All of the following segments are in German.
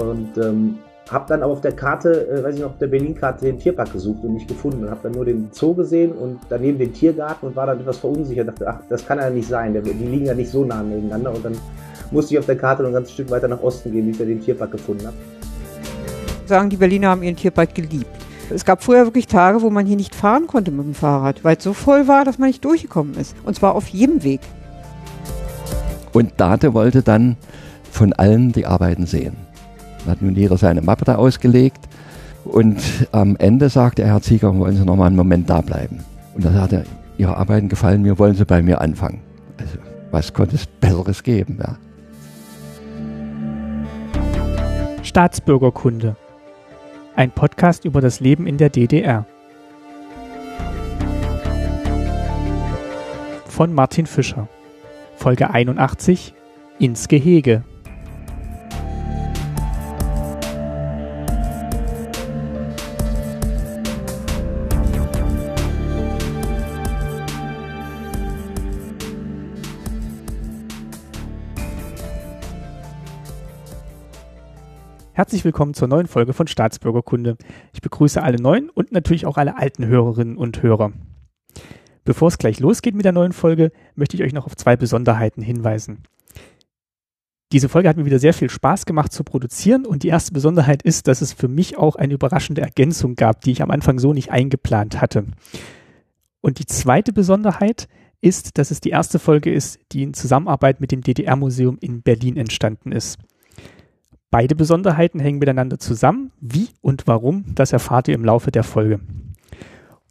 Und ähm, habe dann aber auf der Karte, äh, weiß ich noch, auf der Berlin-Karte den Tierpark gesucht und nicht gefunden. Und habe dann nur den Zoo gesehen und daneben den Tiergarten und war dann etwas verunsichert. Dachte, ach, das kann ja nicht sein. Die liegen ja nicht so nah nebeneinander. Und dann musste ich auf der Karte noch ein ganzes Stück weiter nach Osten gehen, bis ich den Tierpark gefunden habe. Sagen, die Berliner haben ihren Tierpark geliebt. Es gab vorher wirklich Tage, wo man hier nicht fahren konnte mit dem Fahrrad, weil es so voll war, dass man nicht durchgekommen ist. Und zwar auf jedem Weg. Und Date wollte dann von allen die Arbeiten sehen. Dann hat nun jeder seine Mappe da ausgelegt. Und am Ende sagte er, Herr Zieger, wollen Sie noch mal einen Moment da bleiben? Und dann sagte er, Ihre Arbeiten gefallen mir, wollen Sie bei mir anfangen? Also, was konnte es Besseres geben? Ja. Staatsbürgerkunde. Ein Podcast über das Leben in der DDR. Von Martin Fischer. Folge 81 Ins Gehege. Herzlich willkommen zur neuen Folge von Staatsbürgerkunde. Ich begrüße alle neuen und natürlich auch alle alten Hörerinnen und Hörer. Bevor es gleich losgeht mit der neuen Folge, möchte ich euch noch auf zwei Besonderheiten hinweisen. Diese Folge hat mir wieder sehr viel Spaß gemacht zu produzieren und die erste Besonderheit ist, dass es für mich auch eine überraschende Ergänzung gab, die ich am Anfang so nicht eingeplant hatte. Und die zweite Besonderheit ist, dass es die erste Folge ist, die in Zusammenarbeit mit dem DDR-Museum in Berlin entstanden ist. Beide Besonderheiten hängen miteinander zusammen. Wie und warum, das erfahrt ihr im Laufe der Folge.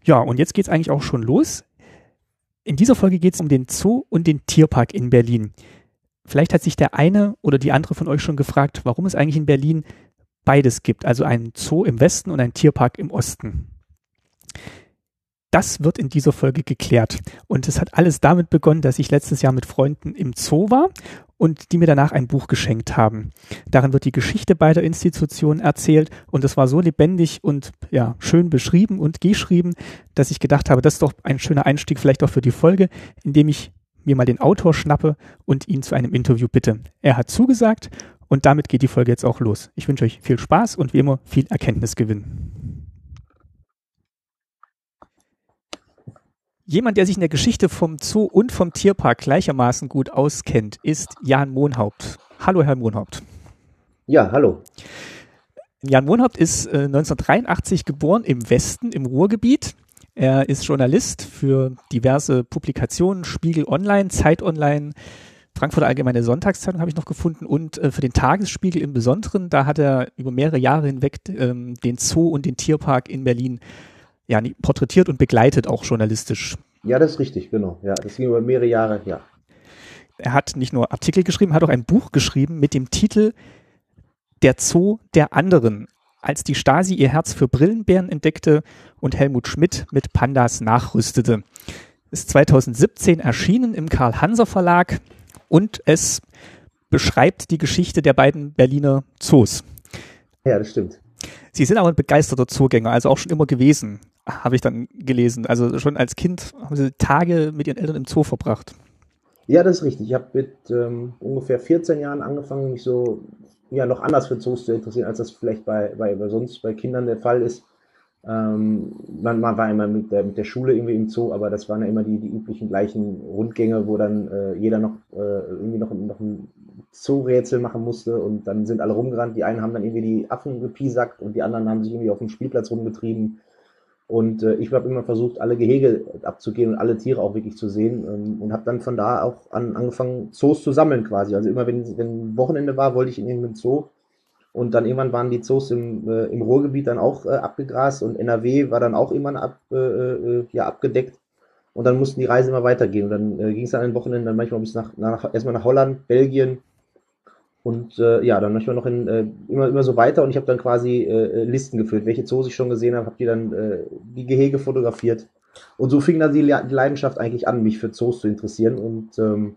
Ja, und jetzt geht es eigentlich auch schon los. In dieser Folge geht es um den Zoo und den Tierpark in Berlin. Vielleicht hat sich der eine oder die andere von euch schon gefragt, warum es eigentlich in Berlin beides gibt, also einen Zoo im Westen und einen Tierpark im Osten. Das wird in dieser Folge geklärt. Und es hat alles damit begonnen, dass ich letztes Jahr mit Freunden im Zoo war und die mir danach ein Buch geschenkt haben. Darin wird die Geschichte beider Institutionen erzählt und es war so lebendig und ja, schön beschrieben und geschrieben, dass ich gedacht habe, das ist doch ein schöner Einstieg vielleicht auch für die Folge, indem ich mir mal den Autor schnappe und ihn zu einem Interview bitte. Er hat zugesagt und damit geht die Folge jetzt auch los. Ich wünsche euch viel Spaß und wie immer viel Erkenntnisgewinn. Jemand, der sich in der Geschichte vom Zoo und vom Tierpark gleichermaßen gut auskennt, ist Jan Mohnhaupt. Hallo, Herr Mohnhaupt. Ja, hallo. Jan Mohnhaupt ist äh, 1983 geboren im Westen, im Ruhrgebiet. Er ist Journalist für diverse Publikationen, Spiegel Online, Zeit Online, Frankfurter Allgemeine Sonntagszeitung habe ich noch gefunden und äh, für den Tagesspiegel im Besonderen, da hat er über mehrere Jahre hinweg ähm, den Zoo und den Tierpark in Berlin ja, porträtiert und begleitet auch journalistisch. Ja, das ist richtig, genau. Ja, das ging über mehrere Jahre, ja. Er hat nicht nur Artikel geschrieben, hat auch ein Buch geschrieben mit dem Titel Der Zoo der anderen, als die Stasi ihr Herz für Brillenbären entdeckte und Helmut Schmidt mit Pandas nachrüstete. Ist 2017 erschienen im Karl-Hanser Verlag und es beschreibt die Geschichte der beiden Berliner Zoos. Ja, das stimmt. Sie sind aber ein begeisterter Zoogänger, also auch schon immer gewesen habe ich dann gelesen. Also schon als Kind haben sie Tage mit ihren Eltern im Zoo verbracht. Ja, das ist richtig. Ich habe mit ähm, ungefähr 14 Jahren angefangen, mich so ja noch anders für Zoos zu interessieren, als das vielleicht bei, bei, bei sonst bei Kindern der Fall ist. Ähm, man, man, war immer mit der, mit der Schule irgendwie im Zoo, aber das waren ja immer die, die üblichen gleichen Rundgänge, wo dann äh, jeder noch äh, irgendwie noch, noch ein Zoo-Rätsel machen musste und dann sind alle rumgerannt. Die einen haben dann irgendwie die Affen gepiesackt und die anderen haben sich irgendwie auf dem Spielplatz rumgetrieben. Und äh, ich habe immer versucht, alle Gehege abzugehen und alle Tiere auch wirklich zu sehen ähm, und habe dann von da auch an, angefangen, Zoos zu sammeln quasi. Also immer, wenn, wenn Wochenende war, wollte ich in irgendeinen Zoo. Und dann irgendwann waren die Zoos im, äh, im Ruhrgebiet dann auch äh, abgegrast und NRW war dann auch irgendwann ab, äh, äh, ja, abgedeckt. Und dann mussten die Reisen immer weitergehen. Und dann äh, ging es dann an den Wochenenden dann manchmal bis nach, nach erstmal nach Holland, Belgien, und äh, ja, dann manchmal noch in, äh, immer, immer so weiter und ich habe dann quasi äh, Listen geführt, welche Zoos ich schon gesehen habe, habe die dann äh, die Gehege fotografiert. Und so fing dann die, die Leidenschaft eigentlich an, mich für Zoos zu interessieren. Und ähm,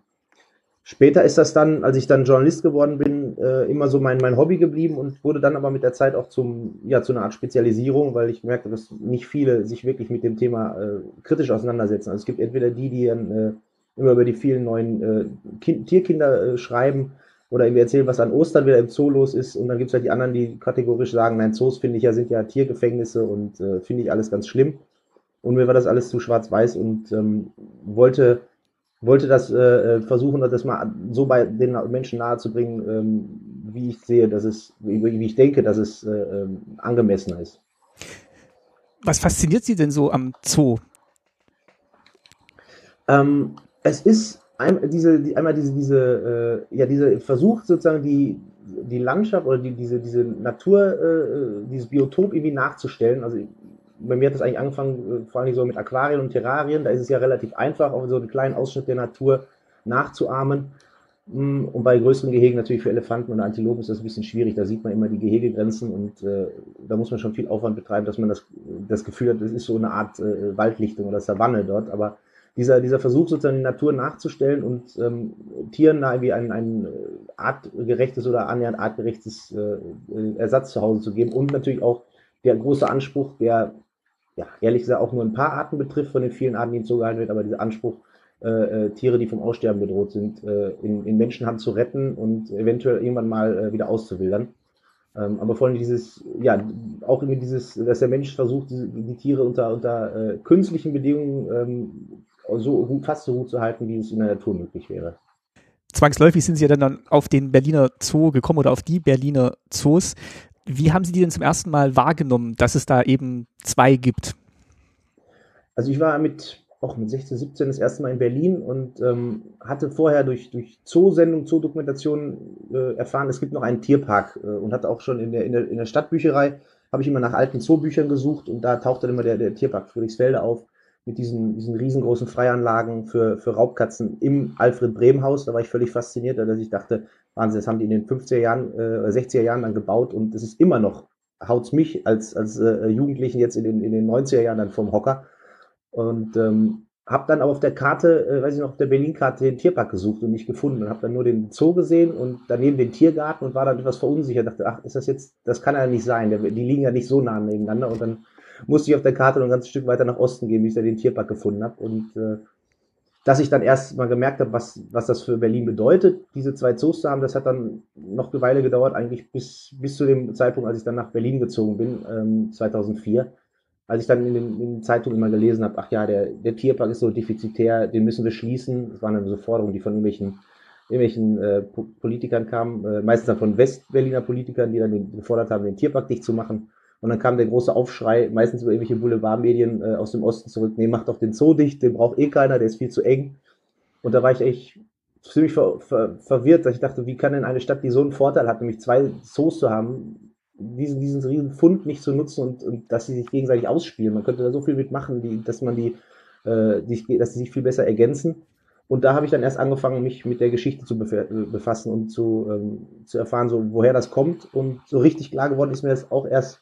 später ist das dann, als ich dann Journalist geworden bin, äh, immer so mein, mein Hobby geblieben und wurde dann aber mit der Zeit auch zum, ja, zu einer Art Spezialisierung, weil ich merkte, dass nicht viele sich wirklich mit dem Thema äh, kritisch auseinandersetzen. Also es gibt entweder die, die dann äh, immer über die vielen neuen äh, kind, Tierkinder äh, schreiben, oder irgendwie erzählen, was an Ostern wieder im Zoo los ist. Und dann gibt es halt die anderen, die kategorisch sagen, nein, Zoos finde ich ja, sind ja Tiergefängnisse und äh, finde ich alles ganz schlimm. Und mir war das alles zu schwarz-weiß und ähm, wollte, wollte das äh, versuchen, das mal so bei den Menschen nahezubringen, ähm, wie ich sehe, dass es, wie, ich denke, dass es äh, ähm, angemessener ist. Was fasziniert Sie denn so am Zoo? Ähm, es ist ein, diese, die, einmal diese, diese, äh, ja, dieser Versuch, sozusagen die, die Landschaft oder die, diese, diese Natur, äh, dieses Biotop irgendwie nachzustellen. Also bei mir hat das eigentlich angefangen, äh, vor allem so mit Aquarien und Terrarien. Da ist es ja relativ einfach, auch so einen kleinen Ausschnitt der Natur nachzuahmen. Mm, und bei größeren Gehegen natürlich für Elefanten und Antilopen ist das ein bisschen schwierig. Da sieht man immer die Gehegegrenzen und äh, da muss man schon viel Aufwand betreiben, dass man das, das Gefühl hat, das ist so eine Art äh, Waldlichtung oder Savanne dort. Aber dieser, dieser Versuch sozusagen die Natur nachzustellen und ähm, Tieren da irgendwie ein, ein artgerechtes oder annähernd artgerechtes äh, äh, Ersatz zu Hause zu geben und natürlich auch der große Anspruch, der ja ehrlich gesagt auch nur ein paar Arten betrifft von den vielen Arten, die ihm zugehalten wird, aber dieser Anspruch, äh, äh, Tiere, die vom Aussterben bedroht sind, äh, in, in Menschenhand zu retten und eventuell irgendwann mal äh, wieder auszuwildern. Ähm, aber vor allem dieses, ja, auch irgendwie dieses, dass der Mensch versucht, die, die Tiere unter, unter äh, künstlichen Bedingungen ähm, so fast so gut zu halten, wie es in der Natur möglich wäre. Zwangsläufig sind Sie ja dann auf den Berliner Zoo gekommen oder auf die Berliner Zoos. Wie haben Sie die denn zum ersten Mal wahrgenommen, dass es da eben zwei gibt? Also ich war mit, auch mit 16, 17 das erste Mal in Berlin und ähm, hatte vorher durch, durch Zoosendung, Zoodokumentation äh, erfahren, es gibt noch einen Tierpark äh, und hatte auch schon in der, in der, in der Stadtbücherei, habe ich immer nach alten Zoobüchern gesucht und da tauchte dann immer der, der Tierpark Friedrichsfelde auf mit diesen, diesen riesengroßen Freianlagen für, für Raubkatzen im Alfred Brehm Haus. Da war ich völlig fasziniert, dass ich dachte, Wahnsinn, das haben die in den 50er Jahren, äh, 60er Jahren dann gebaut und das ist immer noch, haut's mich als, als äh, Jugendlichen jetzt in den, in den 90er Jahren dann vom Hocker. Und ähm, habe dann aber auf der Karte, äh, weiß ich noch, auf der Berlin-Karte den Tierpark gesucht und nicht gefunden und habe dann nur den Zoo gesehen und daneben den Tiergarten und war dann etwas verunsichert. Dachte, ach, ist das jetzt, das kann ja nicht sein. Die liegen ja nicht so nah nebeneinander und dann musste ich auf der Karte noch ein ganzes Stück weiter nach Osten gehen, wie ich da den Tierpark gefunden habe. Und äh, dass ich dann erst mal gemerkt habe, was, was das für Berlin bedeutet, diese zwei Zoos zu haben, das hat dann noch eine Weile gedauert, eigentlich bis, bis zu dem Zeitpunkt, als ich dann nach Berlin gezogen bin, ähm, 2004. Als ich dann in den, in den Zeitungen immer gelesen habe, ach ja, der, der Tierpark ist so defizitär, den müssen wir schließen. Das waren dann so Forderungen, die von irgendwelchen, irgendwelchen äh, Politikern kamen, äh, meistens dann von Westberliner Politikern, die dann den, gefordert haben, den Tierpark dicht zu machen. Und dann kam der große Aufschrei, meistens über irgendwelche Boulevardmedien äh, aus dem Osten zurück, nee, macht doch den Zoo dicht, den braucht eh keiner, der ist viel zu eng. Und da war ich echt ziemlich ver ver verwirrt, dass ich dachte, wie kann denn eine Stadt, die so einen Vorteil hat, nämlich zwei Zoos zu haben, diesen, diesen riesen Fund nicht zu nutzen und, und dass sie sich gegenseitig ausspielen. Man könnte da so viel mitmachen, die, dass man die, äh, die, dass sie sich viel besser ergänzen. Und da habe ich dann erst angefangen, mich mit der Geschichte zu befassen und zu, ähm, zu erfahren, so woher das kommt. Und so richtig klar geworden ist mir das auch erst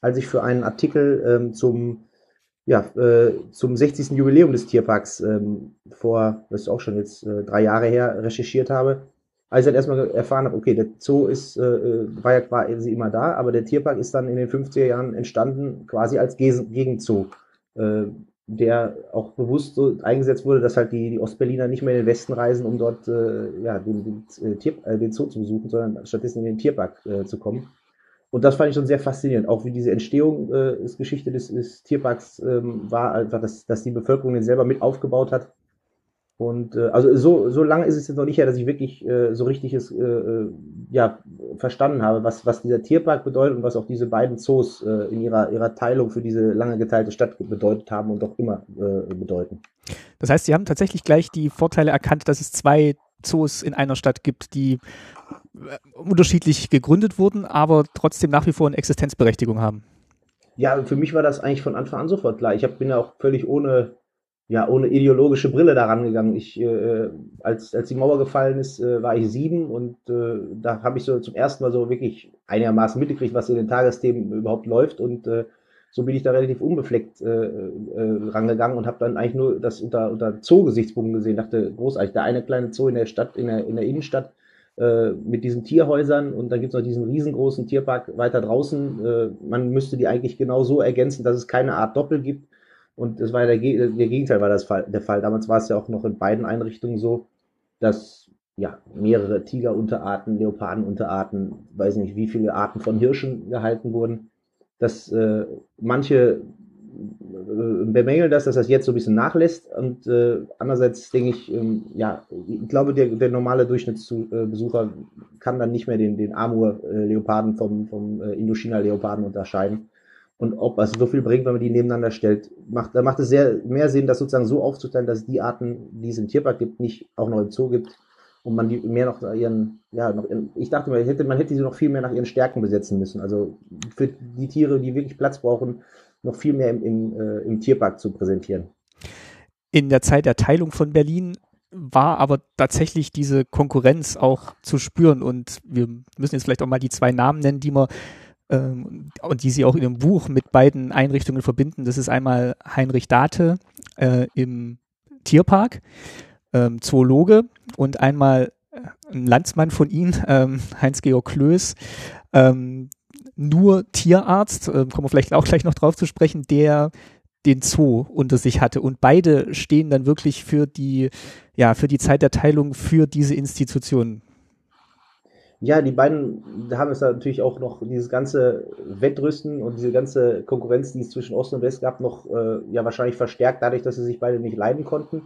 als ich für einen Artikel ähm, zum, ja, äh, zum 60. Jubiläum des Tierparks ähm, vor, das ist auch schon jetzt äh, drei Jahre her, recherchiert habe. Als ich dann erstmal erfahren habe, okay, der Zoo ist, äh, äh war ja quasi immer da, aber der Tierpark ist dann in den 50er Jahren entstanden, quasi als Gegenzoo, äh, der auch bewusst so eingesetzt wurde, dass halt die, die Ostberliner nicht mehr in den Westen reisen, um dort äh, ja, den, den, äh, Tier, äh, den Zoo zu besuchen, sondern stattdessen in den Tierpark äh, zu kommen. Und das fand ich schon sehr faszinierend. Auch wie diese Entstehung äh, Geschichte des, des Tierparks ähm, war, einfach, dass, dass die Bevölkerung den selber mit aufgebaut hat. Und äh, also so, so lange ist es jetzt noch nicht her, dass ich wirklich äh, so richtig es, äh, äh, ja, verstanden habe, was, was dieser Tierpark bedeutet und was auch diese beiden Zoos äh, in ihrer, ihrer Teilung für diese lange geteilte Stadt bedeutet haben und auch immer äh, bedeuten. Das heißt, Sie haben tatsächlich gleich die Vorteile erkannt, dass es zwei Zoos in einer Stadt gibt, die unterschiedlich gegründet wurden, aber trotzdem nach wie vor eine Existenzberechtigung haben. Ja, für mich war das eigentlich von Anfang an sofort klar. Ich hab, bin ja auch völlig ohne, ja, ohne ideologische Brille daran gegangen. Ich, äh, als, als die Mauer gefallen ist, äh, war ich sieben und äh, da habe ich so zum ersten Mal so wirklich einigermaßen mitgekriegt, was in den Tagesthemen überhaupt läuft und äh, so bin ich da relativ unbefleckt äh, äh, rangegangen und habe dann eigentlich nur das unter, unter Zoo-Gesichtspunkten gesehen. Dachte, großartig, der eine kleine Zoo in der Stadt, in der, in der Innenstadt äh, mit diesen Tierhäusern und dann gibt's noch diesen riesengroßen Tierpark weiter draußen. Äh, man müsste die eigentlich genau so ergänzen, dass es keine Art Doppel gibt. Und das war der, der Gegenteil war das Fall, der Fall. Damals war es ja auch noch in beiden Einrichtungen so, dass ja, mehrere Tigerunterarten, Leopardenunterarten, weiß nicht, wie viele Arten von Hirschen gehalten wurden. Dass äh, manche bemängeln das, dass das jetzt so ein bisschen nachlässt. Und äh, andererseits denke ich, ähm, ja, ich glaube, der, der normale Durchschnittsbesucher kann dann nicht mehr den, den Amur-Leoparden vom, vom äh, Indochina-Leoparden unterscheiden. Und ob es so viel bringt, wenn man die nebeneinander stellt, macht, da macht es sehr mehr Sinn, das sozusagen so aufzuteilen, dass die Arten, die es im Tierpark gibt, nicht auch noch im Zoo gibt und man die mehr noch ihren, ja, noch, ich dachte, man hätte, man hätte sie noch viel mehr nach ihren Stärken besetzen müssen. Also für die Tiere, die wirklich Platz brauchen, noch viel mehr im, im, äh, im Tierpark zu präsentieren. In der Zeit der Teilung von Berlin war aber tatsächlich diese Konkurrenz auch zu spüren und wir müssen jetzt vielleicht auch mal die zwei Namen nennen, die man ähm, und die sie auch in dem Buch mit beiden Einrichtungen verbinden. Das ist einmal Heinrich Date äh, im Tierpark, ähm, Zoologe und einmal äh, ein Landsmann von ihm, ähm, Heinz-Georg Klöß, ähm, nur Tierarzt, äh, kommen wir vielleicht auch gleich noch drauf zu sprechen, der den Zoo unter sich hatte. Und beide stehen dann wirklich für die, ja, für die Zeit der Teilung für diese Institution. Ja, die beiden haben es natürlich auch noch dieses ganze Wettrüsten und diese ganze Konkurrenz, die es zwischen Ost und West gab, noch äh, ja wahrscheinlich verstärkt, dadurch, dass sie sich beide nicht leiden konnten.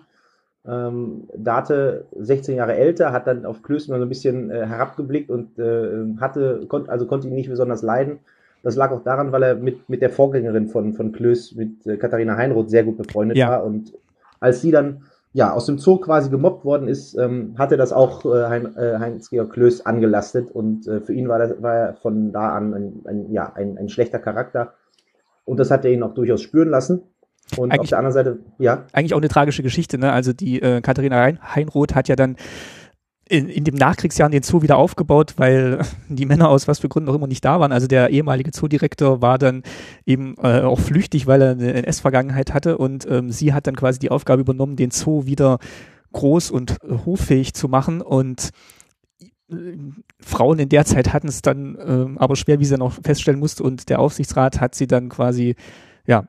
Ähm, Date 16 Jahre älter, hat dann auf Klößner so ein bisschen äh, herabgeblickt und äh, hatte, kon also konnte ihn nicht besonders leiden. Das lag auch daran, weil er mit, mit der Vorgängerin von, von Klöß, mit äh, Katharina Heinroth, sehr gut befreundet ja. war. Und als sie dann ja, aus dem Zoo quasi gemobbt worden ist, ähm, hatte das auch äh, hein, äh, Heinz-Georg Klöß angelastet. Und äh, für ihn war, das, war er von da an ein, ein, ja, ein, ein schlechter Charakter. Und das hat er ihn auch durchaus spüren lassen. Und eigentlich, auf der anderen Seite, ja. Eigentlich auch eine tragische Geschichte, ne? Also die äh, Katharina Hein Heinroth hat ja dann in, in dem Nachkriegsjahren den Zoo wieder aufgebaut, weil die Männer aus was für Gründen auch immer nicht da waren. Also der ehemalige Zoodirektor war dann eben äh, auch flüchtig, weil er eine NS-Vergangenheit hatte und ähm, sie hat dann quasi die Aufgabe übernommen, den Zoo wieder groß und äh, hoffähig zu machen und äh, Frauen in der Zeit hatten es dann äh, aber schwer, wie sie dann auch feststellen musste und der Aufsichtsrat hat sie dann quasi ja,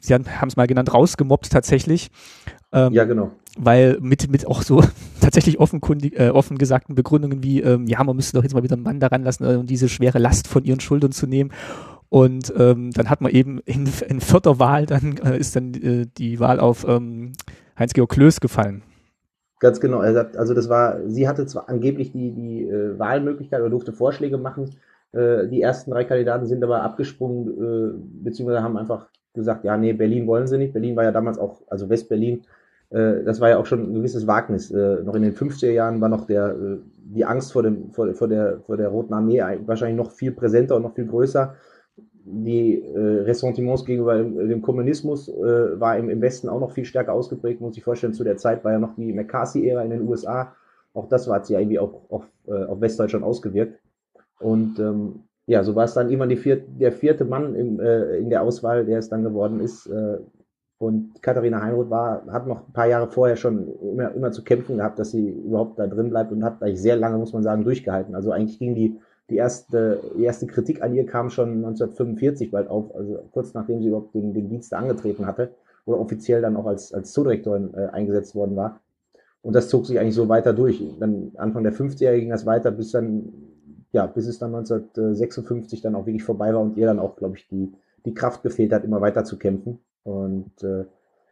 sie haben es mal genannt, rausgemobbt tatsächlich. Ähm, ja, genau. Weil mit, mit auch so tatsächlich offenkundig, äh, offen gesagten Begründungen wie, ähm, ja, man müsste doch jetzt mal wieder einen Mann daran lassen, äh, um diese schwere Last von ihren Schultern zu nehmen. Und ähm, dann hat man eben in, in vierter Wahl, dann äh, ist dann äh, die Wahl auf ähm, Heinz-Georg Klöß gefallen. Ganz genau. Also das war, sie hatte zwar angeblich die, die äh, Wahlmöglichkeit oder durfte Vorschläge machen. Äh, die ersten drei Kandidaten sind aber abgesprungen, äh, beziehungsweise haben einfach gesagt, ja, nee, Berlin wollen sie nicht. Berlin war ja damals auch, also West-Berlin, äh, das war ja auch schon ein gewisses Wagnis. Äh, noch in den 50er Jahren war noch der, äh, die Angst vor, dem, vor, vor, der, vor der Roten Armee wahrscheinlich noch viel präsenter und noch viel größer. Die äh, Ressentiments gegenüber dem Kommunismus äh, war im, im Westen auch noch viel stärker ausgeprägt, muss ich vorstellen. Zu der Zeit war ja noch die McCarthy-Ära in den USA. Auch das hat sich ja irgendwie auch auf, auf Westdeutschland ausgewirkt. Und ähm, ja, so war es dann immer vierte, der vierte Mann im, äh, in der Auswahl, der es dann geworden ist. Äh, und Katharina Heinroth war, hat noch ein paar Jahre vorher schon immer, immer zu kämpfen gehabt, dass sie überhaupt da drin bleibt und hat eigentlich sehr lange, muss man sagen, durchgehalten. Also eigentlich ging die, die erste, die erste Kritik an ihr kam schon 1945 bald auf, also kurz nachdem sie überhaupt den, den Dienst angetreten hatte oder offiziell dann auch als, als Zoodirektorin äh, eingesetzt worden war. Und das zog sich eigentlich so weiter durch. Dann Anfang der 50er ging das weiter, bis dann ja, bis es dann 1956 dann auch wirklich vorbei war und ihr dann auch, glaube ich, die, die Kraft gefehlt hat, immer weiter zu kämpfen. Und äh,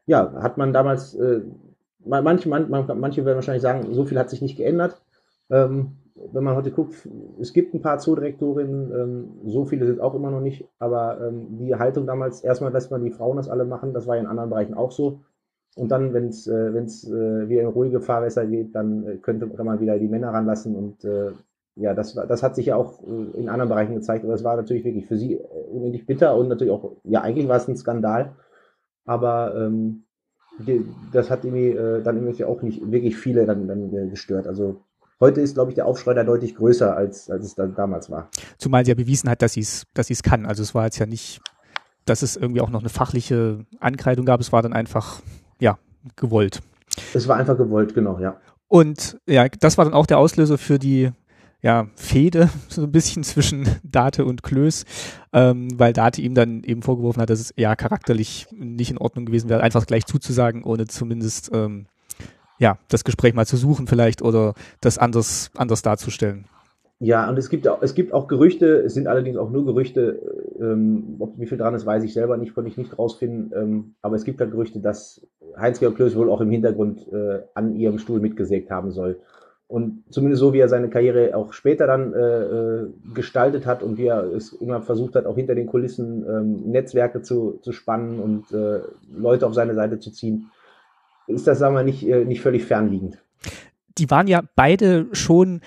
ja, hat man damals, äh, manche, man, manche werden wahrscheinlich sagen, so viel hat sich nicht geändert. Ähm, wenn man heute guckt, es gibt ein paar Zoodirektorinnen, ähm, so viele sind auch immer noch nicht, aber ähm, die Haltung damals, erstmal lässt man die Frauen das alle machen, das war in anderen Bereichen auch so. Und dann, wenn es äh, wenn's, äh, wieder in ruhige Fahrwässer geht, dann äh, könnte man wieder die Männer ranlassen und äh, ja, das, das hat sich ja auch äh, in anderen Bereichen gezeigt, aber es war natürlich wirklich für sie äh, unendlich bitter und natürlich auch, ja, eigentlich war es ein Skandal, aber ähm, die, das hat irgendwie äh, dann irgendwie auch nicht wirklich viele dann, dann gestört. Also heute ist, glaube ich, der Aufschrei da deutlich größer, als, als es dann damals war. Zumal sie ja bewiesen hat, dass sie es dass sie's kann. Also es war jetzt ja nicht, dass es irgendwie auch noch eine fachliche Ankreidung gab, es war dann einfach, ja, gewollt. Es war einfach gewollt, genau, ja. Und ja, das war dann auch der Auslöser für die ja, Fehde so ein bisschen zwischen Date und Klöß, ähm, weil Date ihm dann eben vorgeworfen hat, dass es ja charakterlich nicht in Ordnung gewesen wäre, einfach gleich zuzusagen, ohne zumindest ähm, ja, das Gespräch mal zu suchen vielleicht oder das anders, anders darzustellen. Ja, und es gibt auch, es gibt auch Gerüchte, es sind allerdings auch nur Gerüchte, ähm, ob wie viel dran ist, weiß ich selber nicht, konnte ich nicht rausfinden, ähm, aber es gibt halt Gerüchte, dass Heinz-Georg Klöß wohl auch im Hintergrund äh, an ihrem Stuhl mitgesägt haben soll. Und zumindest so, wie er seine Karriere auch später dann äh, äh, gestaltet hat und wie er es immer versucht hat, auch hinter den Kulissen ähm, Netzwerke zu, zu spannen und äh, Leute auf seine Seite zu ziehen, ist das, sagen wir, nicht, äh, nicht völlig fernliegend. Die waren ja beide schon,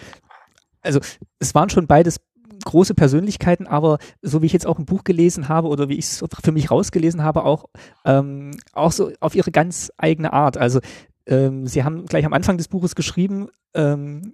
also es waren schon beides große Persönlichkeiten, aber so wie ich jetzt auch ein Buch gelesen habe oder wie ich es für mich rausgelesen habe, auch, ähm, auch so auf ihre ganz eigene Art. Also ähm, Sie haben gleich am Anfang des Buches geschrieben, ähm,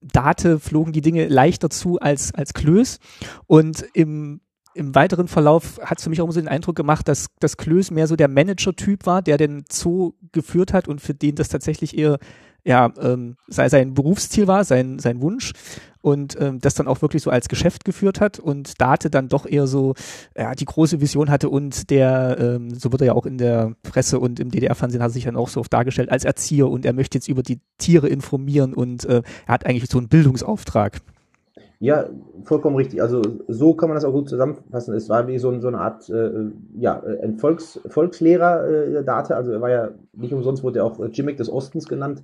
Date flogen die Dinge leichter zu als, als Klöß. Und im, im weiteren Verlauf hat es für mich auch so den Eindruck gemacht, dass, dass Klöß mehr so der Manager-Typ war, der den Zoo geführt hat und für den das tatsächlich eher ja, ähm, sei sein Berufsziel war, sein, sein Wunsch und ähm, das dann auch wirklich so als Geschäft geführt hat und Date dann doch eher so ja, die große Vision hatte und der, ähm, so wird er ja auch in der Presse und im DDR-Fernsehen hat er sich dann auch so oft dargestellt als Erzieher und er möchte jetzt über die Tiere informieren und äh, er hat eigentlich so einen Bildungsauftrag. Ja, vollkommen richtig. Also so kann man das auch gut zusammenfassen. Es war wie so, so eine Art, äh, ja, ein Volks, Volkslehrer äh, Date. Also er war ja nicht umsonst wurde er auch äh, Jimmick des Ostens genannt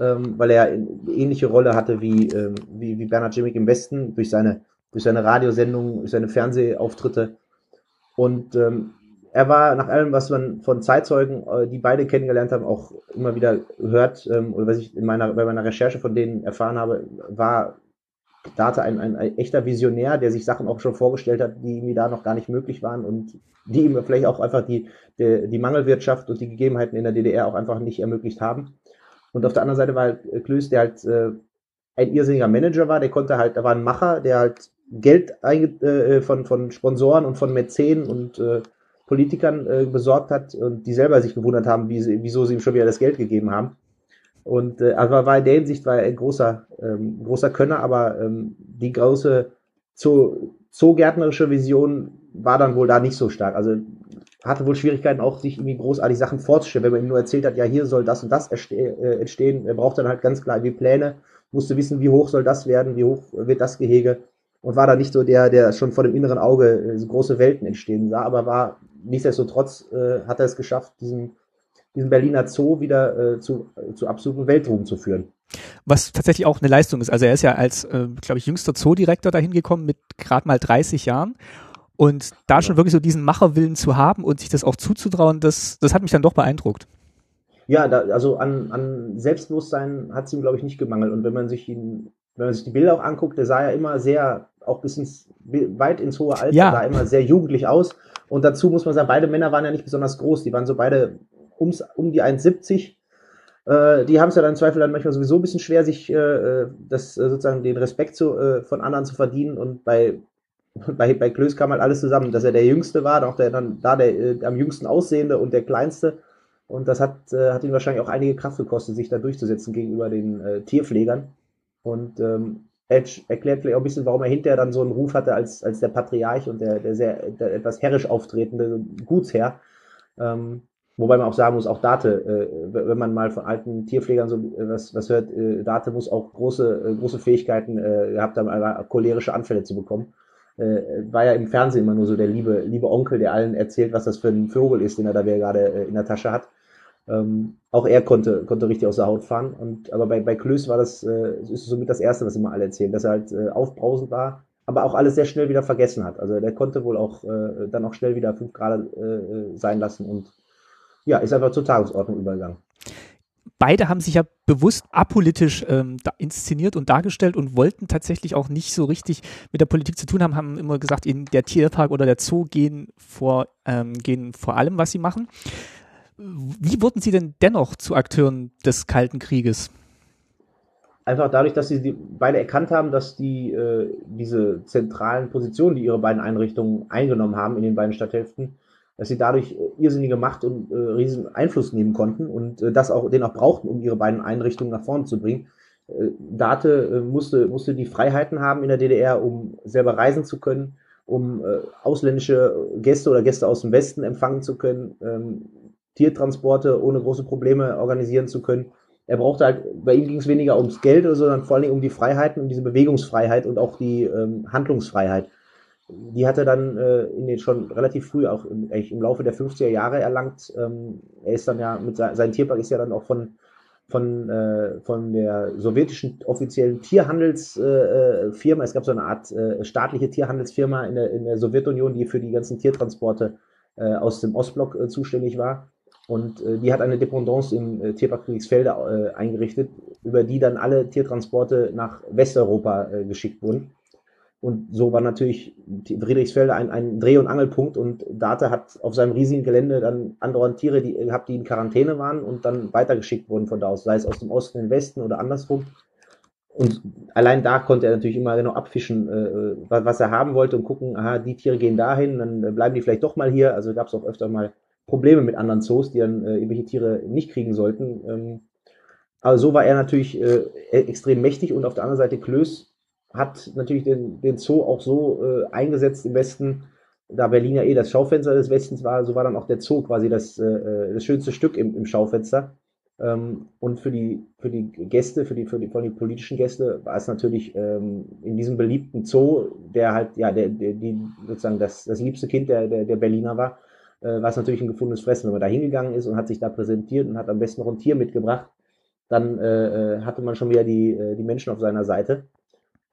ähm, weil er eine ähnliche Rolle hatte wie, ähm, wie, wie Bernhard Jimmick im Westen durch seine, durch seine Radiosendungen, durch seine Fernsehauftritte. Und ähm, er war nach allem, was man von Zeitzeugen, äh, die beide kennengelernt haben, auch immer wieder hört, ähm, oder was ich in meiner, bei meiner Recherche von denen erfahren habe, war Data ein, ein, ein, echter Visionär, der sich Sachen auch schon vorgestellt hat, die ihm da noch gar nicht möglich waren und die ihm vielleicht auch einfach die, die, die Mangelwirtschaft und die Gegebenheiten in der DDR auch einfach nicht ermöglicht haben. Und auf der anderen Seite war halt äh, Klöß, der halt äh, ein irrsinniger Manager war, der konnte halt, da war ein Macher, der halt Geld äh, von, von Sponsoren und von Mäzenen und äh, Politikern äh, besorgt hat und die selber sich gewundert haben, wie sie, wieso sie ihm schon wieder das Geld gegeben haben. Und äh, aber war in der Hinsicht war er ein großer, ähm, großer Könner, aber ähm, die große Zoo, zoogärtnerische Vision war dann wohl da nicht so stark. Also hatte wohl Schwierigkeiten auch, sich irgendwie großartig Sachen vorzustellen, wenn man ihm nur erzählt hat, ja, hier soll das und das äh, entstehen. Er braucht dann halt ganz klar die Pläne, musste wissen, wie hoch soll das werden, wie hoch wird das Gehege und war da nicht so der, der schon vor dem inneren Auge äh, große Welten entstehen sah, aber war nichtsdestotrotz äh, hat er es geschafft, diesen, diesen Berliner Zoo wieder äh, zu, äh, zu absoluten Weltruhm zu führen. Was tatsächlich auch eine Leistung ist. Also er ist ja als, äh, glaube ich, jüngster Zoodirektor dahin gekommen mit gerade mal 30 Jahren und da schon wirklich so diesen Macherwillen zu haben und sich das auch zuzutrauen, das, das hat mich dann doch beeindruckt. Ja, da, also an, an Selbstbewusstsein hat es ihm, glaube ich, nicht gemangelt. Und wenn man sich ihn, wenn man sich die Bilder auch anguckt, der sah ja immer sehr, auch bis ins, weit ins hohe Alter, ja. sah immer sehr jugendlich aus. Und dazu muss man sagen, beide Männer waren ja nicht besonders groß. Die waren so beide ums, um die 1,70. Äh, die haben es ja dann im Zweifel dann manchmal sowieso ein bisschen schwer, sich äh, das äh, sozusagen den Respekt zu, äh, von anderen zu verdienen. Und bei bei, bei Klöß kam halt alles zusammen, dass er der Jüngste war, auch der dann da der am jüngsten aussehende und der Kleinste. Und das hat, hat ihn wahrscheinlich auch einige Kraft gekostet, sich da durchzusetzen gegenüber den Tierpflegern. Und ähm, Edge erklärt vielleicht auch ein bisschen, warum er hinterher dann so einen Ruf hatte als, als der Patriarch und der, der sehr der etwas herrisch auftretende Gutsherr. Ähm, wobei man auch sagen muss, auch Date, äh, wenn man mal von alten Tierpflegern so äh, was, was hört, äh, Date muss auch große, große Fähigkeiten äh, gehabt haben, cholerische Anfälle zu bekommen war ja im Fernsehen immer nur so der liebe, liebe Onkel, der allen erzählt, was das für ein Vogel ist, den er da gerade in der Tasche hat. Ähm, auch er konnte, konnte richtig aus der Haut fahren. Und, aber bei, bei Klöß war das, ist somit das Erste, was immer alle erzählen, dass er halt aufbrausend war, aber auch alles sehr schnell wieder vergessen hat. Also der konnte wohl auch dann auch schnell wieder fünf Grad sein lassen und ja, ist einfach zur Tagesordnung übergegangen beide haben sich ja bewusst apolitisch ähm, inszeniert und dargestellt und wollten tatsächlich auch nicht so richtig mit der Politik zu tun haben, haben immer gesagt, in der Tierpark oder der Zoo gehen vor, ähm, gehen vor allem, was sie machen. Wie wurden sie denn dennoch zu Akteuren des Kalten Krieges? Einfach dadurch, dass sie die, beide erkannt haben, dass die äh, diese zentralen Positionen, die ihre beiden Einrichtungen eingenommen haben in den beiden Stadthälften, dass sie dadurch äh, irrsinnige Macht und äh, riesen Einfluss nehmen konnten und äh, das auch den auch brauchten, um ihre beiden Einrichtungen nach vorne zu bringen. Äh, Date äh, musste, musste die Freiheiten haben in der DDR, um selber reisen zu können, um äh, ausländische Gäste oder Gäste aus dem Westen empfangen zu können, ähm, Tiertransporte ohne große Probleme organisieren zu können. er brauchte halt, bei ihm ging es weniger ums Geld, sondern vor allem um die Freiheiten, um diese Bewegungsfreiheit und auch die ähm, Handlungsfreiheit. Die hat er dann äh, in den schon relativ früh, auch im, im Laufe der 50er Jahre erlangt. Ähm, er ist dann ja mit se sein Tierpark ist ja dann auch von von, äh, von der sowjetischen offiziellen Tierhandelsfirma. Äh, es gab so eine Art äh, staatliche Tierhandelsfirma in der, in der Sowjetunion, die für die ganzen Tiertransporte äh, aus dem Ostblock äh, zuständig war. Und äh, die hat eine Dependance im äh, Tierpark äh, eingerichtet, über die dann alle Tiertransporte nach Westeuropa äh, geschickt wurden. Und so war natürlich Friedrichsfelde ein, ein Dreh- und Angelpunkt und Date hat auf seinem riesigen Gelände dann andauernd Tiere die, gehabt, die in Quarantäne waren und dann weitergeschickt wurden von da aus, sei es aus dem Osten in den Westen oder andersrum. Und allein da konnte er natürlich immer genau abfischen, äh, was er haben wollte und gucken, aha, die Tiere gehen dahin, dann bleiben die vielleicht doch mal hier. Also gab es auch öfter mal Probleme mit anderen Zoos, die dann äh, irgendwelche Tiere nicht kriegen sollten. Ähm, aber so war er natürlich äh, e-, extrem mächtig und auf der anderen Seite Klöß hat natürlich den, den Zoo auch so äh, eingesetzt im Westen, da Berlin ja eh das Schaufenster des Westens war, so war dann auch der Zoo quasi das, äh, äh das schönste Stück im, im Schaufenster. Ähm, und für die, für die Gäste, für die, für die, für die politischen Gäste war es natürlich ähm, in diesem beliebten Zoo, der halt, ja, der, der, die, sozusagen das, das liebste Kind der, der, der Berliner war, äh, war es natürlich ein gefundenes Fressen. Wenn man da hingegangen ist und hat sich da präsentiert und hat am besten noch ein Tier mitgebracht, dann äh, äh, hatte man schon wieder die, äh, die Menschen auf seiner Seite.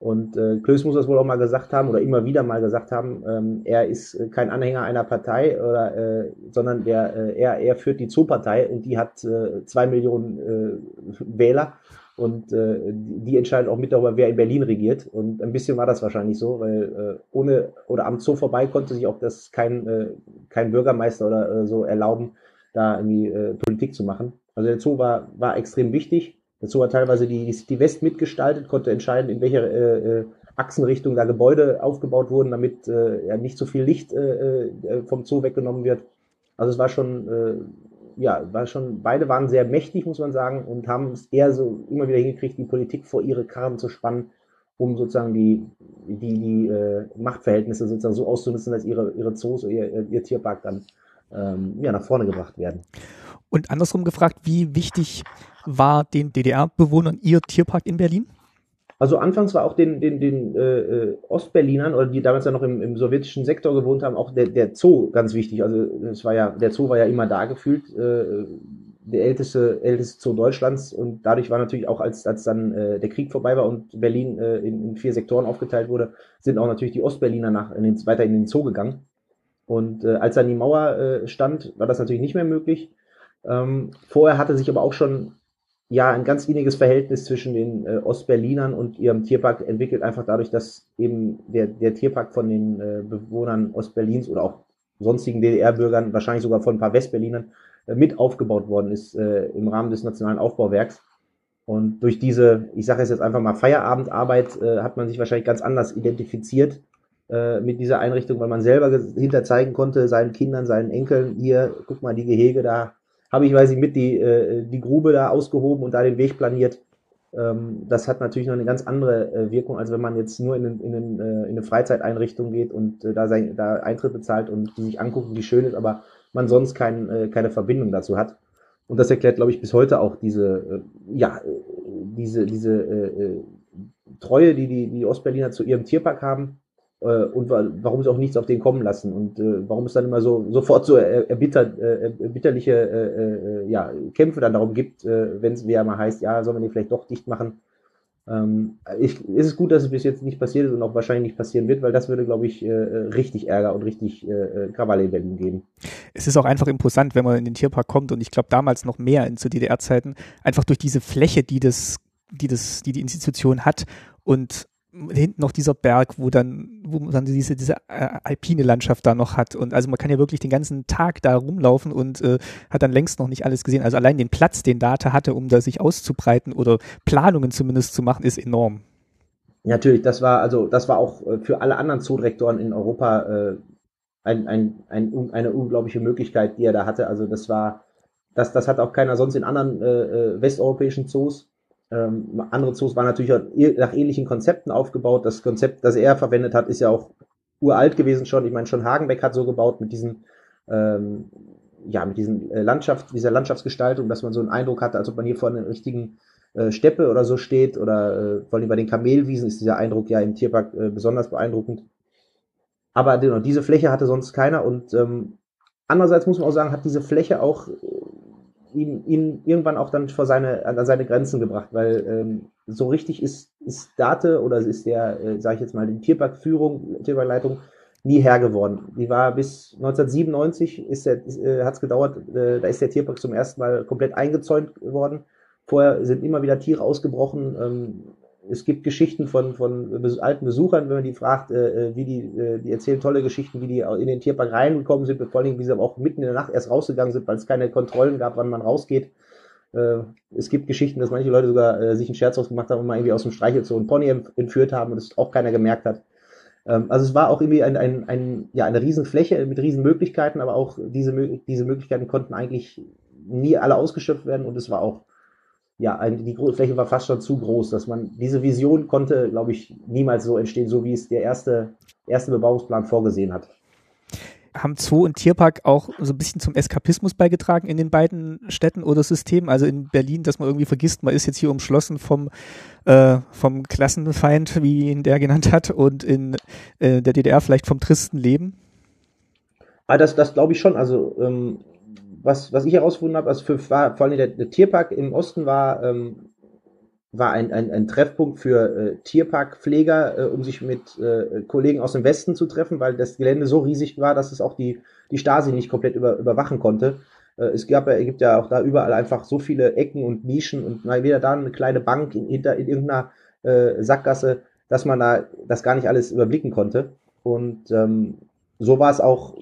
Und äh, Klöß muss das wohl auch mal gesagt haben oder immer wieder mal gesagt haben, ähm, er ist äh, kein Anhänger einer Partei, oder, äh, sondern der, äh, er, er führt die Zoo-Partei und die hat äh, zwei Millionen äh, Wähler und äh, die entscheiden auch mit darüber, wer in Berlin regiert. Und ein bisschen war das wahrscheinlich so, weil äh, ohne oder am Zoo vorbei konnte sich auch das kein, äh, kein Bürgermeister oder äh, so erlauben, da irgendwie äh, Politik zu machen. Also der Zoo war, war extrem wichtig. Zoo hat teilweise die, die West mitgestaltet, konnte entscheiden, in welcher äh, äh, Achsenrichtung da Gebäude aufgebaut wurden, damit äh, ja nicht so viel Licht äh, äh vom Zoo weggenommen wird. Also es war schon äh, ja, war schon, beide waren sehr mächtig, muss man sagen, und haben es eher so immer wieder hingekriegt, die Politik vor ihre Karren zu spannen, um sozusagen die, die, die äh, Machtverhältnisse sozusagen so auszunutzen, dass ihre, ihre Zoos oder ihr, ihr Tierpark dann ähm, ja, nach vorne gebracht werden. Und andersrum gefragt, wie wichtig war den DDR-Bewohnern ihr Tierpark in Berlin? Also anfangs war auch den, den, den äh, Ostberlinern oder die damals ja noch im, im sowjetischen Sektor gewohnt haben, auch der, der Zoo ganz wichtig. Also es war ja, der Zoo war ja immer da gefühlt, äh, der älteste, älteste Zoo Deutschlands und dadurch war natürlich auch, als, als dann äh, der Krieg vorbei war und Berlin äh, in, in vier Sektoren aufgeteilt wurde, sind auch natürlich die Ostberliner nach, in den, weiter in den Zoo gegangen. Und äh, als dann die Mauer äh, stand, war das natürlich nicht mehr möglich. Ähm, vorher hatte sich aber auch schon ja ein ganz weniges Verhältnis zwischen den äh, Ostberlinern und ihrem Tierpark entwickelt, einfach dadurch, dass eben der, der Tierpark von den äh, Bewohnern Ostberlins oder auch sonstigen DDR-Bürgern, wahrscheinlich sogar von ein paar Westberlinern, äh, mit aufgebaut worden ist äh, im Rahmen des Nationalen Aufbauwerks. Und durch diese, ich sage es jetzt einfach mal, Feierabendarbeit äh, hat man sich wahrscheinlich ganz anders identifiziert äh, mit dieser Einrichtung, weil man selber hinter zeigen konnte, seinen Kindern, seinen Enkeln, hier, guck mal, die Gehege da, habe ich, weiß ich, mit die, äh, die Grube da ausgehoben und da den Weg planiert. Ähm, das hat natürlich noch eine ganz andere äh, Wirkung, als wenn man jetzt nur in, in, in, äh, in eine Freizeiteinrichtung geht und äh, da, sein, da Eintritt bezahlt und die sich angucken, wie schön ist, aber man sonst kein, äh, keine Verbindung dazu hat. Und das erklärt, glaube ich, bis heute auch diese, äh, ja, diese, diese äh, äh, Treue, die die, die Ostberliner zu ihrem Tierpark haben äh, und warum sie auch nichts auf den kommen lassen und äh, warum es dann immer so sofort so erbittert, äh, erbitterliche äh, äh, ja, Kämpfe dann darum gibt, äh, wenn es wieder mal heißt, ja, sollen wir den vielleicht doch dicht machen. Ähm, ich, ist es gut, dass es bis jetzt nicht passiert ist und auch wahrscheinlich nicht passieren wird, weil das würde, glaube ich, äh, richtig Ärger und richtig äh, Krawalle in Berlin geben. Es ist auch einfach imposant, wenn man in den Tierpark kommt und ich glaube damals noch mehr in zu DDR-Zeiten, einfach durch diese Fläche, die das, die das, die die Institution hat und hinten noch dieser Berg, wo dann, wo man dann diese, diese äh, alpine Landschaft da noch hat. Und also man kann ja wirklich den ganzen Tag da rumlaufen und äh, hat dann längst noch nicht alles gesehen. Also allein den Platz, den Data hatte, um da sich auszubreiten oder Planungen zumindest zu machen, ist enorm. Natürlich, das war also das war auch äh, für alle anderen Zoodirektoren in Europa äh, ein, ein, ein, eine unglaubliche Möglichkeit, die er da hatte. Also das war, das, das hat auch keiner sonst in anderen äh, äh westeuropäischen Zoos. Ähm, andere Zoos waren natürlich nach ähnlichen Konzepten aufgebaut. Das Konzept, das er verwendet hat, ist ja auch uralt gewesen schon. Ich meine, schon Hagenbeck hat so gebaut mit diesen, ähm, ja, mit diesen äh, Landschaft, dieser Landschaftsgestaltung, dass man so einen Eindruck hatte, als ob man hier vor einer richtigen äh, Steppe oder so steht oder äh, vor allem bei den Kamelwiesen ist dieser Eindruck ja im Tierpark äh, besonders beeindruckend. Aber genau, diese Fläche hatte sonst keiner und ähm, andererseits muss man auch sagen, hat diese Fläche auch ihn, ihn irgendwann auch dann vor seine, an seine Grenzen gebracht, weil ähm, so richtig ist, ist Date oder ist der, äh, sage ich jetzt mal, die Tierparkführung, Tierparkleitung nie Herr geworden. Die war bis 1997 ist äh, hat es gedauert, äh, da ist der Tierpark zum ersten Mal komplett eingezäunt worden. Vorher sind immer wieder Tiere ausgebrochen. Ähm, es gibt Geschichten von, von alten Besuchern, wenn man die fragt, äh, äh, wie die, äh, die erzählen tolle Geschichten, wie die in den Tierpark reingekommen sind, vor allem, wie sie aber auch mitten in der Nacht erst rausgegangen sind, weil es keine Kontrollen gab, wann man rausgeht. Äh, es gibt Geschichten, dass manche Leute sogar äh, sich einen Scherz ausgemacht haben und mal irgendwie aus dem Streichelzoo einen Pony entführt haben und es auch keiner gemerkt hat. Ähm, also es war auch irgendwie ein, ein, ein, ja, eine Riesenfläche mit Riesenmöglichkeiten, aber auch diese, diese Möglichkeiten konnten eigentlich nie alle ausgeschöpft werden und es war auch ja, die Fläche war fast schon zu groß, dass man diese Vision konnte, glaube ich, niemals so entstehen, so wie es der erste, erste Bebauungsplan vorgesehen hat. Haben Zoo und Tierpark auch so ein bisschen zum Eskapismus beigetragen in den beiden Städten oder Systemen? Also in Berlin, dass man irgendwie vergisst, man ist jetzt hier umschlossen vom, äh, vom Klassenfeind, wie ihn der genannt hat, und in äh, der DDR vielleicht vom tristen Leben? Ah, das, das glaube ich schon. Also ähm, was, was ich herausgefunden habe, also für, war, vor allem der, der Tierpark im Osten war, ähm, war ein, ein, ein Treffpunkt für äh, Tierparkpfleger, äh, um sich mit äh, Kollegen aus dem Westen zu treffen, weil das Gelände so riesig war, dass es auch die, die Stasi nicht komplett über, überwachen konnte. Äh, es gab es gibt ja auch da überall einfach so viele Ecken und Nischen und mal wieder da eine kleine Bank in, hinter, in irgendeiner äh, Sackgasse, dass man da das gar nicht alles überblicken konnte. Und ähm, so war es auch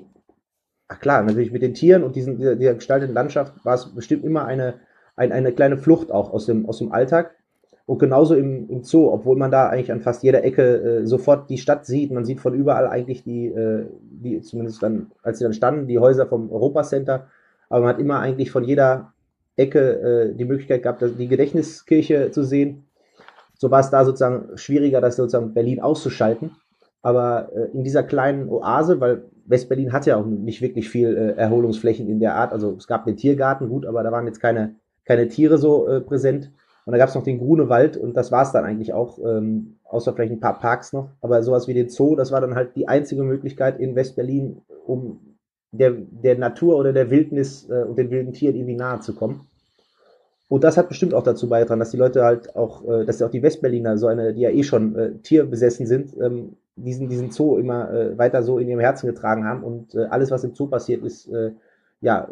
ach klar, natürlich mit den Tieren und diesen, dieser, dieser gestalteten Landschaft war es bestimmt immer eine, ein, eine kleine Flucht auch aus dem, aus dem Alltag. Und genauso im, im Zoo, obwohl man da eigentlich an fast jeder Ecke äh, sofort die Stadt sieht. Man sieht von überall eigentlich die, äh, die, zumindest dann, als sie dann standen, die Häuser vom Europacenter. Aber man hat immer eigentlich von jeder Ecke äh, die Möglichkeit gehabt, die Gedächtniskirche zu sehen. So war es da sozusagen schwieriger, das sozusagen Berlin auszuschalten. Aber äh, in dieser kleinen Oase, weil Westberlin hat ja auch nicht wirklich viel äh, Erholungsflächen in der Art. Also es gab den Tiergarten, gut, aber da waren jetzt keine, keine Tiere so äh, präsent. Und da gab es noch den Grunewald und das war es dann eigentlich auch, ähm, außer vielleicht ein paar Parks noch. Aber sowas wie den Zoo, das war dann halt die einzige Möglichkeit in Westberlin, um der, der Natur oder der Wildnis äh, und den wilden Tieren irgendwie nahe zu kommen. Und das hat bestimmt auch dazu beigetragen, dass die Leute halt auch, äh, dass auch die Westberliner, so eine, die ja eh schon äh, tierbesessen sind, ähm, diesen, diesen Zoo immer äh, weiter so in ihrem Herzen getragen haben und äh, alles, was im Zoo passiert ist, äh, ja,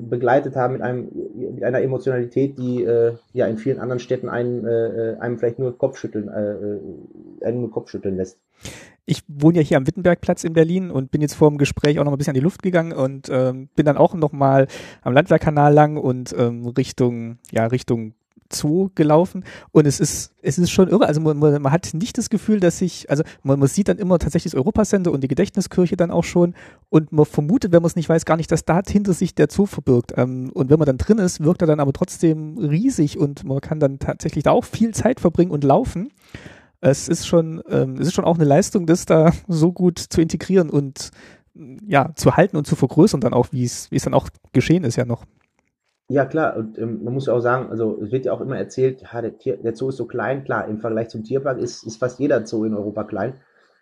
begleitet haben mit einem, mit einer Emotionalität, die äh, ja in vielen anderen Städten einen, äh, einem vielleicht nur Kopfschütteln, äh, äh einen nur Kopfschütteln lässt. Ich wohne ja hier am Wittenbergplatz in Berlin und bin jetzt vor dem Gespräch auch noch ein bisschen an die Luft gegangen und ähm, bin dann auch noch mal am Landwehrkanal lang und ähm, Richtung, ja, Richtung Zoo gelaufen und es ist, es ist schon irre. Also man, man hat nicht das Gefühl, dass sich, also man, man sieht dann immer tatsächlich das Europacenter und die Gedächtniskirche dann auch schon und man vermutet, wenn man es nicht weiß, gar nicht, dass da hinter sich der Zoo verbirgt. Ähm, und wenn man dann drin ist, wirkt er dann aber trotzdem riesig und man kann dann tatsächlich da auch viel Zeit verbringen und laufen. Es ist schon, ähm, es ist schon auch eine Leistung, das da so gut zu integrieren und ja, zu halten und zu vergrößern dann auch, wie es, wie es dann auch geschehen ist ja noch. Ja, klar, und ähm, man muss ja auch sagen, also es wird ja auch immer erzählt, ja, der, Tier, der Zoo ist so klein, klar, im Vergleich zum Tierpark ist, ist fast jeder Zoo in Europa klein.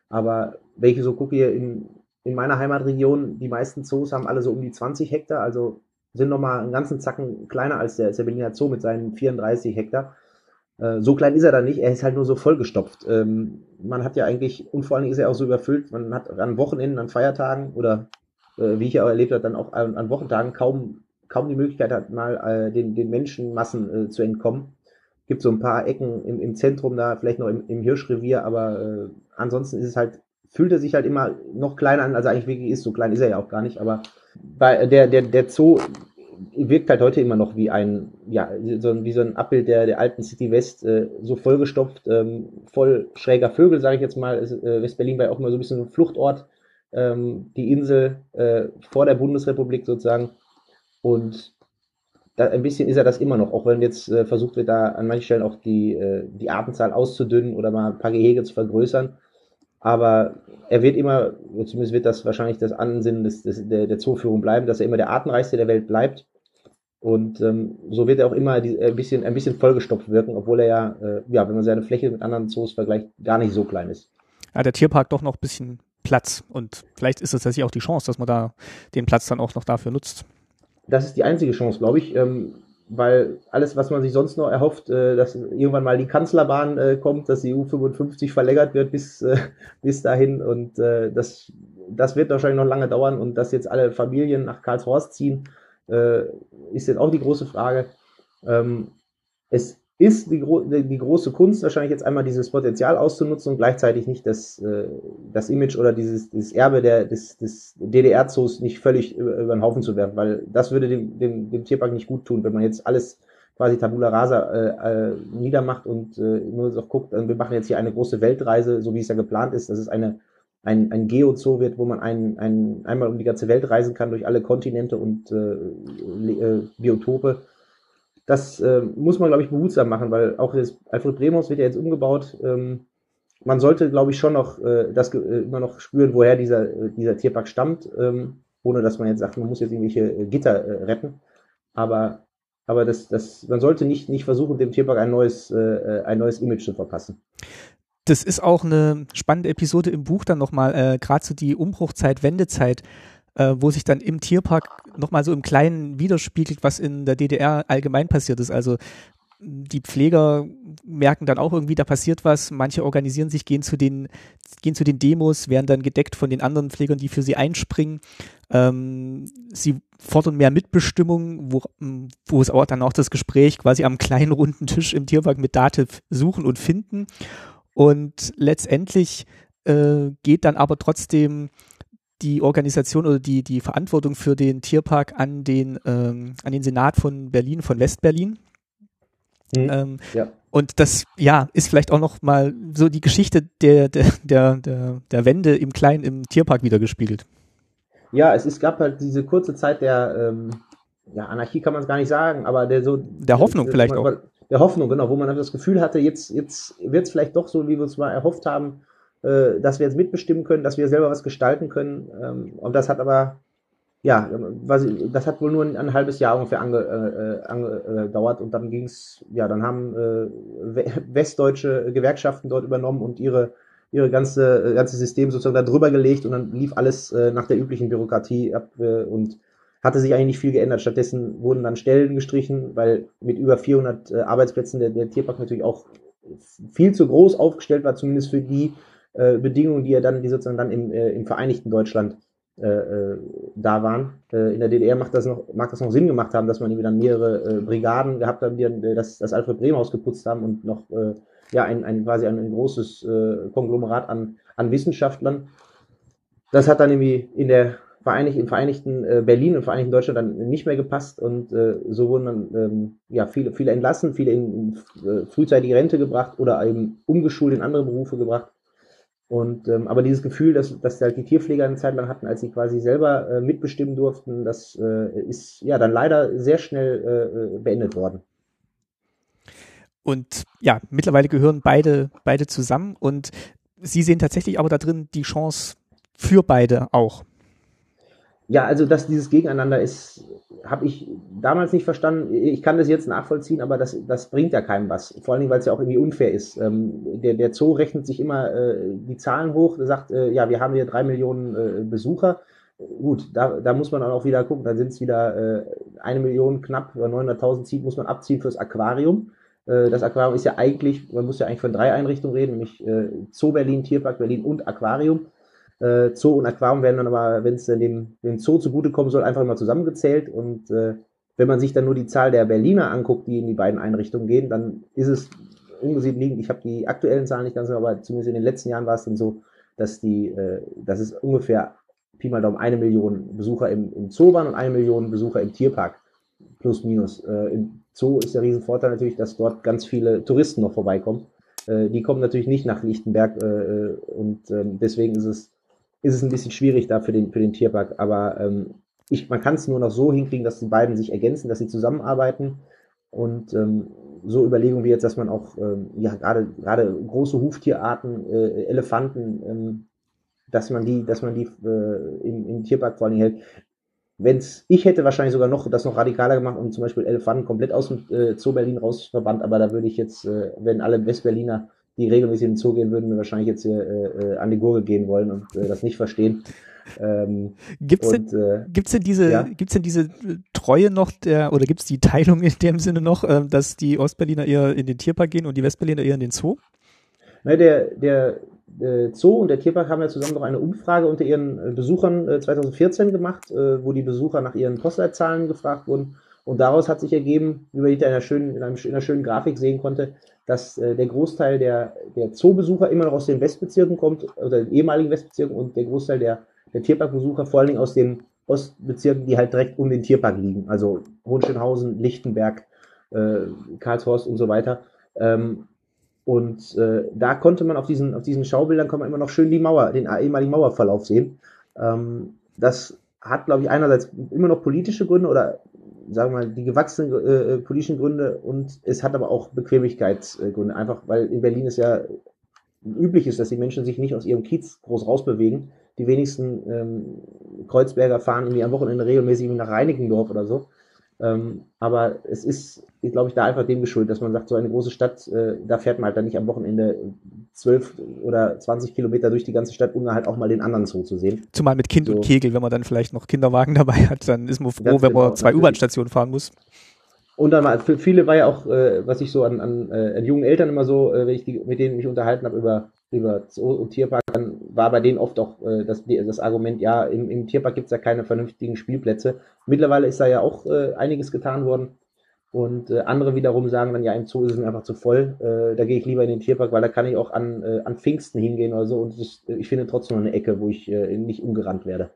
Aber wenn ich so gucke hier in, in meiner Heimatregion, die meisten Zoos haben alle so um die 20 Hektar, also sind nochmal einen ganzen Zacken kleiner als der, der Berliner Zoo mit seinen 34 Hektar. Äh, so klein ist er dann nicht, er ist halt nur so vollgestopft. Ähm, man hat ja eigentlich, und vor allen Dingen ist er auch so überfüllt, man hat an Wochenenden, an Feiertagen oder äh, wie ich ja auch erlebt habe, dann auch an, an Wochentagen kaum kaum die Möglichkeit hat, mal äh, den, den Menschenmassen äh, zu entkommen. Gibt so ein paar Ecken im, im Zentrum da, vielleicht noch im, im Hirschrevier, aber äh, ansonsten ist es halt, fühlt er sich halt immer noch kleiner an, als er eigentlich wirklich ist. So klein ist er ja auch gar nicht, aber bei, der, der, der Zoo wirkt halt heute immer noch wie ein, ja, so, wie so ein Abbild der, der alten City West, äh, so vollgestopft, ähm, voll schräger Vögel, sage ich jetzt mal. Äh, West-Berlin war ja auch immer so ein bisschen ein Fluchtort, ähm, die Insel äh, vor der Bundesrepublik sozusagen. Und da, ein bisschen ist er das immer noch, auch wenn jetzt äh, versucht wird, da an manchen Stellen auch die, äh, die Artenzahl auszudünnen oder mal ein paar Gehege zu vergrößern. Aber er wird immer, zumindest wird das wahrscheinlich das Ansinnen des, des, der, der Zooführung bleiben, dass er immer der artenreichste der Welt bleibt. Und ähm, so wird er auch immer die, ein, bisschen, ein bisschen vollgestopft wirken, obwohl er ja, äh, ja, wenn man seine Fläche mit anderen Zoos vergleicht, gar nicht so klein ist. Ja, der Tierpark doch noch ein bisschen Platz und vielleicht ist es tatsächlich auch die Chance, dass man da den Platz dann auch noch dafür nutzt. Das ist die einzige Chance, glaube ich. Ähm, weil alles, was man sich sonst noch erhofft, äh, dass irgendwann mal die Kanzlerbahn äh, kommt, dass die U55 verlängert wird bis, äh, bis dahin und äh, das, das wird wahrscheinlich noch lange dauern und dass jetzt alle Familien nach Karlshorst ziehen, äh, ist jetzt auch die große Frage. Ähm, es ist die, die, große Kunst wahrscheinlich jetzt einmal dieses Potenzial auszunutzen und gleichzeitig nicht das, äh, das Image oder dieses, dieses Erbe der, des, des DDR-Zoos nicht völlig über, über, den Haufen zu werfen, weil das würde dem, dem, dem Tierpark nicht gut tun, wenn man jetzt alles quasi Tabula Rasa äh, äh, niedermacht und äh, nur so guckt, wir machen jetzt hier eine große Weltreise, so wie es ja geplant ist, dass es eine, ein, ein Geozoo wird, wo man ein, ein, einmal um die ganze Welt reisen kann durch alle Kontinente und äh, äh, Biotope das äh, muss man, glaube ich, behutsam machen, weil auch das Alfred Bremhaus wird ja jetzt umgebaut. Ähm, man sollte, glaube ich, schon noch äh, das äh, immer noch spüren, woher dieser, äh, dieser Tierpark stammt, ähm, ohne dass man jetzt sagt, man muss jetzt irgendwelche äh, Gitter äh, retten. Aber, aber das, das, man sollte nicht, nicht versuchen, dem Tierpark ein neues, ein neues Image zu verpassen das ist auch eine spannende Episode im Buch dann nochmal, äh, gerade so die Umbruchzeit, Wendezeit, äh, wo sich dann im Tierpark nochmal so im Kleinen widerspiegelt, was in der DDR allgemein passiert ist. Also die Pfleger merken dann auch irgendwie, da passiert was. Manche organisieren sich, gehen zu den, gehen zu den Demos, werden dann gedeckt von den anderen Pflegern, die für sie einspringen. Ähm, sie fordern mehr Mitbestimmung, wo, wo es auch dann auch das Gespräch quasi am kleinen runden Tisch im Tierpark mit Dativ suchen und finden. Und letztendlich äh, geht dann aber trotzdem die Organisation oder die, die Verantwortung für den Tierpark an den, ähm, an den Senat von Berlin, von Westberlin. Mhm. Ähm, ja. Und das, ja, ist vielleicht auch noch mal so die Geschichte der, der, der, der, der Wende im Kleinen im Tierpark wiedergespiegelt. Ja, es, es gab halt diese kurze Zeit der, ähm, ja, Anarchie kann man es gar nicht sagen, aber der so. Der Hoffnung der, vielleicht auch. Der Hoffnung, genau, wo man das Gefühl hatte, jetzt, jetzt wird es vielleicht doch so, wie wir es mal erhofft haben, äh, dass wir jetzt mitbestimmen können, dass wir selber was gestalten können. Ähm, und das hat aber, ja, das hat wohl nur ein, ein halbes Jahr ungefähr angedauert ange, äh, und dann ging es, ja, dann haben äh, westdeutsche Gewerkschaften dort übernommen und ihre ihre ganze äh, ganze System sozusagen da drüber gelegt und dann lief alles äh, nach der üblichen Bürokratie ab äh, und hatte sich eigentlich nicht viel geändert. Stattdessen wurden dann Stellen gestrichen, weil mit über 400 äh, Arbeitsplätzen der, der Tierpark natürlich auch viel zu groß aufgestellt war, zumindest für die äh, Bedingungen, die ja dann, die sozusagen dann im, äh, im Vereinigten Deutschland äh, äh, da waren. Äh, in der DDR macht das noch, mag das noch Sinn gemacht haben, dass man irgendwie dann mehrere äh, Brigaden gehabt haben, die dann, äh, das, das Alfred Bremhaus geputzt haben und noch äh, ja ein, ein quasi ein, ein großes äh, Konglomerat an, an Wissenschaftlern. Das hat dann irgendwie in der Vereinigt, im Vereinigten äh, Berlin und Vereinigten Deutschland dann nicht mehr gepasst und äh, so wurden dann ähm, ja viele, viele entlassen, viele in, in äh, frühzeitige Rente gebracht oder eben umgeschult in andere Berufe gebracht. Und ähm, aber dieses Gefühl, dass, dass halt die Tierpfleger eine Zeit lang hatten, als sie quasi selber äh, mitbestimmen durften, das äh, ist ja dann leider sehr schnell äh, äh, beendet worden. Und ja, mittlerweile gehören beide, beide zusammen und Sie sehen tatsächlich aber da drin die Chance für beide auch. Ja, also dass dieses Gegeneinander ist, habe ich damals nicht verstanden. Ich kann das jetzt nachvollziehen, aber das, das bringt ja keinem was. Vor allen Dingen, weil es ja auch irgendwie unfair ist. Ähm, der, der Zoo rechnet sich immer äh, die Zahlen hoch, sagt, äh, ja, wir haben hier drei Millionen äh, Besucher. Gut, da, da muss man dann auch wieder gucken, dann sind es wieder äh, eine Million knapp, oder 900.000 zieht, muss man abziehen fürs Aquarium. Äh, das Aquarium ist ja eigentlich, man muss ja eigentlich von drei Einrichtungen reden, nämlich äh, Zoo Berlin, Tierpark Berlin und Aquarium. Äh, Zoo und Aquarium werden dann aber, wenn es dem, dem Zoo zugutekommen soll, einfach immer zusammengezählt. Und äh, wenn man sich dann nur die Zahl der Berliner anguckt, die in die beiden Einrichtungen gehen, dann ist es ungesehen liegend. Ich habe die aktuellen Zahlen nicht ganz genau, aber zumindest in den letzten Jahren war es dann so, dass die, äh, dass es ungefähr Pi mal Daumen eine Million Besucher im, im Zoo waren und eine Million Besucher im Tierpark. Plus minus. Äh, Im Zoo ist der Riesenvorteil natürlich, dass dort ganz viele Touristen noch vorbeikommen. Äh, die kommen natürlich nicht nach Lichtenberg äh, äh und ähm, deswegen ist es ist es ein bisschen schwierig da für den, für den Tierpark. Aber ähm, ich, man kann es nur noch so hinkriegen, dass die beiden sich ergänzen, dass sie zusammenarbeiten. Und ähm, so Überlegungen wie jetzt, dass man auch ähm, ja gerade gerade große Huftierarten, äh, Elefanten, ähm, dass man die, dass man die äh, im, im Tierpark vor allem hält. Wenn's, ich hätte wahrscheinlich sogar noch das noch radikaler gemacht und zum Beispiel Elefanten komplett aus dem äh, Zoo Berlin rausverbannt, aber da würde ich jetzt, äh, wenn alle Westberliner, die regelmäßig in den Zoo gehen würden, mir wahrscheinlich jetzt hier äh, äh, an die Gurgel gehen wollen und äh, das nicht verstehen. Ähm, gibt's, und, denn, äh, gibt's denn diese, ja? gibt's denn diese Treue noch der, oder gibt's die Teilung in dem Sinne noch, äh, dass die Ostberliner eher in den Tierpark gehen und die Westberliner eher in den Zoo? Ne, der, der, der Zoo und der Tierpark haben ja zusammen noch eine Umfrage unter ihren äh, Besuchern äh, 2014 gemacht, äh, wo die Besucher nach ihren Postleitzahlen gefragt wurden. Und daraus hat sich ergeben, wie man in einer schönen, in, einem, in einer schönen Grafik sehen konnte, dass äh, der Großteil der, der Zoobesucher immer noch aus den Westbezirken kommt, oder den ehemaligen Westbezirken, und der Großteil der der Tierparkbesucher vor allen Dingen aus den Ostbezirken, die halt direkt um den Tierpark liegen, also Hohenschönhausen, Lichtenberg, äh, Karlshorst und so weiter. Ähm, und äh, da konnte man auf diesen, auf diesen Schaubildern kann man immer noch schön die Mauer, den ehemaligen Mauerverlauf sehen. Ähm, das hat, glaube ich, einerseits immer noch politische Gründe oder sagen wir mal die gewachsenen äh, politischen Gründe und es hat aber auch Bequemlichkeitsgründe, einfach weil in Berlin es ja üblich ist, dass die Menschen sich nicht aus ihrem Kiez groß rausbewegen, die wenigsten ähm, Kreuzberger fahren irgendwie am Wochenende regelmäßig nach Reinickendorf oder so. Ähm, aber es ist, glaube ich, da einfach dem geschuldet, dass man sagt, so eine große Stadt, äh, da fährt man halt dann nicht am Wochenende zwölf oder zwanzig Kilometer durch die ganze Stadt, um halt auch mal den anderen Zoo zu sehen. Zumal mit Kind so. und Kegel, wenn man dann vielleicht noch Kinderwagen dabei hat, dann ist man froh, Ganz wenn man genau, zwei U-Bahn-Stationen fahren muss. Und dann mal, für viele war ja auch, äh, was ich so an, an, äh, an jungen Eltern immer so, äh, wenn ich die, mit denen mich unterhalten habe über über Zoo und Tierpark, dann war bei denen oft auch äh, das, das Argument, ja, im, im Tierpark gibt es ja keine vernünftigen Spielplätze. Mittlerweile ist da ja auch äh, einiges getan worden. Und äh, andere wiederum sagen dann, ja, im Zoo ist es mir einfach zu voll. Äh, da gehe ich lieber in den Tierpark, weil da kann ich auch an, äh, an Pfingsten hingehen oder so. Und ist, ich finde trotzdem eine Ecke, wo ich äh, nicht umgerannt werde.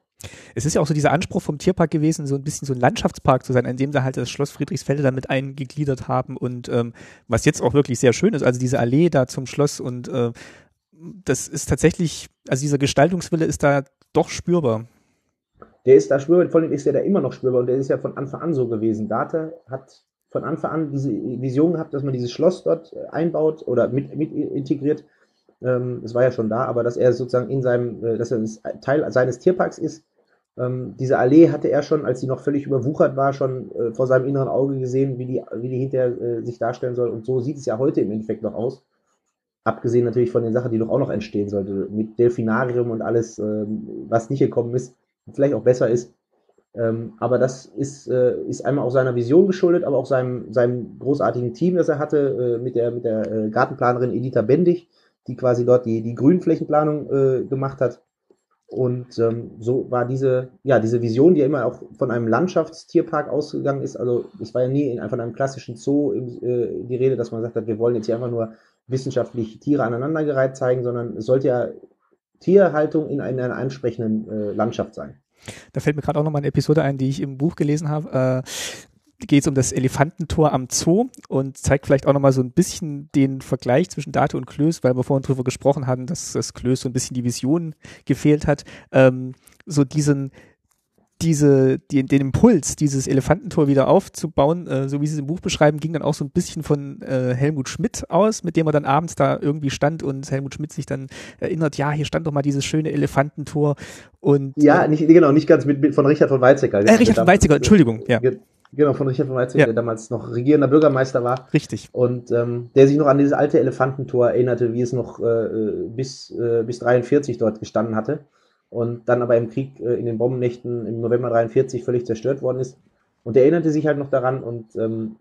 Es ist ja auch so dieser Anspruch vom Tierpark gewesen, so ein bisschen so ein Landschaftspark zu sein, in dem sie halt das Schloss Friedrichsfelde damit eingegliedert haben und ähm, was jetzt auch wirklich sehr schön ist, also diese Allee da zum Schloss und äh, das ist tatsächlich, also dieser Gestaltungswille ist da doch spürbar. Der ist da spürbar, vor allem ist der da immer noch spürbar und der ist ja von Anfang an so gewesen. Date hat von Anfang an diese Vision gehabt, dass man dieses Schloss dort äh, einbaut oder mit, mit integriert. Ähm, das war ja schon da, aber dass er sozusagen in seinem, äh, dass er Teil seines Tierparks ist. Ähm, diese Allee hatte er schon, als sie noch völlig überwuchert war, schon äh, vor seinem inneren Auge gesehen, wie die, wie die hinterher sich darstellen soll. Und so sieht es ja heute im Endeffekt noch aus. Abgesehen natürlich von den Sachen, die doch auch noch entstehen sollte, mit Delfinarium und alles, ähm, was nicht gekommen ist, vielleicht auch besser ist. Ähm, aber das ist, äh, ist einmal auch seiner Vision geschuldet, aber auch seinem, seinem großartigen Team, das er hatte, äh, mit der, mit der äh, Gartenplanerin Editha Bendig, die quasi dort die, die Grünflächenplanung äh, gemacht hat. Und ähm, so war diese, ja, diese Vision, die ja immer auch von einem Landschaftstierpark ausgegangen ist. Also es war ja nie in, von einem klassischen Zoo äh, die Rede, dass man sagt hat, wir wollen jetzt hier einfach nur wissenschaftlich Tiere aneinandergereiht zeigen, sondern es sollte ja Tierhaltung in einer ansprechenden äh, Landschaft sein. Da fällt mir gerade auch noch mal eine Episode ein, die ich im Buch gelesen habe. Äh, geht es um das Elefantentor am Zoo und zeigt vielleicht auch noch mal so ein bisschen den Vergleich zwischen Date und Klöß, weil wir vorhin drüber gesprochen hatten, dass das Klöß so ein bisschen die Vision gefehlt hat. Ähm, so diesen diese, die, den Impuls, dieses Elefantentor wieder aufzubauen, äh, so wie sie es im Buch beschreiben, ging dann auch so ein bisschen von äh, Helmut Schmidt aus, mit dem er dann abends da irgendwie stand und Helmut Schmidt sich dann erinnert, ja, hier stand doch mal dieses schöne Elefantentor und ja, äh, nicht genau, nicht ganz mit, mit von Richard von Weizsäcker. Äh, Richard von Weizsäcker, Entschuldigung, ja. Genau, von Richard von Weizsäcker, ja. der damals noch regierender Bürgermeister war. Richtig. Und ähm, der sich noch an dieses alte Elefantentor erinnerte, wie es noch äh, bis, äh, bis 43 dort gestanden hatte und dann aber im Krieg äh, in den Bombennächten im November 43 völlig zerstört worden ist. Und er erinnerte sich halt noch daran und ähm,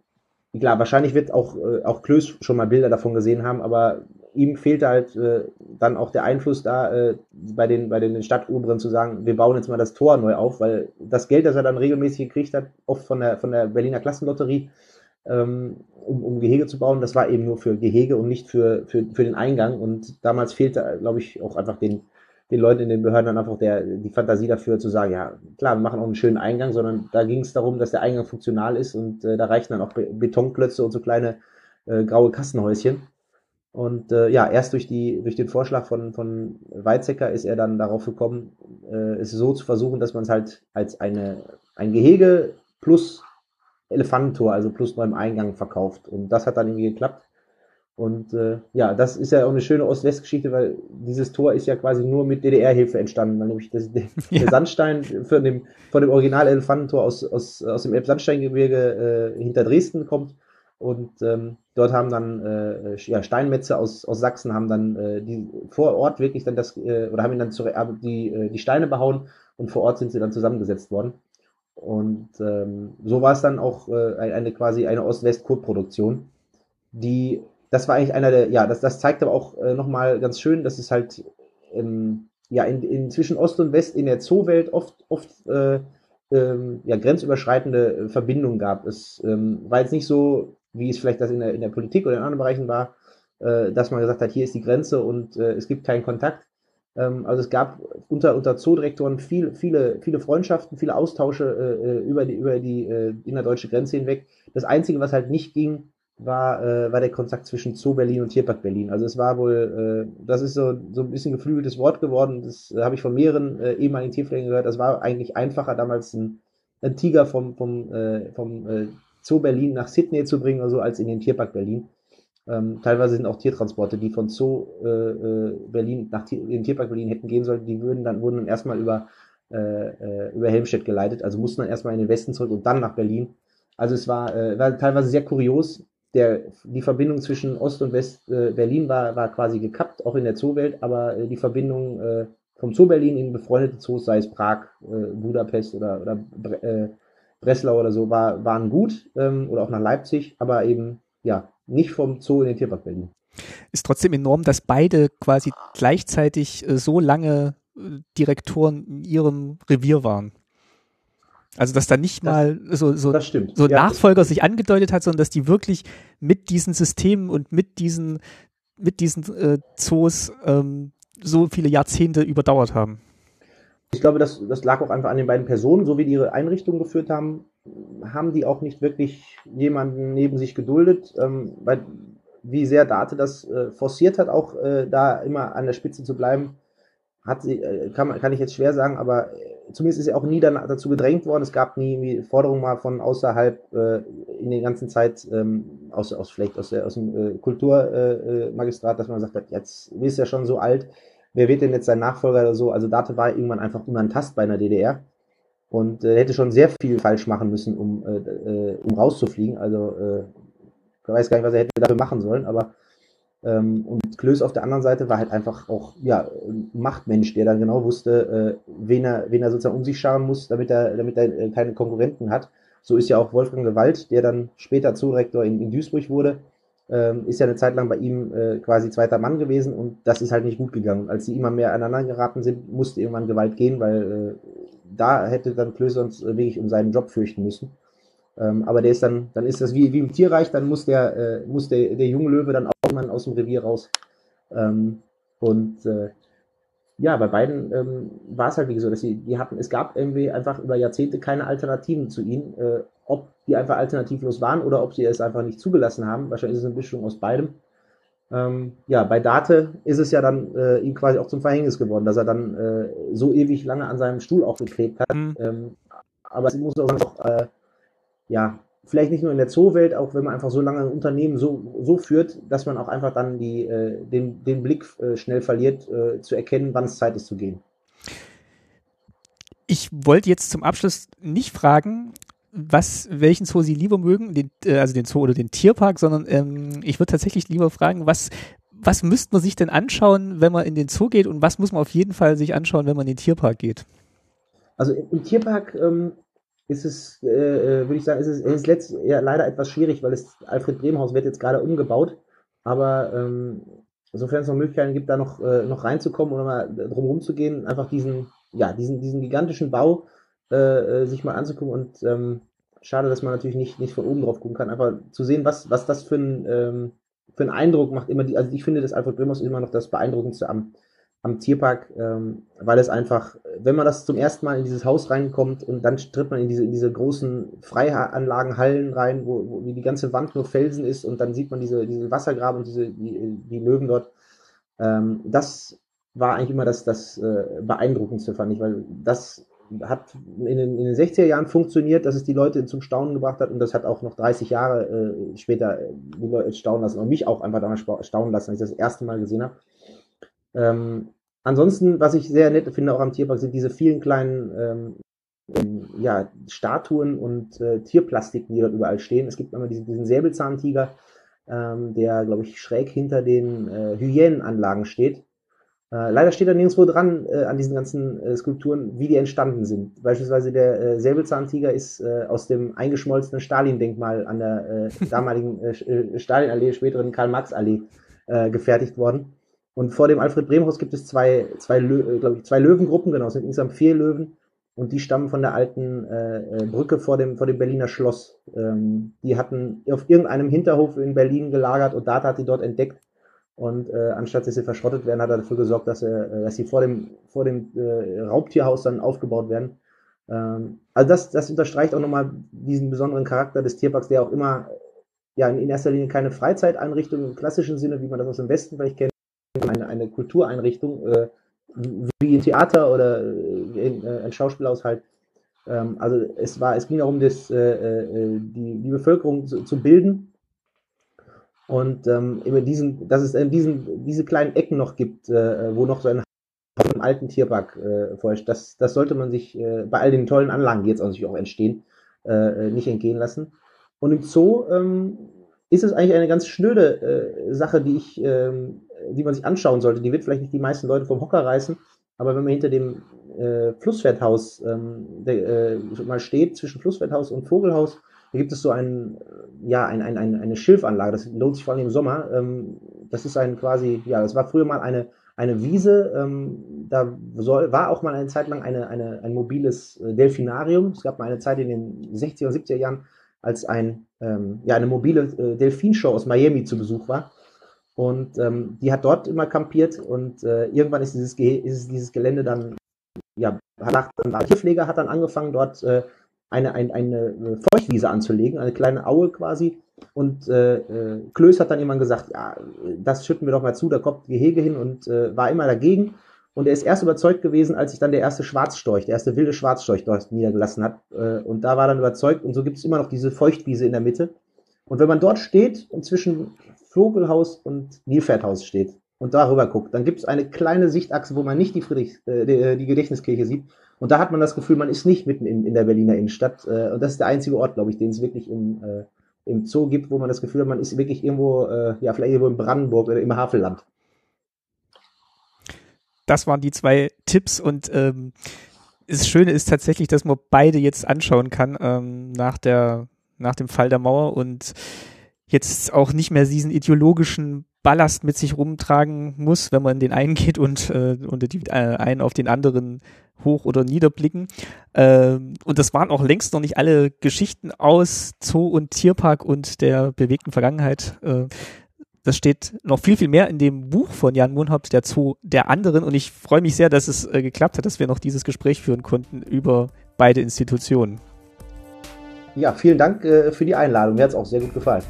klar, wahrscheinlich wird auch, äh, auch Klöß schon mal Bilder davon gesehen haben, aber ihm fehlte halt äh, dann auch der Einfluss da äh, bei den bei den Stadtoberen zu sagen, wir bauen jetzt mal das Tor neu auf, weil das Geld, das er dann regelmäßig gekriegt hat, oft von der von der Berliner Klassenlotterie, ähm, um, um Gehege zu bauen, das war eben nur für Gehege und nicht für für, für den Eingang und damals fehlte, glaube ich, auch einfach den den Leuten in den Behörden dann einfach der, die Fantasie dafür zu sagen, ja, klar, wir machen auch einen schönen Eingang, sondern da ging es darum, dass der Eingang funktional ist und äh, da reichen dann auch Be Betonklötze und so kleine äh, graue Kassenhäuschen. Und äh, ja, erst durch, die, durch den Vorschlag von, von Weizsäcker ist er dann darauf gekommen, äh, es so zu versuchen, dass man es halt als eine, ein Gehege plus Elefantentor, also plus beim Eingang verkauft. Und das hat dann irgendwie geklappt. Und äh, ja, das ist ja auch eine schöne Ost-West-Geschichte, weil dieses Tor ist ja quasi nur mit DDR-Hilfe entstanden, weil nämlich das, der, ja. Sandstein für dem, von dem Original-Elefantentor aus, aus, aus dem Elbsandsteingebirge äh, hinter Dresden kommt. Und ähm, dort haben dann äh, ja, Steinmetze aus, aus Sachsen haben dann äh, die vor Ort wirklich dann das äh, oder haben ihn dann zu, äh, die, äh, die Steine behauen und vor Ort sind sie dann zusammengesetzt worden. Und ähm, so war es dann auch äh, eine quasi eine Ost-West-Kurproduktion, die das war eigentlich einer der, ja, das, das zeigt aber auch äh, nochmal ganz schön, dass es halt ähm, ja, in, in zwischen Ost und West in der Zoowelt oft, oft äh, ähm, ja, grenzüberschreitende äh, Verbindungen gab. Es ähm, war jetzt nicht so, wie es vielleicht das in der, in der Politik oder in anderen Bereichen war, äh, dass man gesagt hat, hier ist die Grenze und äh, es gibt keinen Kontakt. Ähm, also es gab unter, unter Zoodirektoren viel, viele, viele Freundschaften, viele Austausche äh, äh über die, über die äh, innerdeutsche Grenze hinweg. Das Einzige, was halt nicht ging, war, äh, war der Kontakt zwischen Zoo Berlin und Tierpark Berlin. Also es war wohl, äh, das ist so, so ein bisschen geflügeltes Wort geworden. Das äh, habe ich von mehreren äh, ehemaligen Tierpflegern gehört. Das war eigentlich einfacher, damals ein, ein Tiger vom, vom, äh, vom äh, Zoo Berlin nach Sydney zu bringen oder so, als in den Tierpark Berlin. Ähm, teilweise sind auch Tiertransporte, die von Zoo äh, äh, Berlin nach in den Tierpark Berlin hätten gehen sollen, die würden dann, wurden dann erstmal über, äh, äh, über Helmstedt geleitet, also mussten dann erstmal in den Westen zurück und dann nach Berlin. Also es war, äh, war teilweise sehr kurios, der, die Verbindung zwischen Ost- und West-Berlin äh, war, war quasi gekappt, auch in der Zoowelt, aber äh, die Verbindung äh, vom Zoo Berlin in befreundete Zoos, sei es Prag, äh, Budapest oder, oder äh, Breslau oder so, war, waren gut ähm, oder auch nach Leipzig, aber eben ja nicht vom Zoo in den Tierpark Berlin. Ist trotzdem enorm, dass beide quasi gleichzeitig äh, so lange Direktoren in ihrem Revier waren. Also dass da nicht mal so, so, so ja, Nachfolger sich angedeutet hat, sondern dass die wirklich mit diesen Systemen und mit diesen, mit diesen äh, Zoos ähm, so viele Jahrzehnte überdauert haben. Ich glaube, das, das lag auch einfach an den beiden Personen, so wie die ihre Einrichtung geführt haben, haben die auch nicht wirklich jemanden neben sich geduldet, ähm, weil wie sehr Date das äh, forciert hat, auch äh, da immer an der Spitze zu bleiben, hat sie, äh, kann, kann ich jetzt schwer sagen, aber zumindest ist er auch nie dann dazu gedrängt worden. Es gab nie Forderungen mal von außerhalb äh, in der ganzen Zeit, ähm, aus, aus vielleicht aus, aus dem äh, Kulturmagistrat, äh, äh dass man sagt, jetzt ist ja schon so alt, wer wird denn jetzt sein Nachfolger oder so? Also Date war irgendwann einfach unantastbar in der DDR und äh, hätte schon sehr viel falsch machen müssen, um, äh, äh, um rauszufliegen. Also äh, ich weiß gar nicht, was er hätte dafür machen sollen, aber und Klöß auf der anderen Seite war halt einfach auch ja, ein Machtmensch, der dann genau wusste, äh, wen, er, wen er sozusagen um sich scharen muss, damit er, damit er äh, keine Konkurrenten hat. So ist ja auch Wolfgang Gewalt, der dann später Zoodirektor in, in Duisburg wurde, ähm, ist ja eine Zeit lang bei ihm äh, quasi zweiter Mann gewesen und das ist halt nicht gut gegangen. Als sie immer mehr aneinander geraten sind, musste irgendwann Gewalt gehen, weil äh, da hätte dann Klöß sonst wirklich um seinen Job fürchten müssen. Ähm, aber der ist dann, dann ist das wie, wie im Tierreich, dann muss der, äh, muss der, der junge Löwe dann auch mal aus dem Revier raus. Ähm, und äh, ja, bei beiden ähm, war es halt wie so, dass sie, die hatten, es gab irgendwie einfach über Jahrzehnte keine Alternativen zu ihnen, äh, ob die einfach alternativlos waren oder ob sie es einfach nicht zugelassen haben. Wahrscheinlich ist es eine Mischung aus beidem. Ähm, ja, bei Date ist es ja dann äh, ihm quasi auch zum Verhängnis geworden, dass er dann äh, so ewig lange an seinem Stuhl auch geklebt hat. Mhm. Ähm, aber es muss auch, äh, ja, vielleicht nicht nur in der Zoowelt, auch wenn man einfach so lange ein Unternehmen so, so führt, dass man auch einfach dann die, äh, den, den Blick äh, schnell verliert, äh, zu erkennen, wann es Zeit ist zu gehen. Ich wollte jetzt zum Abschluss nicht fragen, was, welchen Zoo Sie lieber mögen, den, äh, also den Zoo oder den Tierpark, sondern ähm, ich würde tatsächlich lieber fragen, was, was müsste man sich denn anschauen, wenn man in den Zoo geht und was muss man auf jeden Fall sich anschauen, wenn man in den Tierpark geht? Also im Tierpark ähm, ist es, äh, äh, würde ich sagen, ist es ist letzt, ja, leider etwas schwierig, weil das Alfred Bremhaus wird jetzt gerade umgebaut. Aber ähm, sofern es noch Möglichkeiten gibt, da noch, äh, noch reinzukommen oder mal drumherum zu gehen, einfach diesen, ja, diesen, diesen gigantischen Bau äh, äh, sich mal anzugucken und ähm, schade, dass man natürlich nicht, nicht von oben drauf gucken kann, einfach zu sehen, was, was das für ein, ähm, für einen Eindruck macht. Immer die, also ich finde, das Alfred Bremhaus ist immer noch das Beeindruckendste am, am Tierpark, ähm, weil es einfach, wenn man das zum ersten Mal in dieses Haus reinkommt und dann tritt man in diese, in diese großen Freianlagen, Hallen rein, wo, wo die ganze Wand nur Felsen ist und dann sieht man diese, diese Wassergraben und diese, die, die Löwen dort. Ähm, das war eigentlich immer das, das äh, Beeindruckendste, fand ich, weil das hat in den, in den 60er Jahren funktioniert, dass es die Leute zum Staunen gebracht hat und das hat auch noch 30 Jahre äh, später äh, die staunen lassen und mich auch einfach damals staunen lassen, als ich das erste Mal gesehen habe. Ähm, ansonsten, was ich sehr nett finde auch am Tierpark, sind diese vielen kleinen ähm, ja, Statuen und äh, Tierplastiken, die dort überall stehen. Es gibt einmal diesen, diesen Säbelzahntiger, ähm, der, glaube ich, schräg hinter den äh, Hyänenanlagen steht. Äh, leider steht da nirgendwo dran äh, an diesen ganzen äh, Skulpturen, wie die entstanden sind. Beispielsweise der äh, Säbelzahntiger ist äh, aus dem eingeschmolzenen Stalin-Denkmal an der äh, damaligen äh, äh Stalin-Allee, späteren Karl-Marx-Allee äh, gefertigt worden. Und vor dem Alfred-Brehm-Haus gibt es zwei, zwei, äh, ich, zwei Löwengruppen, genau, es sind insgesamt vier Löwen. Und die stammen von der alten äh, Brücke vor dem, vor dem Berliner Schloss. Ähm, die hatten auf irgendeinem Hinterhof in Berlin gelagert und Data hat die dort entdeckt und äh, anstatt dass sie verschrottet werden, hat er dafür gesorgt, dass, er, äh, dass sie vor dem, vor dem äh, Raubtierhaus dann aufgebaut werden. Ähm, also das, das unterstreicht auch nochmal diesen besonderen Charakter des Tierparks, der auch immer ja in erster Linie keine Freizeiteinrichtung im klassischen Sinne, wie man das aus dem Westen vielleicht kennt, eine, eine Kultureinrichtung, äh, wie ein Theater oder äh, ein Schauspielhaushalt. Ähm, also es war, es ging darum, das, äh, äh, die, die Bevölkerung zu, zu bilden und ähm, immer diesen, dass es in diesen, diese kleinen Ecken noch gibt, äh, wo noch so ein vom alten Tierpark äh, vorherrscht, das, das sollte man sich äh, bei all den tollen Anlagen, die jetzt natürlich auch entstehen, äh, nicht entgehen lassen. Und im Zoo ähm, ist es eigentlich eine ganz schnöde äh, Sache, die ich, ähm, die man sich anschauen sollte. Die wird vielleicht nicht die meisten Leute vom Hocker reißen, aber wenn man hinter dem äh, Flusswerthaus ähm, der, äh, mal steht, zwischen Flusswerthaus und Vogelhaus, da gibt es so ein, ja, ein, ein, ein, eine Schilfanlage, das lohnt sich vor allem im Sommer. Ähm, das ist ein quasi, ja, das war früher mal eine, eine Wiese, ähm, da soll, war auch mal eine Zeit lang eine, eine, ein mobiles äh, Delfinarium. Es gab mal eine Zeit in den 60er und 70er Jahren, als ein, ähm, ja, eine mobile äh, Delfinshow aus Miami zu Besuch war. Und ähm, die hat dort immer kampiert und äh, irgendwann ist dieses, Ge ist dieses Gelände dann, ja, hat, ein Tierpfleger hat dann angefangen, dort äh, eine, eine, eine Feuchtwiese anzulegen, eine kleine Aue quasi. Und äh, äh, Klöß hat dann irgendwann gesagt, ja, das schütten wir doch mal zu, da kommt Gehege hin und äh, war immer dagegen. Und er ist erst überzeugt gewesen, als sich dann der erste Schwarzstorch, der erste wilde Schwarzstorch dort niedergelassen hat. Äh, und da war dann überzeugt. Und so gibt es immer noch diese Feuchtwiese in der Mitte. Und wenn man dort steht und zwischen Vogelhaus und Nilpferdhaus steht und darüber guckt, dann gibt es eine kleine Sichtachse, wo man nicht die, Friedrich, äh, die, die Gedächtniskirche sieht, und da hat man das Gefühl, man ist nicht mitten in, in der Berliner Innenstadt. Äh, und das ist der einzige Ort, glaube ich, den es wirklich im, äh, im Zoo gibt, wo man das Gefühl hat, man ist wirklich irgendwo, äh, ja, vielleicht irgendwo in Brandenburg oder im Havelland. Das waren die zwei Tipps und ähm, das Schöne ist tatsächlich, dass man beide jetzt anschauen kann ähm, nach der nach dem Fall der Mauer und jetzt auch nicht mehr diesen ideologischen Ballast mit sich rumtragen muss, wenn man den einen geht und, äh, und die äh, einen auf den anderen hoch oder niederblicken. Ähm, und das waren auch längst noch nicht alle Geschichten aus Zoo und Tierpark und der bewegten Vergangenheit. Äh, das steht noch viel, viel mehr in dem Buch von Jan Munhaupt, der Zoo der anderen. Und ich freue mich sehr, dass es äh, geklappt hat, dass wir noch dieses Gespräch führen konnten über beide Institutionen. Ja, vielen Dank äh, für die Einladung. Mir hat es auch sehr gut gefallen.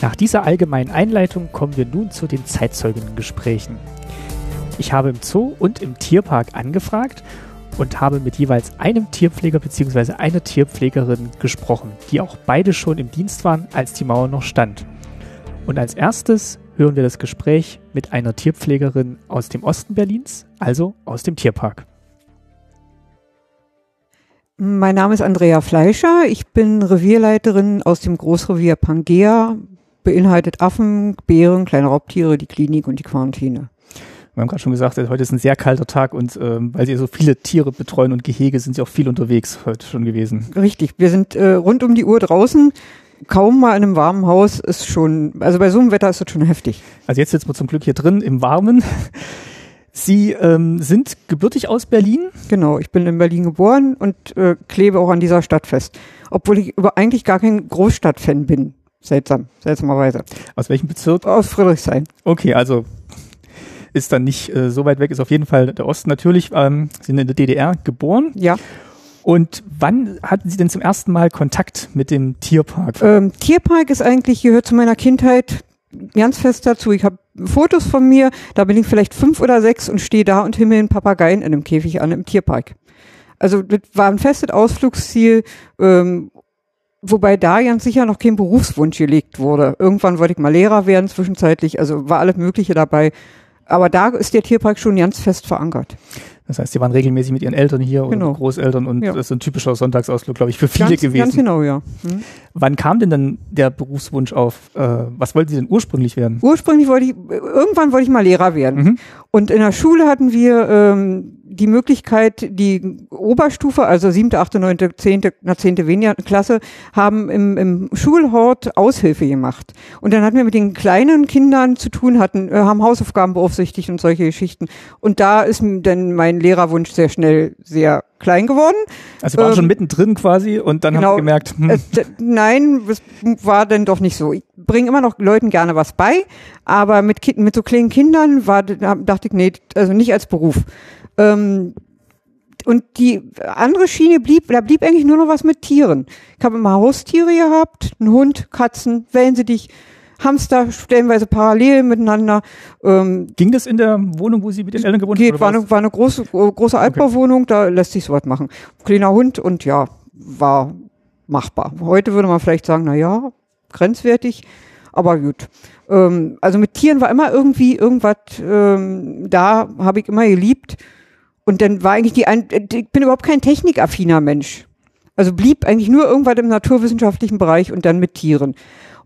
Nach dieser allgemeinen Einleitung kommen wir nun zu den Zeitzeuginnengesprächen. Ich habe im Zoo und im Tierpark angefragt und habe mit jeweils einem Tierpfleger bzw. einer Tierpflegerin gesprochen, die auch beide schon im Dienst waren, als die Mauer noch stand. Und als erstes hören wir das Gespräch mit einer Tierpflegerin aus dem Osten Berlins, also aus dem Tierpark. Mein Name ist Andrea Fleischer. Ich bin Revierleiterin aus dem Großrevier Pangea beinhaltet Affen, Bären, kleine Raubtiere, die Klinik und die Quarantäne. Wir haben gerade schon gesagt, heute ist ein sehr kalter Tag und ähm, weil Sie so viele Tiere betreuen und Gehege, sind Sie auch viel unterwegs heute schon gewesen. Richtig, wir sind äh, rund um die Uhr draußen. Kaum mal in einem warmen Haus ist schon, also bei so einem Wetter ist das schon heftig. Also jetzt sitzen wir zum Glück hier drin im Warmen. Sie ähm, sind gebürtig aus Berlin? Genau, ich bin in Berlin geboren und äh, klebe auch an dieser Stadt fest. Obwohl ich eigentlich gar kein Großstadtfan bin. Seltsam, seltsamerweise. Aus welchem Bezirk? Aus Friedrichshain. Okay, also ist dann nicht äh, so weit weg, ist auf jeden Fall der Osten natürlich. Ähm, sind in der DDR geboren. Ja. Und wann hatten Sie denn zum ersten Mal Kontakt mit dem Tierpark? Ähm, Tierpark ist eigentlich, gehört zu meiner Kindheit ganz fest dazu. Ich habe Fotos von mir, da bin ich vielleicht fünf oder sechs und stehe da und himmel einen Papageien in einem Käfig an im Tierpark. Also das war ein festes Ausflugsziel, ähm, wobei da ganz sicher noch kein Berufswunsch gelegt wurde. Irgendwann wollte ich mal Lehrer werden zwischenzeitlich, also war alles Mögliche dabei. Aber da ist der Tierpark schon ganz fest verankert. Das heißt, Sie waren regelmäßig mit Ihren Eltern hier Genau. und Großeltern und Ja. das ist ein typischer Sonntagsausflug, glaube ich, für viele ganz, gewesen. Ganz genau, ja. Hm. Wann kam denn dann der Berufswunsch auf? Äh, was wollten Sie denn ursprünglich werden? Ursprünglich wollte ich, irgendwann wollte ich mal Lehrer werden. Mhm. Und in der Schule hatten wir ähm, die Möglichkeit, die Oberstufe, also siebte, achte, neunte, zehnte, na zehnte weniger Klasse, haben im, im Schulhort Aushilfe gemacht. Und dann hatten wir mit den kleinen Kindern zu tun, hatten, äh, haben Hausaufgaben beaufsichtigt und solche Geschichten. Und da ist dann mein Lehrerwunsch sehr schnell sehr klein geworden. Also Sie waren Ähm, schon mittendrin quasi und dann haben genau. Sie gemerkt, hm, Äh, nein, es war dann doch nicht so. Ich bringe immer noch Leuten gerne was bei, aber mit, mit so kleinen Kindern war, da dachte ich, nee, also nicht als Beruf. Ähm, und die andere Schiene blieb, da blieb eigentlich nur noch was mit Tieren. Ich habe immer Haustiere gehabt, einen Hund, Katzen, Wellensittich, Hamster, stellenweise parallel miteinander. Ähm, ging das in der Wohnung, wo Sie mit den Eltern gewohnt haben? war eine, war eine große, große Altbauwohnung, da lässt sich sowas machen. Kleiner Hund und ja, war machbar. Heute würde man vielleicht sagen, na ja, grenzwertig, aber gut. Ähm, also mit Tieren war immer irgendwie irgendwas, ähm, da habe ich immer geliebt. Und dann war eigentlich die, ein, ich bin überhaupt kein technikaffiner Mensch. Also blieb eigentlich nur irgendwas im naturwissenschaftlichen Bereich und dann mit Tieren.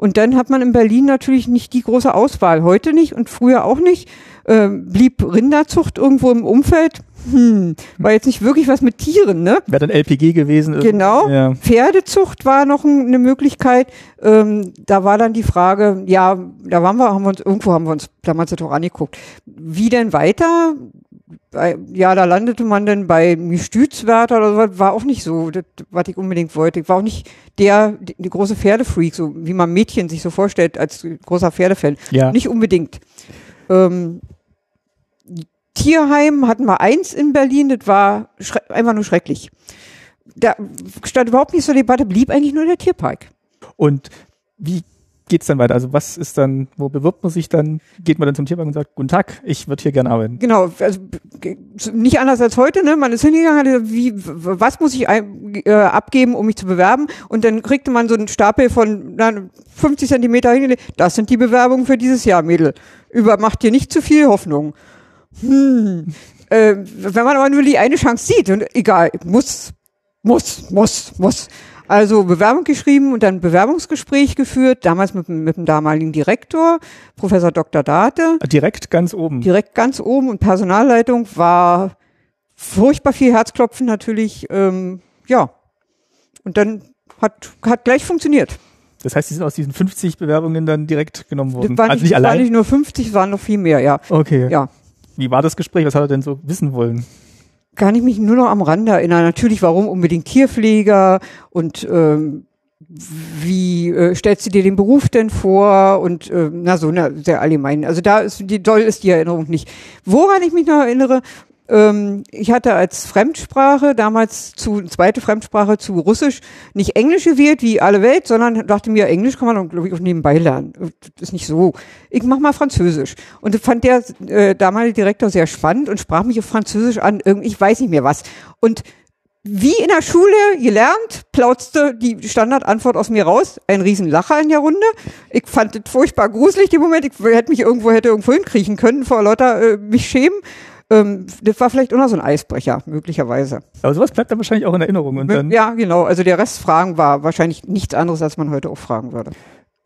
Und dann hat man in Berlin natürlich nicht die große Auswahl. Heute nicht und früher auch nicht. Ähm, blieb Rinderzucht irgendwo im Umfeld. Hm, war jetzt nicht wirklich was mit Tieren, ne? Wäre dann LPG gewesen. Genau. Ja. Pferdezucht war noch ein, eine Möglichkeit. Ähm, da war dann die Frage, ja, da waren wir, haben wir uns, irgendwo haben wir uns damals das auch angeguckt. Wie denn weiter? Bei, ja, da landete man dann bei Stützwärter oder so, war auch nicht so, das, was ich unbedingt wollte. Ich war auch nicht der, die, die große Pferdefreak, so wie man Mädchen sich so vorstellt als großer Pferdefan. ja. Nicht unbedingt. Ähm, Tierheim hatten wir eins in Berlin, das war einfach nur schrecklich. Da stand überhaupt nicht zur Debatte, blieb eigentlich nur der Tierpark. Und wie geht's dann weiter? Also was ist dann, wo bewirbt man sich dann? Geht man dann zum Tierpark und sagt, guten Tag, ich würde hier gerne arbeiten. Genau, also nicht anders als heute, ne? Man ist hingegangen, hat gesagt, wie, was muss ich äh, abgeben, um mich zu bewerben? Und dann kriegte man so einen Stapel von na, 50 Zentimeter hingelegt. Das sind die Bewerbungen für dieses Jahr, Mädel. Über macht dir nicht zu viel Hoffnung. Hm. Äh, wenn man aber nur die eine Chance sieht und egal, muss, muss, muss, muss. Also Bewerbung geschrieben und dann Bewerbungsgespräch geführt, damals mit, dem- mit dem damaligen Direktor, Professor Dr. Date Direkt ganz oben. direkt ganz oben und Personalleitung war furchtbar viel Herzklopfen natürlich, ähm, ja. Und dann hat, hat gleich funktioniert. Das heißt, Sie sind aus diesen 50 Bewerbungen dann direkt genommen worden. Das waren, also nicht, nicht das waren allein. nicht nur 50, es waren noch viel mehr, ja. Okay. Ja. Wie war das Gespräch? Was hat er denn so wissen wollen? Kann ich mich nur noch am Rande erinnern. Natürlich, warum unbedingt Tierpfleger und ähm, wie äh, stellst du dir den Beruf denn vor und äh, na so na, sehr allgemein. Also da ist die doll ist die Erinnerung nicht. Woran ich mich noch erinnere, ich hatte als Fremdsprache damals zu zweite Fremdsprache zu Russisch nicht Englisch gewählt wie alle Welt, sondern dachte mir Englisch kann man glaube ich auch nebenbei lernen. Das ist nicht so. Ich mach mal Französisch und das fand der äh, damalige Direktor sehr spannend und sprach mich auf Französisch an. Irgendwie ich weiß nicht mehr was und wie in der Schule gelernt, plauzte die Standardantwort aus mir raus. Ein Riesenlacher in der Runde. Ich fand es furchtbar gruselig, den Moment. Ich hätte mich irgendwo, hätte irgendwo hinkriechen können vor lauter äh, mich schämen. Ähm, das war vielleicht auch noch so ein Eisbrecher, möglicherweise. Aber sowas bleibt dann wahrscheinlich auch in Erinnerung. Und dann, ja, genau. Also der Rest Fragen war wahrscheinlich nichts anderes, als man heute auch fragen würde.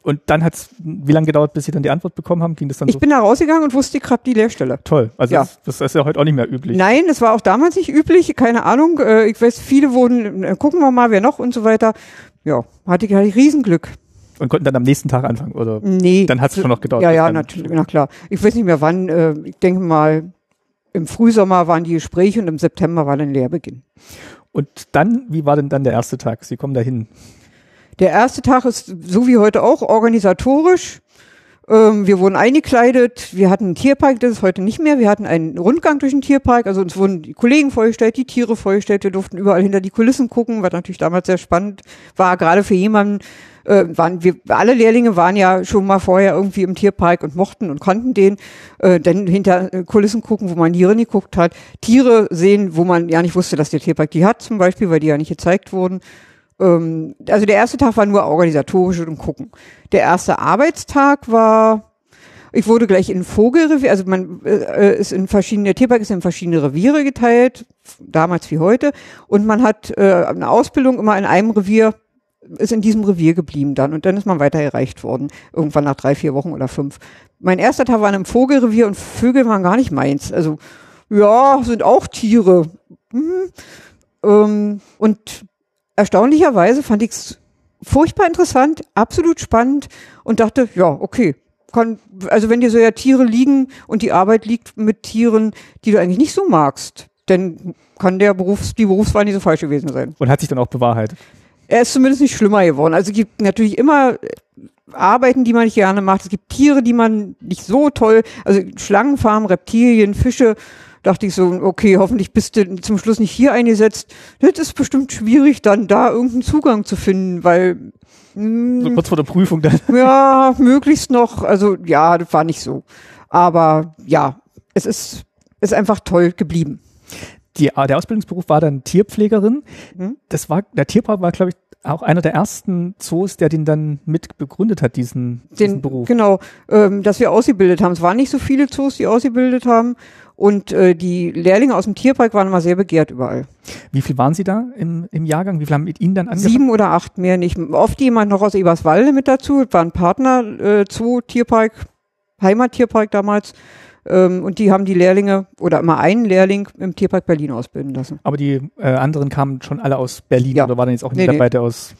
und dann hat's, wie lange gedauert, bis Sie dann die Antwort bekommen haben? Ging das dann Ich so bin da rausgegangen und wusste, hab die Lehrstelle. toll? Also Ja. das, das ist ja heute auch nicht mehr üblich. Nein, das war auch damals nicht üblich, keine Ahnung. Äh, ich weiß, viele wurden, äh, gucken wir mal, wer noch und so weiter. Ja, hatte ich, hatte ich Riesenglück. Und konnten dann am nächsten Tag anfangen, oder? Nee. Dann hat's schon noch gedauert, Ja, ja, natürlich, na klar. Ich weiß nicht mehr wann. Äh, ich denke mal, im Frühsommer waren die Gespräche und im September war dann Lehrbeginn. Und dann, wie war denn dann der erste Tag? Sie kommen dahin. Der erste Tag ist so wie heute auch organisatorisch. Ähm, wir wurden eingekleidet, wir hatten einen Tierpark, das ist heute nicht mehr. Wir hatten einen Rundgang durch den Tierpark, also uns wurden die Kollegen vorgestellt, die Tiere vorgestellt, wir durften überall hinter die Kulissen gucken, was natürlich damals sehr spannend war, gerade für jemanden, äh, waren wir, alle Lehrlinge waren ja schon mal vorher irgendwie im Tierpark und mochten und konnten den, äh, dann hinter äh, Kulissen gucken, wo man Tiere nie geguckt hat, Tiere sehen, wo man ja nicht wusste, dass der Tierpark die hat zum Beispiel, weil die ja nicht gezeigt wurden. Ähm, also der erste Tag war nur organisatorisch und gucken. Der erste Arbeitstag war, ich wurde gleich in Vogelrevier, also man äh, ist in verschiedene, der Tierpark ist in verschiedene Reviere geteilt, damals wie heute, und man hat äh, eine Ausbildung immer in einem Revier, ist in diesem Revier geblieben dann und dann ist man weiter erreicht worden, irgendwann nach drei, vier Wochen oder fünf. Mein erster Tag war in einem Vogelrevier und Vögel waren gar nicht meins. Also ja, sind auch Tiere. Mhm. Ähm, und erstaunlicherweise fand ich es furchtbar interessant, absolut spannend und dachte, ja, okay, kann, also wenn dir so ja Tiere liegen und die Arbeit liegt mit Tieren, die du eigentlich nicht so magst, dann kann der Berufs, die Berufswahl nicht so falsch gewesen sein. Und hat sich dann auch bewahrheitet. Er ist zumindest nicht schlimmer geworden. Also es gibt natürlich immer Arbeiten, die man nicht gerne macht. Es gibt Tiere, die man nicht so toll, also Schlangenfarmen, Reptilien, Fische, dachte ich so, okay, hoffentlich bist du zum Schluss nicht hier eingesetzt. Das ist bestimmt schwierig, dann da irgendeinen Zugang zu finden, weil mh, so kurz vor der Prüfung dann. Ja, möglichst noch. Also ja, das war nicht so. Aber ja, es ist, ist einfach toll geblieben. Die, der Ausbildungsberuf war dann Tierpflegerin. Mhm. Das war, der Tierpark war, glaube ich, auch einer der ersten Zoos, der den dann mit begründet hat, diesen, diesen Den, Beruf. genau, ähm, dass wir ausgebildet haben. Es waren nicht so viele Zoos, die ausgebildet haben. Und äh, die Lehrlinge aus dem Tierpark waren immer sehr begehrt überall. Wie viel waren Sie da im, im Jahrgang? Wie viel haben mit Ihnen dann angefangen? Sieben oder acht mehr nicht. Oft jemand noch aus Eberswalde mit dazu. Das war ein Partner, äh, Zoo, Tierpark, Heimattierpark damals. Ähm, und die haben die Lehrlinge oder immer einen Lehrling im Tierpark Berlin ausbilden lassen. Aber die äh, anderen kamen schon alle aus Berlin Ja. oder war dann jetzt auch Nee, nicht nee. dabei, der aus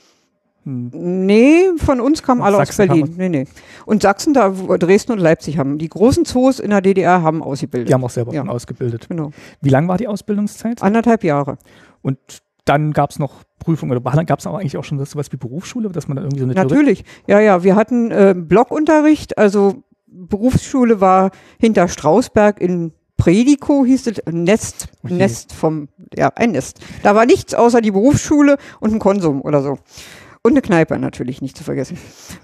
hm, Nee, von uns kamen alle Sachsen aus Berlin. Nee, nee. Und Sachsen, da Dresden und Leipzig haben. Die großen Zoos in der DDR haben ausgebildet. die haben auch selber Ja. schon ausgebildet. Genau. Wie lang war die Ausbildungszeit? Anderthalb Jahre. Und dann gab es noch Prüfungen oder gab es auch eigentlich auch schon so was wie Berufsschule, dass man dann irgendwie so eine Theorie- Natürlich. Ja, ja. Wir hatten äh, Blockunterricht, also Berufsschule war hinter Strausberg in Prediko hieß es, ein Nest, Okay. Nest vom, ja, ein Nest. Da war nichts außer die Berufsschule und ein Konsum oder so. Und eine Kneipe natürlich, nicht zu vergessen.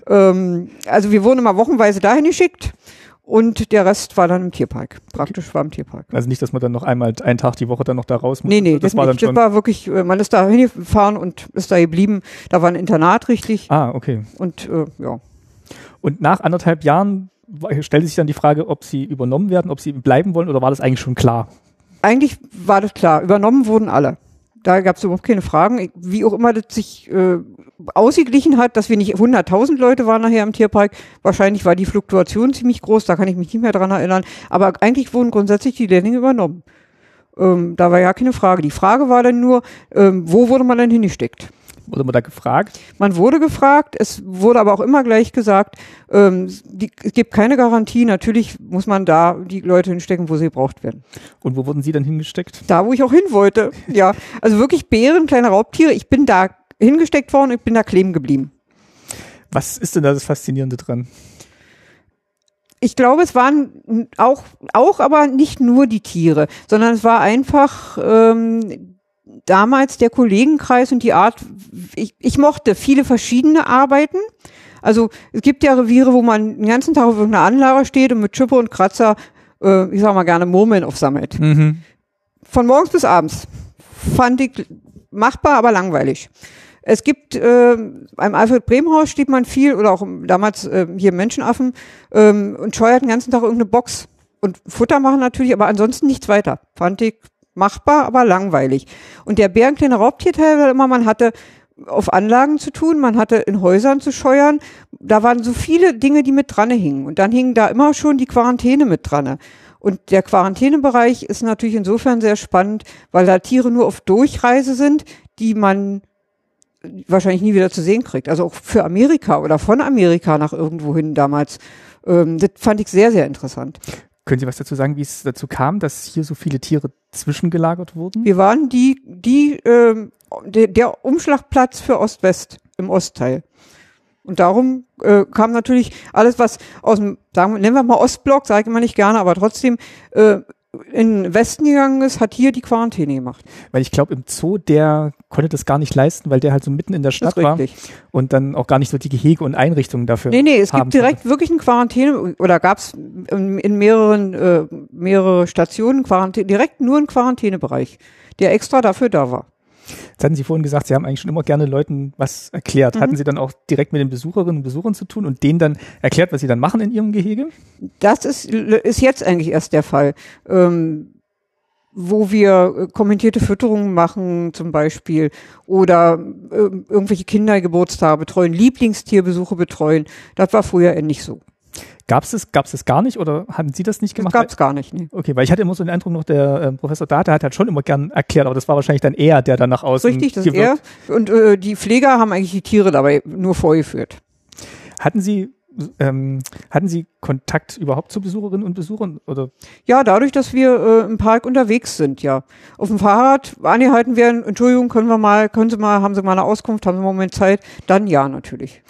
Ähm, also wir wurden immer wochenweise dahin geschickt und der Rest war dann im Tierpark. Praktisch war im Tierpark. Also nicht, dass man dann noch einmal einen Tag die Woche dann noch da raus muss. Nee, nee, das, das, war dann nicht. das schon. war wirklich, äh, man ist da hingefahren und ist da geblieben. Da war ein Internat richtig ah, okay. und äh, ja. Und nach anderthalb Jahren stellte sich dann die Frage, ob sie übernommen werden, ob sie bleiben wollen oder war das eigentlich schon klar? Eigentlich war das klar. Übernommen wurden alle. Da gab es überhaupt keine Fragen. Wie auch immer das sich äh, ausgeglichen hat, dass wir nicht 100.000 Leute waren nachher im Tierpark. Wahrscheinlich war die Fluktuation ziemlich groß, da kann ich mich nicht mehr dran erinnern. Aber eigentlich wurden grundsätzlich die Lehrlinge übernommen. Ähm, da war ja keine Frage. Die Frage war dann nur, ähm, wo wurde man denn hingesteckt? Wurde man da gefragt? Man wurde gefragt, es wurde aber auch immer gleich gesagt, ähm, die, es gibt keine Garantie. Natürlich muss man da die Leute hinstecken, wo sie gebraucht werden. Und wo wurden sie dann hingesteckt? Da, wo ich auch hin wollte. Ja, also wirklich Bären, kleine Raubtiere. Ich bin da hingesteckt worden, ich bin da kleben geblieben. Was ist denn da das Faszinierende dran? Ich glaube, es waren auch, auch aber nicht nur die Tiere, sondern es war einfach ähm, damals der Kollegenkreis und die Art, ich, ich mochte viele verschiedene Arbeiten. Also es gibt ja Reviere, wo man den ganzen Tag auf irgendeiner Anlage steht und mit Schippe und Kratzer, äh, ich sag mal gerne, Murmeln aufsammelt. Mhm. Von morgens bis abends. Fand ich machbar, aber langweilig. Es gibt äh, beim Alfred Bremhaus steht man viel oder auch damals äh, hier Menschenaffen ähm, und scheuert den ganzen Tag irgendeine Box und Futter machen natürlich, aber ansonsten nichts weiter. Fand ich machbar, aber langweilig. Und der Bärenkleine Raubtierteil war immer, man hatte auf Anlagen zu tun, man hatte in Häusern zu scheuern. Da waren so viele Dinge, die mit dran hingen. Und dann hing da immer schon die Quarantäne mit dran. Und der Quarantänebereich ist natürlich insofern sehr spannend, weil da Tiere nur auf Durchreise sind, die man wahrscheinlich nie wieder zu sehen kriegt. Also auch für Amerika oder von Amerika nach irgendwohin damals. Ähm, das fand ich sehr, sehr interessant. Können Sie was dazu sagen, wie es dazu kam, dass hier so viele Tiere zwischengelagert wurden? Wir waren die, die, ähm, der, der Umschlagplatz für Ost-West im Ostteil. Und darum äh, kam natürlich alles, was aus dem, sagen nennen wir mal Ostblock, sage ich immer nicht gerne, aber trotzdem äh, in den Westen gegangen ist, hat hier die Quarantäne gemacht. Weil ich glaube, im Zoo, der konnte das gar nicht leisten, weil der halt so mitten in der Stadt war und dann auch gar nicht so die Gehege und Einrichtungen dafür. Nee, nee, es gibt direkt konnte. wirklich eine Quarantäne oder gab es in, in, mehreren äh, mehrere Stationen Quarantäne, direkt nur einen Quarantänebereich, der extra dafür da war. Jetzt hatten Sie vorhin gesagt, Sie haben eigentlich schon immer gerne Leuten was erklärt. Mhm. Hatten Sie dann auch direkt mit den Besucherinnen und Besuchern zu tun und denen dann erklärt, was Sie dann machen in Ihrem Gehege? Das ist, ist jetzt eigentlich erst der Fall. Ähm, wo wir äh, kommentierte Fütterungen machen zum Beispiel oder äh, irgendwelche Kindergeburtstage betreuen, Lieblingstierbesuche betreuen. Das war früher nicht so. Gab es das, gab's das gar nicht oder hatten Sie das nicht gemacht? Das gab es gar nicht. Nee. Okay, weil ich hatte immer so den Eindruck noch, der äh, Professor Data hat halt schon immer gern erklärt, aber das war wahrscheinlich dann er, der dann nach außen Richtig, das ist er. Und äh, die Pfleger haben eigentlich die Tiere dabei nur vorgeführt. Hatten Sie ähm, hatten Sie Kontakt überhaupt zu Besucherinnen und Besuchern? Oder? Ja, dadurch, dass wir äh, im Park unterwegs sind, ja. Auf dem Fahrrad angehalten werden, Entschuldigung, können wir mal, können Sie mal, haben Sie mal eine Auskunft, haben Sie mal einen Moment Zeit? Dann ja, natürlich.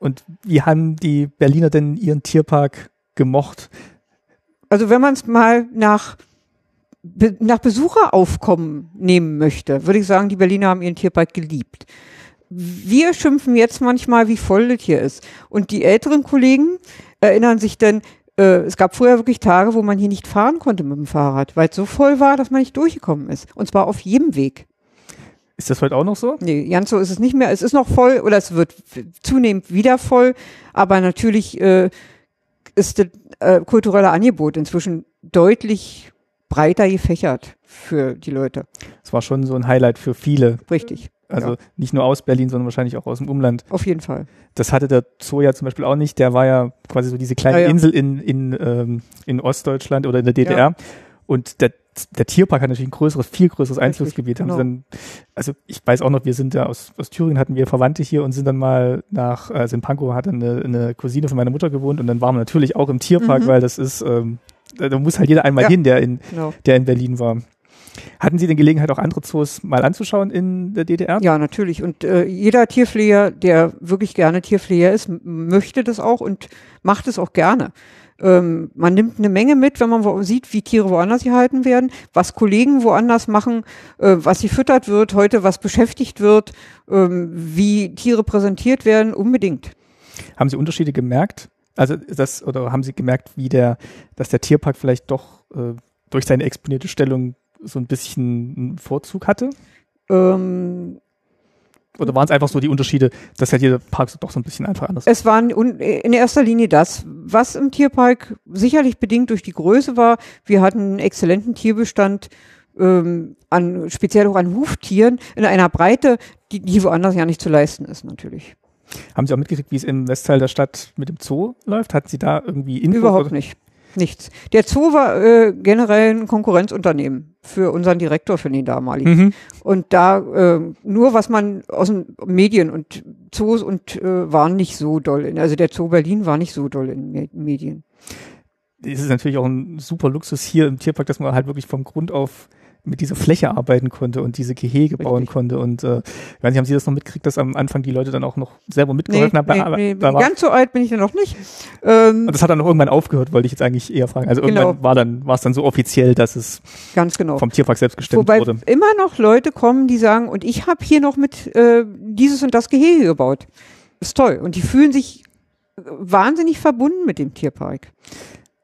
Und wie haben die Berliner denn ihren Tierpark gemocht? Also wenn man es mal nach, be, nach Besucheraufkommen nehmen möchte, würde ich sagen, die Berliner haben ihren Tierpark geliebt. Wir schimpfen jetzt manchmal, wie voll das hier ist. Und die älteren Kollegen erinnern sich denn, äh, es gab früher wirklich Tage, wo man hier nicht fahren konnte mit dem Fahrrad, weil es so voll war, dass man nicht durchgekommen ist. Und zwar auf jedem Weg. Ist das heute auch noch so? Nee, ganz so ist es nicht mehr. Es ist noch voll oder es wird zunehmend wieder voll, aber natürlich äh, ist das äh, kulturelle Angebot inzwischen deutlich breiter gefächert für die Leute. Es war schon so ein Highlight für viele. Richtig. Also ja. nicht nur aus Berlin, sondern wahrscheinlich auch aus dem Umland. Auf jeden Fall. Das hatte der Zoo ja zum Beispiel auch nicht. Der war ja quasi so diese kleine ja, ja. Insel in, in, ähm, in Ostdeutschland oder in der DDR. Und der der Tierpark hat natürlich ein größeres, viel größeres Einflussgebiet. Genau. Dann, also ich weiß auch noch, wir sind ja aus, aus Thüringen, hatten wir Verwandte hier und sind dann mal nach, also in Pankow hat eine, eine Cousine von meiner Mutter gewohnt und dann waren wir natürlich auch im Tierpark, mhm. weil das ist, ähm, da muss halt jeder einmal ja. hin, der in, genau. der in Berlin war. Hatten Sie denn Gelegenheit, auch andere Zoos mal anzuschauen in der DDR? Ja, natürlich. Und äh, jeder Tierpfleger, der wirklich gerne Tierpfleger ist, möchte das auch und macht es auch gerne. Ähm, man nimmt eine Menge mit, wenn man sieht, wie Tiere woanders gehalten werden, was Kollegen woanders machen, äh, was gefüttert wird, heute was beschäftigt wird, ähm, wie Tiere präsentiert werden, unbedingt. Haben Sie Unterschiede gemerkt? Also das, oder haben Sie gemerkt, wie der, dass der Tierpark vielleicht doch äh, durch seine exponierte Stellung so ein bisschen einen Vorzug hatte? Ähm, oder waren es einfach so die Unterschiede, dass halt jeder Park doch so ein bisschen einfach anders Es waren in erster Linie das, was im Tierpark sicherlich bedingt durch die Größe war. Wir hatten einen exzellenten Tierbestand, ähm, an, speziell auch an Huftieren, in einer Breite, die, die woanders ja nicht zu leisten ist, natürlich. Haben Sie auch mitgekriegt, wie es im Westteil der Stadt mit dem Zoo läuft? Hatten Sie da irgendwie Infos? Überhaupt nicht. Nichts. Der Zoo war äh, generell ein Konkurrenzunternehmen für unseren Direktor, für den damaligen. Mhm. Und da äh, nur was man aus den Medien und Zoos und äh, waren nicht so doll. In, also der Zoo Berlin war nicht so doll in Medien. Es ist natürlich auch ein super Luxus hier im Tierpark, dass man halt wirklich vom Grund auf mit dieser Fläche arbeiten konnte und diese Gehege Richtig. bauen konnte. Und äh, ich weiß nicht, haben Sie das noch mitgekriegt, dass am Anfang die Leute dann auch noch selber mitgeholfen nee, haben? Nee, nee, ganz so alt bin ich dann noch nicht. Ähm, und das hat dann noch irgendwann aufgehört, wollte ich jetzt eigentlich eher fragen. Also genau. irgendwann war dann war es dann so offiziell, dass es ganz genau. vom Tierpark selbst gestimmt Wobei wurde. immer noch Leute kommen, die sagen, und ich habe hier noch mit äh, dieses und das Gehege gebaut. ist toll. Und die fühlen sich wahnsinnig verbunden mit dem Tierpark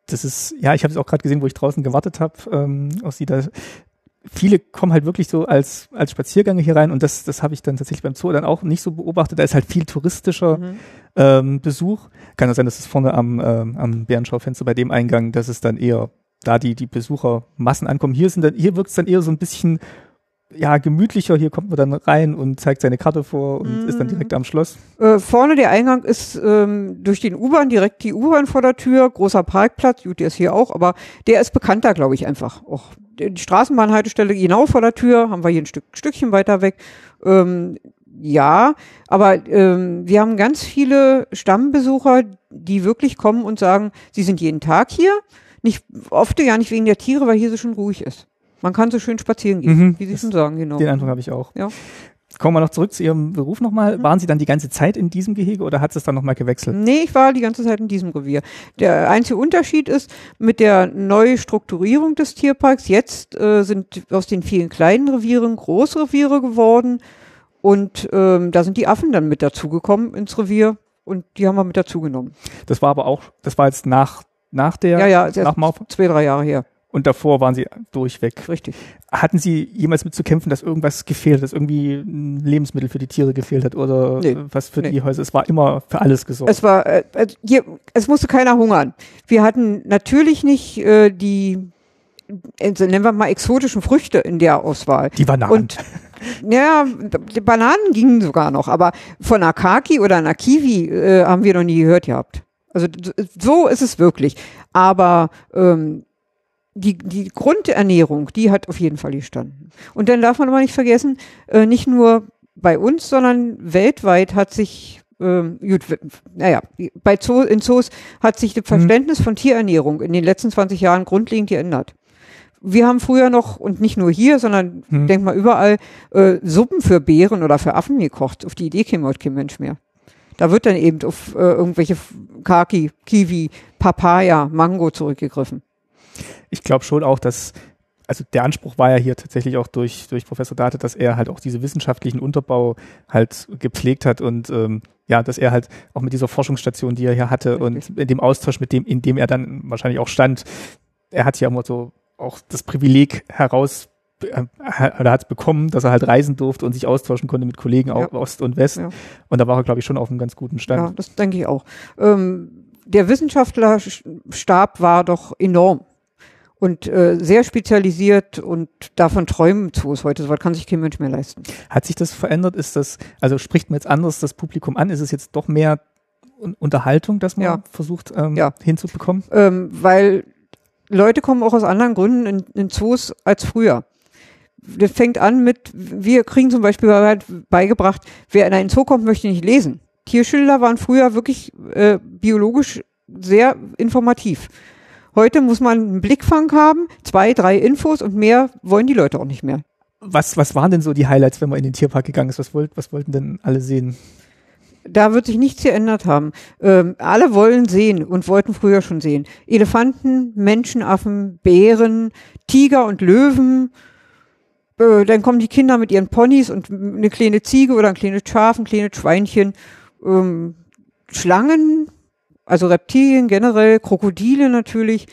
das ist, ja, ich habe es auch gerade gesehen, wo ich draußen gewartet habe, ähm, aus die da viele kommen halt wirklich so als, als Spaziergänge hier rein und das, das habe ich dann tatsächlich beim Zoo dann auch nicht so beobachtet. Da ist halt viel touristischer mhm. ähm, Besuch. Kann ja sein, dass es vorne am, ähm, am Bärenschaufenster bei dem Eingang, dass es dann eher da die, die Besuchermassen ankommen. Hier sind dann, hier wirkt es dann eher so ein bisschen ja, gemütlicher. Hier kommt man dann rein und zeigt seine Karte vor und mm. ist dann direkt am Schloss. Äh, vorne der Eingang ist ähm, durch den U-Bahn, direkt die U-Bahn vor der Tür, großer Parkplatz, gut, der ist hier auch, aber der ist bekannter, glaube ich, einfach. Auch die Straßenbahnhaltestelle genau vor der Tür, haben wir hier ein Stück, Stückchen weiter weg. Ähm, ja, aber ähm, wir haben ganz viele Stammbesucher, die wirklich kommen und sagen, sie sind jeden Tag hier. Nicht oft ja nicht wegen der Tiere, weil hier so schön ruhig ist. Man kann so schön spazieren gehen, mhm, wie Sie schon sagen, genau. Den Eindruck habe ich auch. Ja. Kommen wir noch zurück zu Ihrem Beruf nochmal. Waren Sie dann die ganze Zeit in diesem Gehege oder hat es dann nochmal gewechselt? Nee, ich war die ganze Zeit in diesem Revier. Der einzige Unterschied ist mit der Neustrukturierung des Tierparks. Jetzt äh, sind aus den vielen kleinen Revieren Großreviere geworden und ähm, da sind die Affen dann mit dazugekommen ins Revier und die haben wir mit dazugenommen. Das war aber auch, das war jetzt nach, nach der, Ja, ja, erst nach Mauer zwei, drei Jahre her. Und davor waren Sie durchweg. Richtig. Hatten Sie jemals mit zu kämpfen, dass irgendwas gefehlt hat, dass irgendwie ein Lebensmittel für die Tiere gefehlt hat oder Nee. was für Nee. die Häuser? Es war immer für alles gesorgt. Es war, äh, äh, hier, es musste keiner hungern. Wir hatten natürlich nicht äh, die, äh, nennen wir mal exotischen Früchte in der Auswahl. die Bananen. Und ja, die Bananen gingen sogar noch, aber von einer Kaki oder einer Kiwi äh, haben wir noch nie gehört gehabt. Also so ist es wirklich. Aber ähm, die, die Grundernährung, die hat auf jeden Fall gestanden. Und dann darf man aber nicht vergessen, äh, nicht nur bei uns, sondern weltweit hat sich ähm, gut, naja, bei Zoo, in Zoos hat sich das Verständnis von Tierernährung in den letzten 20 Jahren grundlegend geändert. Wir haben früher noch, und nicht nur hier, sondern Hm. denk mal überall, äh, Suppen für Bären oder für Affen gekocht. Auf die Idee käme heute kein Mensch mehr. Da wird dann eben auf äh, irgendwelche Kaki, Kiwi, Papaya, Mango zurückgegriffen. Ich glaube schon auch, dass, also der Anspruch war ja hier tatsächlich auch durch, durch Professor Date, dass er halt auch diese wissenschaftlichen Unterbau halt gepflegt hat und ähm, ja, dass er halt auch mit dieser Forschungsstation, die er hier hatte Richtig. und in dem Austausch mit dem, in dem er dann wahrscheinlich auch stand, er hat ja immer so auch das Privileg heraus äh, oder hat es bekommen, dass er halt reisen durfte und sich austauschen konnte mit Kollegen auch Ja. Ost und West. Ja. Und da war er, glaube ich, schon auf einem ganz guten Ja, Stand. das denke ich auch. Ähm, der Wissenschaftlerstab war doch enorm und äh, sehr spezialisiert und davon träumen Zoos heute. So was kann sich kein Mensch mehr leisten. Hat sich das verändert? Ist das, also spricht man jetzt anders das Publikum an? Ist es jetzt doch mehr Un Unterhaltung, dass man Ja. versucht ähm, Ja. hinzubekommen? Ähm, weil Leute kommen auch aus anderen Gründen in, in Zoos als früher. Das fängt an mit, wir kriegen zum Beispiel halt beigebracht, wer in einen Zoo kommt, möchte nicht lesen. Tierschilder waren früher wirklich äh, biologisch sehr informativ. Heute muss man einen Blickfang haben, zwei, drei Infos und mehr wollen die Leute auch nicht mehr. Was, was waren denn so die Highlights, wenn man in den Tierpark gegangen ist? Was, wollt, was wollten denn alle sehen? Da wird sich nichts geändert haben. Ähm, alle wollen sehen und wollten früher schon sehen. Elefanten, Menschenaffen, Bären, Tiger und Löwen. Äh, dann kommen die Kinder mit ihren Ponys und eine kleine Ziege oder ein kleines Schaf, ein kleines Schweinchen. Ähm, Schlangen, also Reptilien generell, Krokodile natürlich.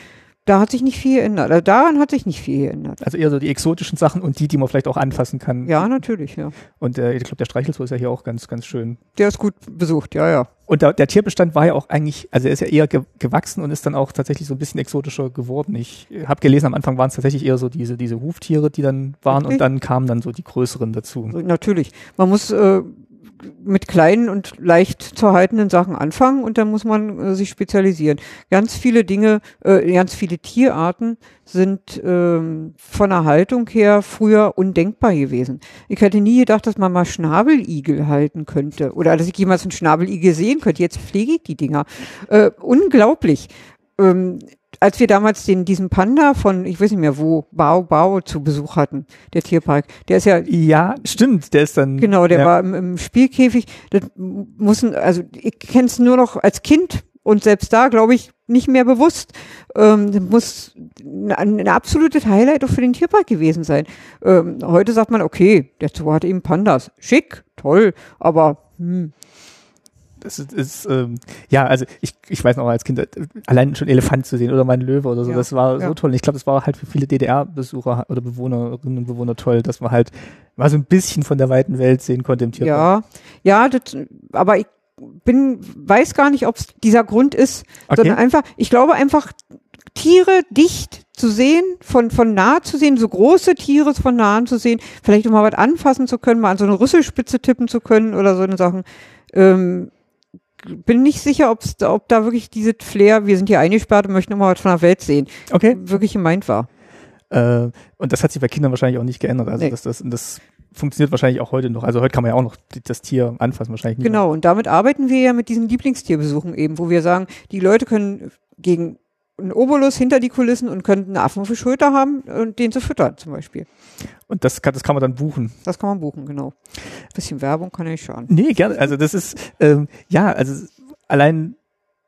Da hat sich nicht viel geändert. Also daran hat sich nicht viel geändert. Also eher so die exotischen Sachen und die, die man vielleicht auch anfassen kann. Ja, natürlich, ja. Und äh, ich glaube, der Streichelzoo ist ja hier auch ganz, ganz schön. Der ist gut besucht, ja, ja. Und der, der Tierbestand war ja auch eigentlich, also er ist ja eher ge gewachsen und ist dann auch tatsächlich so ein bisschen exotischer geworden. Ich habe gelesen, am Anfang waren es tatsächlich eher so diese, diese Huftiere, die dann waren Okay. und dann kamen dann so die größeren dazu. Natürlich. Man muss äh, mit kleinen und leicht zu haltenden Sachen anfangen und dann muss man äh, sich spezialisieren. Ganz viele Dinge, äh, ganz viele Tierarten sind ähm, von der Haltung her früher undenkbar gewesen. Ich hätte nie gedacht, dass man mal Schnabeligel halten könnte oder dass ich jemals einen Schnabeligel sehen könnte. Jetzt pflege ich die Dinger. Äh, unglaublich. Ähm, als wir damals den, diesen Panda von, ich weiß nicht mehr wo, Bao Bao zu Besuch hatten, der Tierpark, der ist ja Ja, stimmt, der ist dann. Genau, der ja. war im, im Spielkäfig. Das müssen, also ich kenne es nur noch als Kind und selbst da glaube ich nicht mehr bewusst. Ähm, muss ein, ein absolutes Highlight auch für den Tierpark gewesen sein. Ähm, heute sagt man, okay, der Zoo hat eben Pandas. Schick, toll, aber hm, Das ist, ist ähm, ja, also ich, ich weiß noch als Kind, äh, allein schon Elefant zu sehen oder mein Löwe oder so, Ja, das war ja. so toll. Und ich glaube, das war halt für viele DDR-Besucher oder Bewohnerinnen und Bewohner toll, dass man halt mal so ein bisschen von der weiten Welt sehen konnte im Tierpark. ja, ja, das, aber ich bin, weiß gar nicht, ob es dieser Grund ist, sondern Okay. einfach, ich glaube einfach, Tiere dicht zu sehen, von, von nah zu sehen, so große Tiere von nahen zu sehen, vielleicht mal was anfassen zu können, mal an so eine Rüsselspitze tippen zu können oder so eine Sachen. Ähm, bin nicht sicher, ob's, ob da wirklich diese Flair, wir sind hier eingesperrt und möchten immer was von der Welt sehen, Okay. wirklich gemeint war. Äh, und das hat sich bei Kindern wahrscheinlich auch nicht geändert. Also Nee. das, das, das funktioniert wahrscheinlich auch heute noch. Also heute kann man ja auch noch die- das Tier anfassen, wahrscheinlich nicht. Genau, und damit arbeiten wir ja mit diesen Lieblingstierbesuchen eben, wo wir sagen, die Leute können gegen einen Obolus hinter die Kulissen und könnten einen Affen auf der Schulter haben und den zu füttern zum Beispiel. Und das kann, das kann man dann buchen. Das kann man buchen, genau. Bisschen Werbung kann ja nicht schaden. Nee, gerne. Also das ist, ähm, ja, also allein,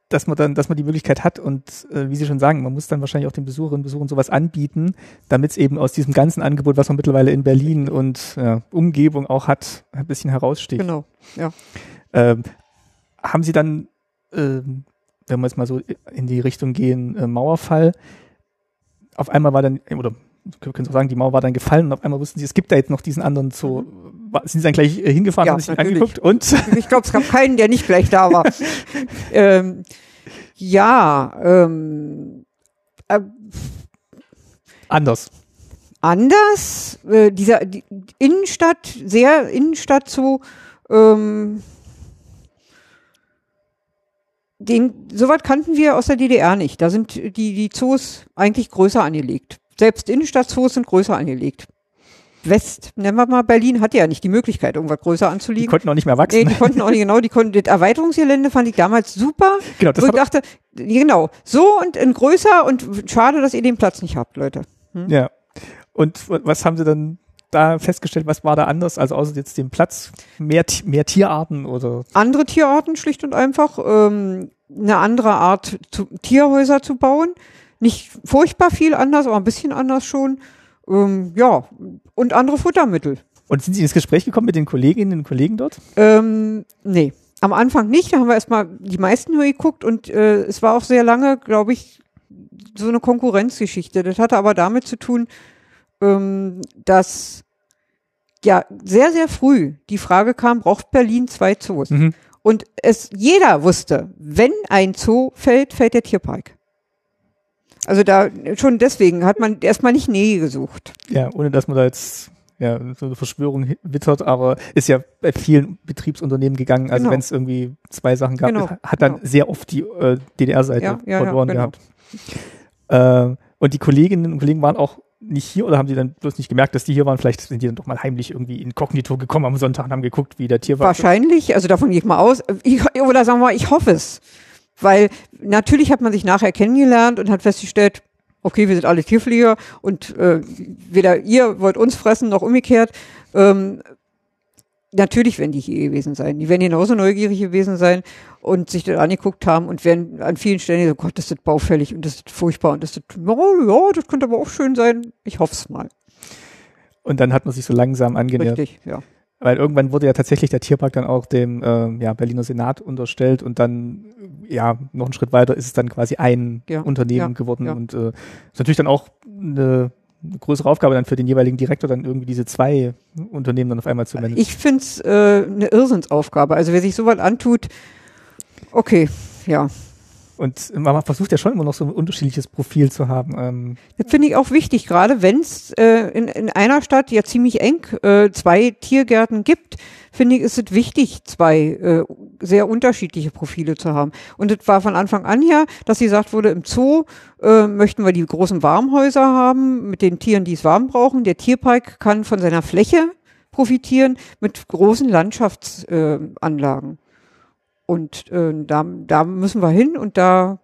dass man dann, dass man die Möglichkeit hat und äh, wie Sie schon sagen, man muss dann wahrscheinlich auch den Besucherinnen und Besuchern sowas anbieten, damit es eben aus diesem ganzen Angebot, was man mittlerweile in Berlin und ja, Umgebung auch hat, ein bisschen heraussticht. Genau, ja. Ähm, haben Sie dann, ähm, wenn wir jetzt mal so in die Richtung gehen, äh, Mauerfall, auf einmal war dann, oder wir können so sagen, die Mauer war dann gefallen und auf einmal wussten sie, es gibt da jetzt noch diesen anderen Zoo. War- Sind sie dann gleich äh, hingefahren, Ja, haben sich natürlich. angeguckt und Ich glaube, es gab keinen, der nicht gleich da war. ähm, ja, ähm, äh, anders. anders. Äh, dieser die Innenstadt, sehr Innenstadt so, ähm, den, soweit kannten wir aus der DDR nicht. Da sind die, die Zoos eigentlich größer angelegt. Selbst Innenstadtzoos sind größer angelegt. West, nennen wir mal Berlin, hatte ja nicht die Möglichkeit, irgendwas größer Die anzulegen. konnten auch nicht mehr wachsen. Nee, die konnten auch nicht genau, die konnten, das Erweiterungsgelände fand ich damals super. genau, das Wo ich dachte, genau, so und in größer und schade, dass ihr den Platz nicht habt, Leute. ja. Und was haben sie dann da festgestellt, was war da anders, also außer jetzt dem Platz, mehr, mehr Tierarten oder Andere Tierarten schlicht und einfach, ähm, eine andere Art zu, Tierhäuser zu bauen. Nicht furchtbar viel anders, aber ein bisschen anders schon. Ähm, ja, und andere Futtermittel. und sind Sie ins Gespräch gekommen mit den Kolleginnen und Kollegen dort? Ähm, nee, am Anfang nicht. Da haben wir erstmal die meisten nur geguckt und äh, es war auch sehr lange, glaube ich, so eine Konkurrenzgeschichte. Das hatte aber damit zu tun, ähm, dass ja sehr, sehr früh die Frage kam, braucht Berlin zwei Zoos? Mhm. Und es jeder wusste, wenn ein Zoo fällt, fällt der Tierpark. Also da schon deswegen hat man erstmal nicht Nähe gesucht. Ja, ohne dass man da jetzt ja, so eine Verschwörung wittert, aber ist ja bei vielen Betriebsunternehmen gegangen. Also Genau. wenn es irgendwie zwei Sachen gab, Genau, hat dann genau. sehr oft die äh, DDR-Seite Ja, ja, ja, verloren genau. gehabt. Äh, und die Kolleginnen und Kollegen waren auch nicht hier oder haben die dann bloß nicht gemerkt, dass die hier waren? Vielleicht sind die dann doch mal heimlich irgendwie inkognito gekommen am Sonntag und haben geguckt, wie der Tierpark Wahrscheinlich, also davon gehe ich mal aus. Ich, oder sagen wir mal, ich hoffe es. Weil natürlich hat man sich nachher kennengelernt und hat festgestellt, okay, wir sind alle Tierpfleger und äh, weder ihr wollt uns fressen noch umgekehrt. Ähm, natürlich werden die hier gewesen sein. Die werden genauso neugierig gewesen sein und sich das angeguckt haben und werden an vielen Stellen so, Gott, das ist baufällig und das ist furchtbar und das ist, oh, ja, das könnte aber auch schön sein. Ich hoffe es mal. Und dann hat man sich so langsam angenähert. Richtig, ja. Weil irgendwann wurde ja tatsächlich der Tierpark dann auch dem ähm, ja, Berliner Senat unterstellt und dann, ja, noch einen Schritt weiter ist es dann quasi ein Ja, Unternehmen ja, geworden und äh, ist natürlich dann auch eine, eine größere Aufgabe dann für den jeweiligen Direktor, dann irgendwie diese zwei Unternehmen dann auf einmal zu managen. Ich finde es äh, eine Irrsinnsaufgabe. Also wer sich sowas antut, okay, ja. Und man versucht ja schon immer noch so ein unterschiedliches Profil zu haben. Ähm, Das finde ich auch wichtig, gerade wenn es äh, in, in einer Stadt ja ziemlich eng äh, zwei Tiergärten gibt, finde ich, ist es wichtig, zwei äh, sehr unterschiedliche Profile zu haben. Und es war von Anfang an ja, dass gesagt wurde, im Zoo äh, möchten wir die großen Warmhäuser haben mit den Tieren, die es warm brauchen. Der Tierpark kann von seiner Fläche profitieren mit großen Landschaftsanlagen. Äh. Und äh, da, da müssen wir hin und da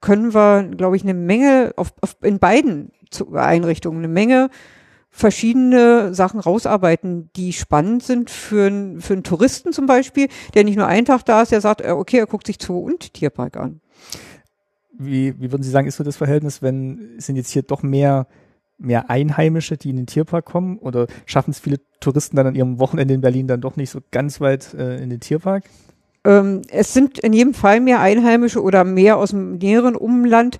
können wir, glaube ich, eine Menge auf, auf, in beiden Einrichtungen eine Menge verschiedene Sachen rausarbeiten, die spannend sind für, für einen Touristen zum Beispiel, der nicht nur einen Tag da ist, der sagt, äh, okay, er guckt sich Zoo und Tierpark an. wie, wie würden Sie sagen, ist so das Verhältnis, wenn sind jetzt hier doch mehr mehr Einheimische, die in den Tierpark kommen? Oder schaffen es viele Touristen dann an ihrem Wochenende in Berlin dann doch nicht so ganz weit äh, in den Tierpark? Ähm, es sind in jedem Fall mehr Einheimische oder mehr aus dem näheren Umland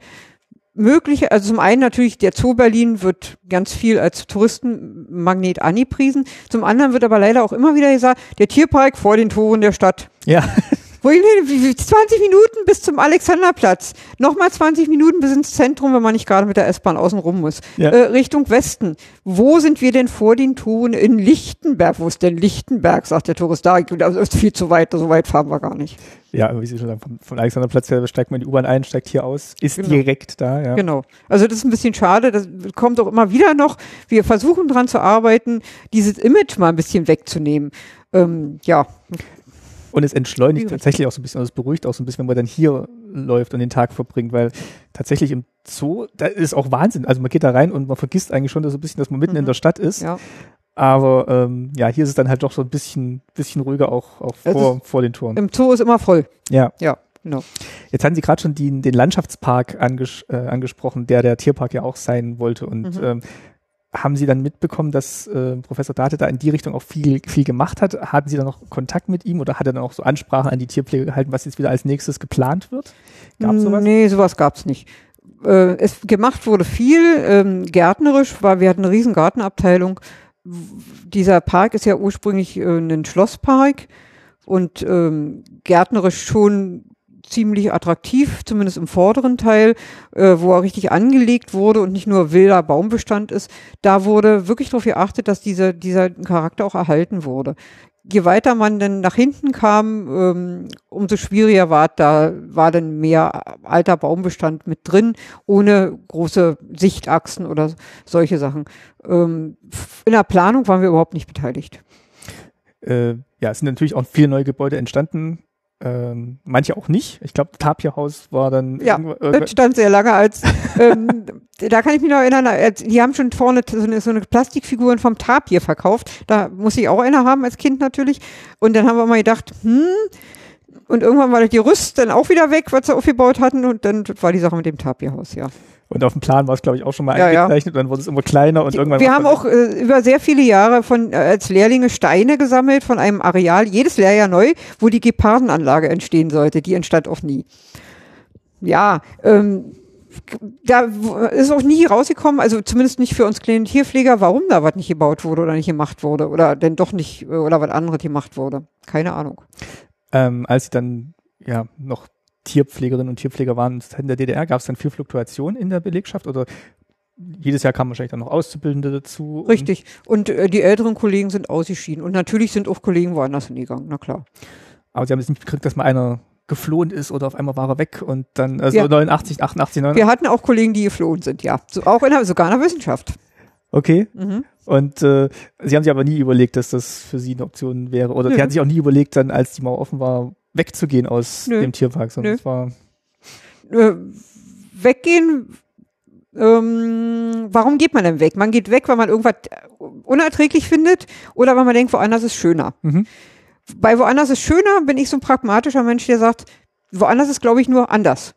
mögliche, also zum einen natürlich der Zoo Berlin wird ganz viel als Touristenmagnet angepriesen, zum anderen wird aber leider auch immer wieder gesagt, der Tierpark vor den Toren der Stadt. Ja, Wo ich, wie- wie- 20 Minuten bis zum Alexanderplatz. Nochmal 20 Minuten bis ins Zentrum, wenn man nicht gerade mit der S-Bahn außen rum muss. Ja. Äh, Richtung Westen. Wo sind wir denn vor den Toren in Lichtenberg? Wo ist denn Lichtenberg, sagt der Tourist. Da das ist viel zu weit, so weit fahren wir gar nicht. ja, aber wie Sie schon sagen, vom, vom Alexanderplatz her steigt man in die U-Bahn ein, steigt hier aus, ist Genau. direkt da, ja. Genau. Also das ist ein bisschen schade. Das kommt auch immer wieder noch. Wir versuchen dran zu arbeiten, dieses Image mal ein bisschen wegzunehmen. Ähm, ja, Und es entschleunigt tatsächlich auch so ein bisschen, und es beruhigt auch so ein bisschen, wenn man dann hier läuft und den Tag verbringt, weil tatsächlich im Zoo, da ist auch Wahnsinn. Also man geht da rein und man vergisst eigentlich schon so ein bisschen, dass man mitten in Mhm. der Stadt ist. ja. Aber ähm, ja, hier ist es dann halt doch so ein bisschen, bisschen ruhiger auch, auch vor, vor den Toren. Im Zoo ist immer voll. Ja. Ja, genau. Jetzt hatten Sie gerade schon die, den Landschaftspark anges äh, angesprochen, der der Tierpark ja auch sein wollte. Und Mhm. ähm, haben Sie dann mitbekommen, dass äh, Professor Date da in die Richtung auch viel, viel gemacht hat? Hatten Sie dann noch Kontakt mit ihm oder hat er dann auch so Ansprachen an die Tierpflege gehalten, was jetzt wieder als nächstes geplant wird? Gab es sowas? Nee, sowas gab's nicht. Äh, es gemacht wurde viel, ähm, gärtnerisch, weil wir hatten eine riesen Gartenabteilung. Dieser Park ist ja ursprünglich äh, ein Schlosspark und ähm, gärtnerisch schon ziemlich attraktiv, zumindest im vorderen Teil, äh, wo er richtig angelegt wurde und nicht nur wilder Baumbestand ist. Da wurde wirklich darauf geachtet, dass dieser, dieser Charakter auch erhalten wurde. Je weiter man dann nach hinten kam, ähm, umso schwieriger war da, war dann mehr alter Baumbestand mit drin, ohne große Sichtachsen oder solche Sachen. Ähm, in der Planung waren wir überhaupt nicht beteiligt. Äh, ja, es sind natürlich auch viele neue Gebäude entstanden. Ähm, manche auch nicht. Ich glaube, Tapia-Haus war dann Ja, Das stand sehr lange als, ähm, da kann ich mich noch erinnern, die haben schon vorne so eine, so eine Plastikfiguren vom Tapir verkauft. Da muss ich auch eine haben als Kind natürlich. Und dann haben wir mal gedacht, hm, und irgendwann war die Rüst dann auch wieder weg, was sie aufgebaut hatten. Und dann war die Sache mit dem Tapirhaus, ja. Und auf dem Plan war es, glaube ich, auch schon mal Ja, ja. eingezeichnet. Dann wurde es immer kleiner und irgendwann. Wir haben auch äh, über sehr viele Jahre von äh, als Lehrlinge Steine gesammelt von einem Areal, jedes Lehrjahr neu, wo die Gepardenanlage entstehen sollte. Die entstand auch nie. Ja, ähm, da ist auch nie rausgekommen, also zumindest nicht für uns kleinen Tierpfleger, warum da was nicht gebaut wurde oder nicht gemacht wurde oder denn doch nicht äh, oder was anderes gemacht wurde. Keine Ahnung. ähm, als sie dann ja noch Tierpflegerinnen und Tierpfleger waren in der DDR, gab es dann viel Fluktuation in der Belegschaft oder jedes Jahr kamen wahrscheinlich dann noch Auszubildende dazu. Richtig. Und äh, die älteren Kollegen sind ausgeschieden. Und natürlich sind auch Kollegen woanders hingegangen, na klar. Aber sie haben jetzt nicht gekriegt, dass mal einer geflohen ist oder auf einmal war er weg und dann, also Ja. 89, 88, 89. Wir hatten auch Kollegen, die geflohen sind, ja. So, auch in der, sogar in der Wissenschaft. Okay. Mhm. Und äh, sie haben sich aber nie überlegt, dass das für sie eine Option wäre. Oder Nö. sie hatten sich auch nie überlegt, dann, als die Mauer offen war, wegzugehen aus Nö. dem Tierpark, sondern Nö. es war. äh, weggehen. Ähm, warum geht man denn weg? Man geht weg, weil man irgendwas unerträglich findet oder weil man denkt, woanders ist schöner. Mhm. Bei woanders ist schöner bin ich so ein pragmatischer Mensch, der sagt, woanders ist, glaube ich, nur anders.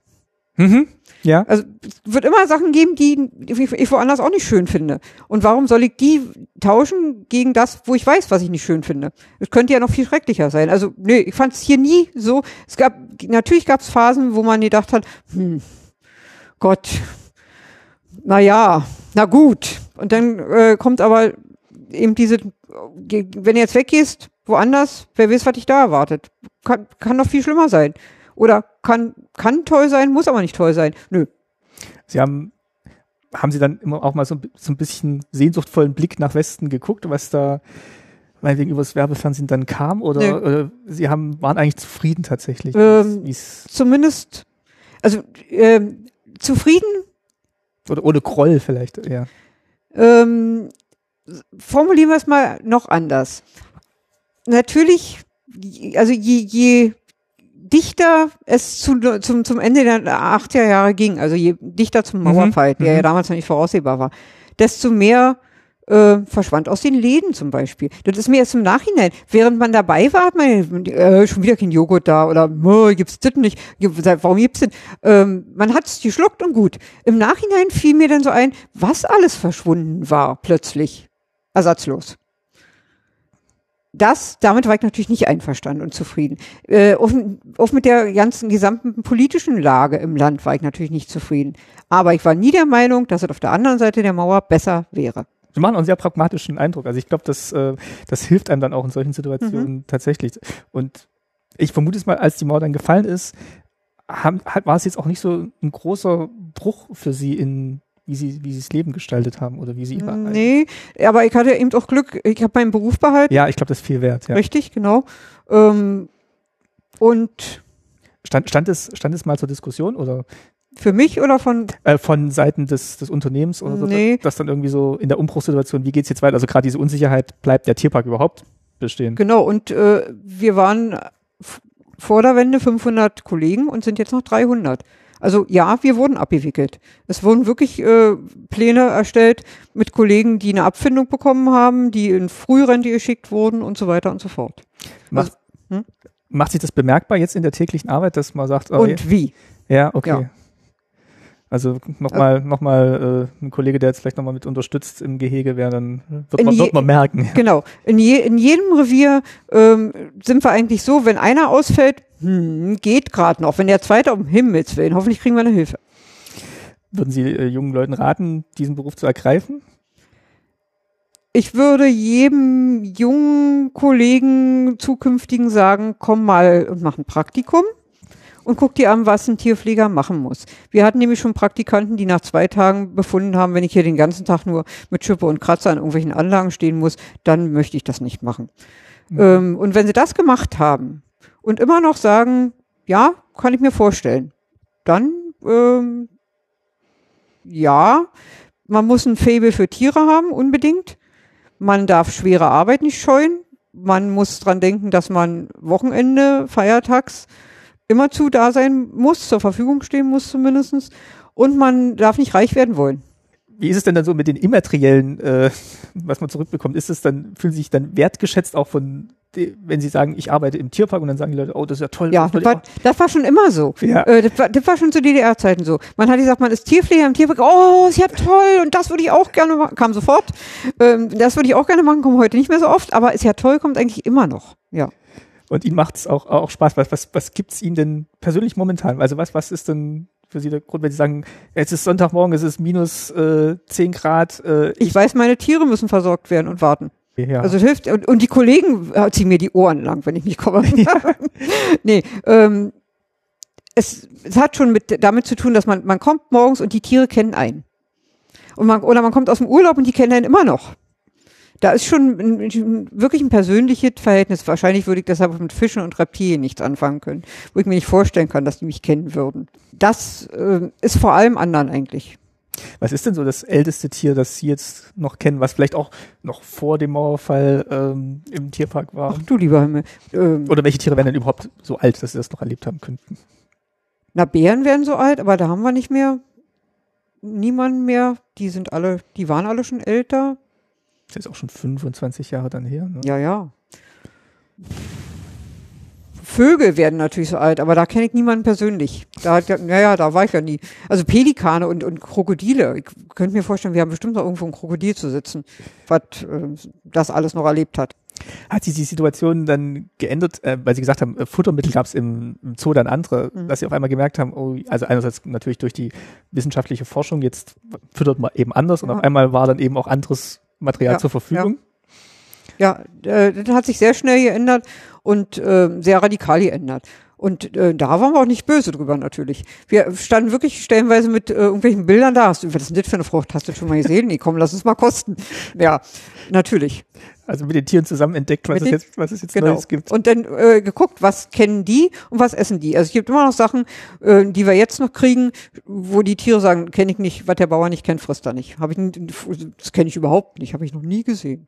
Mhm. Ja. Also es wird immer Sachen geben, die ich woanders auch nicht schön finde. Und warum soll ich die tauschen gegen das, wo ich weiß, was ich nicht schön finde? Es könnte ja noch viel schrecklicher sein. Also nee, ich fand es hier nie so. Es gab natürlich gab es Phasen, wo man gedacht hat, hm, Gott, na ja, na gut. Und dann äh, kommt aber eben diese, wenn du jetzt weggehst, woanders, wer weiß, was dich da erwartet. Kann, kann noch viel schlimmer sein. Oder kann, kann toll sein, muss aber nicht toll sein. Nö. Sie haben, haben Sie dann immer auch mal so, so ein bisschen sehnsuchtvollen Blick nach Westen geguckt, was da meinetwegen übers Werbefernsehen dann kam? Oder, Nee. oder Sie haben, waren eigentlich zufrieden tatsächlich? Ähm, wie's, Zumindest, also ähm, zufrieden, oder ohne Groll vielleicht, ja. ähm, formulieren wir es mal noch anders. Natürlich, also je, je dichter es zu, zum, zum Ende der 80er Jahre ging, also je dichter zum Mhm, Mauerfall, der mhm. ja damals noch nicht voraussehbar war, desto mehr äh, verschwand aus den Läden zum Beispiel. Das ist mir erst im Nachhinein. Während man dabei war, hat man äh, schon wieder kein Joghurt da oder oh, gibt's das nicht? Warum gibt's denn? Ähm, man hat's geschluckt und gut. Im Nachhinein fiel mir dann so ein, was alles verschwunden war plötzlich. Ersatzlos. Das, damit war ich natürlich nicht einverstanden und zufrieden. Äh, auch, auch mit der ganzen gesamten politischen Lage im Land war ich natürlich nicht zufrieden. Aber ich war nie der Meinung, dass es auf der anderen Seite der Mauer besser wäre. Sie machen auch einen sehr pragmatischen Eindruck. Also ich glaube, das, äh, das hilft einem dann auch in solchen Situationen Mhm. tatsächlich. Und ich vermute es mal, als die Mauer dann gefallen ist, haben, hat, war es jetzt auch nicht so ein großer Bruch für Sie in wie sie, wie sie das Leben gestaltet haben oder wie sie ihre Nee, aber ich hatte eben auch Glück, ich habe meinen Beruf behalten. Ja, ich glaube, das ist viel wert. Ja. Richtig, genau. Ähm, und Stand, stand, es, stand es mal zur Diskussion oder für mich oder von äh, von Seiten des, des Unternehmens oder so, Nee. dass dann irgendwie so in der Umbruchssituation, wie geht's jetzt weiter? Also gerade diese Unsicherheit, bleibt der Tierpark überhaupt bestehen? Genau, und äh, wir waren vor der Wende 500 Kollegen und sind jetzt noch 300. Also ja, wir wurden abgewickelt. Es wurden wirklich äh, Pläne erstellt mit Kollegen, die eine Abfindung bekommen haben, die in Frührente geschickt wurden und so weiter und so fort. Macht, Also, hm? macht sich das bemerkbar jetzt in der täglichen Arbeit, dass man sagt, oh, Und wie? ja, okay. Ja. Also nochmal noch mal, äh, ein Kollege, der jetzt vielleicht nochmal mit unterstützt im Gehege wäre, dann wird man, je- wird man merken. Genau. In, je, in jedem Revier ähm, sind wir eigentlich so, wenn einer ausfällt, hm, geht gerade noch. Wenn der zweite, um Himmels Willen, hoffentlich kriegen wir eine Hilfe. Würden Sie äh, jungen Leuten raten, diesen Beruf zu ergreifen? Ich würde jedem jungen Kollegen zukünftigen sagen, komm mal und mach ein Praktikum und guck dir an, was ein Tierpfleger machen muss. Wir hatten nämlich schon Praktikanten, die nach zwei Tagen befunden haben, wenn ich hier den ganzen Tag nur mit Schippe und Kratzer an irgendwelchen Anlagen stehen muss, dann möchte ich das nicht machen. Ähm, und wenn sie das gemacht haben und immer noch sagen, ja, kann ich mir vorstellen, dann ähm, ja, man muss ein Faible für Tiere haben, unbedingt. Man darf schwere Arbeit nicht scheuen. Man muss dran denken, dass man Wochenende, feiertags immerzu da sein muss, zur Verfügung stehen muss zumindestens. Und man darf nicht reich werden wollen. Wie ist es denn dann so mit den immateriellen, äh, was man zurückbekommt? Ist es dann, fühlen Sie sich dann wertgeschätzt auch von, wenn Sie sagen, ich arbeite im Tierpark und dann sagen die Leute, oh, das ist ja toll. Ja, das war, das war schon immer so. Ja. Äh, das, war, das war schon zu DDR-Zeiten so. Man hat gesagt, man ist Tierpfleger im Tierpark. Oh, ist ja toll und das würde ich auch gerne machen. Kam sofort. Ähm, das würde ich auch gerne machen, kommt heute nicht mehr so oft, aber ist ja toll, kommt eigentlich immer noch. Ja. Und Ihnen macht es auch, auch Spaß. Was, was, was gibt es Ihnen denn persönlich momentan? Also was, was ist denn für Sie der Grund, wenn Sie sagen, jetzt ist Sonntagmorgen, es ist minus äh, 10 Grad. Äh, Ich weiß, meine Tiere müssen versorgt werden und warten. ja. Also es hilft. Und, und die Kollegen äh, ziehen mir die Ohren lang, wenn ich nicht komme. nee, ähm, es, es hat schon mit, damit zu tun, dass man, man kommt morgens und die Tiere kennen einen. Und man, oder man kommt aus dem Urlaub und die kennen einen immer noch. Da ist schon ein, wirklich ein persönliches Verhältnis. Wahrscheinlich würde ich deshalb mit Fischen und Reptilien nichts anfangen können, wo ich mir nicht vorstellen kann, dass die mich kennen würden. Das äh, ist vor allem anderen eigentlich. Was ist denn so das älteste Tier, das Sie jetzt noch kennen, was vielleicht auch noch vor dem Mauerfall ähm, im Tierpark war? Ach du lieber Himmel. Ähm, Oder welche Tiere wären denn überhaupt so alt, dass Sie das noch erlebt haben könnten? Na, Bären werden so alt, aber da haben wir nicht mehr niemanden mehr. Die sind alle, die waren alle schon älter. Das ist auch schon 25 Jahre dann her. Ne? Ja, ja. Vögel werden natürlich so alt, aber da kenne ich niemanden persönlich. Da ja, naja, da war ich ja nie. Also Pelikane und, und Krokodile. Ich könnte mir vorstellen, wir haben bestimmt noch irgendwo ein Krokodil zu sitzen, was äh, das alles noch erlebt hat. Hat sich die Situation dann geändert, äh, weil Sie gesagt haben, äh, Futtermittel gab es im, im Zoo dann andere, Mhm. dass Sie auf einmal gemerkt haben, oh, also einerseits natürlich durch die wissenschaftliche Forschung, jetzt füttert man eben anders und Ja. auf einmal war dann eben auch anderes Material Ja, zur Verfügung. Ja, äh, das hat sich sehr schnell geändert und äh, sehr radikal geändert. Und äh, da waren wir auch nicht böse drüber natürlich. Wir standen wirklich stellenweise mit äh, irgendwelchen Bildern da. Hast du, was ist denn das für eine Frucht? Hast du schon mal gesehen? Nee, komm, lass uns mal kosten. Ja, natürlich. Also mit den Tieren zusammen entdeckt, was, Mit es den- jetzt, was es jetzt Genau. Neues gibt. Und dann äh, geguckt, was kennen die und was essen die. Also es gibt immer noch Sachen, äh, die wir jetzt noch kriegen, wo die Tiere sagen, kenne ich nicht, was der Bauer nicht kennt, frisst er nicht. Hab ich, das kenne ich überhaupt nicht, habe ich noch nie gesehen.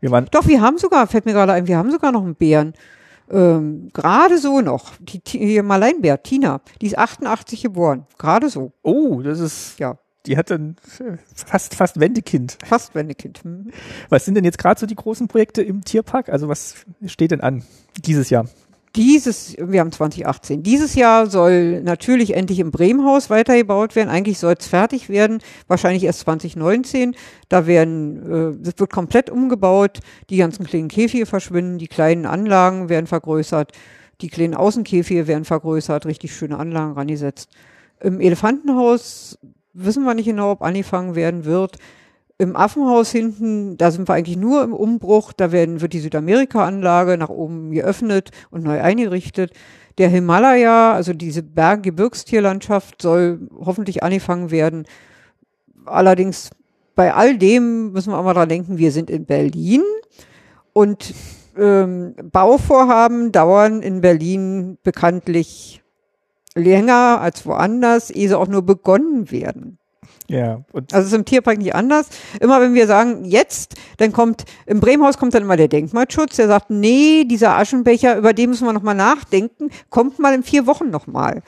Wir waren, Doch, wir haben sogar, fällt mir gerade ein, wir haben sogar noch einen Bären. Ähm, gerade so noch. Die, hier Maleinbär, Tina, die ist 88 geboren. Gerade so. oh, das ist, Ja, die hat dann äh, fast, fast Wendekind. fast Wendekind. Hm. Was sind denn jetzt gerade so die großen Projekte im Tierpark? Also was steht denn an dieses Jahr? Dieses, wir haben 2018. Dieses Jahr soll natürlich endlich im Bremenhaus weitergebaut werden. Eigentlich soll es fertig werden, wahrscheinlich erst 2019. Da werden, äh, das wird komplett umgebaut. Die ganzen kleinen Käfige verschwinden, die kleinen Anlagen werden vergrößert, die kleinen Außenkäfige werden vergrößert, richtig schöne Anlagen rangesetzt. Im Elefantenhaus wissen wir nicht genau, ob angefangen werden wird. Im Affenhaus hinten, da sind wir eigentlich nur im Umbruch. Da werden, wird die Südamerika-Anlage nach oben geöffnet und neu eingerichtet. Der Himalaya, also diese Berg-Gebirgstierlandschaft, soll hoffentlich angefangen werden. Allerdings bei all dem müssen wir auch mal dran denken, wir sind in Berlin und ähm, Bauvorhaben dauern in Berlin bekanntlich länger als woanders, ehe sie auch nur begonnen werden. Ja, und Also es ist im Tierpark nicht anders. Immer wenn wir sagen, jetzt, dann kommt, im Bremenhaus kommt dann immer der Denkmalschutz, der sagt, nee, dieser Aschenbecher, über den müssen wir nochmal nachdenken, kommt mal in vier Wochen nochmal.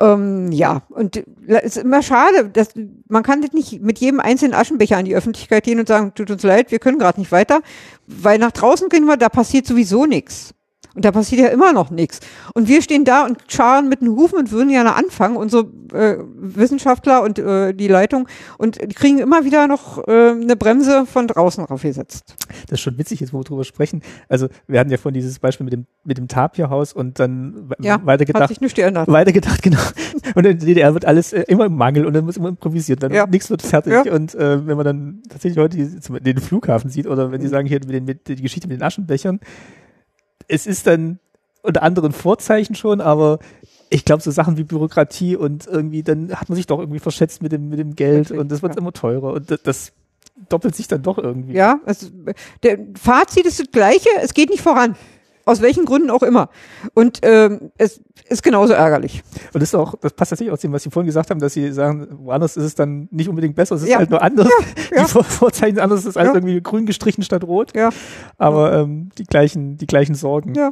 Ähm, ja, und es ist immer schade, dass man kann nicht mit jedem einzelnen Aschenbecher an die Öffentlichkeit gehen und sagen, tut uns leid, wir können gerade nicht weiter, weil nach draußen gehen wir, da passiert sowieso nichts. Und da passiert ja immer noch nichts. Und wir stehen da und scharen mit den Hufen und würden gerne anfangen, unsere äh, Wissenschaftler und äh, die Leitung, und kriegen immer wieder noch äh, eine Bremse von draußen raufgesetzt. Das ist schon witzig, jetzt wo wir drüber sprechen. Also wir hatten ja vorhin dieses Beispiel mit dem, mit dem Tapirhaus und dann ja, weitergedacht. Hat sich nicht geändert. Weitergedacht, genau. Und in der DDR wird alles äh, immer im Mangel und dann muss immer improvisiert. Dann Ja. nichts wird fertig. Ja. Und äh, wenn man dann tatsächlich heute den Flughafen sieht oder wenn Sie sagen hier mit den, mit, die Geschichte mit den Aschenbechern, es ist dann unter anderen Vorzeichen schon, aber ich glaube, so Sachen wie Bürokratie und irgendwie, dann hat man sich doch irgendwie verschätzt mit dem, mit dem Geld Richtig, und das wird ja. immer teurer und das, das doppelt sich dann doch irgendwie. Ja, es, der Fazit ist das gleiche, es geht nicht voran. Aus welchen Gründen auch immer. Und ähm, es ist genauso ärgerlich. Und das ist auch, das passt tatsächlich auch zu dem, was Sie vorhin gesagt haben, dass Sie sagen, woanders ist es dann nicht unbedingt besser, es ist Ja. halt nur anders. ja. Die Vor Vorzeichen sind anders, es ist alles Ja. irgendwie grün gestrichen statt rot. Ja. Aber ähm, die gleichen, die gleichen Sorgen. Ja.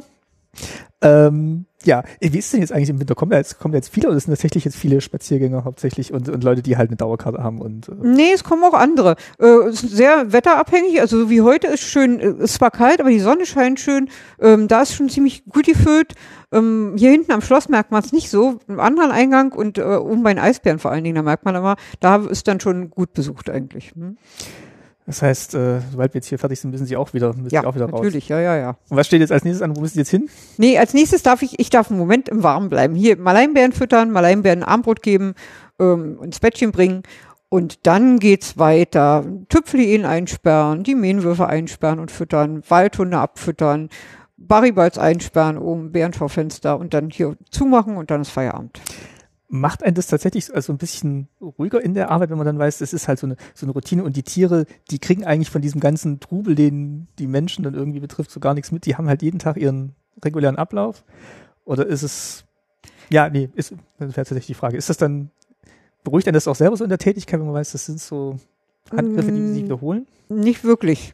Ähm, ja, wie ist denn jetzt eigentlich im Winter? Kommen da jetzt, kommen da jetzt viele oder sind tatsächlich jetzt viele Spaziergänger hauptsächlich und, und Leute, die halt eine Dauerkarte haben und äh, Nee, es kommen auch andere. Äh, ist sehr wetterabhängig. Also so wie heute ist schön, äh, es ist zwar kalt, aber die Sonne scheint schön. Ähm, da ist schon ziemlich gut gefüllt. Ähm, hier hinten am Schloss merkt man es nicht so. Im anderen Eingang und äh, oben bei den Eisbären vor allen Dingen, da merkt man immer, da ist dann schon gut besucht eigentlich. Hm? Das heißt, äh, sobald wir jetzt hier fertig sind, müssen Sie auch wieder, müssen Ja, Sie auch wieder raus. natürlich, ja, ja, ja. Und was steht jetzt als nächstes an? Wo müssen Sie jetzt hin? Nee, als nächstes darf ich, ich darf einen Moment im Warmen bleiben. Hier Maleinbären füttern, Maleinbären Armbrot geben, ähm, ins Bettchen bringen. Und dann geht's weiter. Tüpfelien einsperren, die Mähenwürfe einsperren und füttern, Waldhunde abfüttern, Barryballs einsperren, oben Bärenschaufenster und dann hier zumachen und dann ist Feierabend. Macht einen das tatsächlich also ein bisschen ruhiger in der Arbeit, wenn man dann weiß, das ist halt so eine, so eine Routine und die Tiere, die kriegen eigentlich von diesem ganzen Trubel, den die Menschen dann irgendwie betrifft, so gar nichts mit. Die haben halt jeden Tag ihren regulären Ablauf. Oder ist es, ja, nee, ist, das wäre tatsächlich die Frage. Ist das dann, beruhigt einen das auch selber so in der Tätigkeit, wenn man weiß, das sind so Handgriffe, die sich Mm. wiederholen? Nicht wirklich,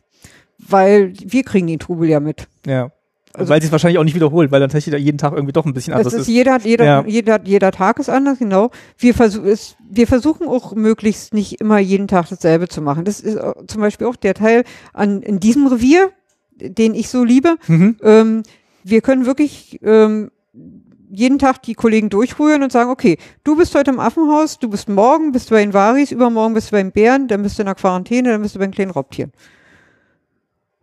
weil wir kriegen den Trubel ja mit. Ja. Also- weil sie es wahrscheinlich auch nicht wiederholt, weil dann tatsächlich jeden Tag irgendwie doch ein bisschen anders ist, ist. jeder, jeder, Ja. jeder, jeder Tag ist anders, genau. Wir, versuch, es, wir versuchen auch möglichst nicht immer jeden Tag dasselbe zu machen. Das ist zum Beispiel auch der Teil an, in diesem Revier, den ich so liebe. Mhm. Ähm, wir können wirklich ähm, jeden Tag die Kollegen durchrühren und sagen, okay, du bist heute im Affenhaus, du bist morgen, bist du bei den Varis, übermorgen bist du beim Bären, dann bist du in der Quarantäne, dann bist du bei den kleinen Raubtieren.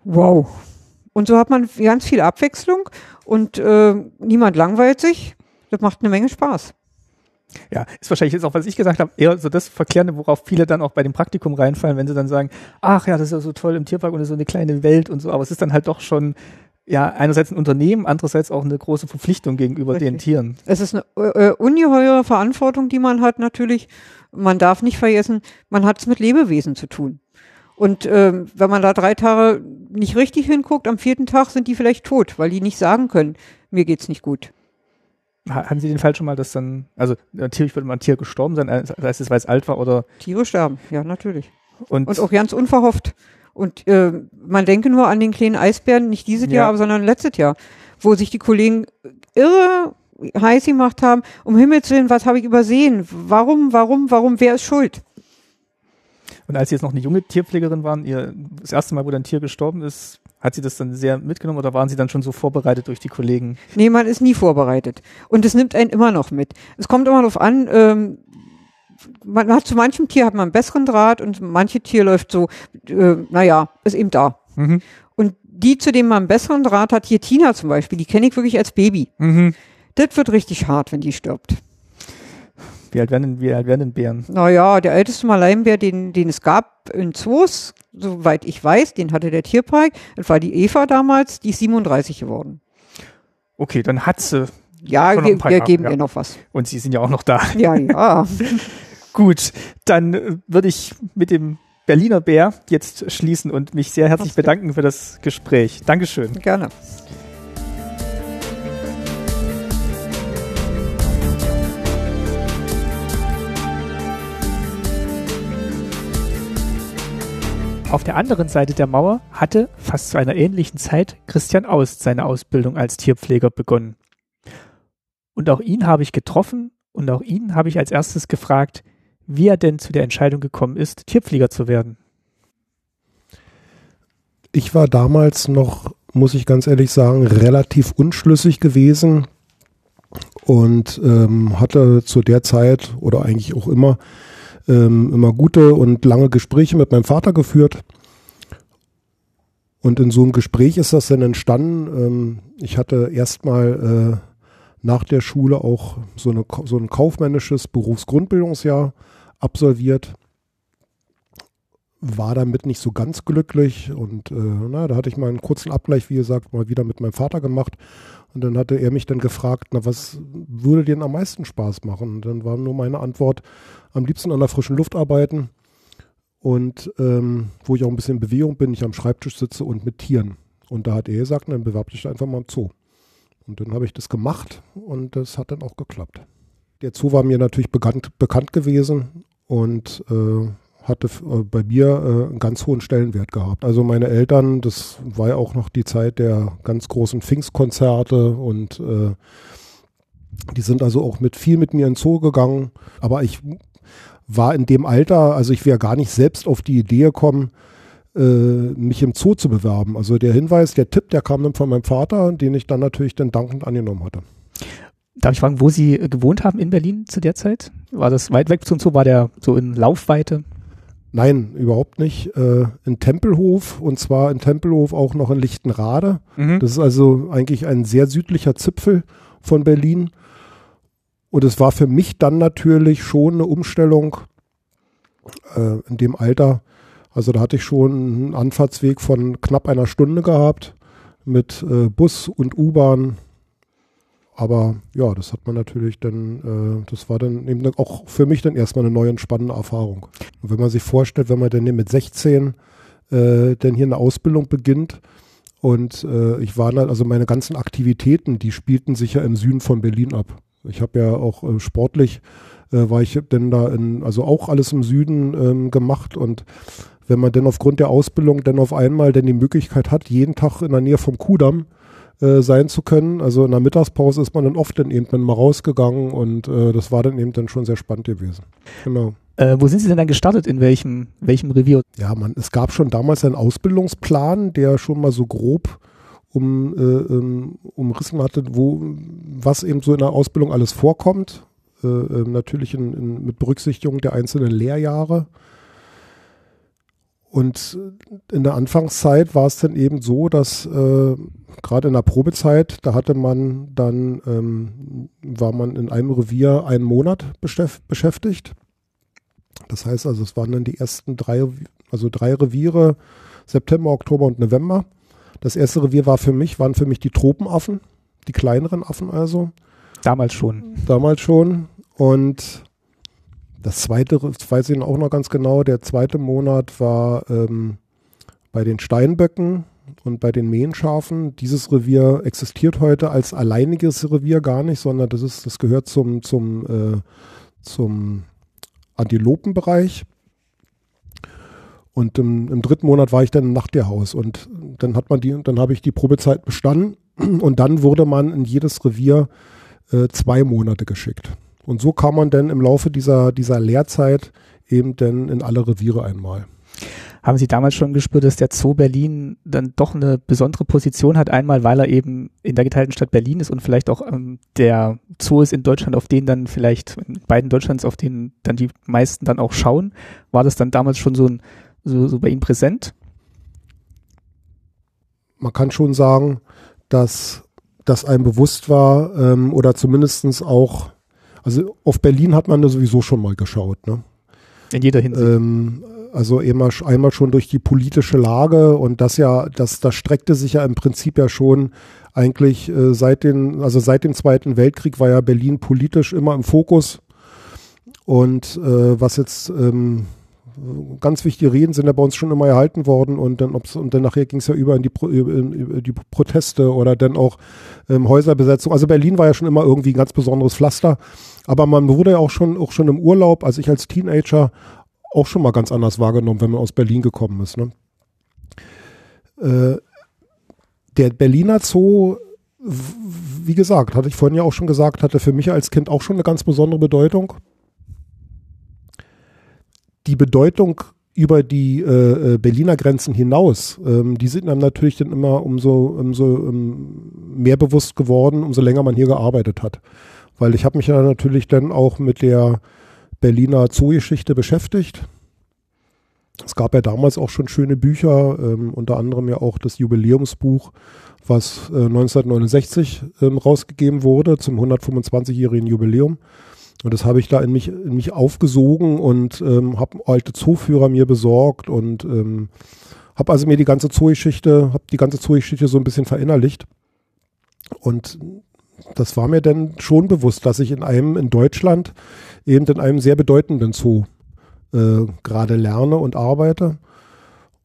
Wow. Und so hat man ganz viel Abwechslung und äh, niemand langweilt sich. Das macht eine Menge Spaß. Ja, ist wahrscheinlich jetzt auch, was ich gesagt habe, eher so das Verklärende, worauf viele dann auch bei dem Praktikum reinfallen, wenn sie dann sagen, ach ja, das ist ja so toll im Tierpark und das ist so eine kleine Welt und so, aber es ist dann halt doch schon, ja, einerseits ein Unternehmen, andererseits auch eine große Verpflichtung gegenüber den Richtig. Tieren. Es ist eine äh, ungeheure Verantwortung, die man hat natürlich. Man darf nicht vergessen, man hat es mit Lebewesen zu tun. Und ähm, wenn man da drei Tage nicht richtig hinguckt, am vierten Tag sind die vielleicht tot, weil die nicht sagen können, mir geht's nicht gut. Ha- Haben Sie den Fall schon mal, dass dann, also natürlich wird mal ein Tier gestorben sein, sei es, weil es alt war oder Tiere sterben, ja, natürlich. und, Und auch ganz unverhofft. Und äh, man denke nur an den kleinen Eisbären, nicht dieses Ja. Jahr, aber sondern letztes Jahr, wo sich die Kollegen irre heiß gemacht haben, um Himmels Willen, was habe ich übersehen? Warum, warum, warum, wer ist schuld? Und als Sie jetzt noch eine junge Tierpflegerin waren, ihr das erste Mal, wo dein Tier gestorben ist, hat sie das dann sehr mitgenommen oder waren Sie dann schon so vorbereitet durch die Kollegen? Nee, man ist nie vorbereitet. Und es nimmt einen immer noch mit. Es kommt immer darauf an, ähm, man hat zu manchem Tier hat man einen besseren Draht und manche Tier läuft so, äh, naja, ist eben da. Mhm. Und die, zu denen man einen besseren Draht hat, hier Tina zum Beispiel, die kenne ich wirklich als Baby. Mhm. Das wird richtig hart, wenn die stirbt. Wie alt werden denn, wie alt werden denn Bären? Naja, der älteste Maleinbär, den, den es gab in Zoos, soweit ich weiß, den hatte der Tierpark. Das war die Eva damals, die ist 37 geworden. Okay, dann hat sie Ja, noch wir, Jahre, geben ja. ihr noch was. und Sie sind ja auch noch da. Ja, ja. Gut, dann äh, würde ich mit dem Berliner Bär jetzt schließen und mich sehr herzlich bedanken für das Gespräch. Dankeschön. Gerne. Auf der anderen Seite der Mauer hatte fast zu einer ähnlichen Zeit Christian Aust seine Ausbildung als Tierpfleger begonnen. Und auch ihn habe ich getroffen Und auch ihn habe ich als erstes gefragt, wie er denn zu der Entscheidung gekommen ist, Tierpfleger zu werden. Ich war damals noch, muss ich ganz ehrlich sagen, relativ unschlüssig gewesen und ähm, hatte zu der Zeit oder eigentlich auch immer ähm, immer gute und lange Gespräche mit meinem Vater geführt. Und in so einem Gespräch ist das dann entstanden. Ähm, ich hatte erstmal äh, nach der Schule auch so, eine, so ein kaufmännisches Berufsgrundbildungsjahr absolviert. War damit nicht so ganz glücklich und äh, na, da hatte ich mal einen kurzen Abgleich, wie gesagt, mal wieder mit meinem Vater gemacht. Und dann hatte er mich dann gefragt, na, was würde dir denn am meisten Spaß machen? Und dann war nur meine Antwort, am liebsten an der frischen Luft arbeiten und ähm, wo ich auch ein bisschen in Bewegung bin, ich am Schreibtisch sitze und mit Tieren. Und da hat er gesagt, dann bewerb dich einfach mal im Zoo. Und dann habe ich das gemacht und das hat dann auch geklappt. Der Zoo war mir natürlich bekannt, bekannt gewesen und äh, hatte äh, bei mir äh, einen ganz hohen Stellenwert gehabt. Also meine Eltern, das war ja auch noch die Zeit der ganz großen Pfingstkonzerte und äh, die sind also auch mit viel mit mir in Zoo gegangen. Aber ich war in dem Alter, also ich wäre gar nicht selbst auf die Idee gekommen, äh, mich im Zoo zu bewerben. Also der Hinweis, der Tipp, der kam dann von meinem Vater, den ich dann natürlich dann dankend angenommen hatte. Darf ich fragen, wo Sie gewohnt haben in Berlin zu der Zeit? War das weit weg zum Zoo? War der so in Laufweite? Nein, überhaupt nicht. Äh, in Tempelhof und zwar in Tempelhof auch noch in Lichtenrade. Mhm. Das ist also eigentlich ein sehr südlicher Zipfel von Berlin. Und es war für mich dann natürlich schon eine Umstellung äh, in dem Alter. Also da hatte ich schon einen Anfahrtsweg von knapp einer Stunde gehabt mit äh, Bus und U-Bahn. Aber ja, das hat man natürlich dann, äh, das war dann eben auch für mich dann erstmal eine neue und spannende Erfahrung. Und wenn man sich vorstellt, wenn man dann mit 16 äh, dann hier eine Ausbildung beginnt, und äh, ich war dann, also meine ganzen Aktivitäten, die spielten sich ja im Süden von Berlin ab. Ich habe ja auch äh, sportlich, äh, war ich denn da in, also auch alles im Süden ähm, gemacht und wenn man denn aufgrund der Ausbildung dann auf einmal denn die Möglichkeit hat, jeden Tag in der Nähe vom Kudamm äh, sein zu können. Also in der Mittagspause ist man dann oft dann eben mal rausgegangen und äh, das war dann eben dann schon sehr spannend gewesen. Genau. Äh, wo sind Sie denn dann gestartet? In welchem, welchem Revier? Ja, man, es gab schon damals einen Ausbildungsplan, der schon mal so grob um, äh, ähm, umrissen hatte, wo, was eben so in der Ausbildung alles vorkommt. Äh, äh, natürlich in, in, mit Berücksichtigung der einzelnen Lehrjahre. Und in der Anfangszeit war es dann eben so, dass äh, gerade in der Probezeit, da hatte man dann, ähm, war man in einem Revier einen Monat beschäftigt. Das heißt also, es waren dann die ersten drei, also drei Reviere, September, Oktober und November. Das erste Revier war für mich, waren für mich die Tropenaffen, die kleineren Affen also. Damals schon. Damals schon. Und das zweite, das weiß ich auch noch ganz genau, der zweite Monat war ähm, bei den Steinböcken und bei den Mähenschafen. Dieses Revier existiert heute als alleiniges Revier gar nicht, sondern das ist, das gehört zum, zum, äh, zum Antilopenbereich. Und im, im, dritten Monat war ich dann im Nachtlehrhaus und dann hat man die, dann habe ich die Probezeit bestanden und dann wurde man in jedes Revier äh, zwei Monate geschickt. Und so kam man dann im Laufe dieser, dieser Lehrzeit eben dann in alle Reviere einmal. Haben Sie damals schon gespürt, dass der Zoo Berlin dann doch eine besondere Position hat? Einmal, weil er eben in der geteilten Stadt Berlin ist und vielleicht auch ähm, der Zoo ist in Deutschland, auf den dann vielleicht, in beiden Deutschlands, auf den dann die meisten dann auch schauen. War das dann damals schon so ein so, so bei Ihnen präsent? Man kann schon sagen, dass das einem bewusst war ähm, oder zumindest auch, also auf Berlin hat man da sowieso schon mal geschaut. Ne? In jeder Hinsicht. Ähm, also immer, einmal schon durch die politische Lage und das ja, das, das streckte sich ja im Prinzip ja schon eigentlich äh, seit den, also seit dem Zweiten Weltkrieg war ja Berlin politisch immer im Fokus. Und äh, was jetzt ähm, ganz wichtige Reden sind ja bei uns schon immer erhalten worden und dann, und dann nachher ging es ja über in die, Pro, in die Proteste oder dann auch ähm, Häuserbesetzung. Also Berlin war ja schon immer irgendwie ein ganz besonderes Pflaster. Aber man wurde ja auch schon, auch schon im Urlaub, als ich als Teenager auch schon mal ganz anders wahrgenommen, wenn man aus Berlin gekommen ist. Ne? Äh, der Berliner Zoo wie gesagt, hatte ich vorhin ja auch schon gesagt, hatte für mich als Kind auch schon eine ganz besondere Bedeutung. Die Bedeutung über die äh, äh, Berliner Grenzen hinaus, ähm, die sind dann natürlich dann immer umso, umso um, mehr bewusst geworden, umso länger man hier gearbeitet hat. Weil ich habe mich ja natürlich dann auch mit der Berliner Zoogeschichte beschäftigt. Es gab ja damals auch schon schöne Bücher, ähm, unter anderem ja auch das Jubiläumsbuch, was äh, 1969 ähm, rausgegeben wurde zum 125-jährigen Jubiläum. Und das habe ich da in mich, in mich aufgesogen und ähm, habe alte Zooführer mir besorgt und ähm, habe also mir die ganze Zoogeschichte, habe die ganze Zoogeschichte so ein bisschen verinnerlicht. Und das war mir dann schon bewusst, dass ich in einem in Deutschland eben in einem sehr bedeutenden Zoo äh, gerade lerne und arbeite.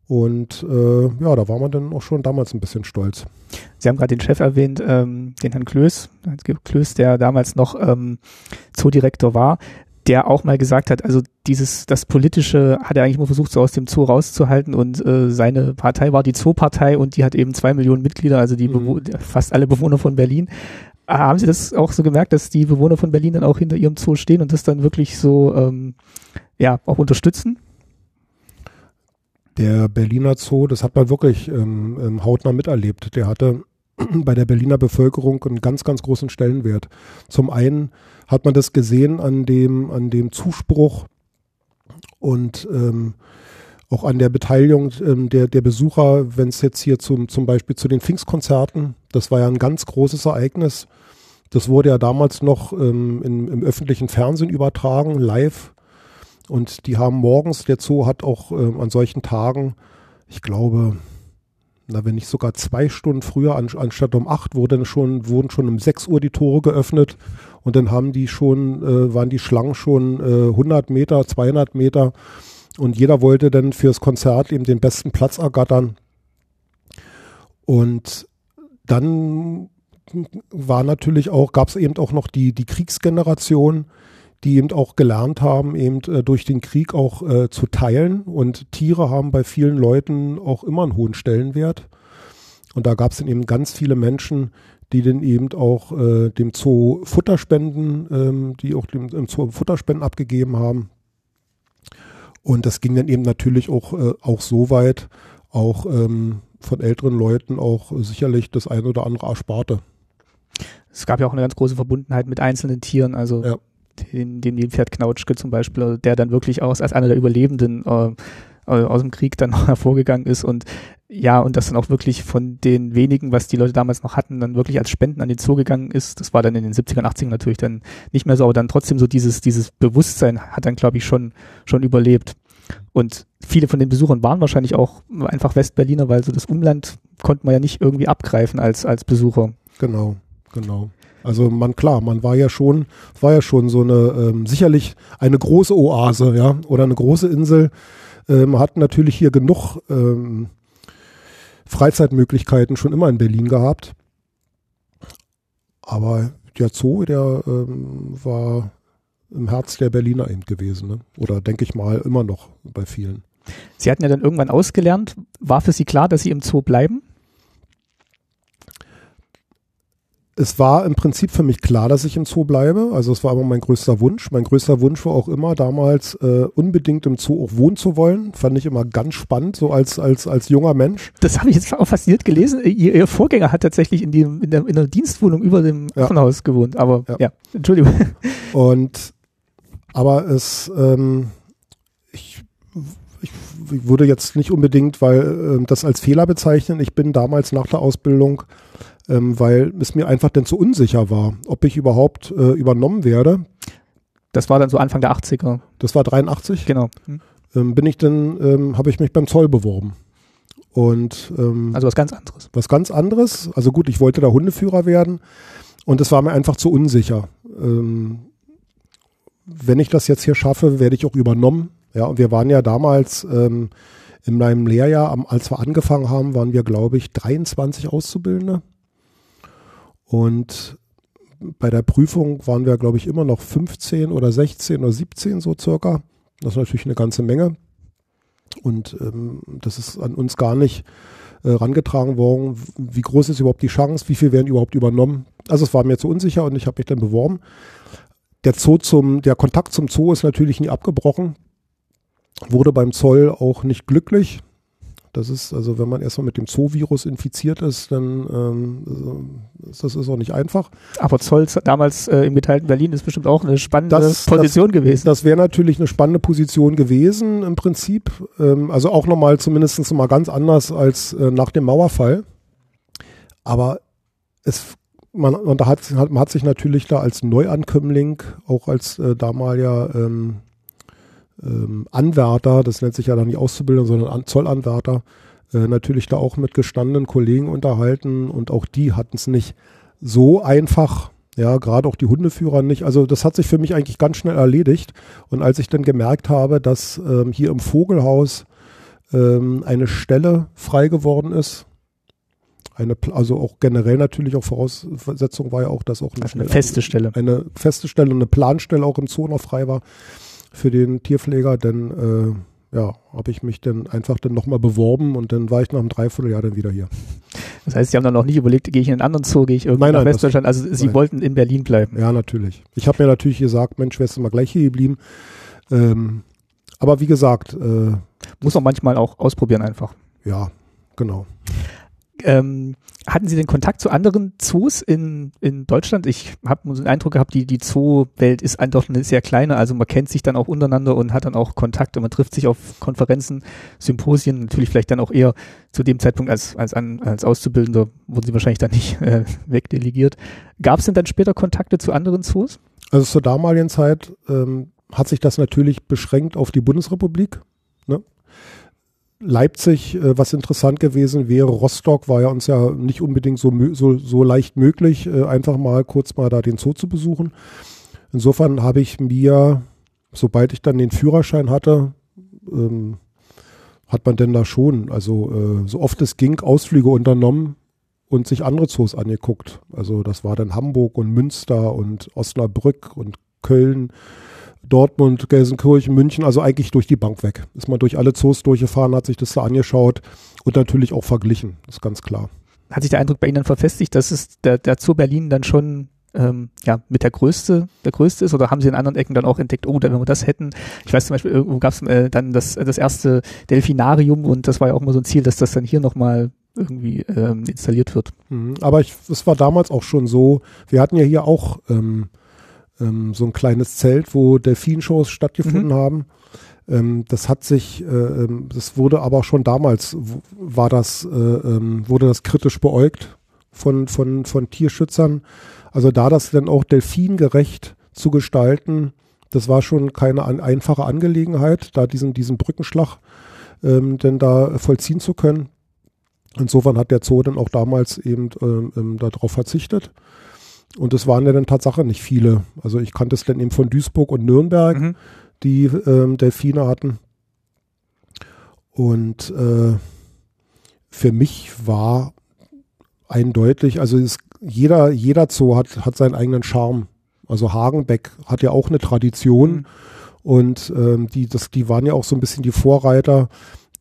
Und äh, ja, da war man dann auch schon damals ein bisschen stolz. Sie haben gerade den Chef erwähnt, ähm, den Herrn Klöß, Klöß, der damals noch ähm, Zoodirektor war, der auch mal gesagt hat, also dieses, das Politische hat er eigentlich immer versucht, so aus dem Zoo rauszuhalten und äh, seine Partei war die Zoo-Partei und die hat eben zwei Millionen Mitglieder, also die mhm. fast alle Bewohner von Berlin. Haben Sie das auch so gemerkt, dass die Bewohner von Berlin dann auch hinter ihrem Zoo stehen und das dann wirklich so ähm, ja auch unterstützen? Der Berliner Zoo, das hat man wirklich ähm, ähm hautnah miterlebt. Der hatte bei der Berliner Bevölkerung einen ganz, ganz großen Stellenwert. Zum einen hat man das gesehen an dem, an dem Zuspruch und ähm, auch an der Beteiligung ähm, der, der Besucher, wenn es jetzt hier zum, zum Beispiel zu den Pfingstkonzerten, das war ja ein ganz großes Ereignis. Das wurde ja damals noch ähm, in, im öffentlichen Fernsehen übertragen, live. Und die haben morgens, der Zoo hat auch ähm, an solchen Tagen, ich glaube, na, wenn nicht sogar zwei Stunden früher, an, anstatt um acht, wurde schon, wurden schon um sechs Uhr die Tore geöffnet. Und dann haben die schon, äh, waren die Schlangen schon äh, 100 Meter, 200 Meter. Und jeder wollte dann fürs Konzert eben den besten Platz ergattern. Und dann war natürlich auch, gab es eben auch noch die, die Kriegsgeneration, die eben auch gelernt haben, eben äh, durch den Krieg auch äh, zu teilen. Und Tiere haben bei vielen Leuten auch immer einen hohen Stellenwert. Und da gab es dann eben ganz viele Menschen, die dann eben auch äh, dem Zoo Futterspenden, ähm, die auch dem, dem Zoo Futterspenden abgegeben haben. Und das ging dann eben natürlich auch, äh, auch so weit, auch ähm, von älteren Leuten auch sicherlich das ein oder andere ersparte. Es gab ja auch eine ganz große Verbundenheit mit einzelnen Tieren. Also ja den, den Nilpferd Knautschke zum Beispiel, der dann wirklich aus, als einer der Überlebenden äh, äh aus dem Krieg dann hervorgegangen ist und ja, und das dann auch wirklich von den wenigen, was die Leute damals noch hatten, dann wirklich als Spenden an den Zoo gegangen ist. Das war dann in den 70ern, 80ern natürlich dann nicht mehr so, aber dann trotzdem so dieses, dieses Bewusstsein hat dann, glaube ich, schon, schon überlebt. Und viele von den Besuchern waren wahrscheinlich auch einfach Westberliner, weil so das Umland konnte man ja nicht irgendwie abgreifen als, als Besucher. Genau, genau. Also man klar, man war ja schon, war ja schon so eine ähm, sicherlich eine große Oase, ja, oder eine große Insel. Ähm, hat natürlich hier genug ähm, Freizeitmöglichkeiten schon immer in Berlin gehabt. Aber der Zoo, der ähm, war im Herz der Berliner eben gewesen, ne? Oder denke ich mal immer noch bei vielen. Sie hatten ja dann irgendwann ausgelernt. War für Sie klar, dass Sie im Zoo bleiben? Es war im Prinzip für mich klar, dass ich im Zoo bleibe. Also es war immer mein größter Wunsch. Mein größter Wunsch war auch immer damals äh, unbedingt im Zoo auch wohnen zu wollen. Fand ich immer ganz spannend, so als als als junger Mensch. Das habe ich jetzt auch fasziniert gelesen. Ihr, ihr Vorgänger hat tatsächlich in, die, in, der, in der Dienstwohnung über dem ja. Affenhaus gewohnt. Aber ja, ja Entschuldigung. Und aber es ähm, ich ich würde jetzt nicht unbedingt, weil äh, das als Fehler bezeichnen. Ich bin damals nach der Ausbildung ähm, weil es mir einfach dann zu unsicher war, ob ich überhaupt äh, übernommen werde. Das war dann so Anfang der 80er. Das war 83? Genau. Hm. Ähm, bin ich dann, ähm, habe ich mich beim Zoll beworben. Und ähm, also was ganz anderes. Was ganz anderes. Also gut, ich wollte da Hundeführer werden und es war mir einfach zu unsicher. Ähm, wenn ich das jetzt hier schaffe, werde ich auch übernommen. Ja, und wir waren ja damals ähm, in meinem Lehrjahr, als wir angefangen haben, waren wir, glaube ich, 23 Auszubildende. Und bei der Prüfung waren wir, glaube ich, immer noch 15 oder 16 oder 17 so circa. Das ist natürlich eine ganze Menge. Und ähm, das ist an uns gar nicht äh, rangetragen worden, wie groß ist überhaupt die Chance, wie viel werden überhaupt übernommen. Also es war mir zu unsicher und ich habe mich dann beworben. Der Zoo zum, der Kontakt zum Zoo ist natürlich nie abgebrochen, wurde beim Zoll auch nicht glücklich. Das ist, also wenn man erstmal mit dem Zoo-Virus infiziert ist, dann ähm, das ist auch nicht einfach. Aber Zoll damals äh, im geteilten Berlin ist bestimmt auch eine spannende das, Position das, gewesen. Das wäre natürlich eine spannende Position gewesen im Prinzip. Ähm, also auch nochmal zumindest mal ganz anders als äh, nach dem Mauerfall. Aber es man, man, hat, man hat sich natürlich da als Neuankömmling, auch als äh, damaliger ähm, ähm, Anwärter, das nennt sich ja dann nicht Auszubildender, sondern An Zollanwärter, äh, natürlich da auch mit gestandenen Kollegen unterhalten und auch die hatten es nicht so einfach. Ja, gerade auch die Hundeführer nicht. Also das hat sich für mich eigentlich ganz schnell erledigt. Und als ich dann gemerkt habe, dass ähm, hier im Vogelhaus ähm, eine Stelle frei geworden ist, eine, also auch generell natürlich auch Voraussetzung war ja auch, dass auch eine, also eine feste Stelle. Eine feste Stelle, eine Planstelle auch im Zoo noch frei war für den Tierpfleger, denn äh, ja, habe ich mich dann einfach dann nochmal beworben und dann war ich nach einem Dreivierteljahr dann wieder hier. Das heißt, Sie haben dann noch nicht überlegt, gehe ich in einen anderen Zoo, gehe ich irgendwo nach Westdeutschland? Also Sie nein. wollten in Berlin bleiben? Ja, natürlich. Ich habe mir natürlich gesagt, Mensch, wärst du mal gleich hier geblieben. Ähm, aber wie gesagt. Äh, Muss man manchmal auch ausprobieren einfach. Ja, genau. Ähm, hatten Sie den Kontakt zu anderen Zoos in, in Deutschland? Ich habe den Eindruck gehabt, die, die Zoo-Welt ist doch eine sehr kleine, also man kennt sich dann auch untereinander und hat dann auch Kontakt und man trifft sich auf Konferenzen, Symposien, natürlich vielleicht dann auch eher zu dem Zeitpunkt als, als, an, als Auszubildender wurden sie wahrscheinlich dann nicht äh, wegdelegiert. Gab es denn dann später Kontakte zu anderen Zoos? Also zur damaligen Zeit ähm, hat sich das natürlich beschränkt auf die Bundesrepublik. Ne? Leipzig, äh, was interessant gewesen wäre, Rostock war ja uns ja nicht unbedingt so, so, so leicht möglich, äh, einfach mal kurz mal da den Zoo zu besuchen. Insofern habe ich mir, sobald ich dann den Führerschein hatte, ähm, hat man denn da schon, also äh, so oft es ging, Ausflüge unternommen und sich andere Zoos angeguckt. Also das war dann Hamburg und Münster und Osnabrück und Köln Dortmund, Gelsenkirchen, München, also eigentlich durch die Bank weg. Ist man durch alle Zoos durchgefahren, hat sich das da angeschaut und natürlich auch verglichen, ist ganz klar. Hat sich der Eindruck bei Ihnen dann verfestigt, dass es der, der Zoo Berlin dann schon ähm, ja, mit der größte, der größte ist, oder haben Sie in anderen Ecken dann auch entdeckt, oh, wenn wir das hätten, ich weiß zum Beispiel, irgendwo gab es äh, dann das, das erste Delfinarium und das war ja auch immer so ein Ziel, dass das dann hier nochmal irgendwie ähm, installiert wird. Mhm, aber es war damals auch schon so, wir hatten ja hier auch ähm, ähm, so ein kleines Zelt, wo Delfinshows stattgefunden mhm. haben. Ähm, das hat sich, äh, ähm, das wurde aber schon damals, war das, äh, ähm, wurde das kritisch beäugt von, von, von Tierschützern. Also da das dann auch delfingerecht zu gestalten, das war schon keine an, einfache Angelegenheit, da diesen, diesen Brückenschlag ähm, denn da vollziehen zu können. Insofern hat der Zoo dann auch damals eben ähm, ähm darauf verzichtet. Und es waren ja dann Tatsache nicht viele. Also ich kannte es dann eben von Duisburg und Nürnberg, mhm. die ähm, Delfine hatten. Und äh, für mich war eindeutig, also es, jeder, jeder Zoo hat, hat seinen eigenen Charme. Also Hagenbeck hat ja auch eine Tradition mhm. und ähm, die, das, die waren ja auch so ein bisschen die Vorreiter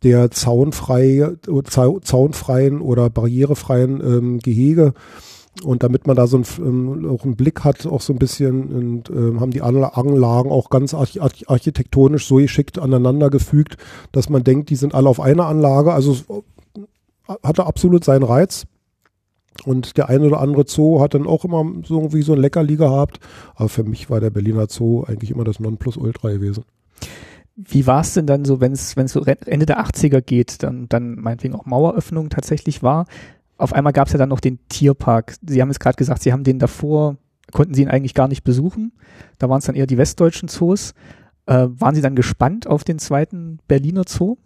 der zaunfrei, zaunfreien oder barrierefreien ähm, Gehege. Und damit man da so ein, ähm, auch einen Blick hat, auch so ein bisschen, und, ähm, haben die Anlagen auch ganz arch architektonisch so geschickt aneinander gefügt, dass man denkt, die sind alle auf einer Anlage. Also hatte absolut seinen Reiz. Und der eine oder andere Zoo hat dann auch immer so irgendwie so ein Leckerli gehabt. Aber für mich war der Berliner Zoo eigentlich immer das Nonplusultra gewesen. Wie war es denn dann so, wenn es so Ende der 80er geht, dann, dann meinetwegen auch Maueröffnung tatsächlich war? Auf einmal gab es ja dann noch den Tierpark. Sie haben es gerade gesagt, Sie haben den davor, konnten Sie ihn eigentlich gar nicht besuchen. Da waren es dann eher die westdeutschen Zoos. Äh, waren Sie dann gespannt auf den zweiten Berliner Zoo?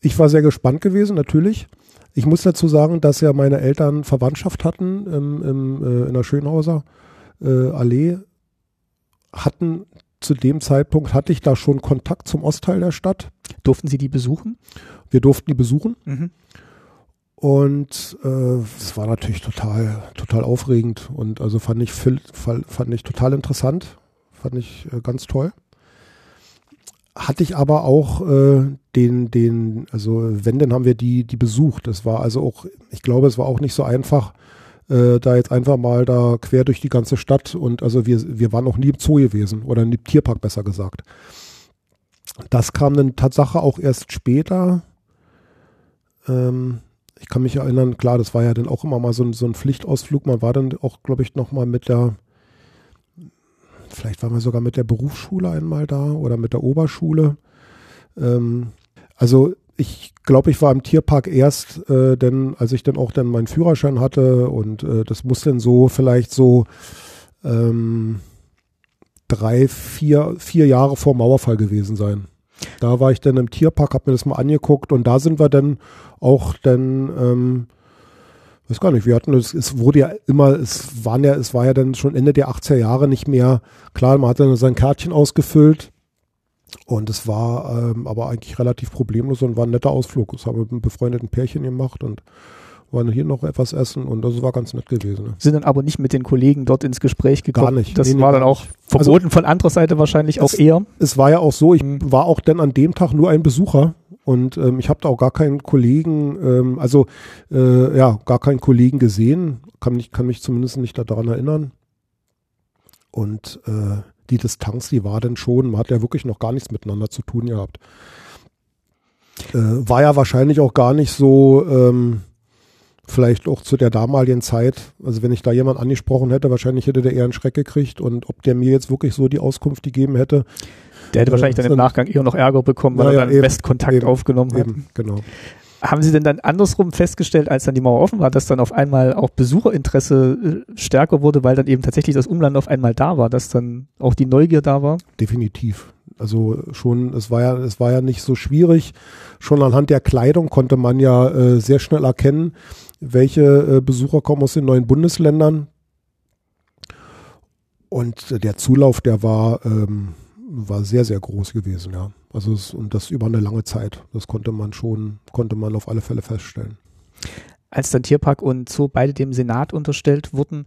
Ich war sehr gespannt gewesen, natürlich. Ich muss dazu sagen, dass ja meine Eltern Verwandtschaft hatten im, im, äh, in der Schönhauser äh, Allee. Hatten zu dem Zeitpunkt hatte ich da schon Kontakt zum Ostteil der Stadt. Durften Sie die besuchen? Wir durften die besuchen. Mhm. Und äh, das war natürlich total, total aufregend und also fand ich, fand ich total interessant, fand ich äh, ganz toll. hatte ich aber auch äh, den, den, also wenn, dann haben wir die, die besucht. Das war also auch, ich glaube, es war auch nicht so einfach, äh, da jetzt einfach mal da quer durch die ganze Stadt und also wir, wir waren noch nie im Zoo gewesen oder im Tierpark besser gesagt. Das kam dann Tatsache auch erst später. Ähm, ich kann mich erinnern, klar, das war ja dann auch immer mal so ein, so ein Pflichtausflug. Man war dann auch, glaube ich, noch mal mit der, vielleicht waren wir sogar mit der Berufsschule einmal da oder mit der Oberschule. Ähm, also ich glaube, ich war im Tierpark erst, äh, denn als ich dann auch dann meinen Führerschein hatte und äh, das muss dann so vielleicht so ähm, drei, vier, vier Jahre vor Mauerfall gewesen sein. Da war ich dann im Tierpark, habe mir das mal angeguckt und da sind wir dann auch dann, ähm, weiß gar nicht, wir hatten es, es wurde ja immer, es waren ja, es war ja dann schon Ende der 80er Jahre nicht mehr, klar, man hat dann sein Kärtchen ausgefüllt und es war ähm, aber eigentlich relativ problemlos und war ein netter Ausflug. Das haben wir mit einem befreundeten Pärchen gemacht und waren hier noch etwas essen und das war ganz nett gewesen. Ne? Sind dann aber nicht mit den Kollegen dort ins Gespräch gekommen. Gar nicht. Das Nee, nee, war dann gar auch verboten von anderer Seite wahrscheinlich auch Es- eher. Es war ja auch so, ich Mhm. war auch dann an dem Tag nur ein Besucher und ähm, ich habe da auch gar keinen Kollegen, ähm, also äh, ja, gar keinen Kollegen gesehen, kann mich, kann mich zumindest nicht daran erinnern. Und äh, die Distanz, die war dann schon, man hat ja wirklich noch gar nichts miteinander zu tun gehabt. Äh, war ja wahrscheinlich auch gar nicht so, ähm, vielleicht auch zu der damaligen Zeit, also wenn ich da jemand angesprochen hätte, wahrscheinlich hätte der eher einen Schreck gekriegt und ob der mir jetzt wirklich so die Auskunft gegeben hätte, Der hätte Ja, wahrscheinlich dann im Nachgang eher noch Ärger bekommen, weil Ja, er dann eben, Westkontakt eben, aufgenommen hat. eben, genau. Haben Sie denn dann andersrum festgestellt, als dann die Mauer offen war, dass dann auf einmal auch Besucherinteresse äh, stärker wurde, weil dann eben tatsächlich das Umland auf einmal da war, dass dann auch die Neugier da war? Definitiv. Also schon, es war ja, es war ja nicht so schwierig. Schon anhand der Kleidung konnte man ja äh, sehr schnell erkennen, welche äh, Besucher kommen aus den neuen Bundesländern. Und der Zulauf, der war, ähm, war sehr, sehr groß gewesen, ja. Also es, und das über eine lange Zeit. Das konnte man schon, konnte man auf alle Fälle feststellen. Als dann Tierpark und Zoo beide dem Senat unterstellt wurden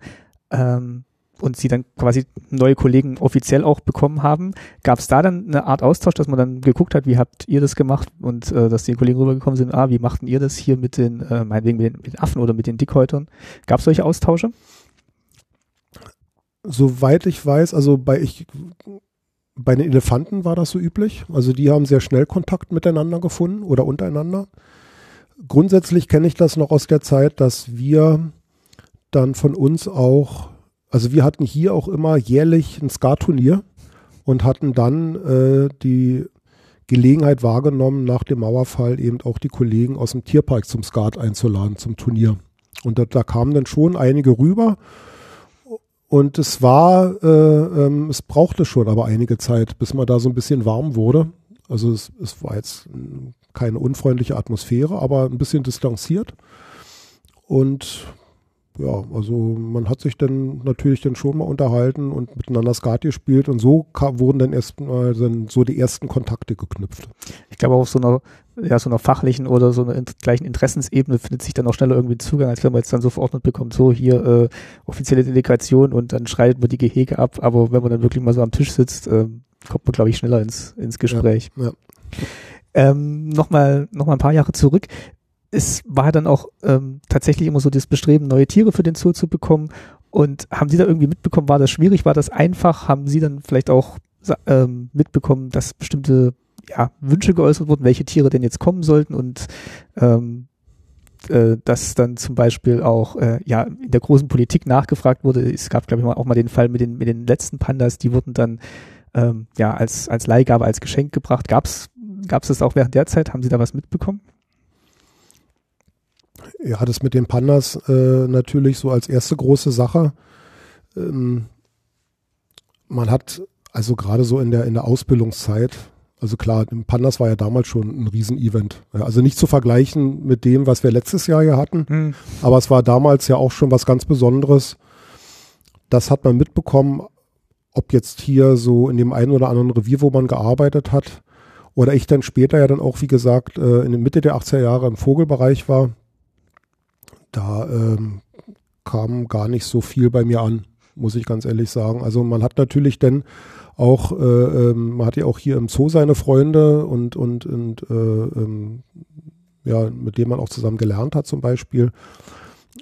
ähm, und Sie dann quasi neue Kollegen offiziell auch bekommen haben, gab es da dann eine Art Austausch, dass man dann geguckt hat, wie habt ihr das gemacht und äh, dass die Kollegen rübergekommen sind, ah, wie machten ihr das hier mit den, äh, meinetwegen mit den, mit den Affen oder mit den Dickhäutern? Gab es solche Austausche? Soweit ich weiß, also bei ich bei den Elefanten war das so üblich. Also die haben sehr schnell Kontakt miteinander gefunden oder untereinander. Grundsätzlich kenne ich das noch aus der Zeit, dass wir dann von uns auch, also wir hatten hier auch immer jährlich ein Skaturnier und hatten dann äh, die Gelegenheit wahrgenommen, nach dem Mauerfall eben auch die Kollegen aus dem Tierpark zum Skat einzuladen, zum Turnier. Und da, da kamen dann schon einige rüber. Und es war, äh, ähm, es brauchte schon aber einige Zeit, bis man da so ein bisschen warm wurde. Also es, es war jetzt keine unfreundliche Atmosphäre, aber ein bisschen distanziert. Und ja, also man hat sich dann natürlich dann schon mal unterhalten und miteinander Skat gespielt und so ka- wurden dann erstmal dann so die ersten Kontakte geknüpft. Ich glaube, auf so einer, ja, so einer fachlichen oder so einer gleichen Interessensebene findet sich dann auch schneller irgendwie ein Zugang, als wenn man jetzt dann so verordnet bekommt, so hier äh, offizielle Delegation und dann schreitet man die Gehege ab. Aber wenn man dann wirklich mal so am Tisch sitzt, ähm, kommt man, glaube ich, schneller ins, ins Gespräch. Ja. Ähm, Nochmal noch mal ein paar Jahre zurück. Es war dann auch ähm, tatsächlich immer so das Bestreben, neue Tiere für den Zoo zu bekommen. Und haben Sie da irgendwie mitbekommen, war das schwierig, war das einfach? Haben Sie dann vielleicht auch ähm, mitbekommen, dass bestimmte ja, Wünsche geäußert wurden, welche Tiere denn jetzt kommen sollten und ähm, äh, dass dann zum Beispiel auch äh, ja in der großen Politik nachgefragt wurde. Es gab, glaube ich, auch mal den Fall mit den mit den letzten Pandas, die wurden dann ähm, ja als als Leihgabe, als Geschenk gebracht. Gab's gab's das auch während der Zeit? Haben Sie da was mitbekommen? Ja, das mit den Pandas äh, natürlich so als erste große Sache. Ähm, man hat also gerade so in der in der Ausbildungszeit, also klar, Pandas war ja damals schon ein Riesenevent. Ja, also nicht zu vergleichen mit dem, was wir letztes Jahr hier hatten, aber es war damals ja auch schon was ganz Besonderes. Das hat man mitbekommen, ob jetzt hier so in dem einen oder anderen Revier, wo man gearbeitet hat, oder ich dann später ja dann auch, wie gesagt, äh, in der Mitte der 80er Jahre im Vogelbereich war, da ähm, kam gar nicht so viel bei mir an. muss ich ganz ehrlich sagen. Also man hat natürlich dann auch, äh, ähm, man hat ja auch hier im Zoo seine Freunde und, und, und äh, ähm, ja, mit denen man auch zusammen gelernt hat zum Beispiel.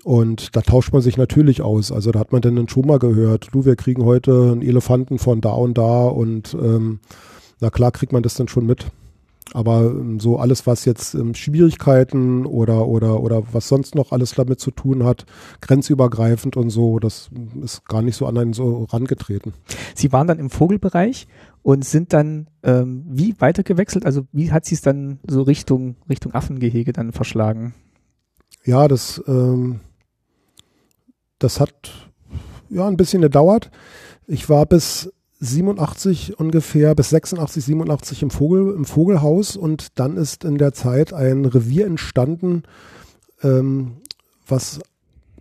Und da tauscht man sich natürlich aus. Also da hat man dann schon mal gehört, du, wir kriegen heute einen Elefanten von da und da und ähm, na klar kriegt man das dann schon mit. Aber ähm, so alles, was jetzt ähm, Schwierigkeiten oder, oder, oder was sonst noch alles damit zu tun hat, grenzübergreifend und so, das ist gar nicht so an einen so rangetreten. Sie waren dann im Vogelbereich und sind dann ähm, wie weitergewechselt? Also wie hat sie es dann so Richtung, Richtung Affengehege dann verschlagen? Ja, das, ähm, das hat ja ein bisschen gedauert. Ich war bis 87 ungefähr bis 86, 87 im, Vogel, im Vogelhaus. Und dann ist in der Zeit ein Revier entstanden, ähm, was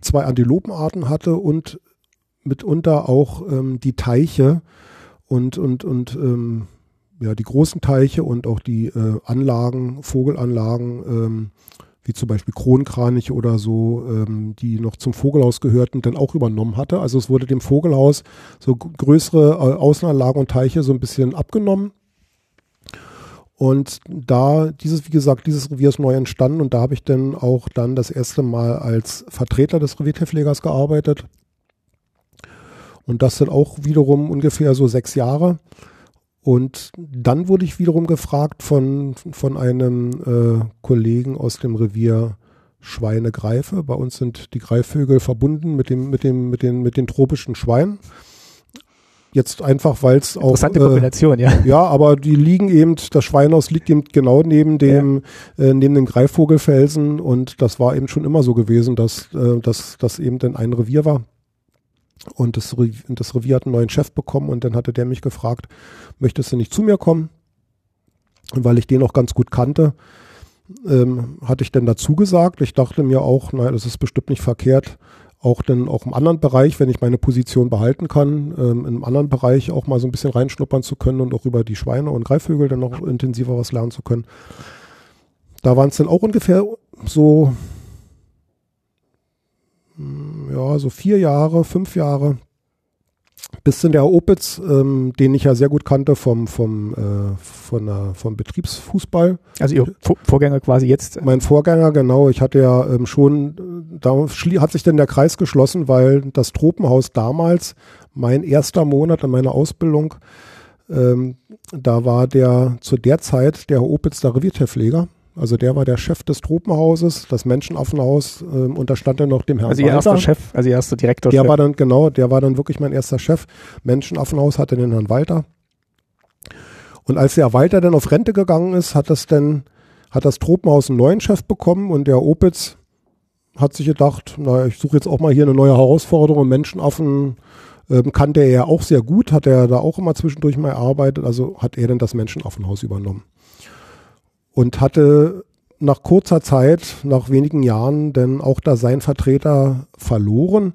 zwei Antilopenarten hatte und mitunter auch ähm, die Teiche und, und, und ähm, ja, die großen Teiche und auch die äh, Anlagen, Vogelanlagen ähm, wie zum Beispiel Kronkraniche oder so, ähm, die noch zum Vogelhaus gehörten, dann auch übernommen hatte. Also es wurde dem Vogelhaus so größere äh, Außenanlagen und Teiche so ein bisschen abgenommen. Und da dieses, wie gesagt, dieses Revier ist neu entstanden und da habe ich dann auch dann das erste Mal als Vertreter des Reviertierpflegers gearbeitet. Und das sind auch wiederum ungefähr so sechs Jahre. Und dann wurde ich wiederum gefragt von, von einem äh, Kollegen aus dem Revier Schweine-Greife. Bei uns sind die Greifvögel verbunden mit, dem, mit, dem, mit, den, mit den tropischen Schweinen. Jetzt einfach, weil es auch. Interessante äh, Kombination, ja. Ja, aber die liegen eben, das Schweinhaus liegt eben genau neben dem, ja. äh, neben dem Greifvogelfelsen und das war eben schon immer so gewesen, dass, äh, dass das eben dann ein Revier war. Und das, Revier, das Revier hat einen neuen Chef bekommen und dann hatte der mich gefragt, möchtest du nicht zu mir kommen? Und weil ich den auch ganz gut kannte, ähm, hatte ich dann dazu gesagt. Ich dachte mir auch, nein, das ist bestimmt nicht verkehrt, auch dann auch im anderen Bereich, wenn ich meine Position behalten kann, ähm, im anderen Bereich auch mal so ein bisschen reinschnuppern zu können und auch über die Schweine und Greifvögel dann noch intensiver was lernen zu können. Da waren es dann auch ungefähr so ja, so vier Jahre, fünf Jahre, bis in der Opitz, ähm, den ich ja sehr gut kannte vom, vom, äh, von der, vom Betriebsfußball. Also Ihr Vorgänger quasi jetzt? Mein Vorgänger, genau. Ich hatte ja ähm, schon, da hat sich denn der Kreis geschlossen, weil das Tropenhaus damals, mein erster Monat in meiner Ausbildung, ähm, da war der zu der Zeit der Opitz der Reviertierpfleger. Also der war der Chef des Tropenhauses, das Menschenaffenhaus, ähm, und da stand er noch dem Herrn Also ihr Walter. erster Chef, also ihr erster Direktor. Der war dann, genau, der war dann wirklich mein erster Chef. Menschenaffenhaus hatte den Herrn Walter. Und als der Walter dann auf Rente gegangen ist, hat das dann, hat das Tropenhaus einen neuen Chef bekommen und der Opitz hat sich gedacht, naja, ich suche jetzt auch mal hier eine neue Herausforderung. Menschenaffen ähm, kannte er ja auch sehr gut, hat er da auch immer zwischendurch mal erarbeitet, also hat er dann das Menschenaffenhaus übernommen und hatte nach kurzer Zeit, nach wenigen Jahren, denn auch da sein Vertreter verloren.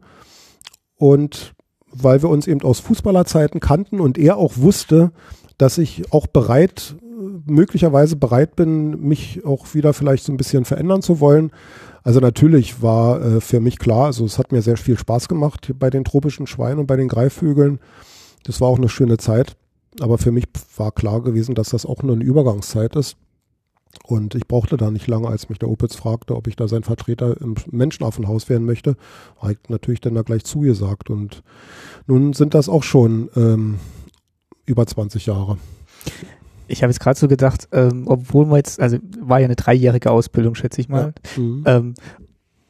Und weil wir uns eben aus Fußballerzeiten kannten und er auch wusste, dass ich auch bereit, möglicherweise bereit bin, mich auch wieder vielleicht so ein bisschen verändern zu wollen. Also natürlich war äh, für mich klar, also es hat mir sehr viel Spaß gemacht bei den tropischen Schweinen und bei den Greifvögeln. Das war auch eine schöne Zeit. Aber für mich war klar gewesen, dass das auch nur eine Übergangszeit ist. Und ich brauchte da nicht lange, als mich der Opitz fragte, ob ich da sein Vertreter im Menschenaffenhaus werden möchte, habe ich natürlich dann da gleich zugesagt. Und nun sind das auch schon ähm, über 20 Jahre. Ich habe jetzt gerade so gedacht, ähm, obwohl man jetzt, also war ja eine dreijährige Ausbildung, schätze ich mal. Ja. Mhm. Ähm,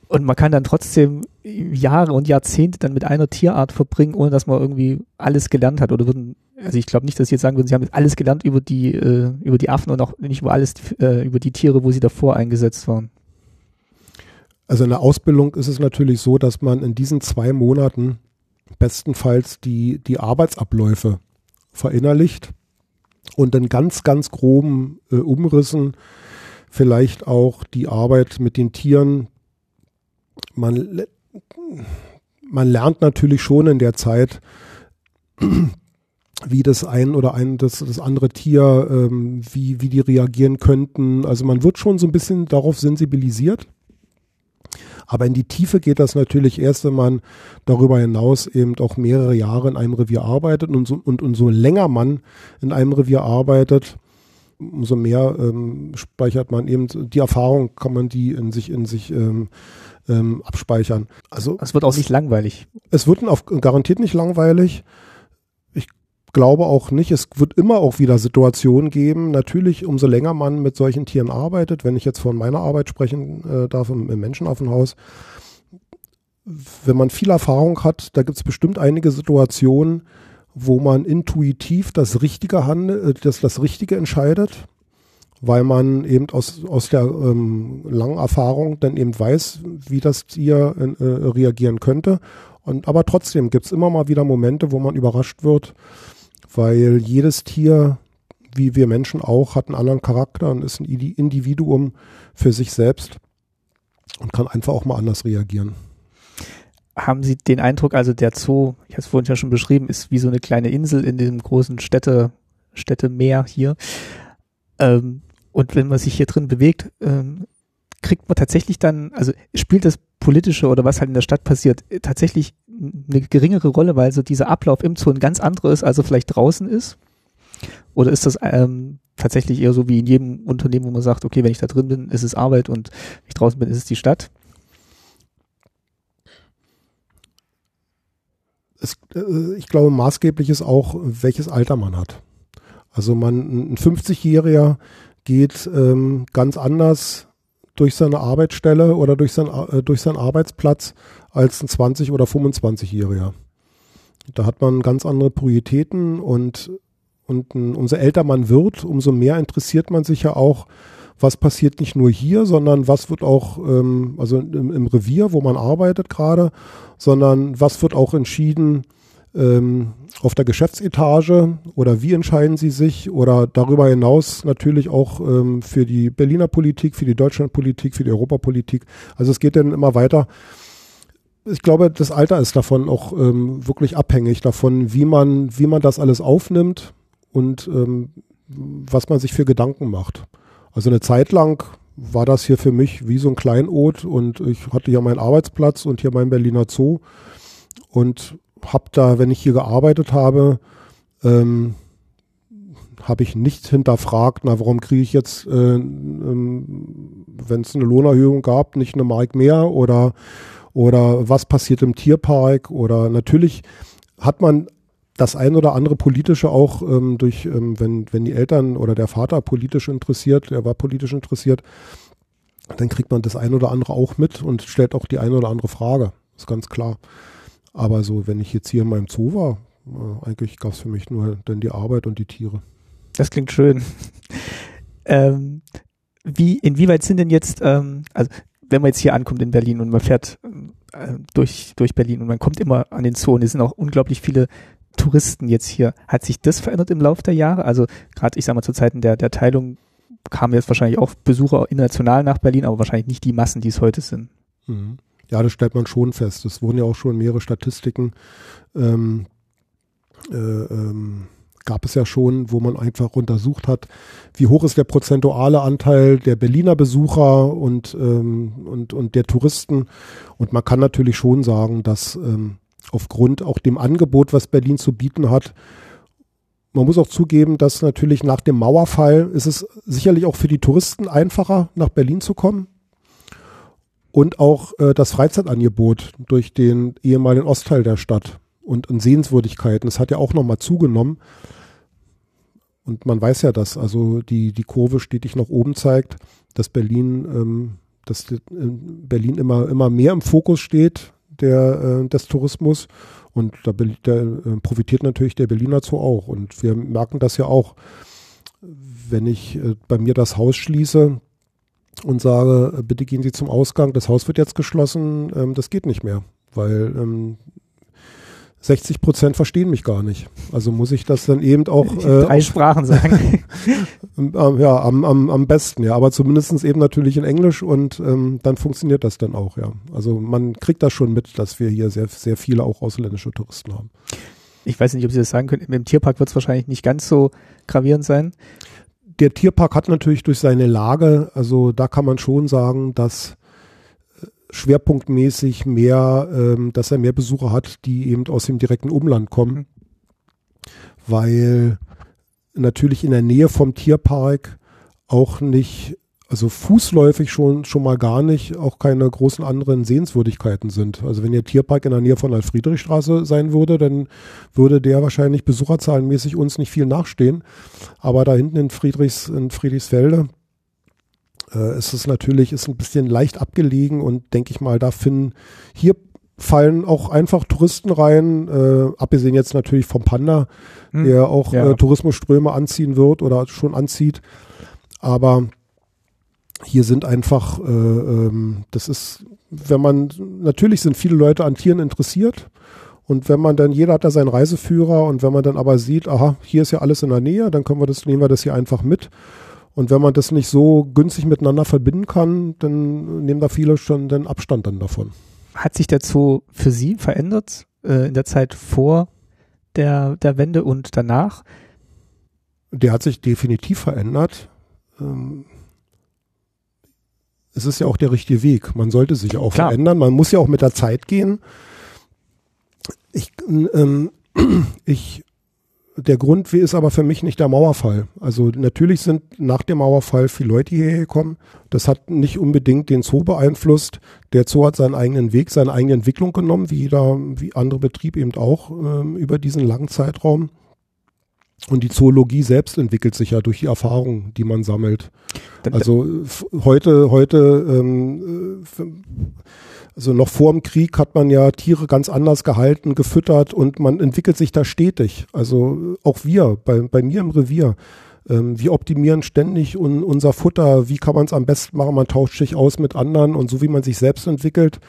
und man kann dann trotzdem Jahre und Jahrzehnte dann mit einer Tierart verbringen, ohne dass man irgendwie alles gelernt hat. Oder würden, also ich glaube nicht, dass Sie jetzt sagen würden, Sie haben jetzt alles gelernt über die, äh, über die Affen und auch nicht über alles, äh, über die Tiere, wo Sie davor eingesetzt waren. Also in der Ausbildung ist es natürlich so, dass man in diesen zwei Monaten bestenfalls die, die Arbeitsabläufe verinnerlicht und in ganz, ganz groben äh, Umrissen vielleicht auch die Arbeit mit den Tieren man, man lernt natürlich schon in der Zeit, wie das ein oder ein, das, das andere Tier, ähm, wie, wie die reagieren könnten. Also man wird schon so ein bisschen darauf sensibilisiert. Aber in die Tiefe geht das natürlich erst, wenn man darüber hinaus eben auch mehrere Jahre in einem Revier arbeitet und, so, und umso länger man in einem Revier arbeitet, umso mehr ähm, speichert man eben die Erfahrung, kann man die in sich in sich ähm, ähm, abspeichern. Also es wird auch nicht langweilig. Es wird auf, garantiert nicht langweilig. Glaube auch nicht. Es wird immer auch wieder Situationen geben. Natürlich, umso länger man mit solchen Tieren arbeitet, wenn ich jetzt von meiner Arbeit sprechen äh, darf im, im Menschenaffenhaus, wenn man viel Erfahrung hat, da gibt es bestimmt einige Situationen, wo man intuitiv das Richtige handelt, äh, das, das Richtige entscheidet, weil man eben aus, aus der ähm, langen Erfahrung dann eben weiß, wie das Tier äh, reagieren könnte. Und, aber trotzdem gibt es immer mal wieder Momente, wo man überrascht wird, weil jedes Tier, wie wir Menschen auch, hat einen anderen Charakter und ist ein Individuum für sich selbst und kann einfach auch mal anders reagieren haben Sie den Eindruck, also der Zoo, ich habe es vorhin ja schon beschrieben, ist wie so eine kleine Insel in dem großen Städte, Städtemeer hier. Ähm, und wenn man sich hier drin bewegt, ähm, kriegt man tatsächlich dann, also spielt das Politische oder was halt in der Stadt passiert, tatsächlich eine geringere Rolle, weil so dieser Ablauf im Zoo ein ganz anderer ist, als er vielleicht draußen ist? Oder ist das ähm, tatsächlich eher so wie in jedem Unternehmen, wo man sagt, okay, wenn ich da drin bin, ist es Arbeit und wenn ich draußen bin, ist es die Stadt? es, äh, ich glaube, maßgeblich ist auch, welches Alter man hat. Also man, ein 50-Jähriger geht ähm, ganz anders durch seine Arbeitsstelle oder durch, sein, äh, durch seinen Arbeitsplatz als ein 20- oder 25-Jähriger. Da hat man ganz andere Prioritäten und, und ein, umso älter man wird, umso mehr interessiert man sich ja auch was passiert nicht nur hier, sondern was wird auch, ähm, also im, im, Revier, wo man arbeitet gerade, sondern was wird auch entschieden ähm, auf der Geschäftsetage oder wie entscheiden sie sich oder darüber hinaus natürlich auch ähm, für die Berliner Politik, für die Deutschlandpolitik, für die Europapolitik. Also es geht dann immer weiter. Ich glaube, das Alter ist davon auch ähm, wirklich abhängig davon, wie man, wie man das alles aufnimmt und ähm, was man sich für Gedanken macht. Also eine Zeit lang war das hier für mich wie so ein Kleinod und ich hatte hier meinen Arbeitsplatz und hier meinen Berliner Zoo und habe da, wenn ich hier gearbeitet habe, ähm, habe ich nicht hinterfragt, na warum kriege ich jetzt, äh, ähm, wenn es eine Lohnerhöhung gab, nicht eine Mark mehr oder oder was passiert im Tierpark oder natürlich hat man das ein oder andere politische auch ähm, durch, ähm, wenn, wenn die Eltern oder der Vater politisch interessiert, er war politisch interessiert, dann kriegt man das ein oder andere auch mit und stellt auch die eine oder andere Frage. Ist ganz klar. Aber so, wenn ich jetzt hier in meinem Zoo war, äh, eigentlich gab es für mich nur dann die Arbeit und die Tiere. Das klingt schön. ähm, wie, inwieweit sind denn jetzt, ähm, also wenn man jetzt hier ankommt in Berlin und man fährt äh, durch, durch Berlin und man kommt immer an den Zoo und es sind auch unglaublich viele Touristen jetzt hier. Hat sich das verändert im Laufe der Jahre? Also gerade, ich sag mal, zu Zeiten der, der Teilung kamen jetzt wahrscheinlich auch Besucher international nach Berlin, aber wahrscheinlich nicht die Massen, die es heute sind. Mhm. Ja, das stellt man schon fest. Es wurden ja auch schon mehrere Statistiken ähm, äh, ähm, gab es ja schon, wo man einfach untersucht hat, wie hoch ist der prozentuale Anteil der Berliner Besucher und, ähm, und, und der Touristen. Und man kann natürlich schon sagen, dass ähm, aufgrund auch dem Angebot, was Berlin zu bieten hat. Man muss auch zugeben, dass natürlich nach dem Mauerfall ist es sicherlich auch für die Touristen einfacher, nach Berlin zu kommen. Und auch äh, das Freizeitangebot durch den ehemaligen Ostteil der Stadt und an Sehenswürdigkeiten, das hat ja auch nochmal zugenommen. Und man weiß ja, dass also die, die Kurve stetig nach oben zeigt, dass Berlin, ähm, dass äh, Berlin immer, immer mehr im Fokus steht der, äh, des Tourismus. Und da, da äh, profitiert natürlich der Berliner Zoo auch. Und wir merken das ja auch, wenn ich äh, bei mir das Haus schließe und sage, äh, bitte gehen Sie zum Ausgang, das Haus wird jetzt geschlossen, ähm, das geht nicht mehr, weil ähm, 60 Prozent verstehen mich gar nicht. Also muss ich das dann eben auch. Äh, Drei Sprachen sagen. Ähm, ähm, ja, am, am, am besten, ja. Aber zumindest eben natürlich in Englisch und ähm, dann funktioniert das dann auch, ja. Also man kriegt das schon mit, dass wir hier sehr, sehr viele auch ausländische Touristen haben. Ich weiß nicht, ob Sie das sagen können. Im Tierpark wird es wahrscheinlich nicht ganz so gravierend sein. Der Tierpark hat natürlich durch seine Lage, also da kann man schon sagen, dass schwerpunktmäßig mehr, ähm, dass er mehr Besucher hat, die eben aus dem direkten Umland kommen, mhm. weil natürlich in der Nähe vom Tierpark auch nicht, also fußläufig schon, schon mal gar nicht, auch keine großen anderen Sehenswürdigkeiten sind. Also wenn der Tierpark in der Nähe von der Friedrichstraße sein würde, dann würde der wahrscheinlich besucherzahlenmäßig uns nicht viel nachstehen. Aber da hinten in Friedrichs, in Friedrichsfelde, äh, ist es natürlich, ist ein bisschen leicht abgelegen und denke ich mal, da finden hier fallen auch einfach Touristen rein, äh, abgesehen jetzt natürlich vom Panda, hm, der auch ja. äh, Tourismusströme anziehen wird oder schon anzieht. Aber hier sind einfach, äh, ähm, das ist, wenn man, natürlich sind viele Leute an Tieren interessiert. Und wenn man dann, jeder hat da seinen Reiseführer und wenn man dann aber sieht, aha, hier ist ja alles in der Nähe, dann können wir das, nehmen wir das hier einfach mit. Und wenn man das nicht so günstig miteinander verbinden kann, dann nehmen da viele schon den Abstand dann davon. Hat sich der Zoo für Sie verändert äh, in der Zeit vor der, der Wende und danach? Der hat sich definitiv verändert. Ähm, es ist ja auch der richtige Weg. Man sollte sich auch Klar. verändern. Man muss ja auch mit der Zeit gehen. Ich, ähm, ich, der Grund ist aber für mich nicht der Mauerfall. Also natürlich sind nach dem Mauerfall viele Leute hierher gekommen. Das hat nicht unbedingt den Zoo beeinflusst. Der Zoo hat seinen eigenen Weg, seine eigene Entwicklung genommen, wie jeder, wie andere Betrieb eben auch ähm, über diesen langen Zeitraum. Und die Zoologie selbst entwickelt sich ja durch die Erfahrungen, die man sammelt. Also heute, heute, ähm, äh, also noch vor dem Krieg hat man ja Tiere ganz anders gehalten, gefüttert und man entwickelt sich da stetig. Also auch wir, bei, bei mir im Revier. Ähm, wir optimieren ständig un, unser Futter. Wie kann man es am besten machen? Man tauscht sich aus mit anderen und so wie man sich selbst entwickelt,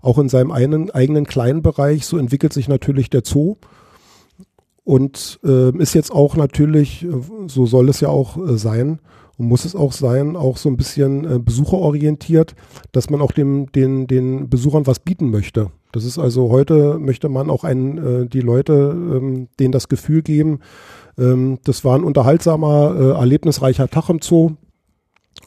auch in seinem einen, eigenen kleinen Bereich, so entwickelt sich natürlich der Zoo. Und äh, ist jetzt auch natürlich, äh, so soll es ja auch äh, sein und muss es auch sein, auch so ein bisschen äh, besucherorientiert, dass man auch dem, den, den Besuchern was bieten möchte. Das ist also heute möchte man auch einen, äh, die Leute ähm, denen das Gefühl geben, ähm, das war ein unterhaltsamer, äh, erlebnisreicher Tag im Zoo.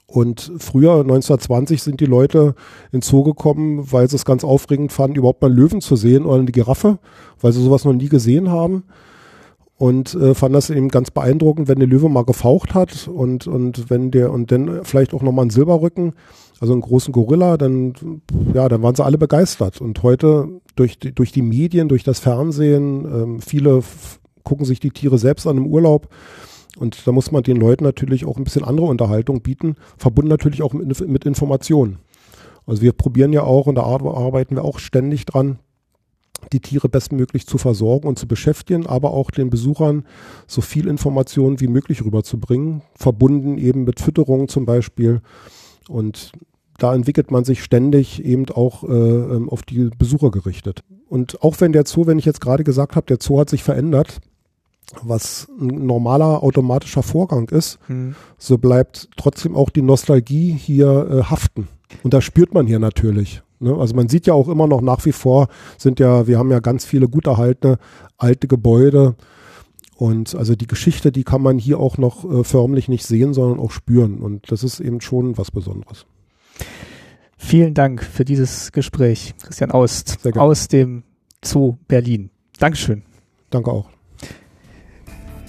Und früher, 1920, sind die Leute ins Zoo gekommen, weil sie es ganz aufregend fanden, überhaupt mal einen Löwen zu sehen oder eine Giraffe, weil sie sowas noch nie gesehen haben und äh, fand das eben ganz beeindruckend, wenn der Löwe mal gefaucht hat und und wenn der und dann vielleicht auch nochmal einen Silberrücken, also einen großen Gorilla, dann ja, dann waren sie alle begeistert und heute durch die, durch die Medien, durch das Fernsehen, ähm, viele gucken sich die Tiere selbst an im Urlaub und da muss man den Leuten natürlich auch ein bisschen andere Unterhaltung bieten, verbunden natürlich auch mit, mit Informationen. Also wir probieren ja auch und da arbeiten wir auch ständig dran, die Tiere bestmöglich zu versorgen und zu beschäftigen, aber auch den Besuchern so viel Informationen wie möglich rüberzubringen, verbunden eben mit Fütterung zum Beispiel. Und da entwickelt man sich ständig eben auch äh, ähm, auf die Besucher gerichtet. Und auch wenn der Zoo, wenn ich jetzt gerade gesagt habe, der Zoo hat sich verändert, was ein normaler automatischer Vorgang ist, hm. so bleibt trotzdem auch die Nostalgie hier äh, haften. Und das spürt man hier natürlich. Ne? Also man sieht ja auch immer noch nach wie vor sind ja, wir haben ja ganz viele gut erhaltene alte Gebäude. Und also die Geschichte, die kann man hier auch noch äh, förmlich nicht sehen, sondern auch spüren. Und das ist eben schon was Besonderes. Vielen Dank für dieses Gespräch, Christian Aust aus dem Zoo Berlin. Dankeschön. Danke auch.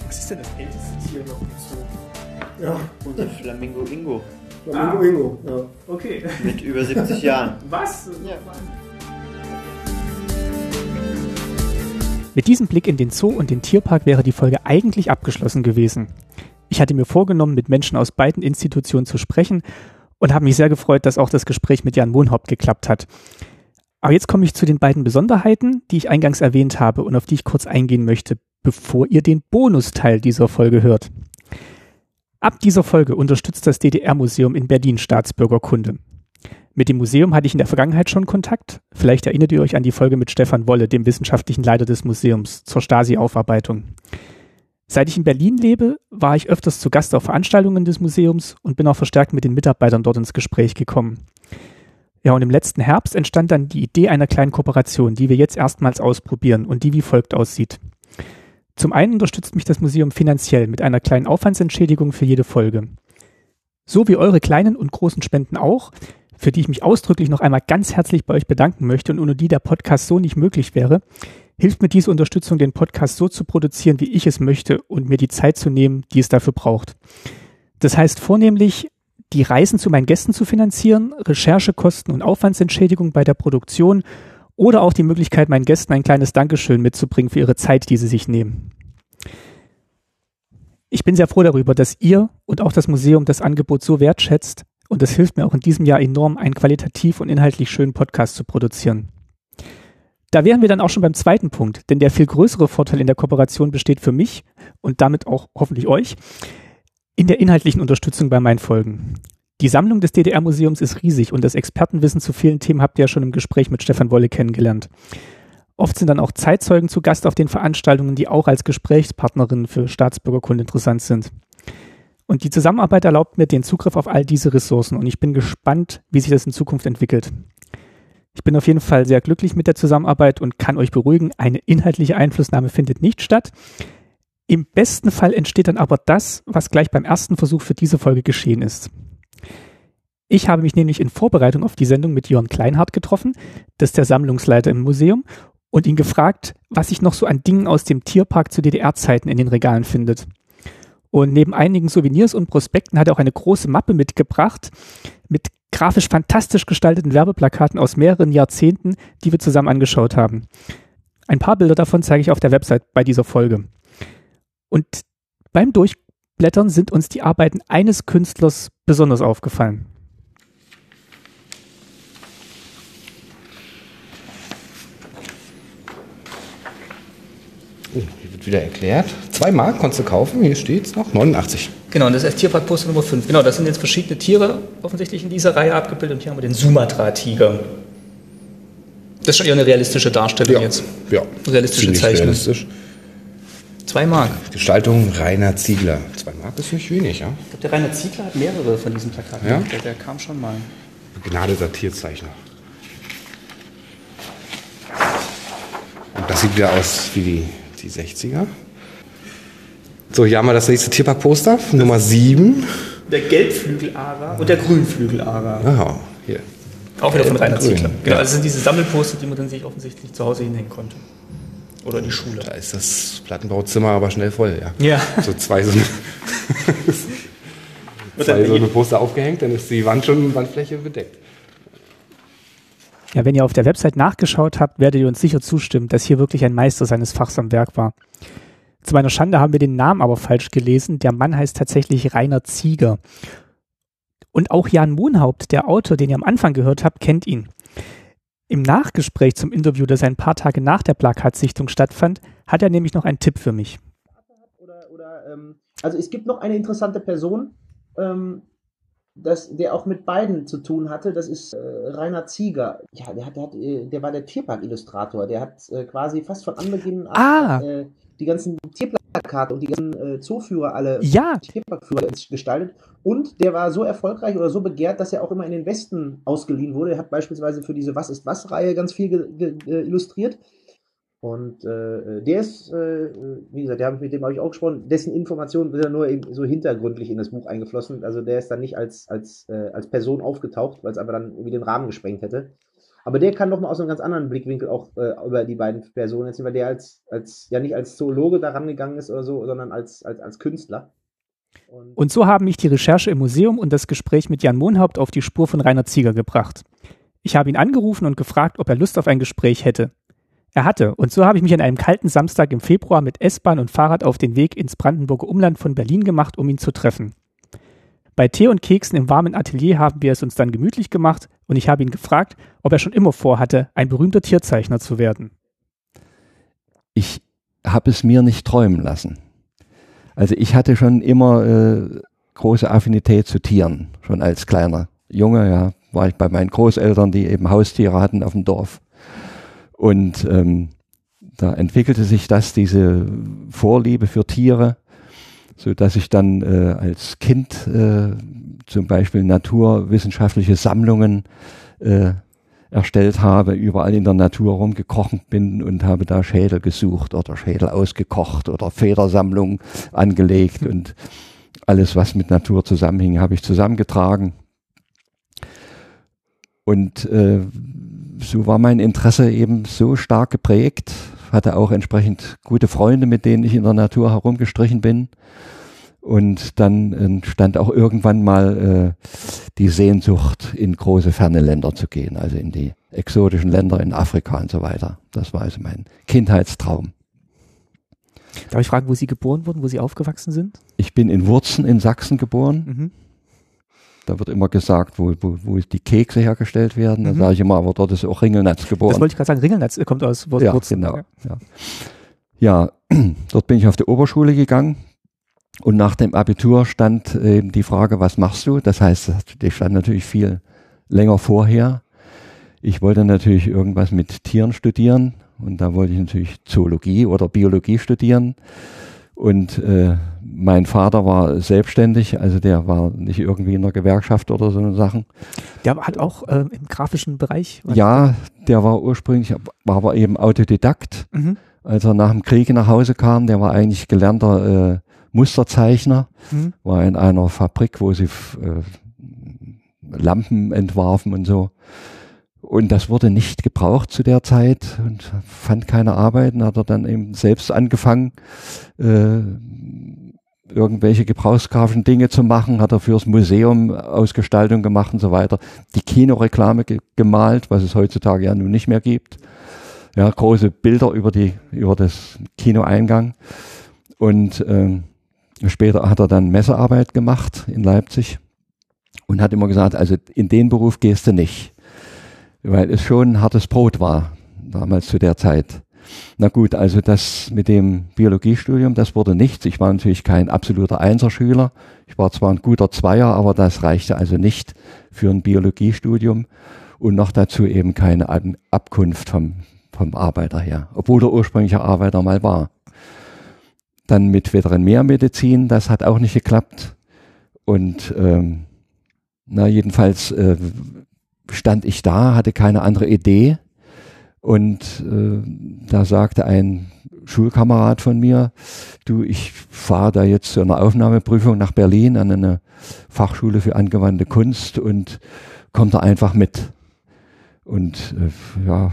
Was ist denn das älteste Tier noch im Zoo? Ja. Unser Flamingo Ingo. Flamingo ah. Ingo, ja. Okay. Mit über 70 Jahren. Was? Ja. Mit diesem Blick in den Zoo und den Tierpark wäre die Folge eigentlich abgeschlossen gewesen. Ich hatte mir vorgenommen, mit Menschen aus beiden Institutionen zu sprechen und habe mich sehr gefreut, dass auch das Gespräch mit Jan Wohnhaupt geklappt hat. Aber jetzt komme ich zu den beiden Besonderheiten, die ich eingangs erwähnt habe und auf die ich kurz eingehen möchte, bevor ihr den Bonusteil dieser Folge hört. Ab dieser Folge unterstützt das DDR-Museum in Berlin Staatsbürgerkunde. Mit dem Museum hatte ich in der Vergangenheit schon Kontakt. Vielleicht erinnert ihr euch an die Folge mit Stefan Wolle, dem wissenschaftlichen Leiter des Museums, zur Stasi-Aufarbeitung. Seit ich in Berlin lebe, war ich öfters zu Gast auf Veranstaltungen des Museums und bin auch verstärkt mit den Mitarbeitern dort ins Gespräch gekommen. Ja, und im letzten Herbst entstand dann die Idee einer kleinen Kooperation, die wir jetzt erstmals ausprobieren und die wie folgt aussieht. Zum einen unterstützt mich das Museum finanziell mit einer kleinen Aufwandsentschädigung für jede Folge. So wie eure kleinen und großen Spenden auch, für die ich mich ausdrücklich noch einmal ganz herzlich bei euch bedanken möchte und ohne die der Podcast so nicht möglich wäre, hilft mir diese Unterstützung, den Podcast so zu produzieren, wie ich es möchte und mir die Zeit zu nehmen, die es dafür braucht. Das heißt vornehmlich, die Reisen zu meinen Gästen zu finanzieren, Recherchekosten und Aufwandsentschädigung bei der Produktion oder auch die Möglichkeit, meinen Gästen ein kleines Dankeschön mitzubringen für ihre Zeit, die sie sich nehmen. Ich bin sehr froh darüber, dass ihr und auch das Museum das Angebot so wertschätzt und es hilft mir auch in diesem Jahr enorm, einen qualitativ und inhaltlich schönen Podcast zu produzieren. Da wären wir dann auch schon beim zweiten Punkt, denn der viel größere Vorteil in der Kooperation besteht für mich und damit auch hoffentlich euch in der inhaltlichen Unterstützung bei meinen Folgen. Die Sammlung des DDR-Museums ist riesig und das Expertenwissen zu vielen Themen habt ihr ja schon im Gespräch mit Stefan Wolle kennengelernt. Oft sind dann auch Zeitzeugen zu Gast auf den Veranstaltungen, die auch als Gesprächspartnerinnen für Staatsbürgerkunde interessant sind. Und die Zusammenarbeit erlaubt mir den Zugriff auf all diese Ressourcen und ich bin gespannt, wie sich das in Zukunft entwickelt. Ich bin auf jeden Fall sehr glücklich mit der Zusammenarbeit und kann euch beruhigen, eine inhaltliche Einflussnahme findet nicht statt. Im besten Fall entsteht dann aber das, was gleich beim ersten Versuch für diese Folge geschehen ist. Ich habe mich nämlich in Vorbereitung auf die Sendung mit Jörn Kleinhardt getroffen, das ist der Sammlungsleiter im Museum, und ihn gefragt, was sich noch so an Dingen aus dem Tierpark zu DDR-Zeiten in den Regalen findet. Und neben einigen Souvenirs und Prospekten hat er auch eine große Mappe mitgebracht mit grafisch fantastisch gestalteten Werbeplakaten aus mehreren Jahrzehnten, die wir zusammen angeschaut haben. Ein paar Bilder davon zeige ich auf der Website bei dieser Folge. Und beim Durchblättern sind uns die Arbeiten eines Künstlers besonders aufgefallen. Oh, hier wird wieder erklärt. Zwei Mark konntest du kaufen, hier steht es noch, 89. Genau, und das ist Tierparkposter Nummer 5. Genau, das sind jetzt verschiedene Tiere offensichtlich in dieser Reihe abgebildet. Und hier haben wir den Sumatra-Tiger. Das ist schon eher eine realistische Darstellung Ja, jetzt. ja. Realistische Ziemlich Zeichnung. realistisch. Zwei Mark. Gestaltung Rainer Ziegler. Zwei Mark ist nicht wenig, ja. Ich glaube, der Rainer Ziegler hat mehrere von diesen Plakaten. Ja? Der, der kam schon mal. Begnadeter Tierzeichner. Und das sieht wieder aus wie die, die 60er. So, hier haben wir das nächste Tierparkposter, Nummer 7. Der Gelbflügelara und der Grünflügelara. Aha, hier. Auch wieder von Rainer Grün. Ziegler. Genau, Ja. also das sind diese Sammelposter, die man dann sich offensichtlich zu Hause hinhängen konnte. Oder in die Schule. Da ist das Plattenbauzimmer aber schnell voll, ja. Ja. So zwei so, Wird zwei so eine Poster aufgehängt, dann ist die Wand schon, Wandfläche bedeckt. Ja, wenn ihr auf der Website nachgeschaut habt, werdet ihr uns sicher zustimmen, dass hier wirklich ein Meister seines Fachs am Werk war. Zu meiner Schande haben wir den Namen aber falsch gelesen. Der Mann heißt tatsächlich Rainer Zieger. Und auch Jan Mohnhaupt, der Autor, den ihr am Anfang gehört habt, kennt ihn. Im Nachgespräch zum Interview, das ein paar Tage nach der Plakatsichtung stattfand, hat er nämlich noch einen Tipp für mich. Ähm, also es gibt noch eine interessante Person, ähm, das, der auch mit beiden zu tun hatte. Das ist äh, Rainer Zieger. Ja, der, hat, der, hat, äh, der war der Tierpark-Illustrator. Der hat äh, quasi fast von Anbeginn an Ah. äh, die ganzen Tierplakate und die ganzen äh, Zooführer alle Ja, Tierparkführer gestaltet. Und der war so erfolgreich oder so begehrt, dass er auch immer in den Westen ausgeliehen wurde. Er hat beispielsweise für diese Was ist was-Reihe ganz viel illustriert. Und äh, der ist, äh, wie gesagt, der ich mit dem habe ich auch gesprochen, dessen Informationen sind ja nur so hintergründlich in das Buch eingeflossen. Also der ist dann nicht als, als, äh, als Person aufgetaucht, weil es einfach dann irgendwie den Rahmen gesprengt hätte. Aber der kann noch mal aus einem ganz anderen Blickwinkel auch äh, über die beiden Personen erzählen, weil der als, als ja nicht als Zoologe daran gegangen ist oder so, sondern als, als, als Künstler. Und, Und so haben mich die Recherche im Museum und das Gespräch mit Jan Mohnhaupt auf die Spur von Rainer Zieger gebracht. Ich habe ihn angerufen und gefragt, ob er Lust auf ein Gespräch hätte. Er hatte, und so habe ich mich an einem kalten Samstag im Februar mit S-Bahn und Fahrrad auf den Weg ins Brandenburger Umland von Berlin gemacht, um ihn zu treffen. Bei Tee und Keksen im warmen Atelier haben wir es uns dann gemütlich gemacht und ich habe ihn gefragt, ob er schon immer vorhatte, ein berühmter Tierzeichner zu werden. ich habe es mir nicht träumen lassen. Also ich hatte schon immer äh, große Affinität zu Tieren, schon als kleiner Junge, ja, war ich bei meinen Großeltern, die eben Haustiere hatten auf dem Dorf. Und ähm, da entwickelte sich das, diese Vorliebe für Tiere, so dass ich dann äh, als Kind äh, zum Beispiel naturwissenschaftliche Sammlungen äh, erstellt habe, überall in der Natur rumgekrochen bin und habe da Schädel gesucht oder Schädel ausgekocht oder Federsammlungen angelegt und alles, was mit Natur zusammenhing, habe ich zusammengetragen. Und äh, so war mein Interesse eben so stark geprägt, hatte auch entsprechend gute Freunde, mit denen ich in der Natur herumgestrichen bin. Und dann entstand auch irgendwann mal äh, die Sehnsucht, in große ferne Länder zu gehen, also in die exotischen Länder in Afrika und so weiter. Das war also mein Kindheitstraum. Darf ich fragen, wo Sie geboren wurden, wo Sie aufgewachsen sind? Ich bin in Wurzen in Sachsen geboren. Mhm. Da wird immer gesagt, wo, wo, wo die Kekse hergestellt werden. Da mhm. sage ich immer, aber dort ist auch Ringelnatz geboren. Das wollte ich gerade sagen, Ringelnatz kommt aus Wurzen. Ja, genau. Ja. ja, dort bin ich auf die Oberschule gegangen. Und nach dem Abitur stand eben die Frage, was machst du? Das heißt, die stand natürlich viel länger vorher. Ich wollte natürlich irgendwas mit Tieren studieren und da wollte ich natürlich Zoologie oder Biologie studieren. Und äh, mein Vater war selbstständig, also der war nicht irgendwie in der Gewerkschaft oder so Sachen. Der hat auch äh, im grafischen Bereich? Ja, der war ursprünglich, war aber eben Autodidakt. Mhm. Als er nach dem Krieg nach Hause kam, der war eigentlich gelernter äh, Musterzeichner, mhm. war in einer Fabrik, wo sie äh, Lampen entwarfen und so. Und das wurde nicht gebraucht zu der Zeit und fand keine Arbeit. Und hat er dann eben selbst angefangen, äh, irgendwelche gebrauchsgrafischen Dinge zu machen, hat er fürs Museum Ausgestaltung gemacht und so weiter. Die Kinoreklame ge gemalt, was es heutzutage ja nun nicht mehr gibt. Ja, große Bilder über die, über das Kinoeingang. Und ähm, Später hat er dann Messearbeit gemacht in Leipzig und hat immer gesagt, also in den Beruf gehst du nicht, weil es schon hartes Brot war, damals zu der Zeit. Na gut, also das mit dem Biologiestudium, das wurde nichts. Ich war natürlich kein absoluter Einserschüler. Ich war zwar ein guter Zweier, aber das reichte also nicht für ein Biologiestudium und noch dazu eben keine Abkunft vom, vom Arbeiter her, obwohl er ursprünglicher Arbeiter mal war. Dann mit Veterinärmedizin, das hat auch nicht geklappt. Und ähm, na, jedenfalls äh, stand ich da, hatte keine andere Idee. Und äh, da sagte ein Schulkamerad von mir, du, ich fahre da jetzt zu einer Aufnahmeprüfung nach Berlin an eine Fachschule für angewandte Kunst und komm da einfach mit. Und äh, ja,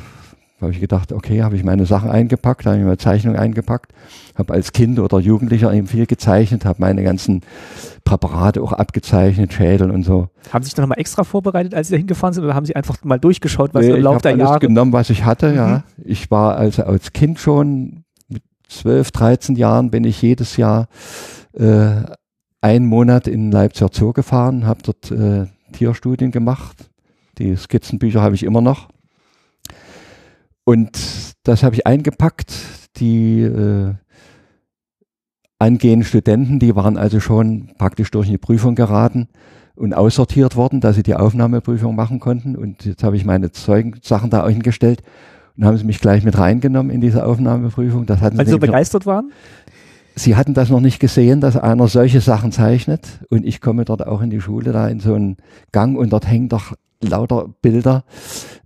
habe ich gedacht, okay, habe ich meine Sachen eingepackt, habe ich meine Zeichnung eingepackt, habe als Kind oder Jugendlicher eben viel gezeichnet, habe meine ganzen Präparate auch abgezeichnet, Schädel und so. Haben Sie sich dann nochmal extra vorbereitet, als Sie da hingefahren sind, oder haben Sie einfach mal durchgeschaut, was nee, im Laufe der alles Jahre? genommen, was ich hatte, mhm. ja. Ich war also als Kind schon mit 12, 13 Jahren bin ich jedes Jahr äh, einen Monat in Leipziger Zoo gefahren, habe dort äh, Tierstudien gemacht. Die Skizzenbücher habe ich immer noch. Und das habe ich eingepackt. Die äh, angehenden Studenten, die waren also schon praktisch durch eine Prüfung geraten und aussortiert worden, dass sie die Aufnahmeprüfung machen konnten. Und jetzt habe ich meine Zeugensachen da hingestellt und haben sie mich gleich mit reingenommen in diese Aufnahmeprüfung. Das hatten Weil sie so begeistert waren? Sie hatten das noch nicht gesehen, dass einer solche Sachen zeichnet. Und ich komme dort auch in die Schule, da in so einen Gang und dort hängen doch lauter Bilder,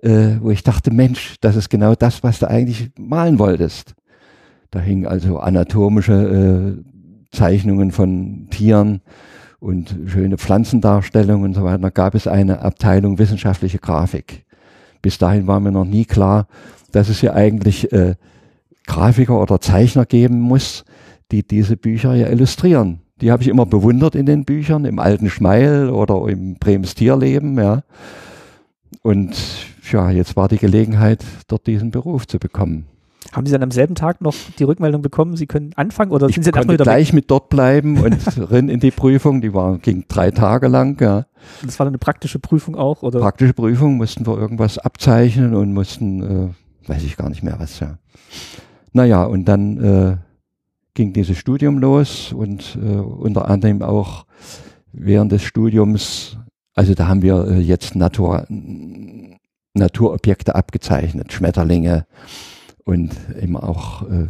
äh, wo ich dachte, Mensch, das ist genau das, was du eigentlich malen wolltest. Da hingen also anatomische äh, Zeichnungen von Tieren und schöne Pflanzendarstellungen und so weiter. Da gab es eine Abteilung wissenschaftliche Grafik. Bis dahin war mir noch nie klar, dass es hier eigentlich äh, Grafiker oder Zeichner geben muss, die diese Bücher ja illustrieren. Die habe ich immer bewundert in den Büchern, im alten Schmeil oder im Brems Tierleben, ja. Und ja, jetzt war die Gelegenheit, dort diesen Beruf zu bekommen. Haben Sie dann am selben Tag noch die Rückmeldung bekommen, Sie können anfangen oder ich sind Sie dann wieder gleich weg? mit dort bleiben und rennen in die Prüfung. Die war, ging drei Tage lang, ja. Das war dann eine praktische Prüfung auch, oder? Praktische Prüfung, mussten wir irgendwas abzeichnen und mussten, äh, weiß ich gar nicht mehr was, ja. Naja, und dann äh, ging dieses Studium los und äh, unter anderem auch während des Studiums, also da haben wir äh, jetzt Natur, Naturobjekte abgezeichnet, Schmetterlinge und eben auch äh,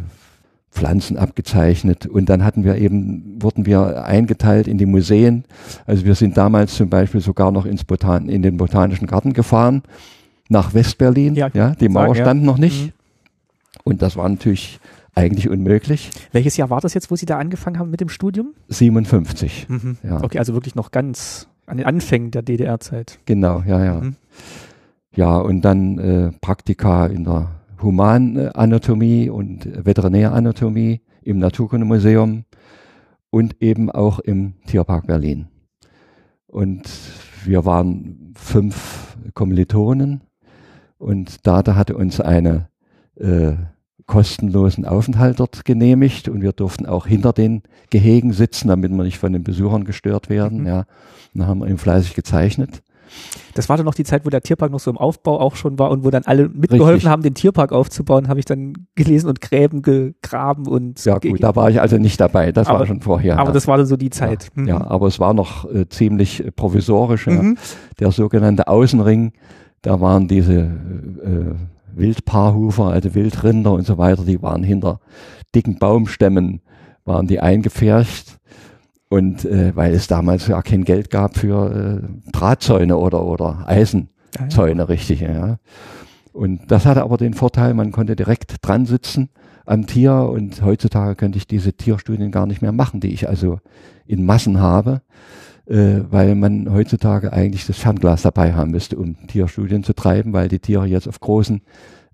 Pflanzen abgezeichnet und dann hatten wir eben, wurden wir eingeteilt in die Museen. Also wir sind damals zum Beispiel sogar noch ins Botan in den Botanischen Garten gefahren, nach Westberlin. Ja, ja die Mauer sagen, stand ja. noch nicht. Mhm. Und das war natürlich eigentlich unmöglich. Welches Jahr war das jetzt, wo Sie da angefangen haben mit dem Studium? 57. Mhm. Ja. Okay, also wirklich noch ganz an den Anfängen der DDR-Zeit. Genau, ja, ja. Mhm. Ja, und dann äh, Praktika in der Humananatomie und Veterinäranatomie im Naturkundemuseum und eben auch im Tierpark Berlin. Und wir waren fünf Kommilitonen und Data hatte uns eine äh, kostenlosen Aufenthalt dort genehmigt und wir durften auch hinter den Gehegen sitzen, damit wir nicht von den Besuchern gestört werden. Mhm. Ja, dann haben wir eben fleißig gezeichnet. Das war dann noch die Zeit, wo der Tierpark noch so im Aufbau auch schon war und wo dann alle mitgeholfen Richtig. haben, den Tierpark aufzubauen, habe ich dann gelesen und Gräben gegraben und. Ja gut, da war ich also nicht dabei, das aber, war schon vorher. Aber ja. das war dann so die Zeit. Ja, mhm. ja aber es war noch äh, ziemlich provisorisch. Mhm. Ja. Der sogenannte Außenring, da waren diese äh, Wildpaarhufer, also Wildrinder und so weiter, die waren hinter dicken Baumstämmen, waren die eingepfercht und äh, weil es damals ja kein Geld gab für äh, Drahtzäune oder, oder Eisenzäune, ja. richtig, ja. Und das hatte aber den Vorteil, man konnte direkt dran sitzen am Tier und heutzutage könnte ich diese Tierstudien gar nicht mehr machen, die ich also in Massen habe, äh, weil man heutzutage eigentlich das Fernglas dabei haben müsste, um Tierstudien zu treiben, weil die Tiere jetzt auf großen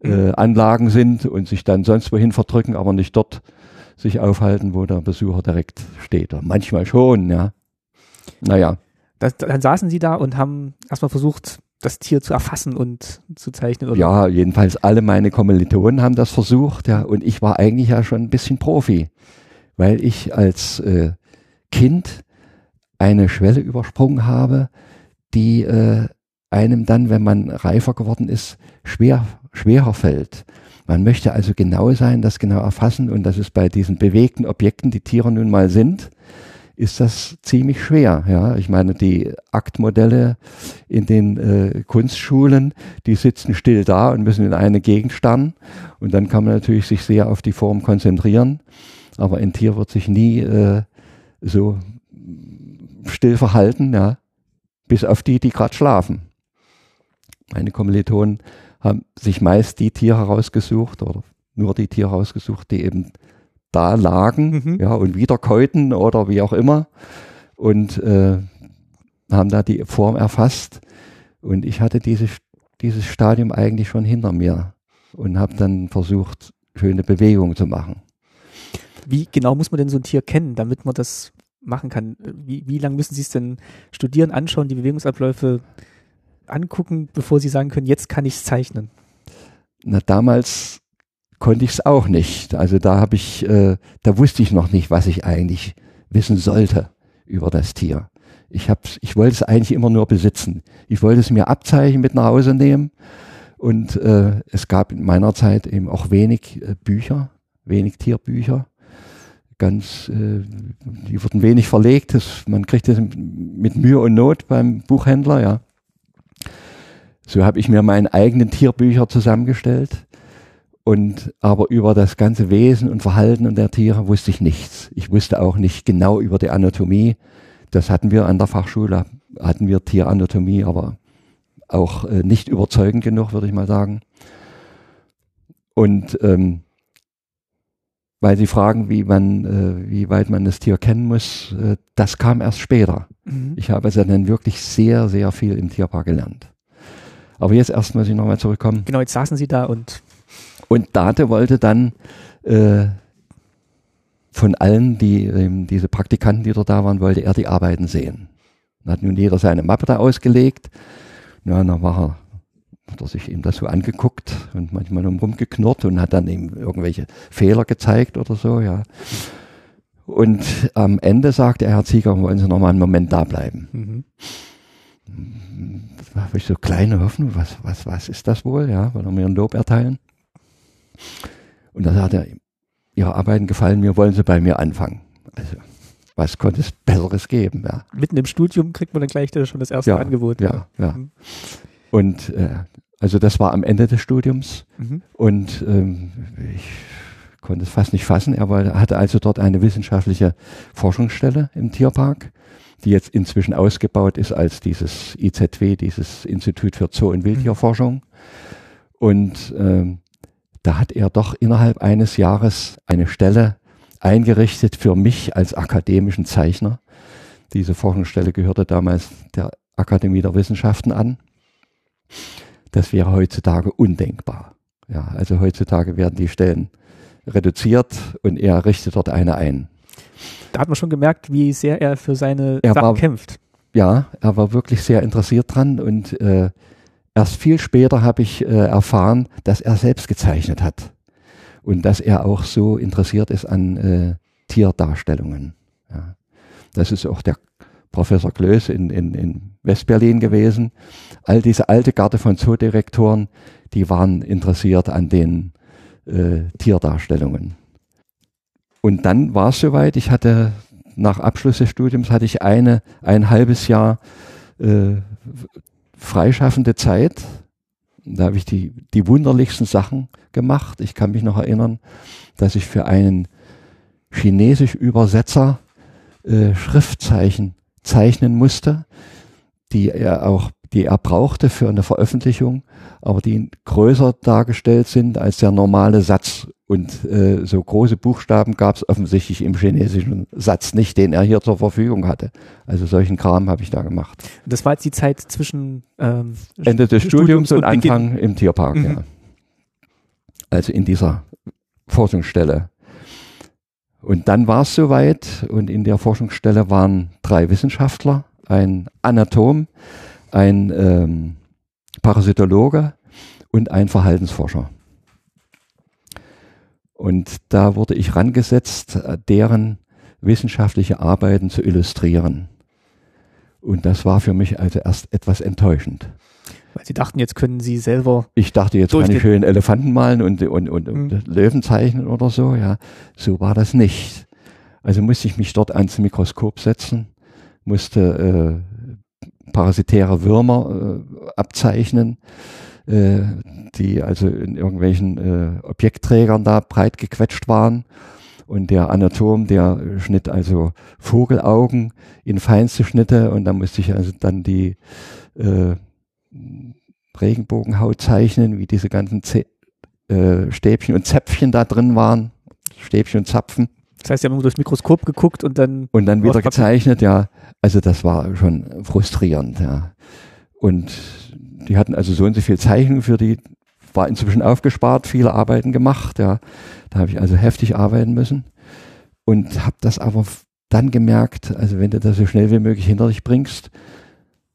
äh, mhm. Anlagen sind und sich dann sonst wohin verdrücken, aber nicht dort sich aufhalten, wo der Besucher direkt steht. Manchmal schon, ja. Naja. Das, dann saßen Sie da und haben erstmal versucht, das Tier zu erfassen und zu zeichnen, oder? Ja, jedenfalls alle meine Kommilitonen haben das versucht, ja. Und ich war eigentlich ja schon ein bisschen Profi, weil ich als äh, Kind eine Schwelle übersprungen habe, die äh, einem dann, wenn man reifer geworden ist, schwer, schwerer fällt. Man möchte also genau sein, das genau erfassen und das ist bei diesen bewegten Objekten, die Tiere nun mal sind, ist das ziemlich schwer. Ja, ich meine, die Aktmodelle in den äh, Kunstschulen, die sitzen still da und müssen in eine Gegend starren und dann kann man natürlich sich sehr auf die Form konzentrieren, aber ein Tier wird sich nie äh, so still verhalten, ja, bis auf die, die gerade schlafen. Meine Kommilitonen haben sich meist die Tiere rausgesucht oder nur die Tiere rausgesucht, die eben da lagen, mhm. ja, und wieder käuten oder wie auch immer und äh, haben da die Form erfasst. Und ich hatte diese, dieses Stadium eigentlich schon hinter mir und habe dann versucht, schöne Bewegungen zu machen. Wie genau muss man denn so ein Tier kennen, damit man das machen kann? Wie, wie lange müssen Sie es denn studieren, anschauen, die Bewegungsabläufe angucken, bevor Sie sagen können, jetzt kann ich es zeichnen? Na, damals konnte ich es auch nicht. Also da habe ich, äh, da wusste ich noch nicht, was ich eigentlich wissen sollte über das Tier. Ich hab's, ich wollte es eigentlich immer nur besitzen. Ich wollte es mir abzeichnen, mit nach Hause nehmen. Und äh, es gab in meiner Zeit eben auch wenig äh, Bücher, wenig Tierbücher. Ganz, äh, die wurden wenig verlegt. Das, man kriegt das mit Mühe und Not beim Buchhändler, ja. So habe ich mir meine eigenen Tierbücher zusammengestellt. Und aber über das ganze Wesen und Verhalten und der Tiere wusste ich nichts. Ich wusste auch nicht genau über die Anatomie. Das hatten wir an der Fachschule, hatten wir Tieranatomie, aber auch äh, nicht überzeugend genug, würde ich mal sagen. Und ähm, weil Sie fragen, wie man, äh, wie weit man das Tier kennen muss, äh, das kam erst später. Mhm. Ich habe also dann wirklich sehr, sehr viel im Tierpark gelernt. Aber jetzt erst muss ich nochmal zurückkommen. Genau, jetzt saßen Sie da und. Und Date wollte dann äh, von allen, die ähm, diese Praktikanten, die dort da waren, wollte er die Arbeiten sehen. Dann hat nun jeder seine Mappe da ausgelegt. Ja, dann war er, hat er sich eben das so angeguckt und manchmal rumgeknurrt und hat dann eben irgendwelche Fehler gezeigt oder so, ja. Und am Ende sagte er, Herr Zieger, wollen Sie noch mal einen Moment da bleiben? Mhm habe ich so kleine Hoffnung, was, was, was ist das wohl, ja, weil er mir ein Lob erteilen. Und da sagt er, Ihre Arbeiten gefallen mir, wollen Sie bei mir anfangen. Also, was konnte es Besseres geben, ja. Mitten im Studium kriegt man dann gleich schon das erste ja, Angebot. Ja, ja. ja. Mhm. Und äh, also das war am Ende des Studiums mhm. und ähm, ich konnte es fast nicht fassen. Er hatte also dort eine wissenschaftliche Forschungsstelle im Tierpark die jetzt inzwischen ausgebaut ist als dieses IZW, dieses Institut für Zoo- und Wildtierforschung. Und ähm, da hat er doch innerhalb eines Jahres eine Stelle eingerichtet für mich als akademischen Zeichner. Diese Forschungsstelle gehörte damals der Akademie der Wissenschaften an. Das wäre heutzutage undenkbar. Ja, also heutzutage werden die Stellen reduziert und er richtet dort eine ein. Da hat man schon gemerkt, wie sehr er für seine Er Sachen war- kämpft. Ja, er war wirklich sehr interessiert dran und äh, erst viel später habe ich äh, erfahren, dass er selbst gezeichnet hat und dass er auch so interessiert ist an äh, Tierdarstellungen. Ja. Das ist auch der Professor Klöß in, in, in Westberlin gewesen. All diese alte Garde von Zoodirektoren, die waren interessiert an den äh, Tierdarstellungen. Und dann war es soweit, ich hatte nach Abschluss des Studiums hatte ich eine, ein halbes Jahr äh, freischaffende Zeit. Da habe ich die, die wunderlichsten Sachen gemacht. Ich kann mich noch erinnern, dass ich für einen chinesisch Übersetzer äh, Schriftzeichen zeichnen musste, die er auch, die er brauchte für eine Veröffentlichung, aber die größer dargestellt sind als der normale Satz. Und äh, so große Buchstaben gab es offensichtlich im chinesischen Satz nicht, den er hier zur Verfügung hatte. Also solchen Kram habe ich da gemacht. Das war jetzt die Zeit zwischen ähm, Ende des Studiums, und Beginn. Anfang im Tierpark, Mhm. ja. Also in dieser Forschungsstelle. Und dann war es soweit und in der Forschungsstelle waren drei Wissenschaftler, ein Anatom, ein ähm, Parasitologe und ein Verhaltensforscher. Und da wurde ich rangesetzt, äh, deren wissenschaftliche Arbeiten zu illustrieren. Und das war für mich also erst etwas enttäuschend. Weil sie dachten, jetzt können sie selber. Ich dachte, jetzt kann ich schön Elefanten malen und, und, und, und Mhm. Löwen zeichnen oder so. Ja, so war das nicht. Also musste ich mich dort ans Mikroskop setzen, musste äh, parasitäre Würmer äh, abzeichnen, äh, die also in irgendwelchen äh, Objektträgern da breit gequetscht waren. Und der Anatom, der schnitt also Vogelaugen in feinste Schnitte und da musste ich also dann die äh, Regenbogenhaut zeichnen, wie diese ganzen Zä äh, Stäbchen und Zäpfchen da drin waren. Stäbchen und Zapfen. Das heißt, sie haben immer durchs Mikroskop geguckt und dann. Und dann wieder gezeichnet, ja. Also das war schon frustrierend, ja. Und die hatten also so und so viel Zeichnung für die, war inzwischen aufgespart, viele Arbeiten gemacht, ja. Da habe ich also heftig arbeiten müssen und habe das aber dann gemerkt, also wenn du das so schnell wie möglich hinter dich bringst,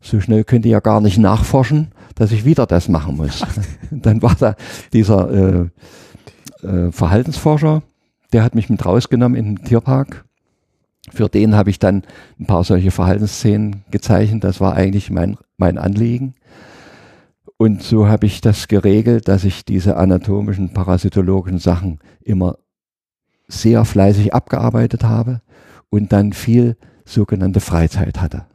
so schnell könnt ihr ja gar nicht nachforschen, dass ich wieder das machen muss. dann war da dieser äh, äh, Verhaltensforscher, der hat mich mit rausgenommen in den Tierpark. Für den habe ich dann ein paar solche Verhaltensszenen gezeichnet. Das war eigentlich mein, mein Anliegen. Und so habe ich das geregelt, dass ich diese anatomischen, parasitologischen Sachen immer sehr fleißig abgearbeitet habe und dann viel sogenannte Freizeit hatte.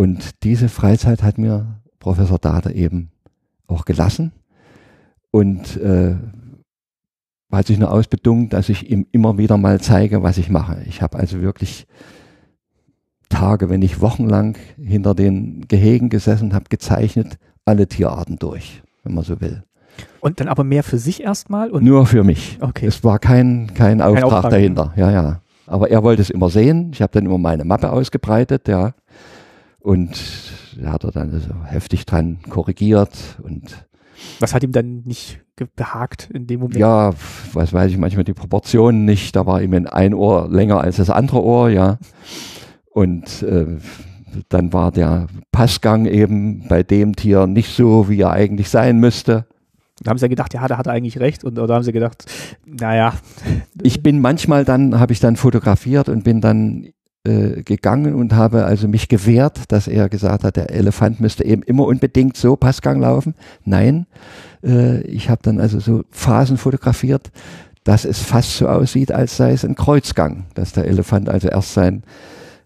Und diese Freizeit hat mir Professor Dade eben auch gelassen und äh, hat sich nur ausbedungen, dass ich ihm immer wieder mal zeige, was ich mache. Ich habe also wirklich Tage, wenn nicht wochenlang hinter den Gehegen gesessen, habe gezeichnet, alle Tierarten durch, wenn man so will. Und dann aber mehr für sich erstmal und. Nur für mich. Okay. Es war kein, kein Auftrag, Auftrag. dahinter. Ja, ja. Aber er wollte es immer sehen. Ich habe dann immer meine Mappe ausgebreitet, ja. Und er hat er dann so heftig dran korrigiert und Was hat ihm dann nicht behagt in dem Moment? ja, was weiß ich, manchmal die Proportionen nicht. Da war ihm ein Ohr länger als das andere Ohr, ja. Und äh, dann war der Passgang eben bei dem Tier nicht so, wie er eigentlich sein müsste. Da haben sie ja gedacht, ja, da hat er eigentlich recht. Und oder haben sie gedacht, naja, Ich bin manchmal dann, habe ich dann fotografiert und bin dann äh, gegangen und habe also mich gewehrt, dass er gesagt hat, der Elefant müsste eben immer unbedingt so Passgang laufen. Nein, äh, ich habe dann also so Phasen fotografiert, dass es fast so aussieht, als sei es ein Kreuzgang, dass der Elefant also erst sein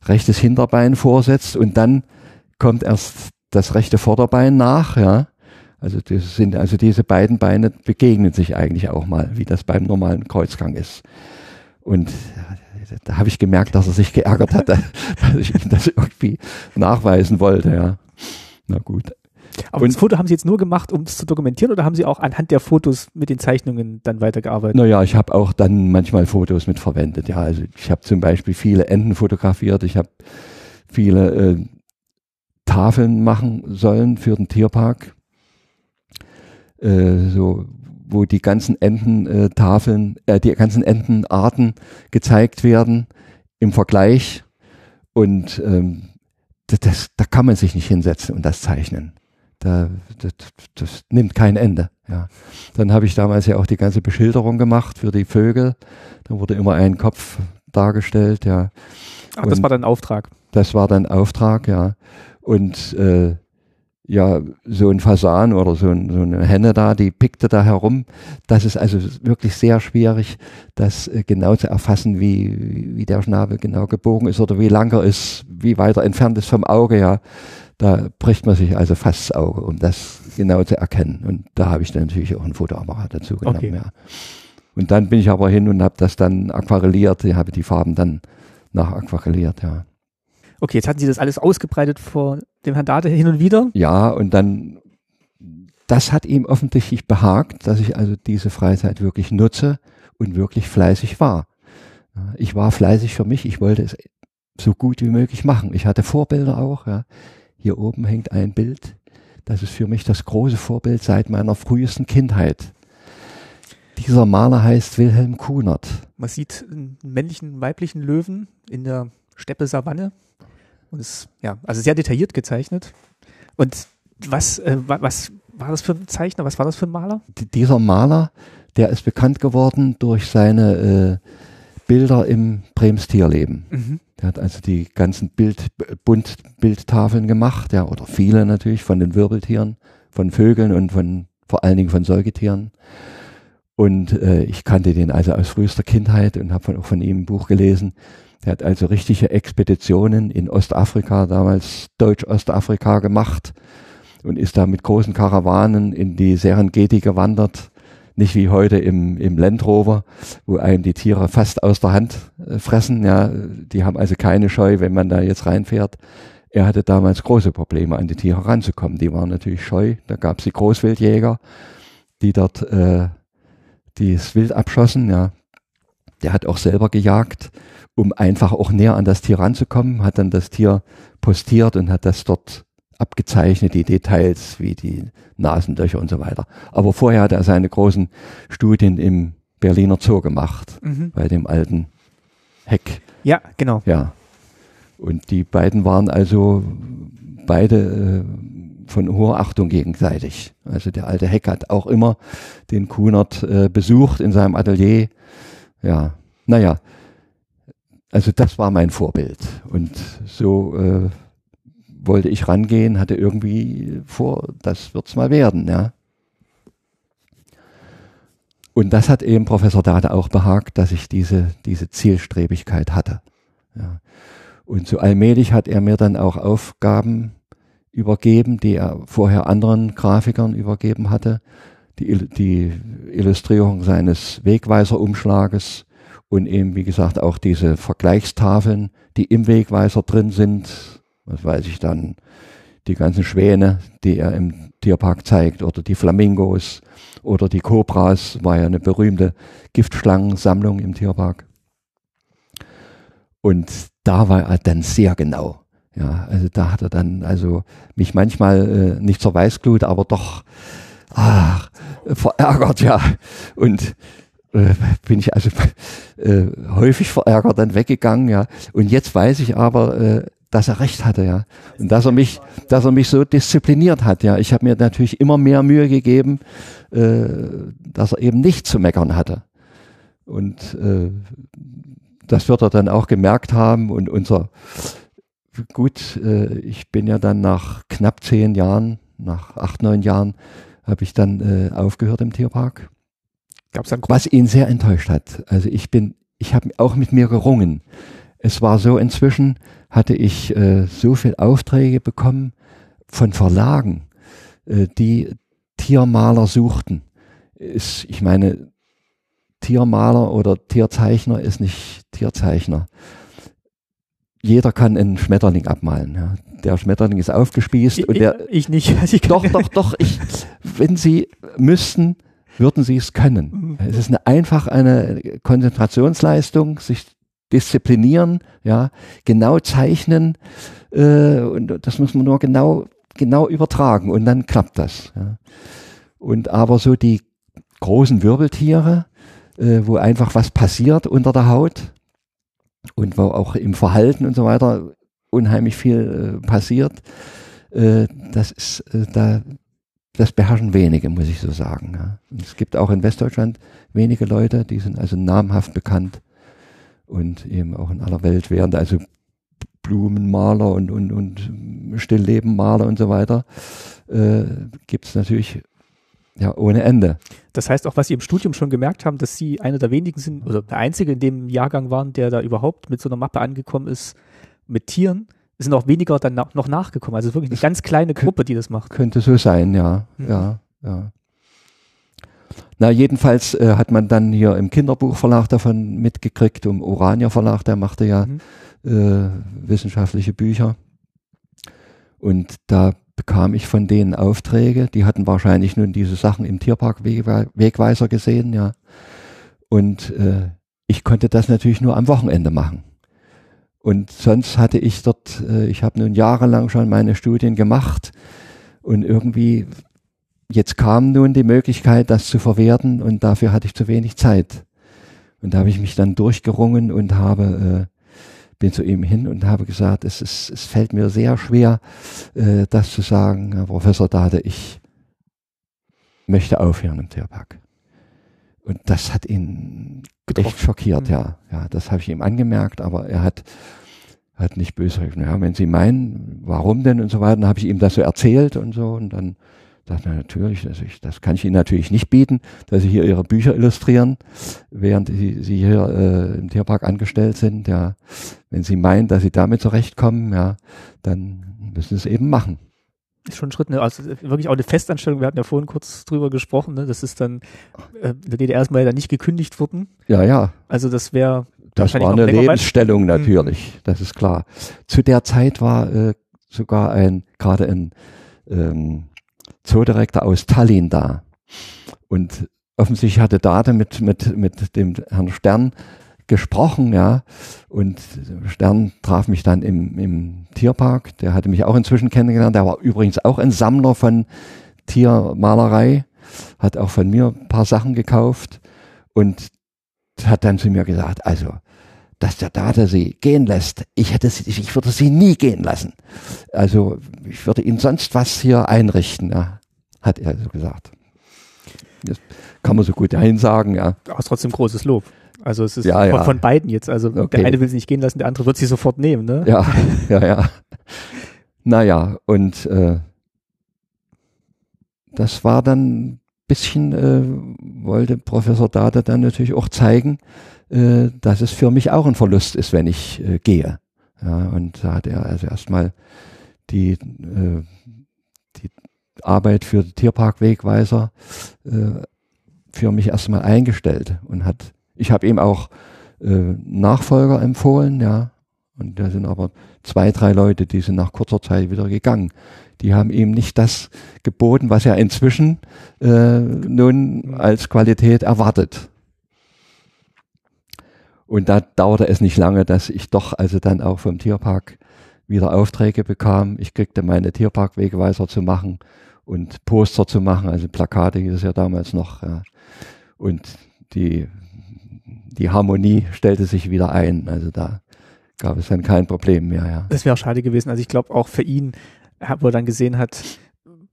rechtes Hinterbein vorsetzt und dann kommt erst das rechte Vorderbein nach, ja. Also das sind also diese beiden Beine begegnen sich eigentlich auch mal, wie das beim normalen Kreuzgang ist. Und da habe ich gemerkt, dass er sich geärgert hat, dass ich ihm das irgendwie nachweisen wollte, ja. Na gut. aber Und- das Foto haben sie jetzt nur gemacht, um es zu dokumentieren oder haben sie auch anhand der Fotos mit den Zeichnungen dann weitergearbeitet? Naja, ich habe auch dann manchmal Fotos mit verwendet. Ja, also ich habe zum Beispiel viele Enten fotografiert. Ich habe viele äh, Tafeln machen sollen für den Tierpark. äh, so wo die ganzen Ententafeln, äh, die ganzen Entenarten gezeigt werden im Vergleich und ähm, das, das, da kann man sich nicht hinsetzen und das zeichnen. Da, das, das nimmt kein Ende. Ja. Dann habe ich damals ja auch die ganze Beschilderung gemacht für die Vögel. Da wurde immer ein Kopf dargestellt, ja. Ach, das war dann Auftrag. Das war dann Auftrag, ja. Und äh, ja, so ein Fasan oder so, ein, so, eine Henne da, die pickte da herum. Das ist also wirklich sehr schwierig, das äh, genau zu erfassen, wie, wie der Schnabel genau gebogen ist oder wie lang er ist, wie weiter entfernt ist vom Auge, ja. Da bricht man sich also fast das Auge, um das genau zu erkennen. Und da habe ich dann natürlich auch ein Fotoapparat dazu genommen, okay. ja. Und dann bin ich aber hin und habe das dann aquarelliert, habe die Farben dann nachaquarelliert, ja. Okay, jetzt hatten Sie das alles ausgebreitet vor dem Herrn Date hin und wieder. Ja, und dann, das hat ihm offensichtlich behagt, dass ich also diese Freizeit wirklich nutze und wirklich fleißig war. Ich war fleißig für mich, ich wollte es so gut wie möglich machen. Ich hatte Vorbilder auch. Ja. Hier oben hängt ein Bild. Das ist für mich das große Vorbild seit meiner frühesten Kindheit. Dieser Maler heißt Wilhelm Kunert. Man sieht einen männlichen, weiblichen Löwen in der Steppe Savanne. Und ist, ja, also sehr detailliert gezeichnet. Und was, äh, was war das für ein Zeichner? Was war das für ein Maler? Dieser Maler, der ist bekannt geworden durch seine äh, Bilder im Brems Tierleben. Mhm. Der hat also die ganzen Bild, Buntbildtafeln gemacht, ja, oder viele natürlich von den Wirbeltieren, von Vögeln und von vor allen Dingen von Säugetieren. Und äh, ich kannte den also aus frühester Kindheit und habe auch von ihm ein Buch gelesen. Er hat also richtige Expeditionen in Ostafrika, damals Deutsch-Ostafrika gemacht und ist da mit großen Karawanen in die Serengeti gewandert. Nicht wie heute im, im Land Rover, wo einem die Tiere fast aus der Hand äh, fressen. Ja, die haben also keine Scheu, wenn man da jetzt reinfährt. Er hatte damals große Probleme, an die Tiere ranzukommen. Die waren natürlich scheu. Da gab es die Großwildjäger, die dort äh, das Wild abschossen. Ja, der hat auch selber gejagt um einfach auch näher an das Tier ranzukommen, hat dann das Tier postiert und hat das dort abgezeichnet, die Details wie die Nasenlöcher und so weiter. Aber vorher hat er seine großen Studien im Berliner Zoo gemacht, mhm. bei dem alten Heck. Ja, genau. Ja. Und die beiden waren also beide äh, von hoher Achtung gegenseitig. Also der alte Heck hat auch immer den Kunert äh, besucht in seinem Atelier. Ja, naja, also das war mein Vorbild. Und so äh, wollte ich rangehen, hatte irgendwie vor, das wird's mal werden, ja. Und das hat eben Professor Dade auch behagt, dass ich diese, diese Zielstrebigkeit hatte. Ja. Und so allmählich hat er mir dann auch Aufgaben übergeben, die er vorher anderen Grafikern übergeben hatte. Die, die Illustrierung seines Wegweiserumschlages, und eben, wie gesagt, auch diese Vergleichstafeln, die im Wegweiser drin sind, was weiß ich dann, die ganzen Schwäne, die er im Tierpark zeigt, oder die Flamingos oder die Kobras, war ja eine berühmte Giftschlangensammlung im Tierpark. Und da war er dann sehr genau. Ja, also da hat er dann also mich manchmal äh, nicht zur Weißglut, aber doch ach, verärgert, ja. Und äh, bin ich also äh, häufig verärgert dann weggegangen, ja. Und jetzt weiß ich aber, äh, dass er recht hatte, ja. Und dass er mich, dass er mich so diszipliniert hat, ja. Ich habe mir natürlich immer mehr Mühe gegeben, äh, dass er eben nicht zu meckern hatte. Und äh, das wird er dann auch gemerkt haben. Und unser gut, äh, ich bin ja dann nach knapp zehn Jahren, nach acht, neun Jahren, habe ich dann äh, aufgehört im Tierpark Gab's einen Was ihn sehr enttäuscht hat. Also ich bin, ich habe auch mit mir gerungen. Es war so, inzwischen hatte ich äh, so viel Aufträge bekommen von Verlagen, äh, die Tiermaler suchten. Ist, ich meine, Tiermaler oder Tierzeichner ist nicht Tierzeichner. Jeder kann einen Schmetterling abmalen. Ja. Der Schmetterling ist aufgespießt ich, und der. Ich nicht. Also ich doch, doch, doch. Ich, wenn Sie müssten, würden sie es können. Mhm. Es ist eine, einfach eine Konzentrationsleistung, sich disziplinieren, ja, genau zeichnen äh, und das muss man nur genau genau übertragen und dann klappt das. Ja. Und aber so die großen Wirbeltiere, äh, wo einfach was passiert unter der Haut und wo auch im Verhalten und so weiter unheimlich viel äh, passiert, äh, das ist äh, da das beherrschen wenige, muss ich so sagen. Ja. Es gibt auch in Westdeutschland wenige Leute, die sind also namhaft bekannt und eben auch in aller Welt während also Blumenmaler und, und, und Stilllebenmaler und so weiter, äh, gibt es natürlich ja ohne Ende. Das heißt auch, was Sie im Studium schon gemerkt haben, dass Sie einer der wenigen sind oder der Einzige in dem Jahrgang waren, der da überhaupt mit so einer Mappe angekommen ist, mit Tieren. Es sind auch weniger dann noch nachgekommen. Also wirklich eine ganz kleine Gruppe, die das macht. Könnte so sein, ja. Mhm. Ja, ja. Na, jedenfalls äh, hat man dann hier im Kinderbuchverlag davon mitgekriegt, im Urania Verlag, der machte ja mhm. äh, wissenschaftliche Bücher. Und da bekam ich von denen Aufträge. Die hatten wahrscheinlich nun diese Sachen im Tierpark Wegweiser gesehen, ja. Und äh, ich konnte das natürlich nur am Wochenende machen. Und sonst hatte ich dort, äh, ich habe nun jahrelang schon meine Studien gemacht und irgendwie jetzt kam nun die Möglichkeit, das zu verwerten und dafür hatte ich zu wenig Zeit. Und da habe ich mich dann durchgerungen und habe, äh, bin zu ihm hin und habe gesagt, es, ist, es fällt mir sehr schwer, äh, das zu sagen, Herr Professor Dade, ich möchte aufhören im Tierpark. Und das hat ihn Getroffen. echt schockiert, mhm. ja. Ja, das habe ich ihm angemerkt, aber er hat, hat nicht böse ja, wenn Sie meinen, warum denn und so weiter, dann habe ich ihm das so erzählt und so und dann dachte er natürlich, das, ich, das kann ich Ihnen natürlich nicht bieten, dass Sie hier Ihre Bücher illustrieren, während Sie, Sie hier äh, im Tierpark angestellt sind, ja. Wenn Sie meinen, dass Sie damit zurechtkommen, ja, dann müssen Sie es eben machen ist schon ein Schritt, ne? also wirklich auch eine Festanstellung, wir hatten ja vorhin kurz drüber gesprochen, ne? das ist dann äh, in der DDR erstmal ja nicht gekündigt worden. Ja, ja. Also das wäre Das war eine Lebensstellung hm. natürlich, mhm. das ist klar. Zu der Zeit war äh, sogar ein, gerade ein ähm, Zoodirektor aus Tallinn da. Und offensichtlich hatte Date mit, mit, mit dem Herrn Stern gesprochen, ja. Und Stern traf mich dann im, im Tierpark. Der hatte mich auch inzwischen kennengelernt. Der war übrigens auch ein Sammler von Tiermalerei, hat auch von mir ein paar Sachen gekauft und hat dann zu mir gesagt, also, dass der Data sie gehen lässt, ich hätte sie, ich würde sie nie gehen lassen. Also, ich würde ihnen sonst was hier einrichten, ja, hat er so gesagt. Das kann man so gut dahin sagen, ja. Aber trotzdem großes Lob. Also es ist ja, von, ja. von, beiden jetzt. Also okay. der eine will sie nicht gehen lassen, der andere wird sie sofort nehmen, ne? Ja, ja, ja. Naja, und äh, das war dann ein bisschen, äh, wollte Professor Dada dann natürlich auch zeigen, äh, dass es für mich auch ein Verlust ist, wenn ich äh, gehe. Ja, und da hat er also erstmal die, äh, die Arbeit für Tierparkwegweiser äh, für mich erstmal eingestellt und hat ich habe ihm auch äh, Nachfolger empfohlen, ja. Und da sind aber zwei, drei Leute, die sind nach kurzer Zeit wieder gegangen. Die haben ihm nicht das geboten, was er inzwischen äh, nun als Qualität erwartet. Und da dauerte es nicht lange, dass ich doch also dann auch vom Tierpark wieder Aufträge bekam. Ich kriegte meine Tierparkwegweiser zu machen und Poster zu machen, also Plakate hieß es ja damals noch. Ja. Und die die Harmonie stellte sich wieder ein. Also da gab es dann kein Problem mehr. Ja. Das wäre schade gewesen. Also ich glaube auch für ihn, wo er dann gesehen hat,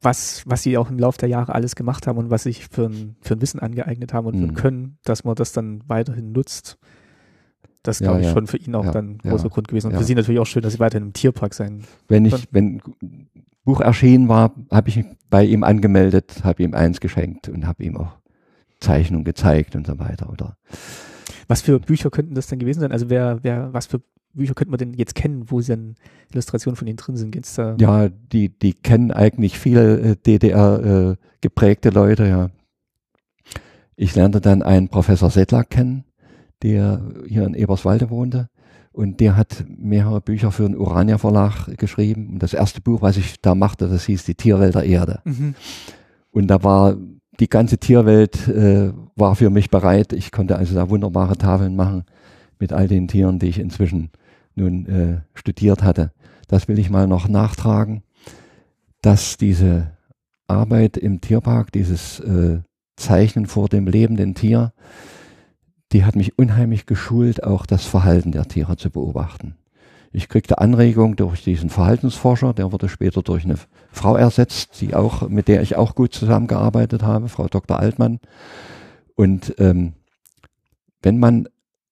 was, was sie auch im Laufe der Jahre alles gemacht haben und was sich für ein, für ein Wissen angeeignet haben und für ein mhm. Können, dass man das dann weiterhin nutzt. Das glaube ja, ich ja. schon für ihn auch ja, dann ein großer Grund gewesen. Und für sie natürlich auch schön, dass sie weiterhin im Tierpark sein. Wenn ich, wenn Buch erschienen war, habe ich bei ihm angemeldet, habe ihm eins geschenkt und habe ihm auch Zeichnungen gezeigt und so weiter. Oder was für Bücher könnten das denn gewesen sein? Also wer, wer, was für Bücher könnte man denn jetzt kennen, wo dann Illustrationen von ihnen drin sind? Gibt's da ja, die, die kennen eigentlich viele äh, DDR äh, geprägte Leute, ja. Ich lernte dann einen Professor Settler kennen, der hier in Eberswalde wohnte. Und der hat mehrere Bücher für den Urania Verlag geschrieben. Und das erste Buch, was ich da machte, das hieß Die Tierwelt der Erde. Mhm. Und da war die ganze Tierwelt äh, war für mich bereit. Ich konnte also da wunderbare Tafeln machen mit all den Tieren, die ich inzwischen nun äh, studiert hatte. Das will ich mal noch nachtragen, dass diese Arbeit im Tierpark, dieses äh, Zeichnen vor dem lebenden Tier, die hat mich unheimlich geschult, auch das Verhalten der Tiere zu beobachten. Ich kriegte Anregung durch diesen Verhaltensforscher, der wurde später durch eine Frau ersetzt, die auch, mit der ich auch gut zusammengearbeitet habe, Frau Dr. Altmann. Und ähm, wenn man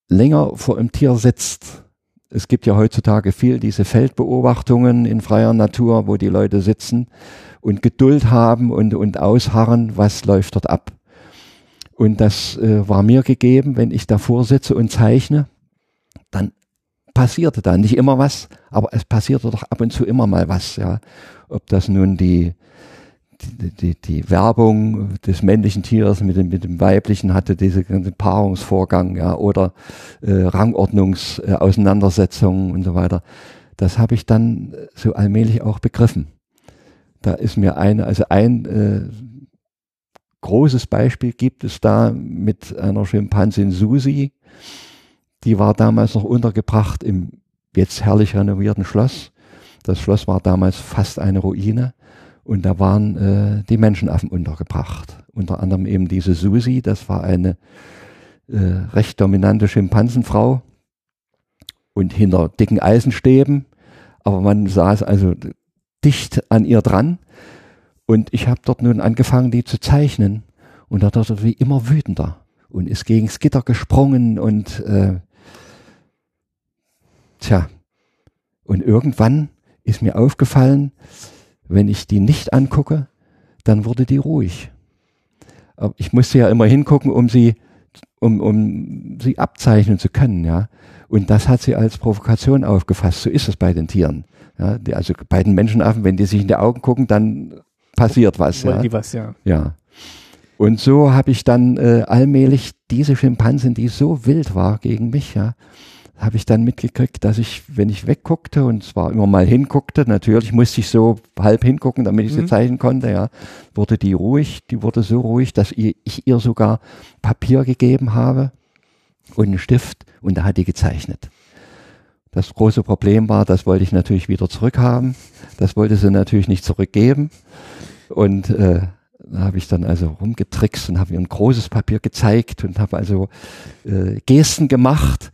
länger vor einem Tier sitzt, es gibt ja heutzutage viel diese Feldbeobachtungen in freier Natur, wo die Leute sitzen und Geduld haben und, und ausharren, was läuft dort ab. Und das äh, war mir gegeben, wenn ich davor sitze und zeichne, dann passierte da nicht immer was, aber es passierte doch ab und zu immer mal was, ja. Ob das nun die, die, die, die Werbung des männlichen Tieres mit dem, mit dem weiblichen hatte, diese ganze Paarungsvorgang, ja, oder äh, Rangordnungsauseinandersetzungen äh, und so weiter. Das habe ich dann so allmählich auch begriffen. Da ist mir eine, also ein äh, großes Beispiel gibt es da mit einer Schimpansin Susi. Die war damals noch untergebracht im jetzt herrlich renovierten Schloss. Das Schloss war damals fast eine Ruine und da waren äh, die Menschenaffen untergebracht. Unter anderem eben diese Susi, das war eine äh, recht dominante Schimpansenfrau und hinter dicken Eisenstäben, aber man saß also dicht an ihr dran und ich habe dort nun angefangen, die zu zeichnen. Und da wird wie immer wütender und ist gegen das Gitter gesprungen und äh, tja. Und irgendwann ist mir aufgefallen, wenn ich die nicht angucke, dann wurde die ruhig. Aber ich musste ja immer hingucken, um sie, um, um sie abzeichnen zu können, ja. Und das hat sie als Provokation aufgefasst. So ist es bei den Tieren. Ja, die, also bei den Menschenaffen, wenn die sich in die Augen gucken, dann passiert was. Wollen ja. die was, ja. Ja. Und so habe ich dann äh, allmählich diese Schimpansin, die so wild war gegen mich, ja, habe ich dann mitgekriegt, dass ich, wenn ich wegguckte und zwar immer mal hinguckte, natürlich musste ich so halb hingucken, damit ich sie Mhm. zeichnen konnte, ja, wurde die ruhig, die wurde so ruhig, dass ich, ich ihr sogar Papier gegeben habe und einen Stift und da hat die gezeichnet. Das große Problem war, das wollte ich natürlich wieder zurückhaben. Das wollte sie natürlich nicht zurückgeben. Und äh, da habe ich dann also rumgetrickst und habe ihr ein großes Papier gezeigt und habe also äh, Gesten gemacht,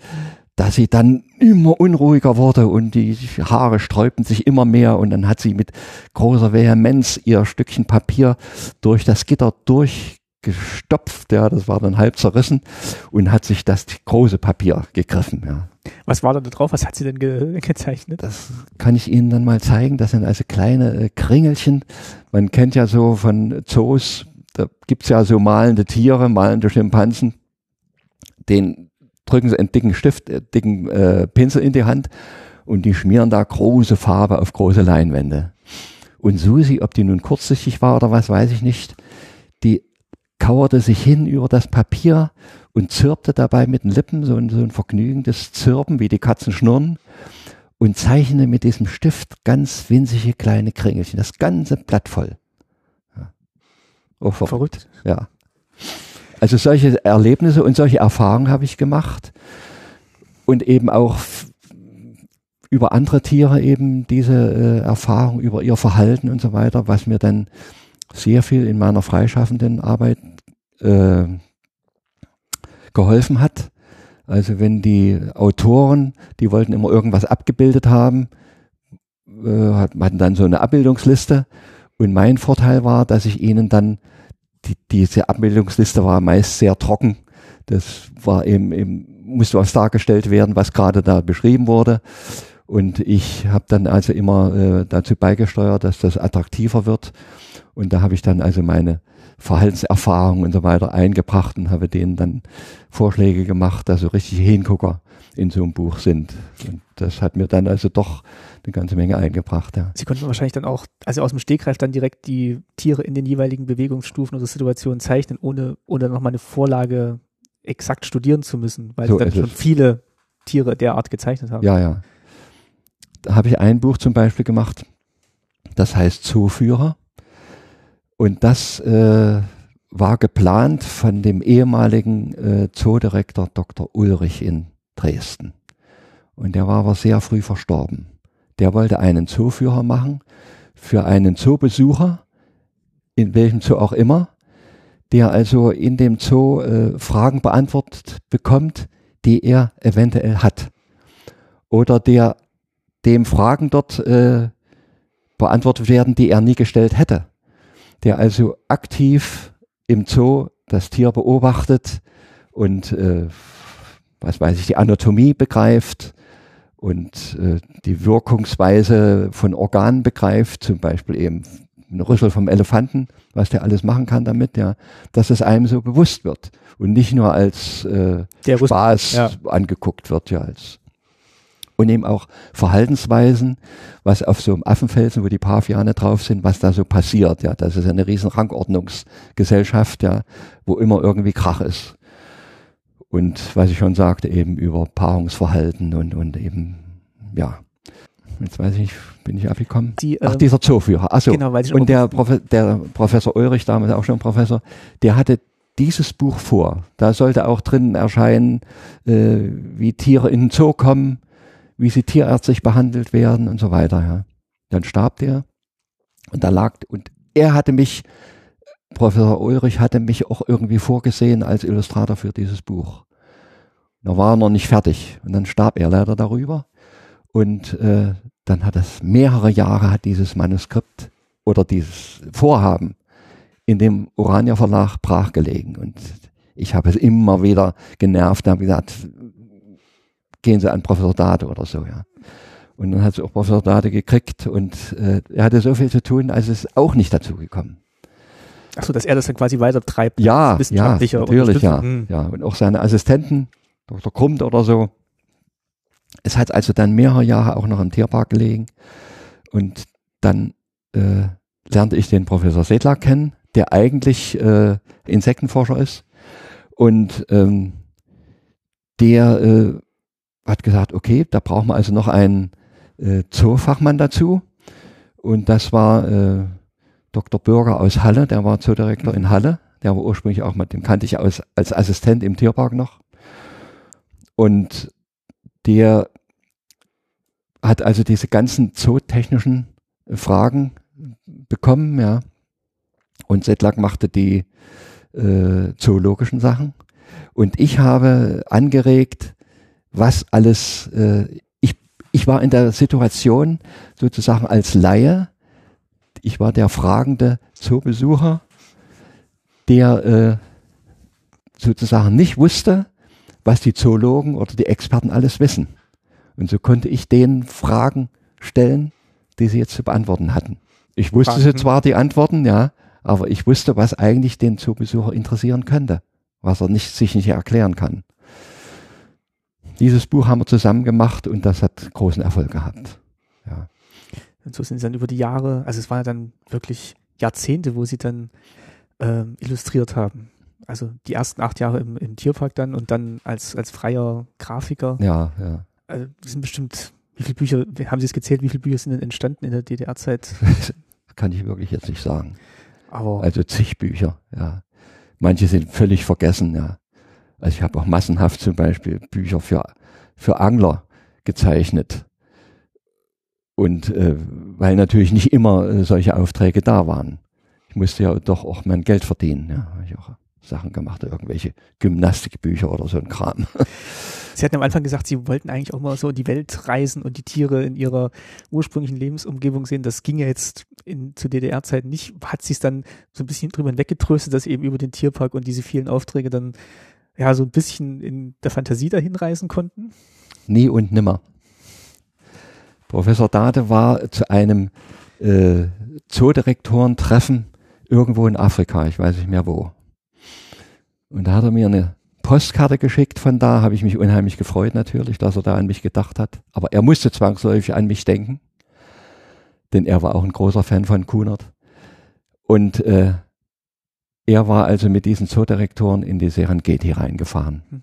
dass sie dann immer unruhiger wurde und die Haare sträubten sich immer mehr und dann hat sie mit großer Vehemenz ihr Stückchen Papier durch das Gitter durchgestopft, ja, das war dann halb zerrissen und hat sich das große Papier gegriffen, ja. Was war da drauf? Was hat sie denn ge gezeichnet? Das kann ich Ihnen dann mal zeigen. Das sind also kleine äh, Kringelchen. Man kennt ja so von Zoos, da gibt's ja so malende Tiere, malende Schimpansen. Den drücken sie einen dicken Stift, äh, dicken äh, Pinsel in die Hand und die schmieren da große Farbe auf große Leinwände. Und Susi, ob die nun kurzsichtig war oder was, weiß ich nicht, die kauerte sich hin über das Papier und zirpte dabei mit den Lippen, so ein, so ein vergnügendes Zirpen, wie die Katzen schnurren, und zeichnete mit diesem Stift ganz winzige kleine Kringelchen, das ganze Blatt voll. Ja. Oh, ver Verrückt. ja. Also solche Erlebnisse und solche Erfahrungen habe ich gemacht und eben auch über andere Tiere eben diese äh, Erfahrung über ihr Verhalten und so weiter, was mir dann sehr viel in meiner freischaffenden Arbeit äh, geholfen hat. Also wenn die Autoren, die wollten immer irgendwas abgebildet haben, äh, hat- hatten dann so eine Abbildungsliste und mein Vorteil war, dass ich ihnen dann die, diese Abbildungsliste war meist sehr trocken. Das war eben, eben musste was dargestellt werden, was gerade da beschrieben wurde. Und ich habe dann also immer äh, dazu beigesteuert, dass das attraktiver wird. Und da habe ich dann also meine Verhaltenserfahrungen und so weiter eingebracht und habe denen dann Vorschläge gemacht, dass so richtige Hingucker in so einem Buch sind. Und das hat mir dann also doch eine ganze Menge eingebracht. Ja. Sie konnten wahrscheinlich dann auch, also aus dem Stegreif dann direkt die Tiere in den jeweiligen Bewegungsstufen oder Situationen zeichnen, ohne, ohne nochmal eine Vorlage exakt studieren zu müssen, weil So sie dann schon es. viele Tiere derart gezeichnet haben. Ja, ja. Da habe ich ein Buch zum Beispiel gemacht, das heißt Zooführer. Und das äh, war geplant von dem ehemaligen äh, Zoodirektor Dr. Ulrich in Dresden. Und der war aber sehr früh verstorben. Der wollte einen Zooführer machen für einen Zoobesucher, in welchem Zoo auch immer, der also in dem Zoo äh, Fragen beantwortet bekommt, die er eventuell hat. Oder der dem Fragen dort äh, beantwortet werden, die er nie gestellt hätte. Der also aktiv im Zoo das Tier beobachtet und äh, was weiß ich, die Anatomie begreift und äh, die Wirkungsweise von Organen begreift, zum Beispiel eben ein Rüssel vom Elefanten, was der alles machen kann damit, ja, dass es einem so bewusst wird und nicht nur als äh, Spaß ja. angeguckt wird, ja, als und eben auch Verhaltensweisen, was auf so einem Affenfelsen, wo die Paviane drauf sind, was da so passiert. Ja, das ist eine riesen Rangordnungsgesellschaft, ja, wo immer irgendwie Krach ist. Und was ich schon sagte, eben über Paarungsverhalten und, und eben, ja. Jetzt weiß ich, bin ich abgekommen. Die, Ach, ähm, dieser Zooführer. Achso. Genau, weil ich und der, Profe der Professor Ulrich, damals auch schon Professor, der hatte dieses Buch vor. Da sollte auch drin erscheinen, äh, wie Tiere in den Zoo kommen, wie sie tierärztlich behandelt werden und so weiter. Ja. Dann starb der und da lag, und er hatte mich, Professor Ulrich hatte mich auch irgendwie vorgesehen als Illustrator für dieses Buch. Da war er noch nicht fertig und dann starb er leider darüber. Und äh, dann hat es mehrere Jahre hat dieses Manuskript oder dieses Vorhaben in dem Urania Verlag brachgelegen. Und ich habe es immer wieder genervt, habe gesagt, gehen Sie an Professor Dade oder so, ja. Und dann hat sie auch Professor Dade gekriegt und äh, er hatte so viel zu tun, also ist auch nicht dazu gekommen. Achso, dass er das dann quasi weiter treibt. Ja, ja, natürlich, ja, ja. Und auch seine Assistenten, Dr. Krummt oder so. Es hat also dann mehrere Jahre auch noch im Tierpark gelegen. Und dann äh, lernte ich den Professor Sedlak kennen, der eigentlich äh, Insektenforscher ist. Und ähm, der äh, hat gesagt, okay, da brauchen wir also noch einen äh, Zoofachmann dazu. Und das war äh, Dr. Bürger aus Halle, der war Zoodirektor in Halle. Der war ursprünglich auch mal, den kannte ich aus, als Assistent im Tierpark noch. Und der hat also diese ganzen zootechnischen Fragen bekommen, ja. Und Sedlak machte die äh, zoologischen Sachen. Und ich habe angeregt, was alles, äh, ich, ich war in der Situation sozusagen als Laie, ich war der fragende Zoobesucher, der äh, sozusagen nicht wusste, was die Zoologen oder die Experten alles wissen. Und so konnte ich denen Fragen stellen, die sie jetzt zu beantworten hatten. Ich wusste sie zwar die Antworten, ja, aber ich wusste, was eigentlich den Zoobesucher interessieren könnte, was er nicht, sich nicht erklären kann. Dieses Buch haben wir zusammen gemacht und das hat großen Erfolg gehabt. Ja. Und so sind sie dann über die Jahre, also es waren ja dann wirklich Jahrzehnte, wo sie dann ähm, illustriert haben. Also die ersten acht Jahre im, im Tierpark dann und dann als, als freier Grafiker. Ja, ja. Also sind bestimmt, wie viele Bücher, haben Sie es gezählt, wie viele Bücher sind denn entstanden in der DDR-Zeit? Kann ich wirklich jetzt nicht sagen. Aber also zig Bücher, ja. Manche sind völlig vergessen, ja. Also ich habe auch massenhaft zum Beispiel Bücher für, für Angler gezeichnet. Und äh, weil natürlich nicht immer äh, solche Aufträge da waren. Ich musste ja doch auch mein Geld verdienen. Ja, habe ich auch Sachen gemacht, irgendwelche Gymnastikbücher oder so ein Kram. Sie hatten am Anfang gesagt, Sie wollten eigentlich auch mal so die Welt reisen und die Tiere in ihrer ursprünglichen Lebensumgebung sehen. Das ging ja jetzt in, zu DDR-Zeiten nicht. Hat sie es dann so ein bisschen drüber hinweggetröstet, dass eben über den Tierpark und diese vielen Aufträge dann ja so ein bisschen in der Fantasie dahin reisen konnten? Nie und nimmer. Professor Dade war zu einem äh, Zoodirektorentreffen irgendwo in Afrika, ich weiß nicht mehr wo. Und da hat er mir eine Postkarte geschickt von da, habe ich mich unheimlich gefreut natürlich, dass er da an mich gedacht hat. Aber er musste zwangsläufig an mich denken, denn er war auch ein großer Fan von Kunert. Und äh, er war also mit diesen Zoodirektoren in die Serengeti reingefahren hm.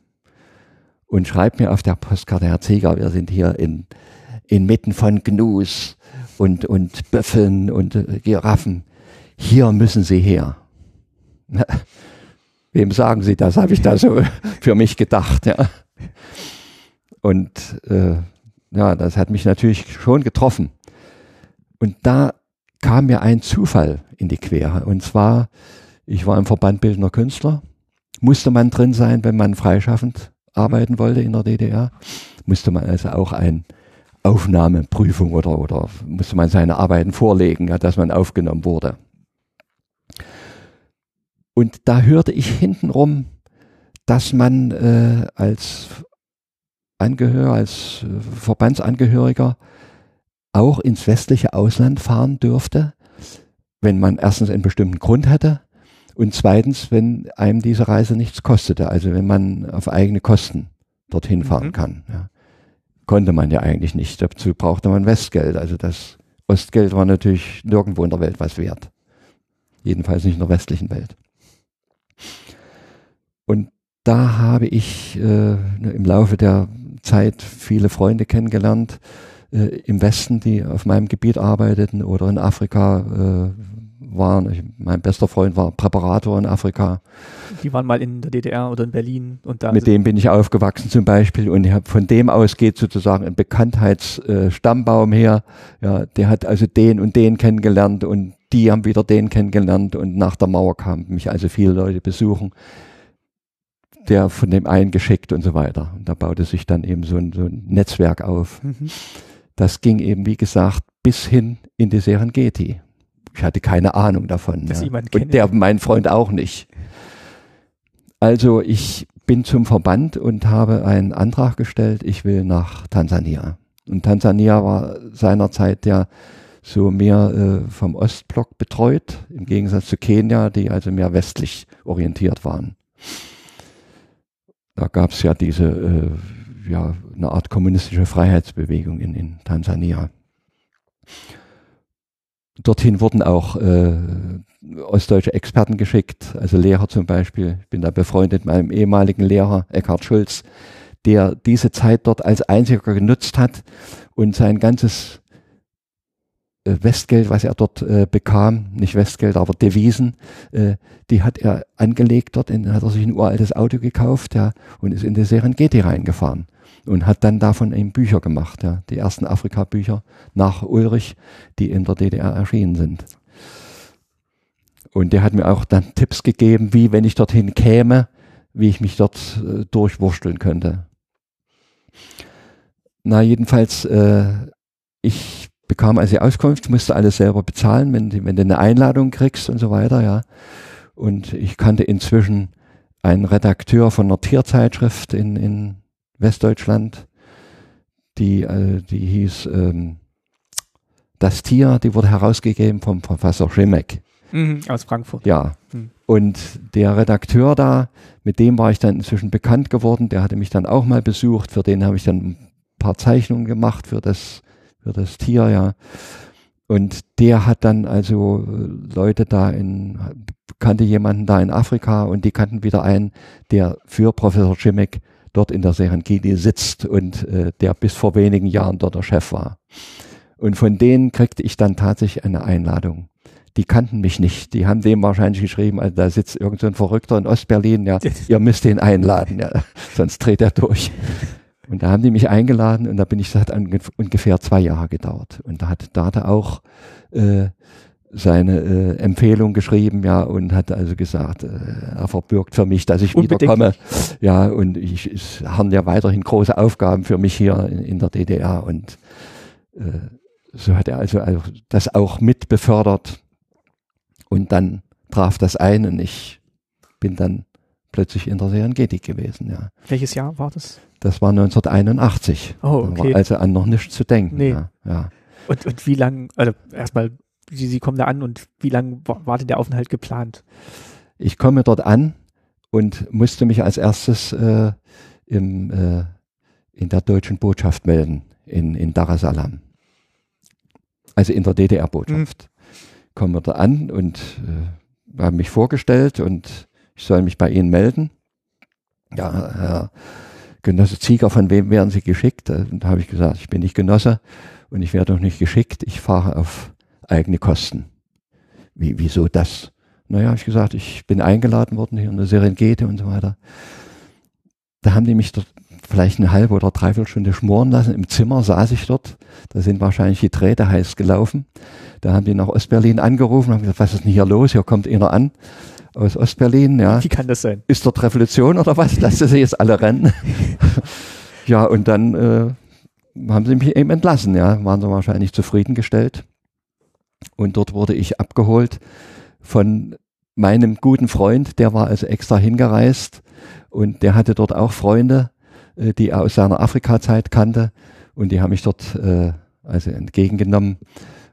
und schreibt mir auf der Postkarte, Herr Zieger, wir sind hier in, inmitten von Gnus und, und Büffeln und äh, Giraffen. Hier müssen Sie her. Wem sagen Sie das? Habe ich da so für mich gedacht, ja. Und äh, ja, das hat mich natürlich schon getroffen. Und da kam mir ein Zufall in die Quere. Und zwar, ich war im Verband Bildender Künstler, musste man drin sein, wenn man freischaffend arbeiten wollte in der DDR, musste man also auch ein Aufnahmeprüfung oder, oder musste man seine Arbeiten vorlegen, ja, dass man aufgenommen wurde. Und da hörte ich hintenrum, dass man äh, als Angehöriger, als äh, Verbandsangehöriger auch ins westliche Ausland fahren dürfte, wenn man erstens einen bestimmten Grund hatte und zweitens, wenn einem diese Reise nichts kostete, also wenn man auf eigene Kosten dorthin fahren mhm. kann. Ja. Konnte man ja eigentlich nicht. Dazu brauchte man Westgeld. Also das Ostgeld war natürlich nirgendwo in der Welt was wert. Jedenfalls nicht in der westlichen Welt. Und da habe ich äh, im Laufe der Zeit viele Freunde kennengelernt äh, im Westen, die auf meinem Gebiet arbeiteten oder in Afrika äh, waren. Ich, mein bester Freund war Präparator in Afrika. Die waren mal in der DDR oder in Berlin und da. Mit dem bin ich aufgewachsen zum Beispiel und von dem aus geht sozusagen ein Bekanntheitsstammbaum äh, her. Ja, der hat also den und den kennengelernt und die haben wieder den kennengelernt und nach der Mauer kamen mich also viele Leute besuchen. Der von dem einen geschickt und so weiter. Und da baute sich dann eben so ein, so ein Netzwerk auf. Mhm. Das ging eben, wie gesagt, bis hin in die Serengeti. Ich hatte keine Ahnung davon. Dass ja. jemand Und der, mein Freund auch nicht. Also ich bin zum Verband und habe einen Antrag gestellt, ich will nach Tansania. Und Tansania war seinerzeit ja so mehr äh, vom Ostblock betreut, im Gegensatz zu Kenia, die also mehr westlich orientiert waren. Da gab es ja diese, äh, ja, eine Art kommunistische Freiheitsbewegung in, in Tansania. Dorthin wurden auch äh, ostdeutsche Experten geschickt, also Lehrer zum Beispiel. Ich bin da befreundet mit meinem ehemaligen Lehrer Eckhard Schulz, der diese Zeit dort als einziger genutzt hat und sein ganzes äh, Westgeld, was er dort äh, bekam, nicht Westgeld, aber Devisen, äh, die hat er angelegt dort, in, hat er sich ein uraltes Auto gekauft ja, und ist in die Serengeti reingefahren und hat dann davon eben Bücher gemacht, ja, die ersten Afrika-Bücher nach Ulrich, die in der DDR erschienen sind. Und der hat mir auch dann Tipps gegeben, wie, wenn ich dorthin käme, wie ich mich dort äh, durchwursteln könnte. Na, jedenfalls, äh, ich bekam also die Auskunft, musste alles selber bezahlen, wenn, wenn du eine Einladung kriegst und so weiter, ja. Und ich kannte inzwischen einen Redakteur von einer Tierzeitschrift in, in Westdeutschland, die, äh, die hieß ähm, Das Tier, die wurde herausgegeben vom Professor Schimek. Mhm, aus Frankfurt. Ja. Mhm. Und der Redakteur da, mit dem war ich dann inzwischen bekannt geworden, der hatte mich dann auch mal besucht, für den habe ich dann ein paar Zeichnungen gemacht für das, für das Tier, ja. Und der hat dann also Leute da in, kannte jemanden da in Afrika und die kannten wieder einen, der für Professor Schimek dort in der Serengeti sitzt und äh, der bis vor wenigen Jahren dort der Chef war. Und von denen kriegte ich dann tatsächlich eine Einladung. Die kannten mich nicht. Die haben dem wahrscheinlich geschrieben, also da sitzt irgend so ein Verrückter in Ostberlin, ja, ihr müsst den einladen, ja, sonst dreht er durch. Und da haben die mich eingeladen und da bin ich, das hat ungefähr zwei Jahre gedauert. Und da hat Data auch äh, seine äh, Empfehlung geschrieben, ja, und hat also gesagt, äh, er verbürgt für mich, dass ich Unbedingt. wiederkomme. Ja, und ich, es haben ja weiterhin große Aufgaben für mich hier in, in der DDR und äh, so hat er also, also das auch mit befördert und dann traf das ein und ich bin dann plötzlich in der Serengeti gewesen, ja. Welches Jahr war das? Das war 1981. Oh, okay. war also an noch nichts zu denken. Nee. Ja, ja. Und, und wie lang, also erstmal Sie, Sie kommen da an und wie lange war denn der Aufenthalt geplant? Ich komme dort an und musste mich als erstes äh, im, äh, in der deutschen Botschaft melden, in, in Dar es Salaam. Also in der DDR-Botschaft. Mhm. Kommen wir da an und äh, haben mich vorgestellt und ich soll mich bei Ihnen melden. Ja, Herr Genosse Zieger, von wem werden Sie geschickt? Da habe ich gesagt, ich bin nicht Genosse und ich werde noch nicht geschickt. Ich fahre auf eigene Kosten. Wie, wieso das? Naja, habe ich gesagt, ich bin eingeladen worden hier in der Serengeti und so weiter. Da haben die mich dort vielleicht eine halbe oder dreiviertel Stunde schmoren lassen. Im Zimmer saß ich dort. Da sind wahrscheinlich die Drähte heiß gelaufen. Da haben die nach Ostberlin angerufen und haben gesagt, was ist denn hier los? Hier kommt einer an aus Ostberlin, ja. Wie kann das sein? Ist dort Revolution oder was? Lassen sie jetzt alle rennen. ja, und dann äh, haben sie mich eben entlassen, ja. Waren sie wahrscheinlich zufriedengestellt. Und dort wurde ich abgeholt von meinem guten Freund, der war also extra hingereist und der hatte dort auch Freunde, äh, die er aus seiner Afrika-Zeit kannte und die haben mich dort äh, also entgegengenommen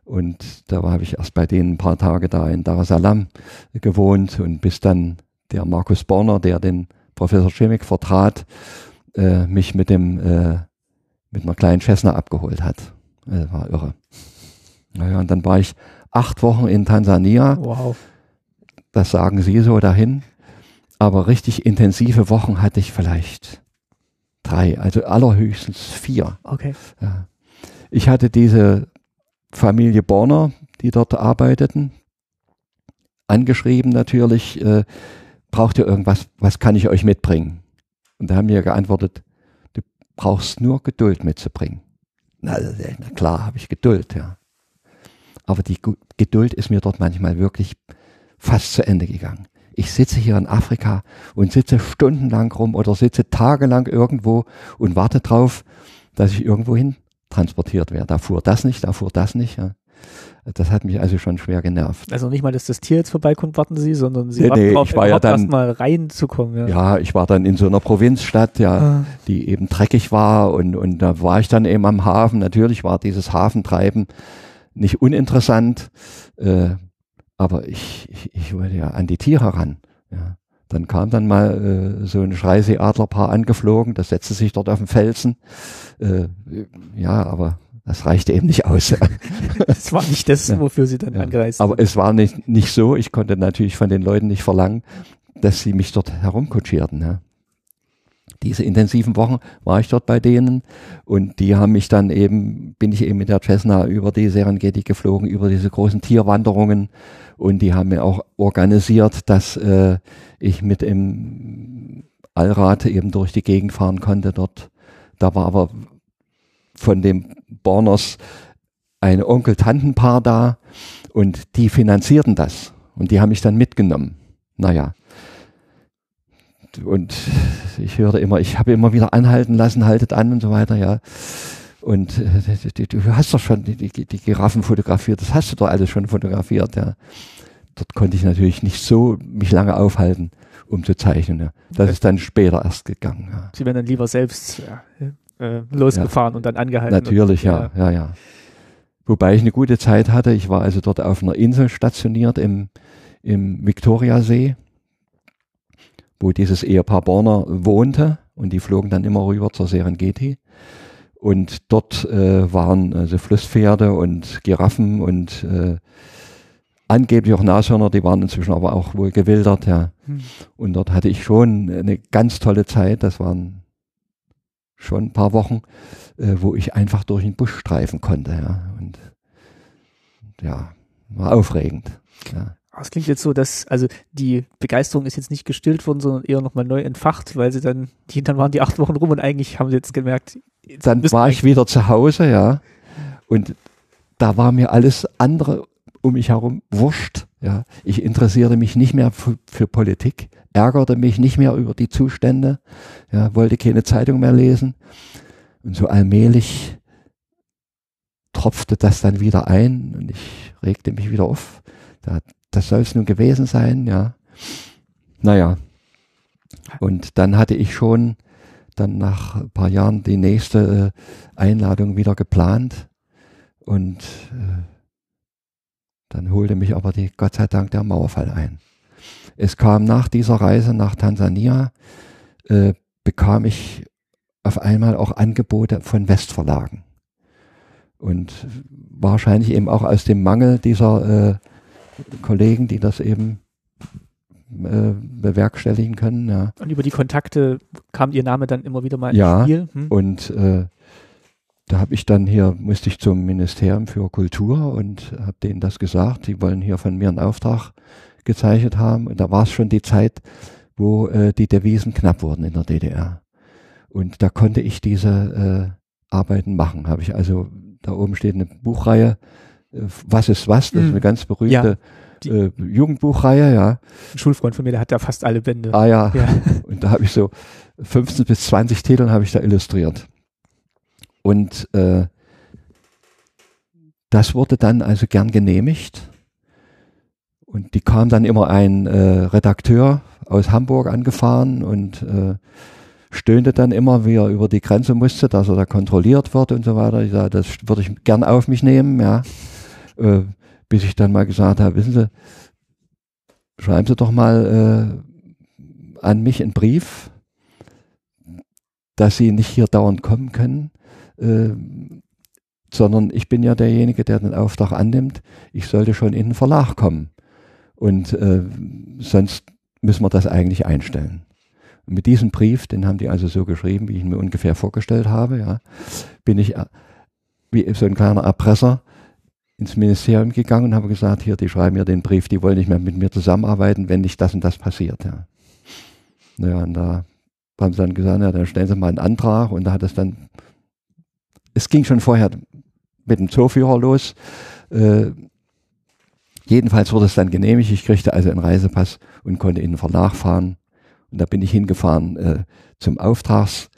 und da habe ich erst bei denen ein paar Tage da in Dar es Salaam gewohnt und bis dann der Markus Borner, der den Professor Schemik vertrat, äh, mich mit dem äh, mit einer kleinen Cessna abgeholt hat. Das war irre. Naja, und dann war ich acht Wochen in Tansania. Wow. Das sagen Sie so dahin. Aber richtig intensive Wochen hatte ich vielleicht drei, also allerhöchstens vier. Okay. Ja. Ich hatte diese Familie Borner, die dort arbeiteten, angeschrieben natürlich, äh, braucht ihr irgendwas, was kann ich euch mitbringen? Und da haben wir geantwortet, du brauchst nur Geduld mitzubringen. Na, na klar, habe ich Geduld, ja. Aber die Geduld ist mir dort manchmal wirklich fast zu Ende gegangen. Ich sitze hier in Afrika und sitze stundenlang rum oder sitze tagelang irgendwo und warte drauf, dass ich irgendwo hin transportiert werde. Da fuhr das nicht, da fuhr das nicht. Ja. Das hat mich also schon schwer genervt. Also nicht mal, dass das Tier jetzt vorbeikommt, warten Sie, sondern Sie Nee, warten nee, drauf, ich war ja dann- erst mal reinzukommen. Ja. Ja, ich war dann in so einer Provinzstadt, ja, Ah. die eben dreckig war und, und da war ich dann eben am Hafen. Natürlich war dieses Hafentreiben nicht uninteressant, äh, aber ich, ich, ich wollte ja an die Tiere ran. Ja. Dann kam dann mal äh, so ein Schreiseeadlerpaar angeflogen, das setzte sich dort auf den Felsen. Äh, ja, aber das reichte eben nicht aus. Das war nicht das, Ja. wofür Sie dann Ja. angereist Aber sind. es war nicht, nicht so, ich konnte natürlich von den Leuten nicht verlangen, dass sie mich dort herumkutschierten. Ja. Diese intensiven Wochen war ich dort bei denen und die haben mich dann eben, bin ich eben mit der Cessna über die Serengeti geflogen, über diese großen Tierwanderungen und die haben mir auch organisiert, dass äh, ich mit im Allrad eben durch die Gegend fahren konnte dort. Da war aber von dem Borners ein Onkel-Tantenpaar da und die finanzierten das und die haben mich dann mitgenommen. Naja. Und ich höre immer, ich habe immer wieder anhalten lassen, haltet an und so weiter, ja. Und äh, du hast doch schon die, die, die Giraffen fotografiert, das hast du doch alles schon fotografiert, ja. Dort konnte ich natürlich nicht so mich lange aufhalten, um zu zeichnen. Ja. Das ist dann später erst gegangen. Ja. Sie wären dann lieber selbst ja, äh, losgefahren und dann angehalten. Natürlich, ja, ja, ja. Wobei ich eine gute Zeit hatte. Ich war also dort auf einer Insel stationiert im, im Viktoriasee, wo dieses Ehepaar Borner wohnte und die flogen dann immer rüber zur Serengeti. Und dort äh, waren also Flusspferde und Giraffen und äh, angeblich auch Nashörner, die waren inzwischen aber auch wohl gewildert, ja. Hm. Und dort hatte ich schon eine ganz tolle Zeit. Das waren schon ein paar Wochen, äh, wo ich einfach durch den Busch streifen konnte, ja. Und ja, war aufregend. Ja. Aber Es klingt jetzt so, dass, also die Begeisterung ist jetzt nicht gestillt worden, sondern eher nochmal neu entfacht, weil sie dann, die, dann waren die acht Wochen rum und eigentlich haben sie jetzt gemerkt, jetzt Dann war ich wieder zu Hause, ja. Und da war mir alles andere um mich herum wurscht, ja. Ich interessierte mich nicht mehr für, für Politik, ärgerte mich nicht mehr über die Zustände, ja, wollte keine Zeitung mehr lesen. Und so allmählich tropfte das dann wieder ein und ich regte mich wieder auf. Da, das soll es nun gewesen sein, ja. Naja. Und dann hatte ich schon dann nach ein paar Jahren die nächste äh, Einladung wieder geplant und äh, dann holte mich aber die, Gott sei Dank der Mauerfall ein. Es kam nach dieser Reise nach Tansania, äh, bekam ich auf einmal auch Angebote von Westverlagen. Und wahrscheinlich eben auch aus dem Mangel dieser äh, Kollegen, die das eben äh, bewerkstelligen können. Ja. Und über die Kontakte kam ihr Name dann immer wieder mal Ja, ins Spiel. Hm? Und äh, da habe ich dann hier, musste ich zum Ministerium für Kultur und habe denen das gesagt, die wollen hier von mir einen Auftrag gezeichnet haben. Und da war es schon die Zeit, wo äh, die Devisen knapp wurden in der DDR. Und da konnte ich diese äh, Arbeiten machen. Habe ich also, da oben steht eine Buchreihe Was ist was? Das ist Mhm. eine ganz berühmte die- äh, Jugendbuchreihe, ja. Ein Schulfreund von mir, der hat da fast alle Bände. Ah ja. Ja. Und da habe ich so 15 bis 20 Titeln habe ich da illustriert. Und äh, das wurde dann also gern genehmigt. Und die kam dann immer ein äh, Redakteur aus Hamburg angefahren und äh, stöhnte dann immer, wie er über die Grenze musste, dass er da kontrolliert wird und so weiter. Ich sage, das würde ich gern auf mich nehmen, ja. Äh, bis ich dann mal gesagt habe, wissen Sie, schreiben Sie doch mal äh, an mich einen Brief, dass Sie nicht hier dauernd kommen können, äh, sondern ich bin ja derjenige, der den Auftrag annimmt. Ich sollte schon in den Verlag kommen. Und äh, sonst müssen wir das eigentlich einstellen. Und mit diesem Brief, den haben die also so geschrieben, wie ich ihn mir ungefähr vorgestellt habe, ja, bin ich äh, wie so ein kleiner Erpresser ins Ministerium gegangen und habe gesagt, hier, die schreiben mir den Brief, die wollen nicht mehr mit mir zusammenarbeiten, wenn nicht das und das passiert. Ja. Naja, und da haben sie dann gesagt, ja, dann stellen sie mal einen Antrag und da hat es dann, es ging schon vorher mit dem Zooführer los. Äh, jedenfalls wurde es dann genehmigt. Ich kriegte also einen Reisepass und konnte in den Verlag fahren. Und da bin ich hingefahren äh, zum Auftrags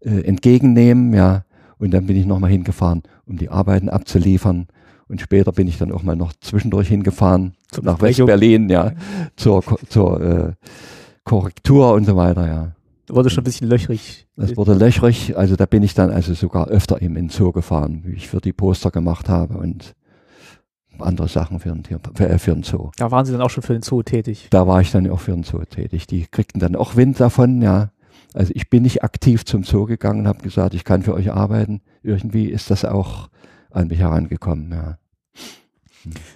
äh, entgegennehmen, ja. Und dann bin ich nochmal hingefahren, um die Arbeiten abzuliefern. Und später bin ich dann auch mal noch zwischendurch hingefahren Zur nach. West-Berlin, ja, zur, zur äh, Korrektur und so weiter, ja. Wurde schon ein bisschen löchrig. Das wurde löchrig, also da bin ich dann also sogar öfter im Zoo gefahren, wie ich für die Poster gemacht habe und andere Sachen für den, Tier, für, äh, für den Zoo. Da waren sie dann auch schon für den Zoo tätig. Da war ich dann auch für den Zoo tätig. Die kriegten dann auch Wind davon, ja. Also ich bin nicht aktiv zum Zoo gegangen und habe gesagt, ich kann für euch arbeiten. Irgendwie ist das auch an mich herangekommen, ja.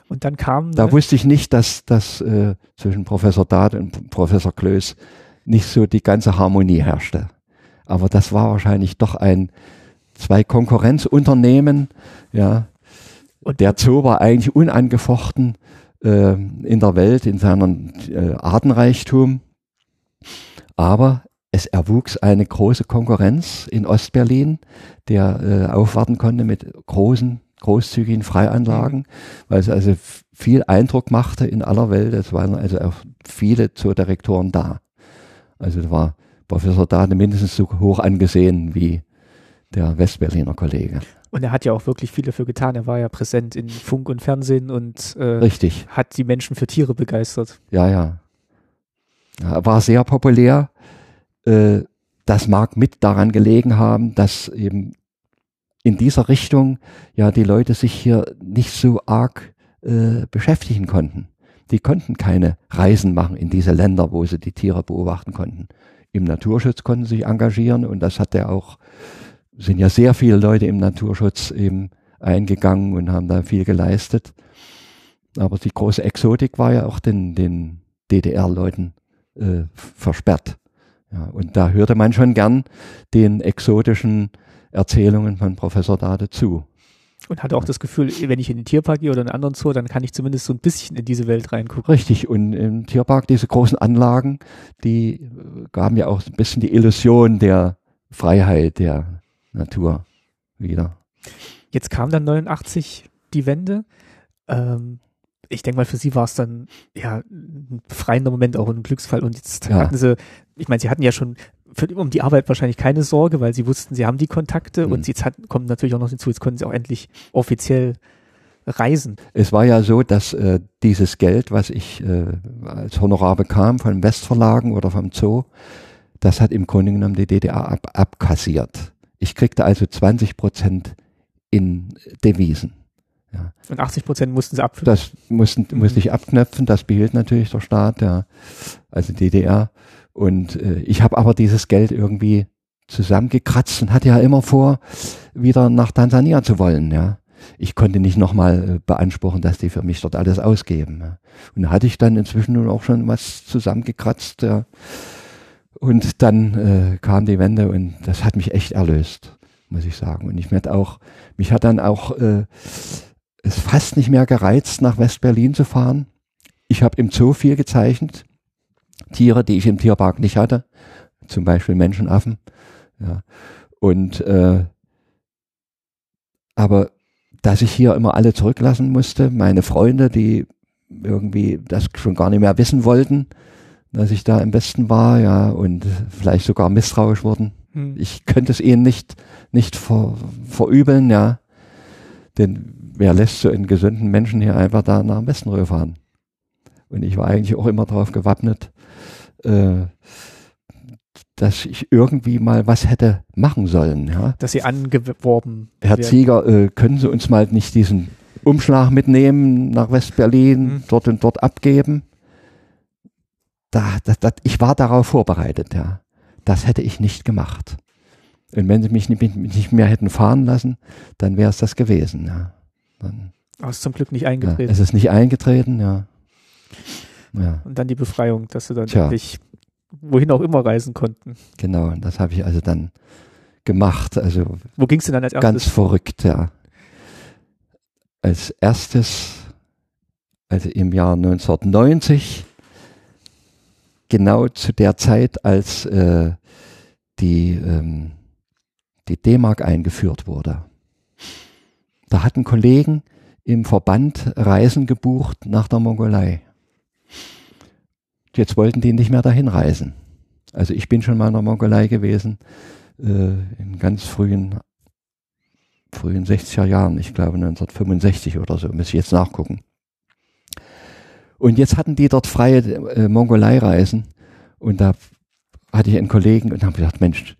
Und dann kam Da ne, wusste ich nicht, dass das äh, zwischen Professor Dade und Professor Klöß nicht so die ganze Harmonie herrschte. Aber das war wahrscheinlich doch ein zwei Konkurrenzunternehmen. Ja, Und- der Zoo war eigentlich unangefochten äh, in der Welt in seinem äh, Artenreichtum, aber es erwuchs eine große Konkurrenz in Ostberlin, der äh, aufwarten konnte mit großen, großzügigen Freianlagen, weil es also viel Eindruck machte in aller Welt. Es waren also auch viele Zoodirektoren da. Also da war Professor Dade mindestens so hoch angesehen wie der Westberliner Kollege. und er hat ja auch wirklich viel dafür getan. Er war ja präsent in Funk und Fernsehen und äh, Richtig. hat die Menschen für Tiere begeistert. Ja, ja. ja er war sehr populär. Äh, das mag mit daran gelegen haben, dass eben in dieser Richtung ja die Leute sich hier nicht so arg äh, beschäftigen konnten. Die konnten keine Reisen machen in diese Länder, wo sie die Tiere beobachten konnten. Im Naturschutz konnten sie sich engagieren und das hat er auch, sind ja sehr viele Leute im Naturschutz eben eingegangen und haben da viel geleistet. Aber die große Exotik war ja auch den, den DDR-Leuten äh, versperrt. Ja, und da hörte man schon gern den exotischen Erzählungen von Professor Dade zu. Und hatte auch das Gefühl, wenn ich in den Tierpark gehe oder in einen anderen Zoo, dann kann ich zumindest so ein bisschen in diese Welt reingucken. Richtig, und im Tierpark diese großen Anlagen, die äh, gaben ja auch ein bisschen die Illusion der Freiheit der Natur wieder. Jetzt kam dann 89 die Wende. Ähm, ich denke mal, für sie war es dann ja ein befreiender Moment, auch ein Glücksfall. Und jetzt Ja. hatten sie, ich meine, sie hatten ja schon für, um die Arbeit wahrscheinlich keine Sorge, weil sie wussten, sie haben die Kontakte Mhm. und jetzt hat, kommt natürlich auch noch hinzu, jetzt konnten sie auch endlich offiziell reisen. Es war ja so, dass äh, dieses Geld, was ich äh, als Honorar bekam von Westverlagen oder vom Zoo, das hat im Grunde genommen die DDR ab, abkassiert. Ich kriegte also 20 Prozent in Devisen. Und 80 Prozent mussten sie abführen. Das mussten, Mhm. musste ich abknöpfen, das behielt natürlich der Staat, ja, also DDR. Und äh, ich habe aber dieses Geld irgendwie zusammengekratzt und hatte ja immer vor, wieder nach Tansania zu wollen, ja. Ich konnte nicht nochmal äh, beanspruchen, dass die für mich dort alles ausgeben. Ja. Und da hatte ich dann inzwischen auch schon was zusammengekratzt, ja. Und dann äh, kam die Wende und das hat mich echt erlöst, muss ich sagen. Und ich hat auch, mich hat dann auch äh, es fast nicht mehr gereizt, nach West-Berlin zu fahren. Ich habe im Zoo viel gezeichnet. Tiere, die ich im Tierpark nicht hatte. Zum Beispiel Menschenaffen. Ja. Und äh, aber dass ich hier immer alle zurücklassen musste. Meine Freunde, die irgendwie das schon gar nicht mehr wissen wollten, dass ich da im Westen war, ja, und vielleicht sogar misstrauisch wurden. Hm. Ich könnte es ihnen nicht, nicht ver, verübeln, ja. Denn wer lässt so einen gesunden Menschen hier einfach da nach dem Westen rüberfahren? Und ich war eigentlich auch immer darauf gewappnet, äh, dass ich irgendwie mal was hätte machen sollen. Ja. Dass Sie angeworben Herr werden. Zieger, äh, können Sie uns mal nicht diesen Umschlag mitnehmen nach West-Berlin, mhm. dort und dort abgeben? Da, das, das, ich war darauf vorbereitet, ja. Das hätte ich nicht gemacht. Und wenn sie mich nicht, nicht mehr hätten fahren lassen, dann wäre es das gewesen, ja. Dann, Aber es ist zum Glück nicht eingetreten. Ja, es ist nicht eingetreten, ja. Ja. Und dann die Befreiung, dass sie dann Tja. endlich wohin auch immer reisen konnten. Genau, und das habe ich also dann gemacht. Also Wo ging es denn dann als erstes? Ganz verrückt, ja. Als erstes, also im Jahr 1990, genau zu der Zeit, als äh, die, ähm, die D-Mark eingeführt wurde. Da hatten Kollegen im Verband Reisen gebucht nach der Mongolei. Jetzt wollten die nicht mehr dahin reisen. Also ich bin schon mal in der Mongolei gewesen, äh, in ganz frühen, frühen 60er Jahren, ich glaube 1965 oder so, muss ich jetzt nachgucken. Und jetzt hatten die dort freie äh, Mongolei-Reisen und da hatte ich einen Kollegen und habe gesagt, Mensch,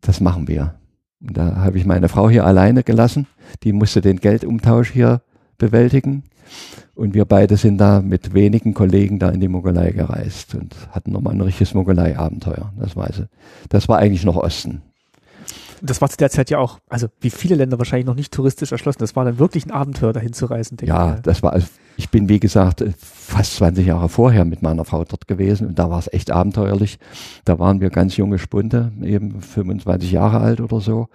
das machen wir. Und da habe ich meine Frau hier alleine gelassen, die musste den Geldumtausch hier bewältigen. Und wir beide sind da mit wenigen Kollegen da in die Mongolei gereist und hatten nochmal ein richtiges Mongolei-Abenteuer. Das war, also, das war eigentlich noch Osten. Das war zu der Zeit ja auch, also wie viele Länder wahrscheinlich noch nicht touristisch erschlossen. Das war dann wirklich ein Abenteuer, dahin zu reisen. ja, ich. das war, also ich bin wie gesagt fast 20 Jahre vorher mit meiner Frau dort gewesen und da war es echt abenteuerlich. Da waren wir ganz junge Spunde, eben 25 Jahre alt oder so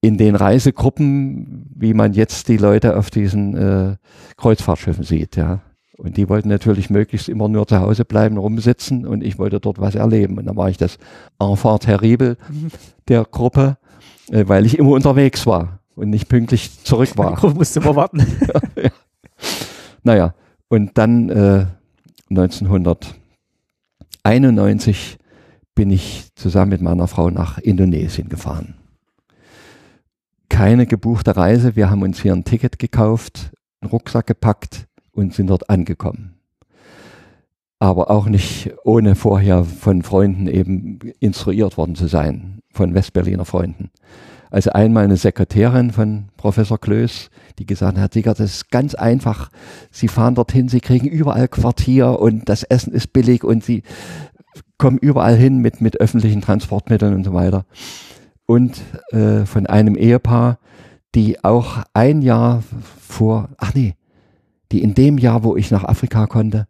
in den Reisegruppen, wie man jetzt die Leute auf diesen äh, Kreuzfahrtschiffen sieht, ja. Und die wollten natürlich möglichst immer nur zu Hause bleiben, rumsitzen und ich wollte dort was erleben. Und dann war ich das Enfant terrible der Gruppe, äh, weil ich immer unterwegs war und nicht pünktlich zurück war. Gruppe musste immer warten. ja. Naja, und dann äh, 1991 bin ich zusammen mit meiner Frau nach Indonesien gefahren keine gebuchte Reise. Wir haben uns hier ein Ticket gekauft, einen Rucksack gepackt und sind dort angekommen. Aber auch nicht ohne vorher von Freunden eben instruiert worden zu sein, von Westberliner Freunden. Also einmal eine Sekretärin von Professor Klöß, die gesagt hat, Digger, das ist ganz einfach. Sie fahren dorthin, Sie kriegen überall Quartier und das Essen ist billig und Sie kommen überall hin mit, mit öffentlichen Transportmitteln und so weiter und äh, von einem Ehepaar, die auch ein Jahr vor, ach nee, die in dem Jahr, wo ich nach Afrika konnte,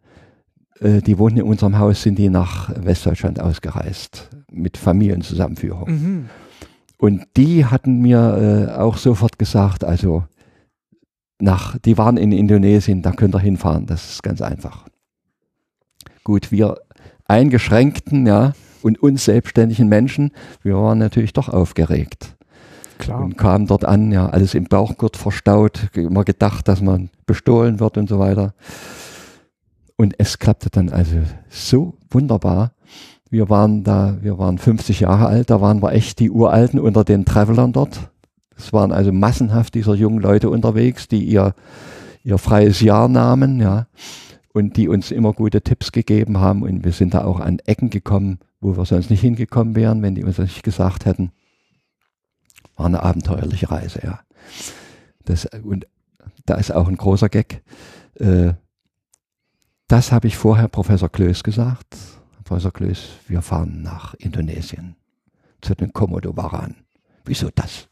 äh, die wohnten in unserem Haus, sind die nach Westdeutschland ausgereist mit Familienzusammenführung. Mhm. Und die hatten mir äh, auch sofort gesagt, also nach, die waren in Indonesien, da könnt ihr hinfahren, das ist ganz einfach. Gut, wir eingeschränkten, ja, und uns selbstständigen Menschen, wir waren natürlich doch aufgeregt. Klar. Und kamen dort an, ja, alles im Bauchgurt verstaut, immer gedacht, dass man bestohlen wird und so weiter. Und es klappte dann also so wunderbar. Wir waren da, wir waren 50 Jahre alt, da waren wir echt die Uralten unter den Travelern dort. Es waren also massenhaft dieser jungen Leute unterwegs, die ihr, ihr freies Jahr nahmen, ja, und die uns immer gute Tipps gegeben haben. Und wir sind da auch an Ecken gekommen, wo wir sonst nicht hingekommen wären, wenn die uns das nicht gesagt hätten. War eine abenteuerliche Reise, ja. Das, und da ist auch ein großer Gag. Äh, das habe ich vorher Professor Klöß gesagt. Professor Klöß, wir fahren nach Indonesien zu den Komodo-Waran. Wieso das?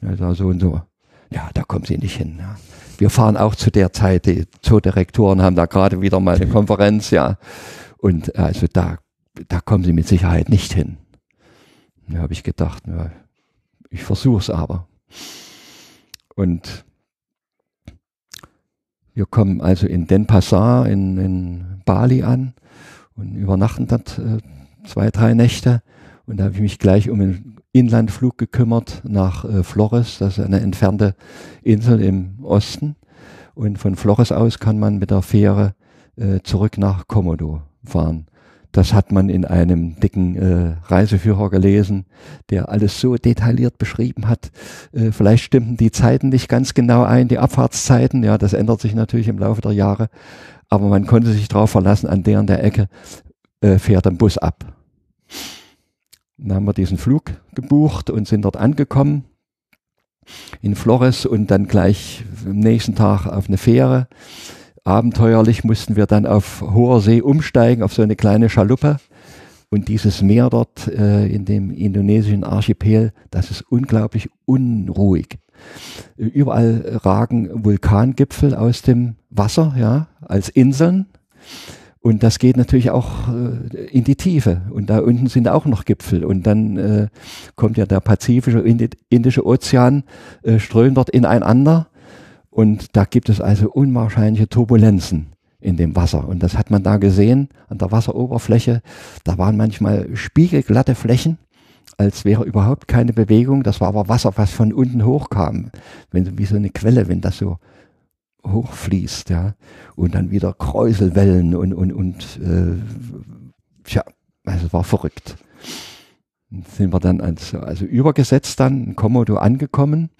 Ja, so und so. Ja, da kommen Sie nicht hin. Ja. Wir fahren auch zu der Zeit, die Zoodirektoren haben da gerade wieder mal eine Konferenz, ja. Und also da da kommen sie mit Sicherheit nicht hin. Da habe ich gedacht, ja, ich versuche es aber. Und wir kommen also in Denpasar in, in Bali an und übernachten dort äh, zwei, drei Nächte. Und da habe ich mich gleich um ein Inlandflug gekümmert nach äh, Flores, das ist eine entfernte Insel im Osten. Und von Flores aus kann man mit der Fähre äh, zurück nach Komodo fahren. Das hat man in einem dicken äh, Reiseführer gelesen, der alles so detailliert beschrieben hat. Äh, vielleicht stimmten die Zeiten nicht ganz genau ein, die Abfahrtszeiten. Ja, das ändert sich natürlich im Laufe der Jahre. Aber man konnte sich darauf verlassen, an der und der Ecke äh, fährt ein Bus ab. Dann haben wir diesen Flug gebucht und sind dort angekommen in Flores und dann gleich am nächsten Tag auf eine Fähre. Abenteuerlich mussten wir dann auf hoher See umsteigen, auf so eine kleine Schaluppe. Und dieses Meer dort äh, in dem indonesischen Archipel, das ist unglaublich unruhig. Überall ragen Vulkangipfel aus dem Wasser, ja, als Inseln. Und das geht natürlich auch äh, in die Tiefe. Und da unten sind auch noch Gipfel. Und dann äh, kommt ja der Pazifische, Indische Ozean, äh, strömt dort ineinander. Und da gibt es also unwahrscheinliche Turbulenzen in dem Wasser. Und das hat man da gesehen an der Wasseroberfläche. Da waren manchmal spiegelglatte Flächen, als wäre überhaupt keine Bewegung. Das war aber Wasser, was von unten hochkam. Wenn, wie so eine Quelle, wenn das so hochfließt, ja, und dann wieder Kräuselwellen und, und, und, äh, tja, also war verrückt. Dann sind wir dann also, also übergesetzt dann in Komodo angekommen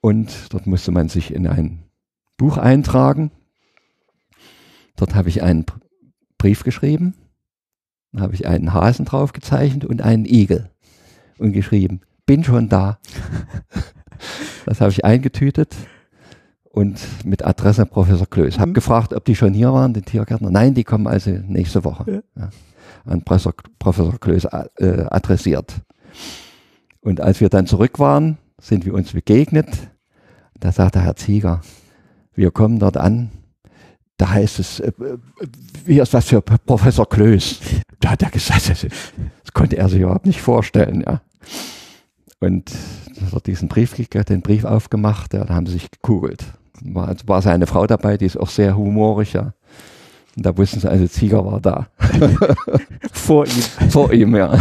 und dort musste man sich in ein Buch eintragen. Dort habe ich einen Brief geschrieben, habe ich einen Hasen drauf gezeichnet und einen Igel und geschrieben, bin schon da. das habe ich eingetütet und mit Adresse Professor Klöß. Hab mhm. gefragt, ob die schon hier waren, die Tiergärtner. Nein, die kommen also nächste Woche. Ja. Ja, an Professor, Professor Klöß äh, adressiert. Und als wir dann zurück waren, sind wir uns begegnet. Da sagte Herr Zieger, wir kommen dort an. Da heißt es, äh, wie ist was für Professor Klöß? Da hat er gesagt, das, das konnte er sich überhaupt nicht vorstellen, ja. Und da hat diesen Brief, den Brief aufgemacht, ja, da haben sie sich gekugelt war, war seine Frau dabei, die ist auch sehr humorig, ja. Und da wussten sie, also Zieger war da. Vor ihm. Vor ihm, ja.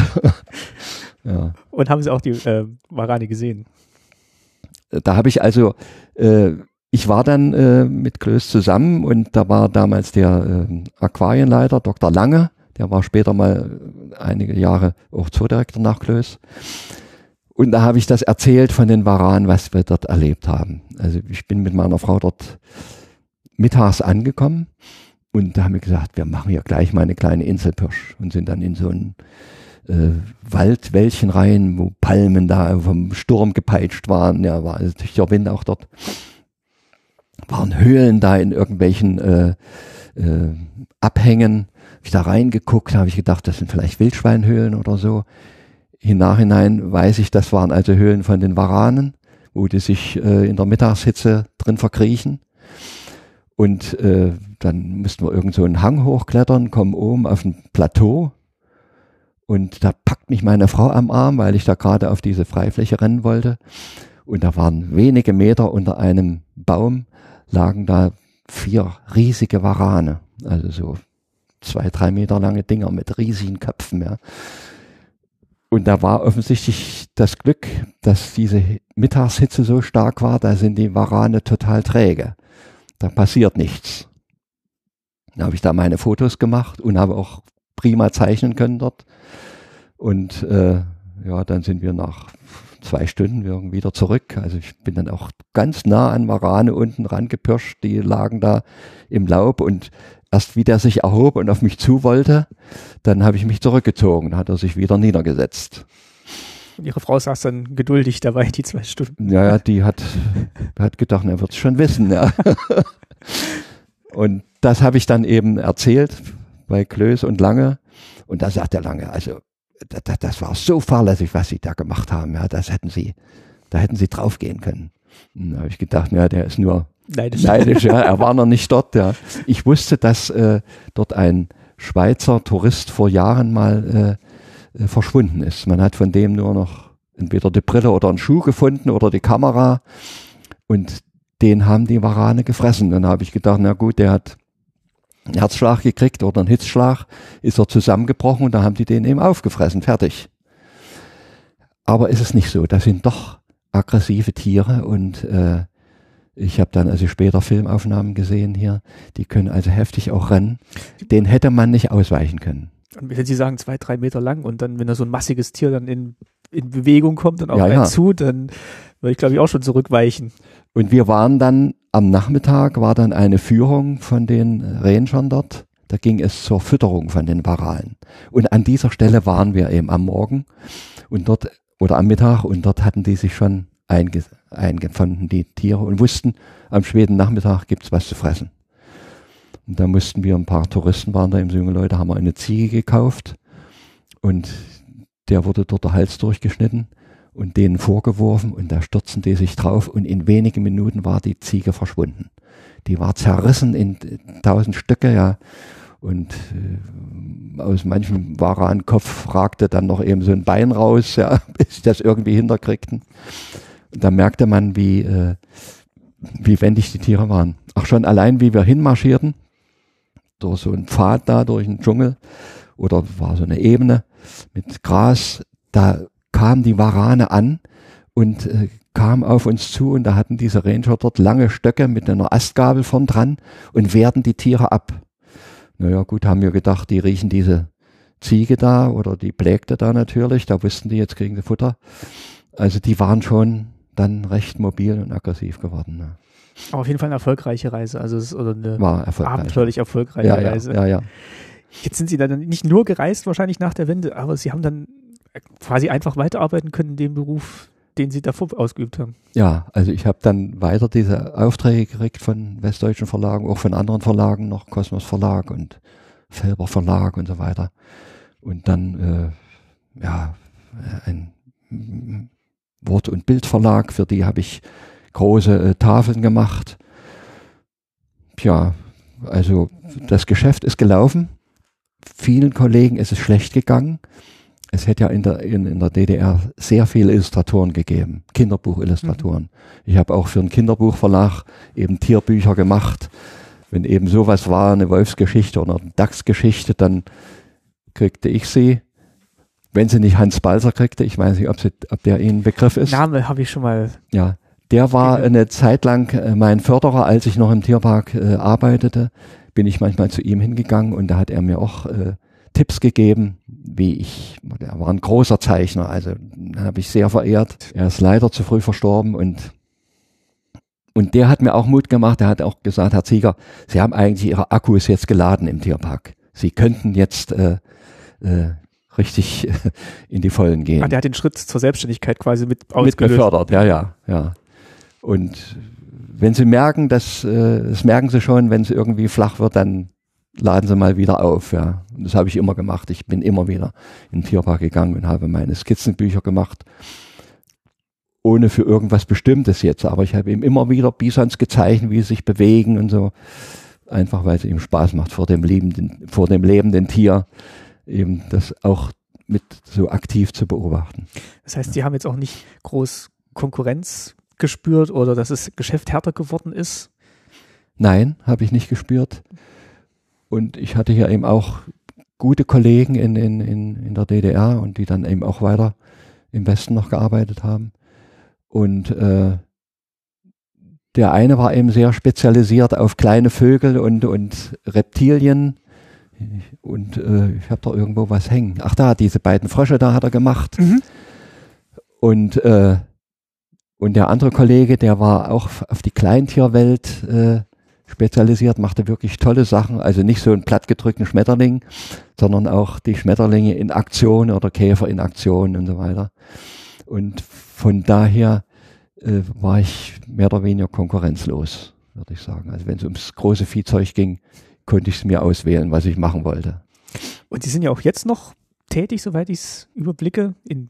ja. Und haben sie auch die äh, Warani gesehen? Da habe ich also, äh, ich war dann äh, mit Klöß zusammen und da war damals der äh, Aquarienleiter, Dr. Lange, der war später mal einige Jahre auch Zoodirektor nach Klöß. Und da habe ich das erzählt von den Waran, was wir dort erlebt haben. Also ich bin mit meiner Frau dort mittags angekommen und da haben wir gesagt, wir machen hier gleich mal eine kleine Inselpirsch und sind dann in so ein äh, Waldwäldchen rein, wo Palmen da vom Sturm gepeitscht waren. Ja, war also der Wind auch dort. Waren Höhlen da in irgendwelchen äh, äh, Abhängen. Hab ich da reingeguckt, habe ich gedacht, das sind vielleicht Wildschweinhöhlen oder so. Im Nachhinein weiß ich, das waren also Höhlen von den Varanen, wo die sich äh, in der Mittagshitze drin verkriechen. Und äh, dann müssten wir irgend so einen Hang hochklettern, kommen oben auf ein Plateau. Und da packt mich meine Frau am Arm, weil ich da gerade auf diese Freifläche rennen wollte. Und da waren wenige Meter unter einem Baum, lagen da vier riesige Warane. Also so zwei, drei Meter lange Dinger mit riesigen Köpfen, ja. Und da war offensichtlich das Glück, dass diese Mittagshitze so stark war, da sind die Warane total träge. Da passiert nichts. Da habe ich da meine Fotos gemacht und habe auch prima zeichnen können dort. Und äh, ja, dann sind wir nach zwei Stunden wieder zurück. Also ich bin dann auch ganz nah an Warane unten rangepirscht. Die lagen da im Laub und erst wie der sich erhob und auf mich zu wollte, dann habe ich mich zurückgezogen, dann hat er sich wieder niedergesetzt. Ihre Frau saß dann geduldig dabei, die zwei Stunden. Ja, ja, die hat, hat gedacht, er wird es schon wissen. Ja. Und das habe ich dann eben erzählt bei Klöß und Lange. Und da sagt der Lange, also das, das war so fahrlässig, was sie da gemacht haben. Ja, das hätten sie, da hätten sie draufgehen können. Und da habe ich gedacht, ja, der ist nur neidisch. neidisch ja. Er war noch nicht dort. Ja. Ich wusste, dass äh, dort ein Schweizer Tourist vor Jahren mal äh, äh, verschwunden ist. Man hat von dem nur noch entweder die Brille oder einen Schuh gefunden oder die Kamera. Und den haben die Warane gefressen. Dann habe ich gedacht, na gut, der hat einen Herzschlag gekriegt oder einen Hitzschlag, ist er zusammengebrochen und da haben die den eben aufgefressen, fertig. aber ist es nicht so. Das sind doch aggressive Tiere und äh, ich habe dann also später Filmaufnahmen gesehen hier, die können also heftig auch rennen. Den hätte man nicht ausweichen können. Und wenn Sie sagen zwei, drei Meter lang und dann, wenn da so ein massiges Tier dann in, in Bewegung kommt und auf Ja, einen ja. zu, dann würde ich glaube ich auch schon zurückweichen. Und wir waren dann am Nachmittag war dann eine Führung von den Rangern dort. Da ging es zur Fütterung von den Varalen. Und an dieser Stelle waren wir eben am Morgen und dort oder am Mittag und dort hatten die sich schon einge, eingefunden, die Tiere, und wussten, am späten Nachmittag gibt's was zu fressen. Und da mussten wir, ein paar Touristen waren da, eben so junge Leute, haben wir eine Ziege gekauft und der wurde dort der Hals durchgeschnitten und denen vorgeworfen und da stürzten die sich drauf und in wenigen Minuten war die Ziege verschwunden. Die war zerrissen in tausend Stücke, ja. Und äh, aus manchem Warankopf ragte dann noch eben so ein Bein raus, ja, bis sie das irgendwie hinterkriegten. Da merkte man, wie, äh, wie wendig die Tiere waren. Ach, schon allein, wie wir hinmarschierten, durch so einen Pfad da, durch den Dschungel, oder war so eine Ebene mit Gras, da kam die Warane an und äh, kam auf uns zu und da hatten diese Ranger dort lange Stöcke mit einer Astgabel vorn dran und wehrten die Tiere ab. Naja, gut, haben wir gedacht, die riechen diese Ziege da oder die Plägte da natürlich, da wussten die, jetzt kriegen sie Futter. Also die waren schon dann recht mobil und aggressiv geworden. Ne? Aber auf jeden Fall eine erfolgreiche Reise, also es ist oder eine War erfolgreich. abenteuerlich erfolgreiche Ja, ja, Reise. ja, ja. Jetzt sind Sie dann nicht nur gereist wahrscheinlich nach der Wende, aber Sie haben dann quasi einfach weiterarbeiten können in dem Beruf, den Sie davor ausgeübt haben. Ja, also ich habe dann weiter diese Aufträge gekriegt von westdeutschen Verlagen, auch von anderen Verlagen, noch Kosmos Verlag und Felber Verlag und so weiter. Und dann, äh, ja, ein Wort- und Bildverlag, für die habe ich große äh, Tafeln gemacht. Tja, also das Geschäft ist gelaufen. Vielen Kollegen ist es schlecht gegangen. Es hätte ja in der, in, in der DDR sehr viele Illustratoren gegeben, Kinderbuchillustratoren. Ich habe auch für einen Kinderbuchverlag eben Tierbücher gemacht. Wenn eben sowas war, eine Wolfsgeschichte oder eine Dachsgeschichte, dann kriegte ich sie. Wenn sie nicht Hans Balzer kriegte, ich weiß nicht, ob, sie, ob der Ihnen ein Begriff ist. Name habe ich schon mal. Ja, der war eine Zeit lang äh, mein Förderer, als ich noch im Tierpark äh, arbeitete. Bin ich manchmal zu ihm hingegangen und da hat er mir auch äh, Tipps gegeben, wie ich, er war ein großer Zeichner, also habe ich sehr verehrt. Er ist leider zu früh verstorben und und der hat mir auch Mut gemacht. Er hat auch gesagt, Herr Zieger, Sie haben eigentlich Ihre Akkus jetzt geladen im Tierpark. Sie könnten jetzt äh, äh, richtig in die Vollen gehen Ah, der hat den Schritt zur Selbstständigkeit quasi mit mit ausgelöst. befördert, ja, ja, ja. Und wenn Sie merken, dass, äh, das merken Sie schon, wenn es irgendwie flach wird, dann laden Sie mal wieder auf, ja. Und das habe ich immer gemacht. Ich bin immer wieder in den Tierpark gegangen und habe meine Skizzenbücher gemacht, ohne für irgendwas Bestimmtes jetzt. Aber ich habe ihm immer wieder Bisons gezeichnet, wie sie sich bewegen und so. Einfach weil es ihm Spaß macht, vor dem lebenden, vor dem lebenden Tier eben das auch mit so aktiv zu beobachten. Das heißt, Sie haben jetzt auch nicht groß Konkurrenz gespürt oder dass das Geschäft härter geworden ist. Nein, habe ich nicht gespürt. Und ich hatte hier eben auch gute Kollegen in, in, in, in der DDR und die dann eben auch weiter im Westen noch gearbeitet haben. Und äh, der eine war eben sehr spezialisiert auf kleine Vögel und, und Reptilien. Und äh, ich habe da irgendwo was hängen. Ach da, diese beiden Frösche da hat er gemacht. Mhm. Und, äh, und der andere Kollege, der war auch auf die Kleintierwelt äh, spezialisiert, machte wirklich tolle Sachen. Also nicht so einen plattgedrückten Schmetterling, sondern auch die Schmetterlinge in Aktion oder Käfer in Aktion und so weiter. Und von daher äh, war ich mehr oder weniger konkurrenzlos, würde ich sagen. Also wenn es ums große Viehzeug ging, konnte ich es mir auswählen, was ich machen wollte. Und Sie sind ja auch jetzt noch tätig, soweit ich es überblicke, in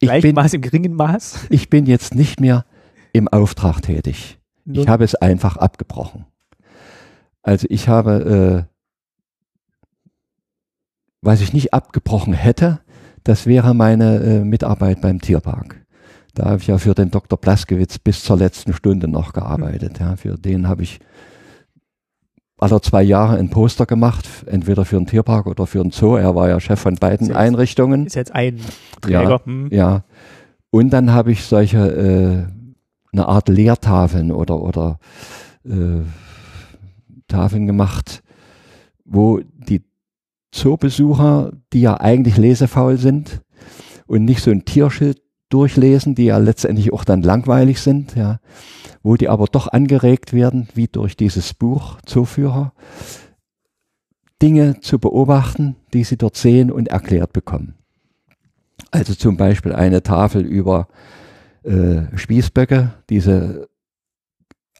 Ich gleichem Maß, im geringen Maß. ich bin jetzt nicht mehr im Auftrag tätig. Ich Nur- habe es einfach abgebrochen. Also ich habe, äh, was ich nicht abgebrochen hätte, das wäre meine äh, Mitarbeit beim Tierpark. Da habe ich ja für den Dr. Blaskewitz bis zur letzten Stunde noch gearbeitet. Ja, für den habe ich alle zwei Jahre ein Poster gemacht, entweder für den Tierpark oder für den Zoo. Er war ja Chef von beiden Sehr- Einrichtungen. ist jetzt ein Träger. Ja, Hm. ja. Und dann habe ich solche, äh, eine Art Lehrtafeln oder, oder äh, Tafeln gemacht, wo die Zoobesucher, die ja eigentlich lesefaul sind und nicht so ein Tierschild durchlesen, die ja letztendlich auch dann langweilig sind, ja, wo die aber doch angeregt werden, wie durch dieses Buch Zooführer, Dinge zu beobachten, die sie dort sehen und erklärt bekommen. Also zum Beispiel eine Tafel über äh, Spießböcke, diese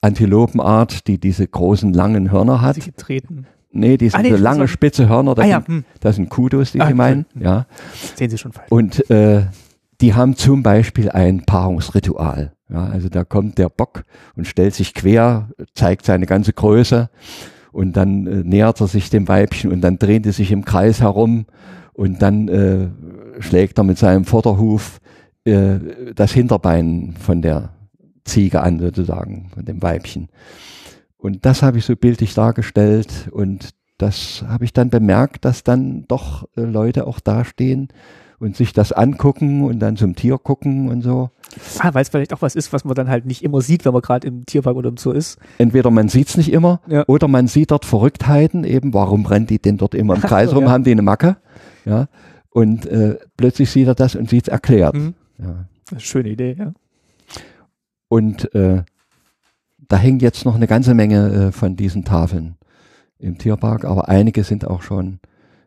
Antilopenart, die diese großen langen Hörner hat. Sie getreten. Nee, die sind Ah, nee, so lange war- spitze Hörner, das, Ah ja, sind, hm. das sind Kudos, die Ah, sie meinen, ja. Sehen Sie schon falsch. Und äh, die haben zum Beispiel ein Paarungsritual. Ja, also da kommt der Bock und stellt sich quer, zeigt seine ganze Größe und dann äh, nähert er sich dem Weibchen und dann dreht er sich im Kreis herum und dann äh, schlägt er mit seinem Vorderhuf äh, das Hinterbein von der Ziege an, sozusagen, von dem Weibchen. Und das habe ich so bildlich dargestellt und das habe ich dann bemerkt, dass dann doch äh, Leute auch dastehen und sich das angucken und dann zum Tier gucken und so. Ah, weil es vielleicht auch was ist, was man dann halt nicht immer sieht, wenn man gerade im Tierpark oder im Zoo ist. Entweder man sieht's nicht immer Ja. oder man sieht dort Verrücktheiten, eben warum rennt die denn dort immer im Kreis so, rum, ja. haben die eine Macke? Ja. Und äh, plötzlich sieht er das und sieht's erklärt. Mhm. Ja. Schöne Idee, ja. Und äh, da hängt jetzt noch eine ganze Menge äh, von diesen Tafeln im Tierpark, aber einige sind auch schon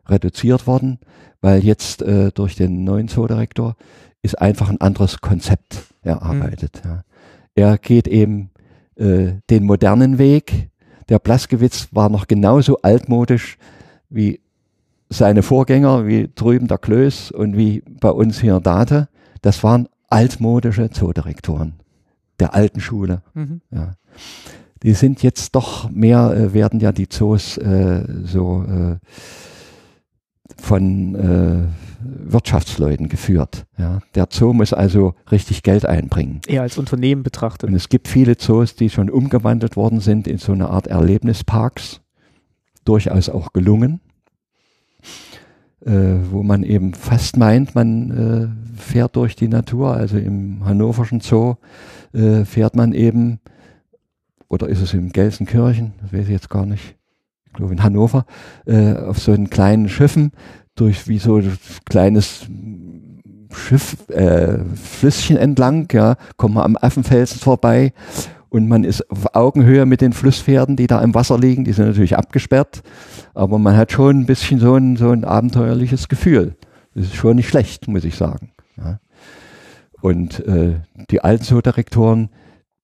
reduziert worden, weil jetzt äh, durch den neuen Zoodirektor ist einfach ein anderes Konzept erarbeitet. Ja. Er geht eben äh, den modernen Weg. Der Blaskewitz war noch genauso altmodisch wie seine Vorgänger, wie drüben der Klöß und wie bei uns hier Date. Das waren altmodische Zoodirektoren der alten Schule. Mhm. Ja. Die sind jetzt doch mehr, äh, werden ja die Zoos äh, so äh, von äh, Wirtschaftsleuten geführt. Ja. Der Zoo muss also richtig Geld einbringen. Eher als Unternehmen betrachtet. Und es gibt viele Zoos, die schon umgewandelt worden sind in so eine Art Erlebnisparks. Durchaus auch gelungen. Äh, wo man eben fast meint, man äh, fährt durch die Natur. Also im Hannoverschen Zoo äh, fährt man eben, oder ist es in Gelsenkirchen, das weiß ich jetzt gar nicht, ich glaube in Hannover, äh, auf so einen kleinen Schiffen durch wie so ein kleines Schiff, äh, Flüsschen entlang, ja, kommt man am Affenfelsen vorbei und man ist auf Augenhöhe mit den Flusspferden, die da im Wasser liegen, die sind natürlich abgesperrt, aber man hat schon ein bisschen so ein, so ein abenteuerliches Gefühl. Das ist schon nicht schlecht, muss ich sagen. Ja. Und äh, die alten Zoodirektoren,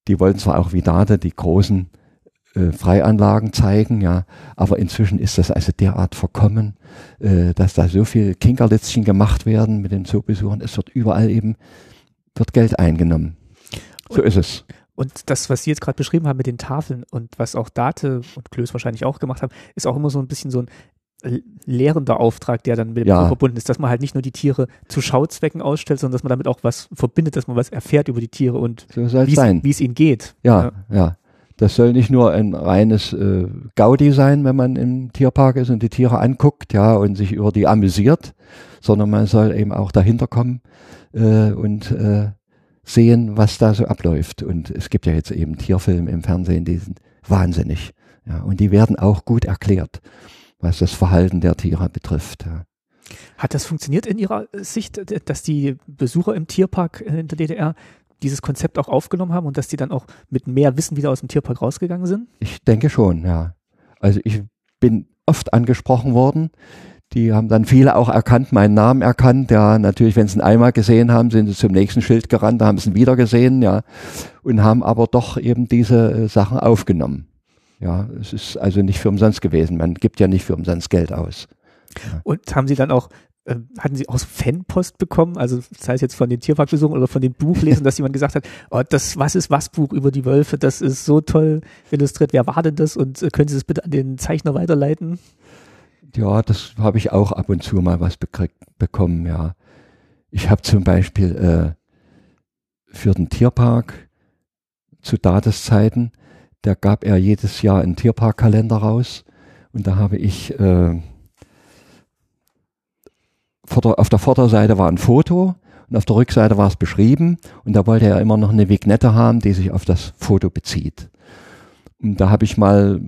die wollten zwar auch wie Date die großen äh, Freianlagen zeigen, ja, aber inzwischen ist das also derart verkommen, äh, dass da so viel Kinkerlitzchen gemacht werden mit den Zoobesuchern. Es wird überall eben, wird Geld eingenommen. So ist es. Und das, was Sie jetzt gerade beschrieben haben mit den Tafeln und was auch Date und Klöß wahrscheinlich auch gemacht haben, ist auch immer so ein bisschen so ein lehrender Auftrag, der dann mit dem Ja. Verbunden ist, dass man halt nicht nur die Tiere zu Schauzwecken ausstellt, sondern dass man damit auch was verbindet, dass man was erfährt über die Tiere und So wie es ihnen geht. Ja, ja. Das soll nicht nur ein reines äh, Gaudi sein, wenn man im Tierpark ist und die Tiere anguckt, ja, und sich über die amüsiert, sondern man soll eben auch dahinter kommen äh, und äh, sehen, was da so abläuft. Und es gibt ja jetzt eben Tierfilme im Fernsehen, die sind wahnsinnig. Ja, und die werden auch gut erklärt, was das Verhalten der Tiere betrifft. Ja. Hat das funktioniert in Ihrer Sicht, dass die Besucher im Tierpark in der DDR dieses Konzept auch aufgenommen haben und dass die dann auch mit mehr Wissen wieder aus dem Tierpark rausgegangen sind? Ich denke schon, ja. Also ich bin oft angesprochen worden. Die haben dann viele auch erkannt, meinen Namen erkannt. Ja, natürlich, wenn sie ihn einmal gesehen haben, sind sie zum nächsten Schild gerannt, da haben sie ihn wieder gesehen, ja. Und haben aber doch eben diese äh, Sachen aufgenommen. Ja, es ist also nicht für umsonst gewesen. Man gibt ja nicht für umsonst Geld aus. Und haben Sie dann auch, äh, hatten Sie auch Fanpost bekommen, also sei es jetzt von den Tierparkbesuchern oder von den Buchlesern, dass jemand gesagt hat, oh, das Was ist was Buch über die Wölfe, das ist so toll illustriert, wer war denn das? Und äh, können Sie das bitte an den Zeichner weiterleiten? Ja, das habe ich auch ab und zu mal was bekommen, ja. Ich habe zum Beispiel äh, für den Tierpark zu Dateszeiten, da gab er jedes Jahr einen Tierparkkalender raus. Und da habe ich äh, auf der Vorderseite war ein Foto und auf der Rückseite war es beschrieben und da wollte er immer noch eine Vignette haben, die sich auf das Foto bezieht. Und da habe ich mal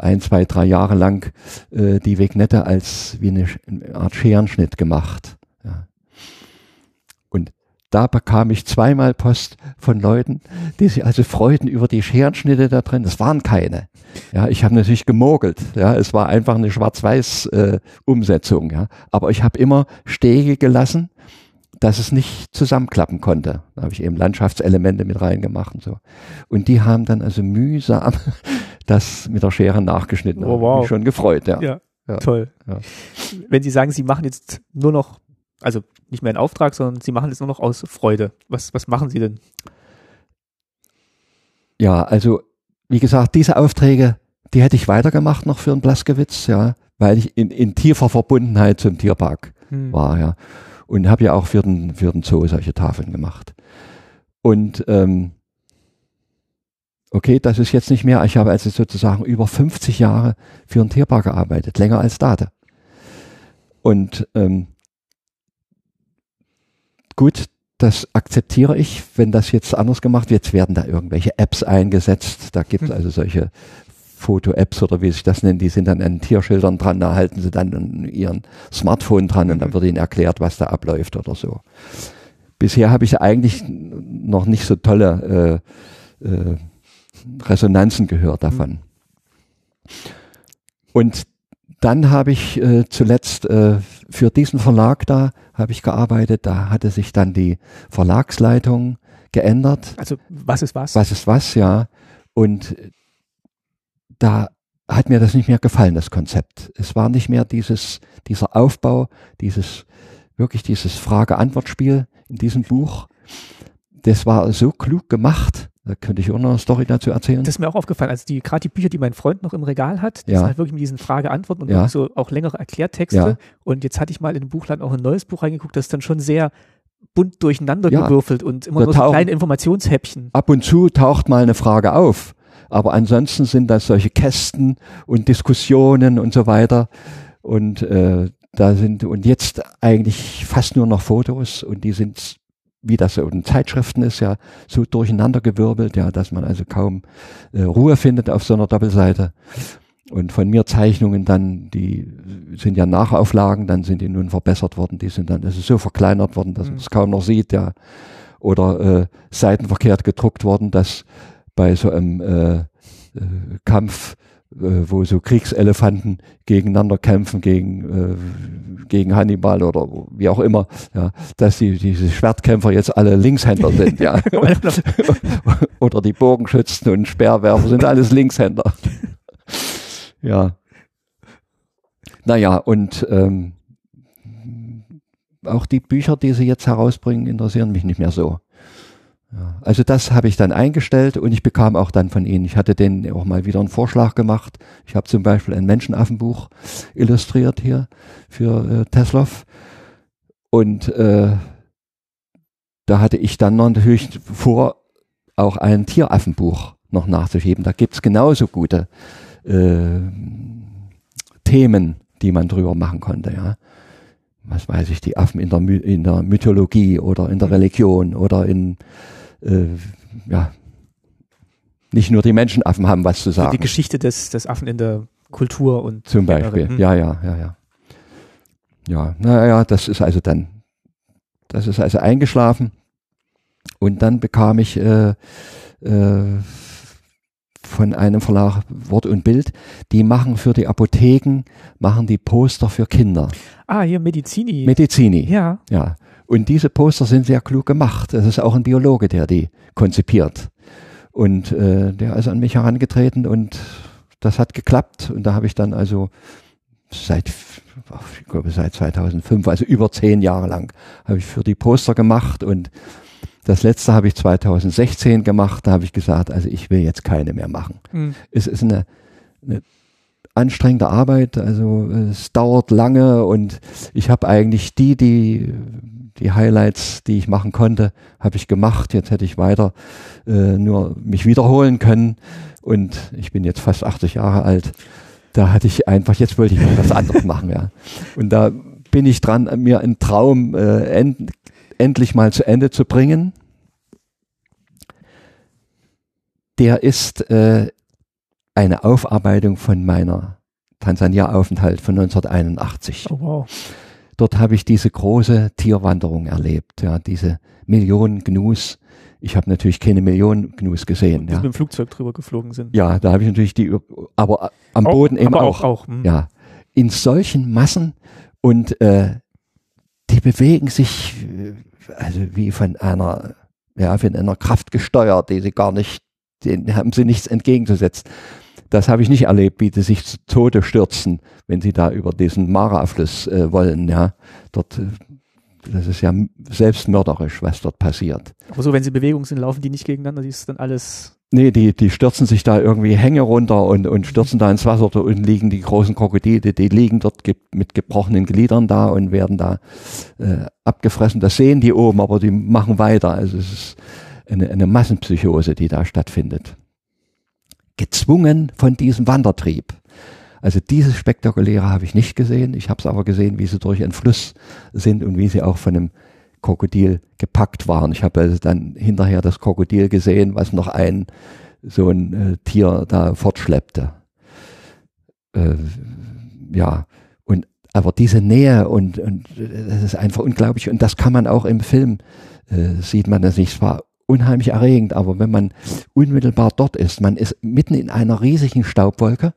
ein, zwei, drei Jahre lang äh, die Vignette als wie eine, eine Art Scherenschnitt gemacht. Da bekam ich zweimal Post von Leuten, die sich also freuten über die Scherenschnitte da drin. Das waren keine. Ja, ich habe natürlich gemogelt. Ja, es war einfach eine Schwarz-Weiß-Umsetzung. Äh, ja, aber ich habe immer Stege gelassen, dass es nicht zusammenklappen konnte. Da habe ich eben Landschaftselemente mit reingemacht und so. Und die haben dann also mühsam das mit der Schere nachgeschnitten. Oh, wow. Mich schon gefreut. Ja, Ja, Ja. toll. Ja. Wenn Sie sagen, Sie machen jetzt nur noch, also nicht mehr einen Auftrag, sondern Sie machen jetzt nur noch aus Freude. Was, was machen Sie denn? Ja, also wie gesagt, diese Aufträge, die hätte ich weitergemacht noch für den Blaskewitz, ja, weil ich in, in tiefer Verbundenheit zum Tierpark Hm. war, ja. Und habe ja auch für den, für den Zoo solche Tafeln gemacht. Und ähm, okay, das ist jetzt nicht mehr. Ich habe also sozusagen über 50 Jahre für einen Tierpark gearbeitet, länger als Date. Und ähm, gut, das akzeptiere ich, wenn das jetzt anders gemacht wird. Jetzt werden da irgendwelche Apps eingesetzt. Da gibt es Hm. also solche Foto-Apps oder wie sich das nennt, die sind dann an Tierschildern dran, da halten sie dann an ihren Smartphone dran und dann wird ihnen erklärt, was da abläuft oder so. Bisher habe ich eigentlich noch nicht so tolle äh, äh, Resonanzen gehört davon. Und dann habe ich äh, zuletzt äh, für diesen Verlag da habe ich gearbeitet. Da hatte sich dann die Verlagsleitung geändert. Also was ist was? Was ist was, ja. Und da hat mir das nicht mehr gefallen, das Konzept. Es war nicht mehr dieses, dieser Aufbau, dieses, wirklich dieses Frage-Antwort-Spiel in diesem Buch. Das war so klug gemacht. Da könnte ich auch noch eine Story dazu erzählen. Das ist mir auch aufgefallen. Also die, gerade die Bücher, die mein Freund noch im Regal hat, die Ja. sind halt wirklich mit diesen Frage-Antworten und Ja. so auch längere Erklärtexte. Ja. Und jetzt hatte ich mal in dem Buchladen auch ein neues Buch reingeguckt, das ist dann schon sehr bunt durcheinander gewürfelt und immer Da nur so kleine Informationshäppchen. ab und zu taucht mal eine Frage auf. Aber ansonsten sind das solche Kästen und Diskussionen und so weiter. Und äh, da sind und jetzt eigentlich fast nur noch Fotos und die sind, wie das so in Zeitschriften ist, ja so durcheinandergewirbelt, ja, dass man also kaum äh, Ruhe findet auf so einer Doppelseite. Und von mir Zeichnungen dann, die sind ja Nachauflagen, dann sind die nun verbessert worden, die sind dann, es ist so verkleinert worden, dass man Mhm. es kaum noch sieht, ja. Oder äh, seitenverkehrt gedruckt worden, dass bei so einem äh, äh, Kampf, wo so Kriegselefanten gegeneinander kämpfen, gegen, äh, gegen Hannibal oder wie auch immer, ja, dass die, diese Schwertkämpfer jetzt alle Linkshänder sind, ja. oder die Bogenschützen und Speerwerfer sind alles Linkshänder. ja. Naja, und ähm, auch die Bücher, die sie jetzt herausbringen, interessieren mich nicht mehr so. Ja, also das habe ich dann eingestellt und ich bekam auch dann von ihnen, ich hatte denen auch mal wieder einen Vorschlag gemacht. Ich habe zum Beispiel ein Menschenaffenbuch illustriert hier für äh, Teslov und äh, da hatte ich dann noch natürlich vor, auch ein Tieraffenbuch noch nachzuschieben. Da gibt's genauso gute äh, Themen, die man drüber machen konnte, ja. Was weiß ich, die Affen in der, My in der Mythologie oder in der Religion oder in, äh, ja, nicht nur die Menschenaffen haben was zu sagen. die Geschichte des, des Affen in der Kultur und Zum generell. Beispiel, Hm. ja, ja, ja, ja. Ja, naja, das ist also dann, das ist also eingeschlafen. Und dann bekam ich äh, äh, von einem Verlag Wort und Bild, die machen für die Apotheken, machen die Poster für Kinder. Ah, hier Medizini. Medizini. ja. Ja. Und diese Poster sind sehr klug gemacht. Das ist auch ein Biologe, der die konzipiert. Und äh, der ist an mich herangetreten und das hat geklappt. Und da habe ich dann also seit, ich glaube seit 2005, also über zehn Jahre lang, habe ich für die Poster gemacht und das letzte habe ich 2016 gemacht. Da habe ich gesagt, also ich will jetzt keine mehr machen. Hm. Es ist eine, eine anstrengende Arbeit, also es dauert lange und ich habe eigentlich die, die die Highlights, die ich machen konnte, habe ich gemacht. Jetzt hätte ich weiter äh, nur mich wiederholen können und ich bin jetzt fast 80 Jahre alt. Da hatte ich einfach, jetzt wollte ich mal was anderes machen, ja. Und da bin ich dran, mir einen Traum äh, end, endlich mal zu Ende zu bringen. Der ist äh, eine Aufarbeitung von meiner Tansania-Aufenthalt von 1981. Oh, wow. Dort habe ich diese große Tierwanderung erlebt, ja, diese Millionen Gnus. Ich habe natürlich keine Millionen Gnus gesehen. Die Ja, mit dem Flugzeug drüber geflogen sind. ja da habe ich natürlich die, aber am Auch- Boden eben auch. auch. auch hm. Ja, in solchen Massen und äh, die bewegen sich äh, also wie von einer, ja, von einer Kraft gesteuert, die sie gar nicht, denen haben sie nichts entgegenzusetzen. Das habe ich nicht erlebt, wie die sich zu Tode stürzen, wenn sie da über diesen Mara-Fluss äh, wollen. Ja, dort, äh, das ist ja selbstmörderisch, was dort passiert. Aber so, wenn sie in Bewegung sind, laufen die nicht gegeneinander, die ist dann alles. Nee, die, die stürzen sich da irgendwie Hänge runter und, und stürzen da ins Wasser. Da unten liegen die großen Krokodile, die liegen dort ge mit gebrochenen Gliedern da und werden da äh, abgefressen. Das sehen die oben, aber die machen weiter. Also es ist eine, eine Massenpsychose, die da stattfindet. Gezwungen von diesem Wandertrieb. Also dieses Spektakuläre habe ich nicht gesehen. Ich habe es aber gesehen, wie sie durch einen Fluss sind und wie sie auch von einem Krokodil gepackt waren. Ich habe also dann hinterher das Krokodil gesehen, was noch ein so ein äh, Tier da fortschleppte. Äh, ja, und aber diese Nähe und, und äh, das ist einfach unglaublich und das kann man auch im Film äh, sieht man das nicht. Es war unheimlich erregend, aber wenn man unmittelbar dort ist, man ist mitten in einer riesigen Staubwolke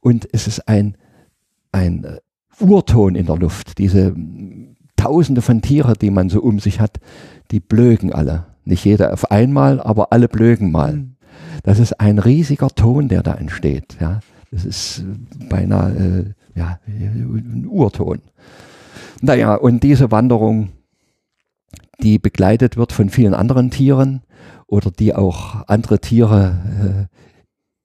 und es ist ein ein äh, Urton in der Luft. Diese Tausende von Tieren, die man so um sich hat, die blöken alle. Nicht jeder auf einmal, aber alle blöken mal. Hm. Das ist ein riesiger Ton, der da entsteht. Ja, das ist äh, beinahe äh, ja, ein Urton. Naja, und diese Wanderung, die begleitet wird von vielen anderen Tieren oder die auch andere Tiere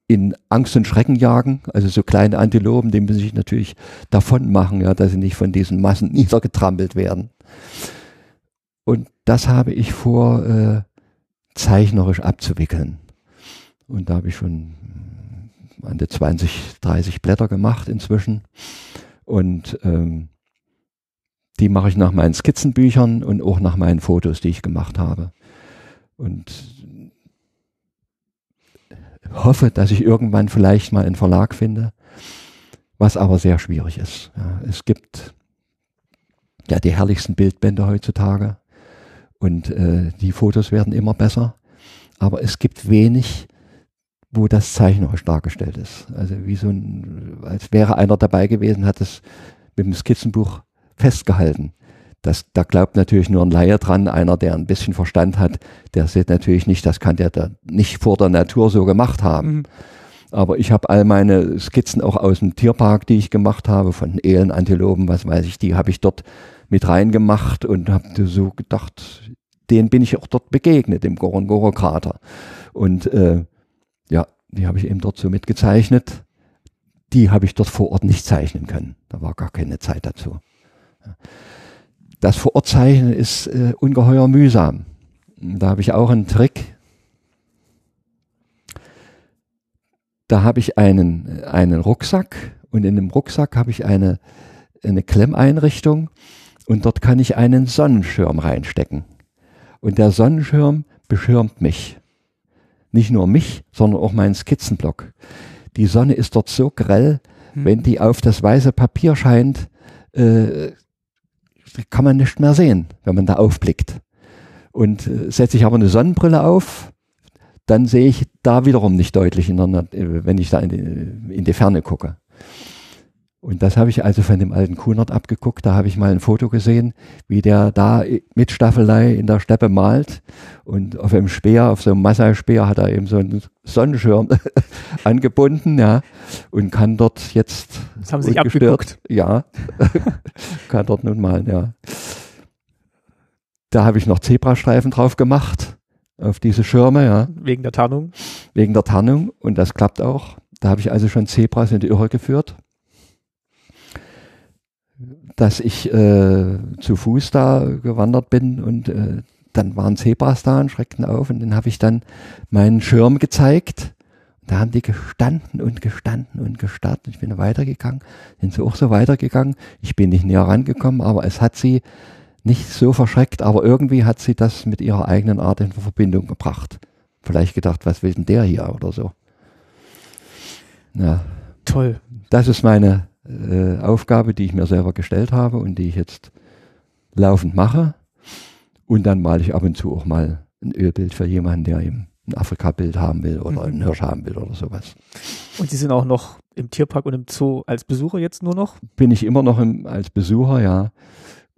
äh, in Angst und Schrecken jagen, also so kleine Antilopen, die müssen sich natürlich davon machen, ja, dass sie nicht von diesen Massen niedergetrampelt werden. Und das habe ich vor, äh, zeichnerisch abzuwickeln. Und da habe ich schon an die 20, 30 Blätter gemacht inzwischen. Und ähm, die mache ich nach meinen Skizzenbüchern und auch nach meinen Fotos, die ich gemacht habe. Und hoffe, dass ich irgendwann vielleicht mal einen Verlag finde, was aber sehr schwierig ist. Ja, es gibt ja die herrlichsten Bildbände heutzutage und äh, die Fotos werden immer besser, aber es gibt wenig, wo das zeichnerisch dargestellt ist. Also wie so ein, als wäre einer dabei gewesen, hat es mit dem Skizzenbuch festgehalten. Das, da glaubt natürlich nur ein Laie dran, einer, der ein bisschen Verstand hat, der sieht natürlich nicht, das kann der da nicht vor der Natur so gemacht haben. Mhm. Aber ich habe all meine Skizzen auch aus dem Tierpark, die ich gemacht habe, von Elen, Antilopen, was weiß ich, die habe ich dort mit reingemacht und habe so gedacht, den bin ich auch dort begegnet, im Gorongoro-Krater. Und äh, ja, die habe ich eben dort so mitgezeichnet. Die habe ich dort vor Ort nicht zeichnen können. Da war gar keine Zeit dazu. Das vor Ort zeichnen ist äh, ungeheuer mühsam. Da habe ich auch einen Trick. Da habe ich einen, einen Rucksack und in dem Rucksack habe ich eine, eine Klemmeinrichtung und dort kann ich einen Sonnenschirm reinstecken. Und der Sonnenschirm beschirmt mich. Nicht nur mich, sondern auch meinen Skizzenblock. Die Sonne ist dort so grell, Hm. wenn die auf das weiße Papier scheint, äh, kann man nicht mehr sehen, wenn man da aufblickt. Und äh, setze ich aber eine Sonnenbrille auf, dann sehe ich da wiederum nicht deutlich, in der, äh, wenn ich da in die, in die Ferne gucke. Und das habe ich also von dem alten Kunert abgeguckt. Da habe ich mal ein Foto gesehen, wie der da mit Staffelei in der Steppe malt. Und auf einem Speer, auf so einem Massai-Speer hat er eben so einen Sonnenschirm angebunden, ja. Und kann dort jetzt Das haben sie sich abgeguckt. Ja, kann dort nun malen, ja. Da habe ich noch Zebrastreifen drauf gemacht, auf diese Schirme, ja Wegen der Tarnung. wegen der Tarnung und das klappt auch. Da habe ich also schon Zebras in die Irre geführt. Dass ich äh, zu Fuß da gewandert bin und äh, dann waren Zebras da und schreckten auf und dann habe ich dann meinen Schirm gezeigt Da haben die gestanden und gestanden und gestarrt. Ich bin weitergegangen, sind sie auch so weitergegangen. Ich bin nicht näher rangekommen, aber es hat sie nicht so verschreckt, aber irgendwie hat sie das mit ihrer eigenen Art in Verbindung gebracht. Vielleicht gedacht, was will denn der hier oder so. Ja. Toll. Das ist meine äh, Aufgabe, die ich mir selber gestellt habe und die ich jetzt laufend mache. Und dann male ich ab und zu auch mal ein Ölbild für jemanden, der eben ein Afrika-Bild haben will oder Mhm. ein Hirsch haben will oder sowas. Und Sie sind auch noch im Tierpark und im Zoo als Besucher jetzt nur noch? Bin ich immer noch im, als Besucher, ja.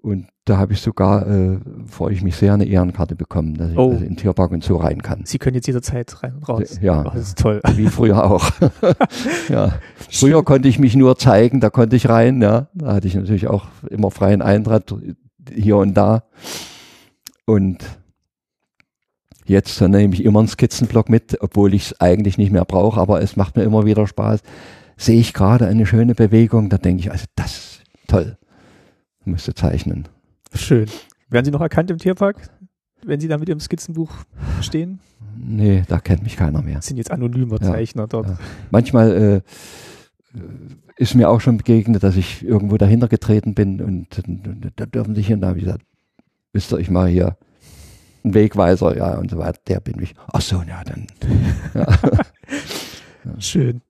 Und da habe ich sogar, äh, freue ich mich sehr, eine Ehrenkarte bekommen, dass ich Oh. also in den Tierpark und Zoo rein kann. Sie können jetzt jederzeit rein und raus. Ja. Oh, das ist toll. Wie früher auch. ja. Früher konnte ich mich nur zeigen, da konnte ich rein, ja. Da hatte ich natürlich auch immer freien Eintritt hier und da. Und jetzt nehme ich immer einen Skizzenblock mit, obwohl ich es eigentlich nicht mehr brauche, aber es macht mir immer wieder Spaß. Sehe ich gerade eine schöne Bewegung, da denke ich, also das ist toll. Müsste zeichnen. Schön. Werden Sie noch erkannt im Tierpark, wenn Sie da mit Ihrem Skizzenbuch stehen? Nee, da kennt mich keiner mehr. Sind jetzt anonymer Ja. Zeichner dort. Ja. Manchmal äh, ist mir auch schon begegnet, dass ich irgendwo dahinter getreten bin und, und, und da dürfen sich hin, da habe ich gesagt, wisst ihr, ich mache hier einen Wegweiser, ja, und so weiter, der bin ich. Ach so, ja, dann. Schön.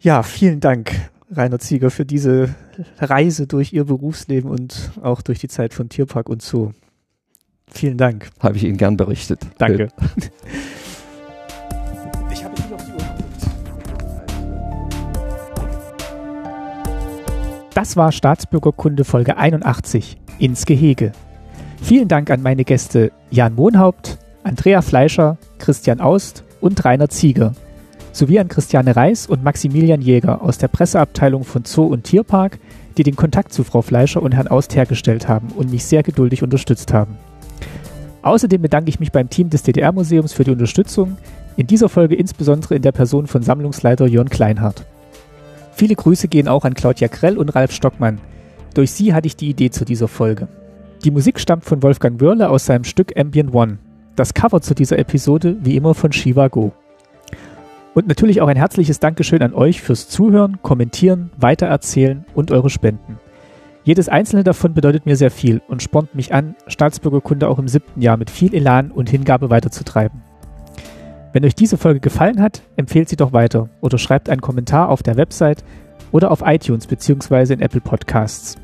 Ja, vielen Dank, Rainer Zieger, für diese Reise durch Ihr Berufsleben und auch durch die Zeit von Tierpark und Zoo. Vielen Dank. Habe ich Ihnen gern berichtet. Danke. Ich habe nicht auf die Uhr geguckt. Das war Staatsbürgerkunde Folge 81 ins Gehege. Vielen Dank an meine Gäste Jan Mohnhaupt, Andrea Fleischer, Christian Aust und Rainer Zieger sowie an Christiane Reis und Maximilian Jäger aus der Presseabteilung von Zoo und Tierpark, die den Kontakt zu Frau Fleischer und Herrn Aust hergestellt haben und mich sehr geduldig unterstützt haben. Außerdem bedanke ich mich beim Team des DDR-Museums für die Unterstützung, in dieser Folge insbesondere in der Person von Sammlungsleiter Jörn Kleinhardt. Viele Grüße gehen auch an Claudia Krell und Ralf Stockmann. Durch sie hatte ich die Idee zu dieser Folge. Die Musik stammt von Wolfgang Wörle aus seinem Stück Ambient One. Das Cover zu dieser Episode wie immer von Shiva Go. Und natürlich auch ein herzliches Dankeschön an euch fürs Zuhören, Kommentieren, Weitererzählen und eure Spenden. Jedes einzelne davon bedeutet mir sehr viel und spornt mich an, Staatsbürgerkunde auch im siebten Jahr mit viel Elan und Hingabe weiterzutreiben. Wenn euch diese Folge gefallen hat, empfehlt sie doch weiter oder schreibt einen Kommentar auf der Website oder auf iTunes bzw. in Apple Podcasts.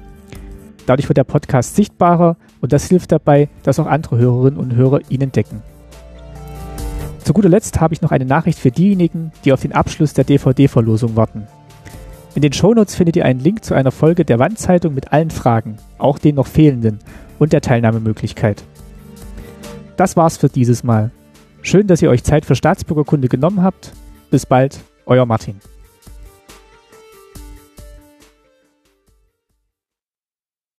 Dadurch wird der Podcast sichtbarer und das hilft dabei, dass auch andere Hörerinnen und Hörer ihn entdecken. Zu guter Letzt habe ich noch eine Nachricht für diejenigen, die auf den Abschluss der DVD-Verlosung warten. In den Shownotes findet ihr einen Link zu einer Folge der Wandzeitung mit allen Fragen, auch den noch fehlenden, und der Teilnahmemöglichkeit. Das war's für dieses Mal. Schön, dass ihr euch Zeit für Staatsbürgerkunde genommen habt. Bis bald, euer Martin.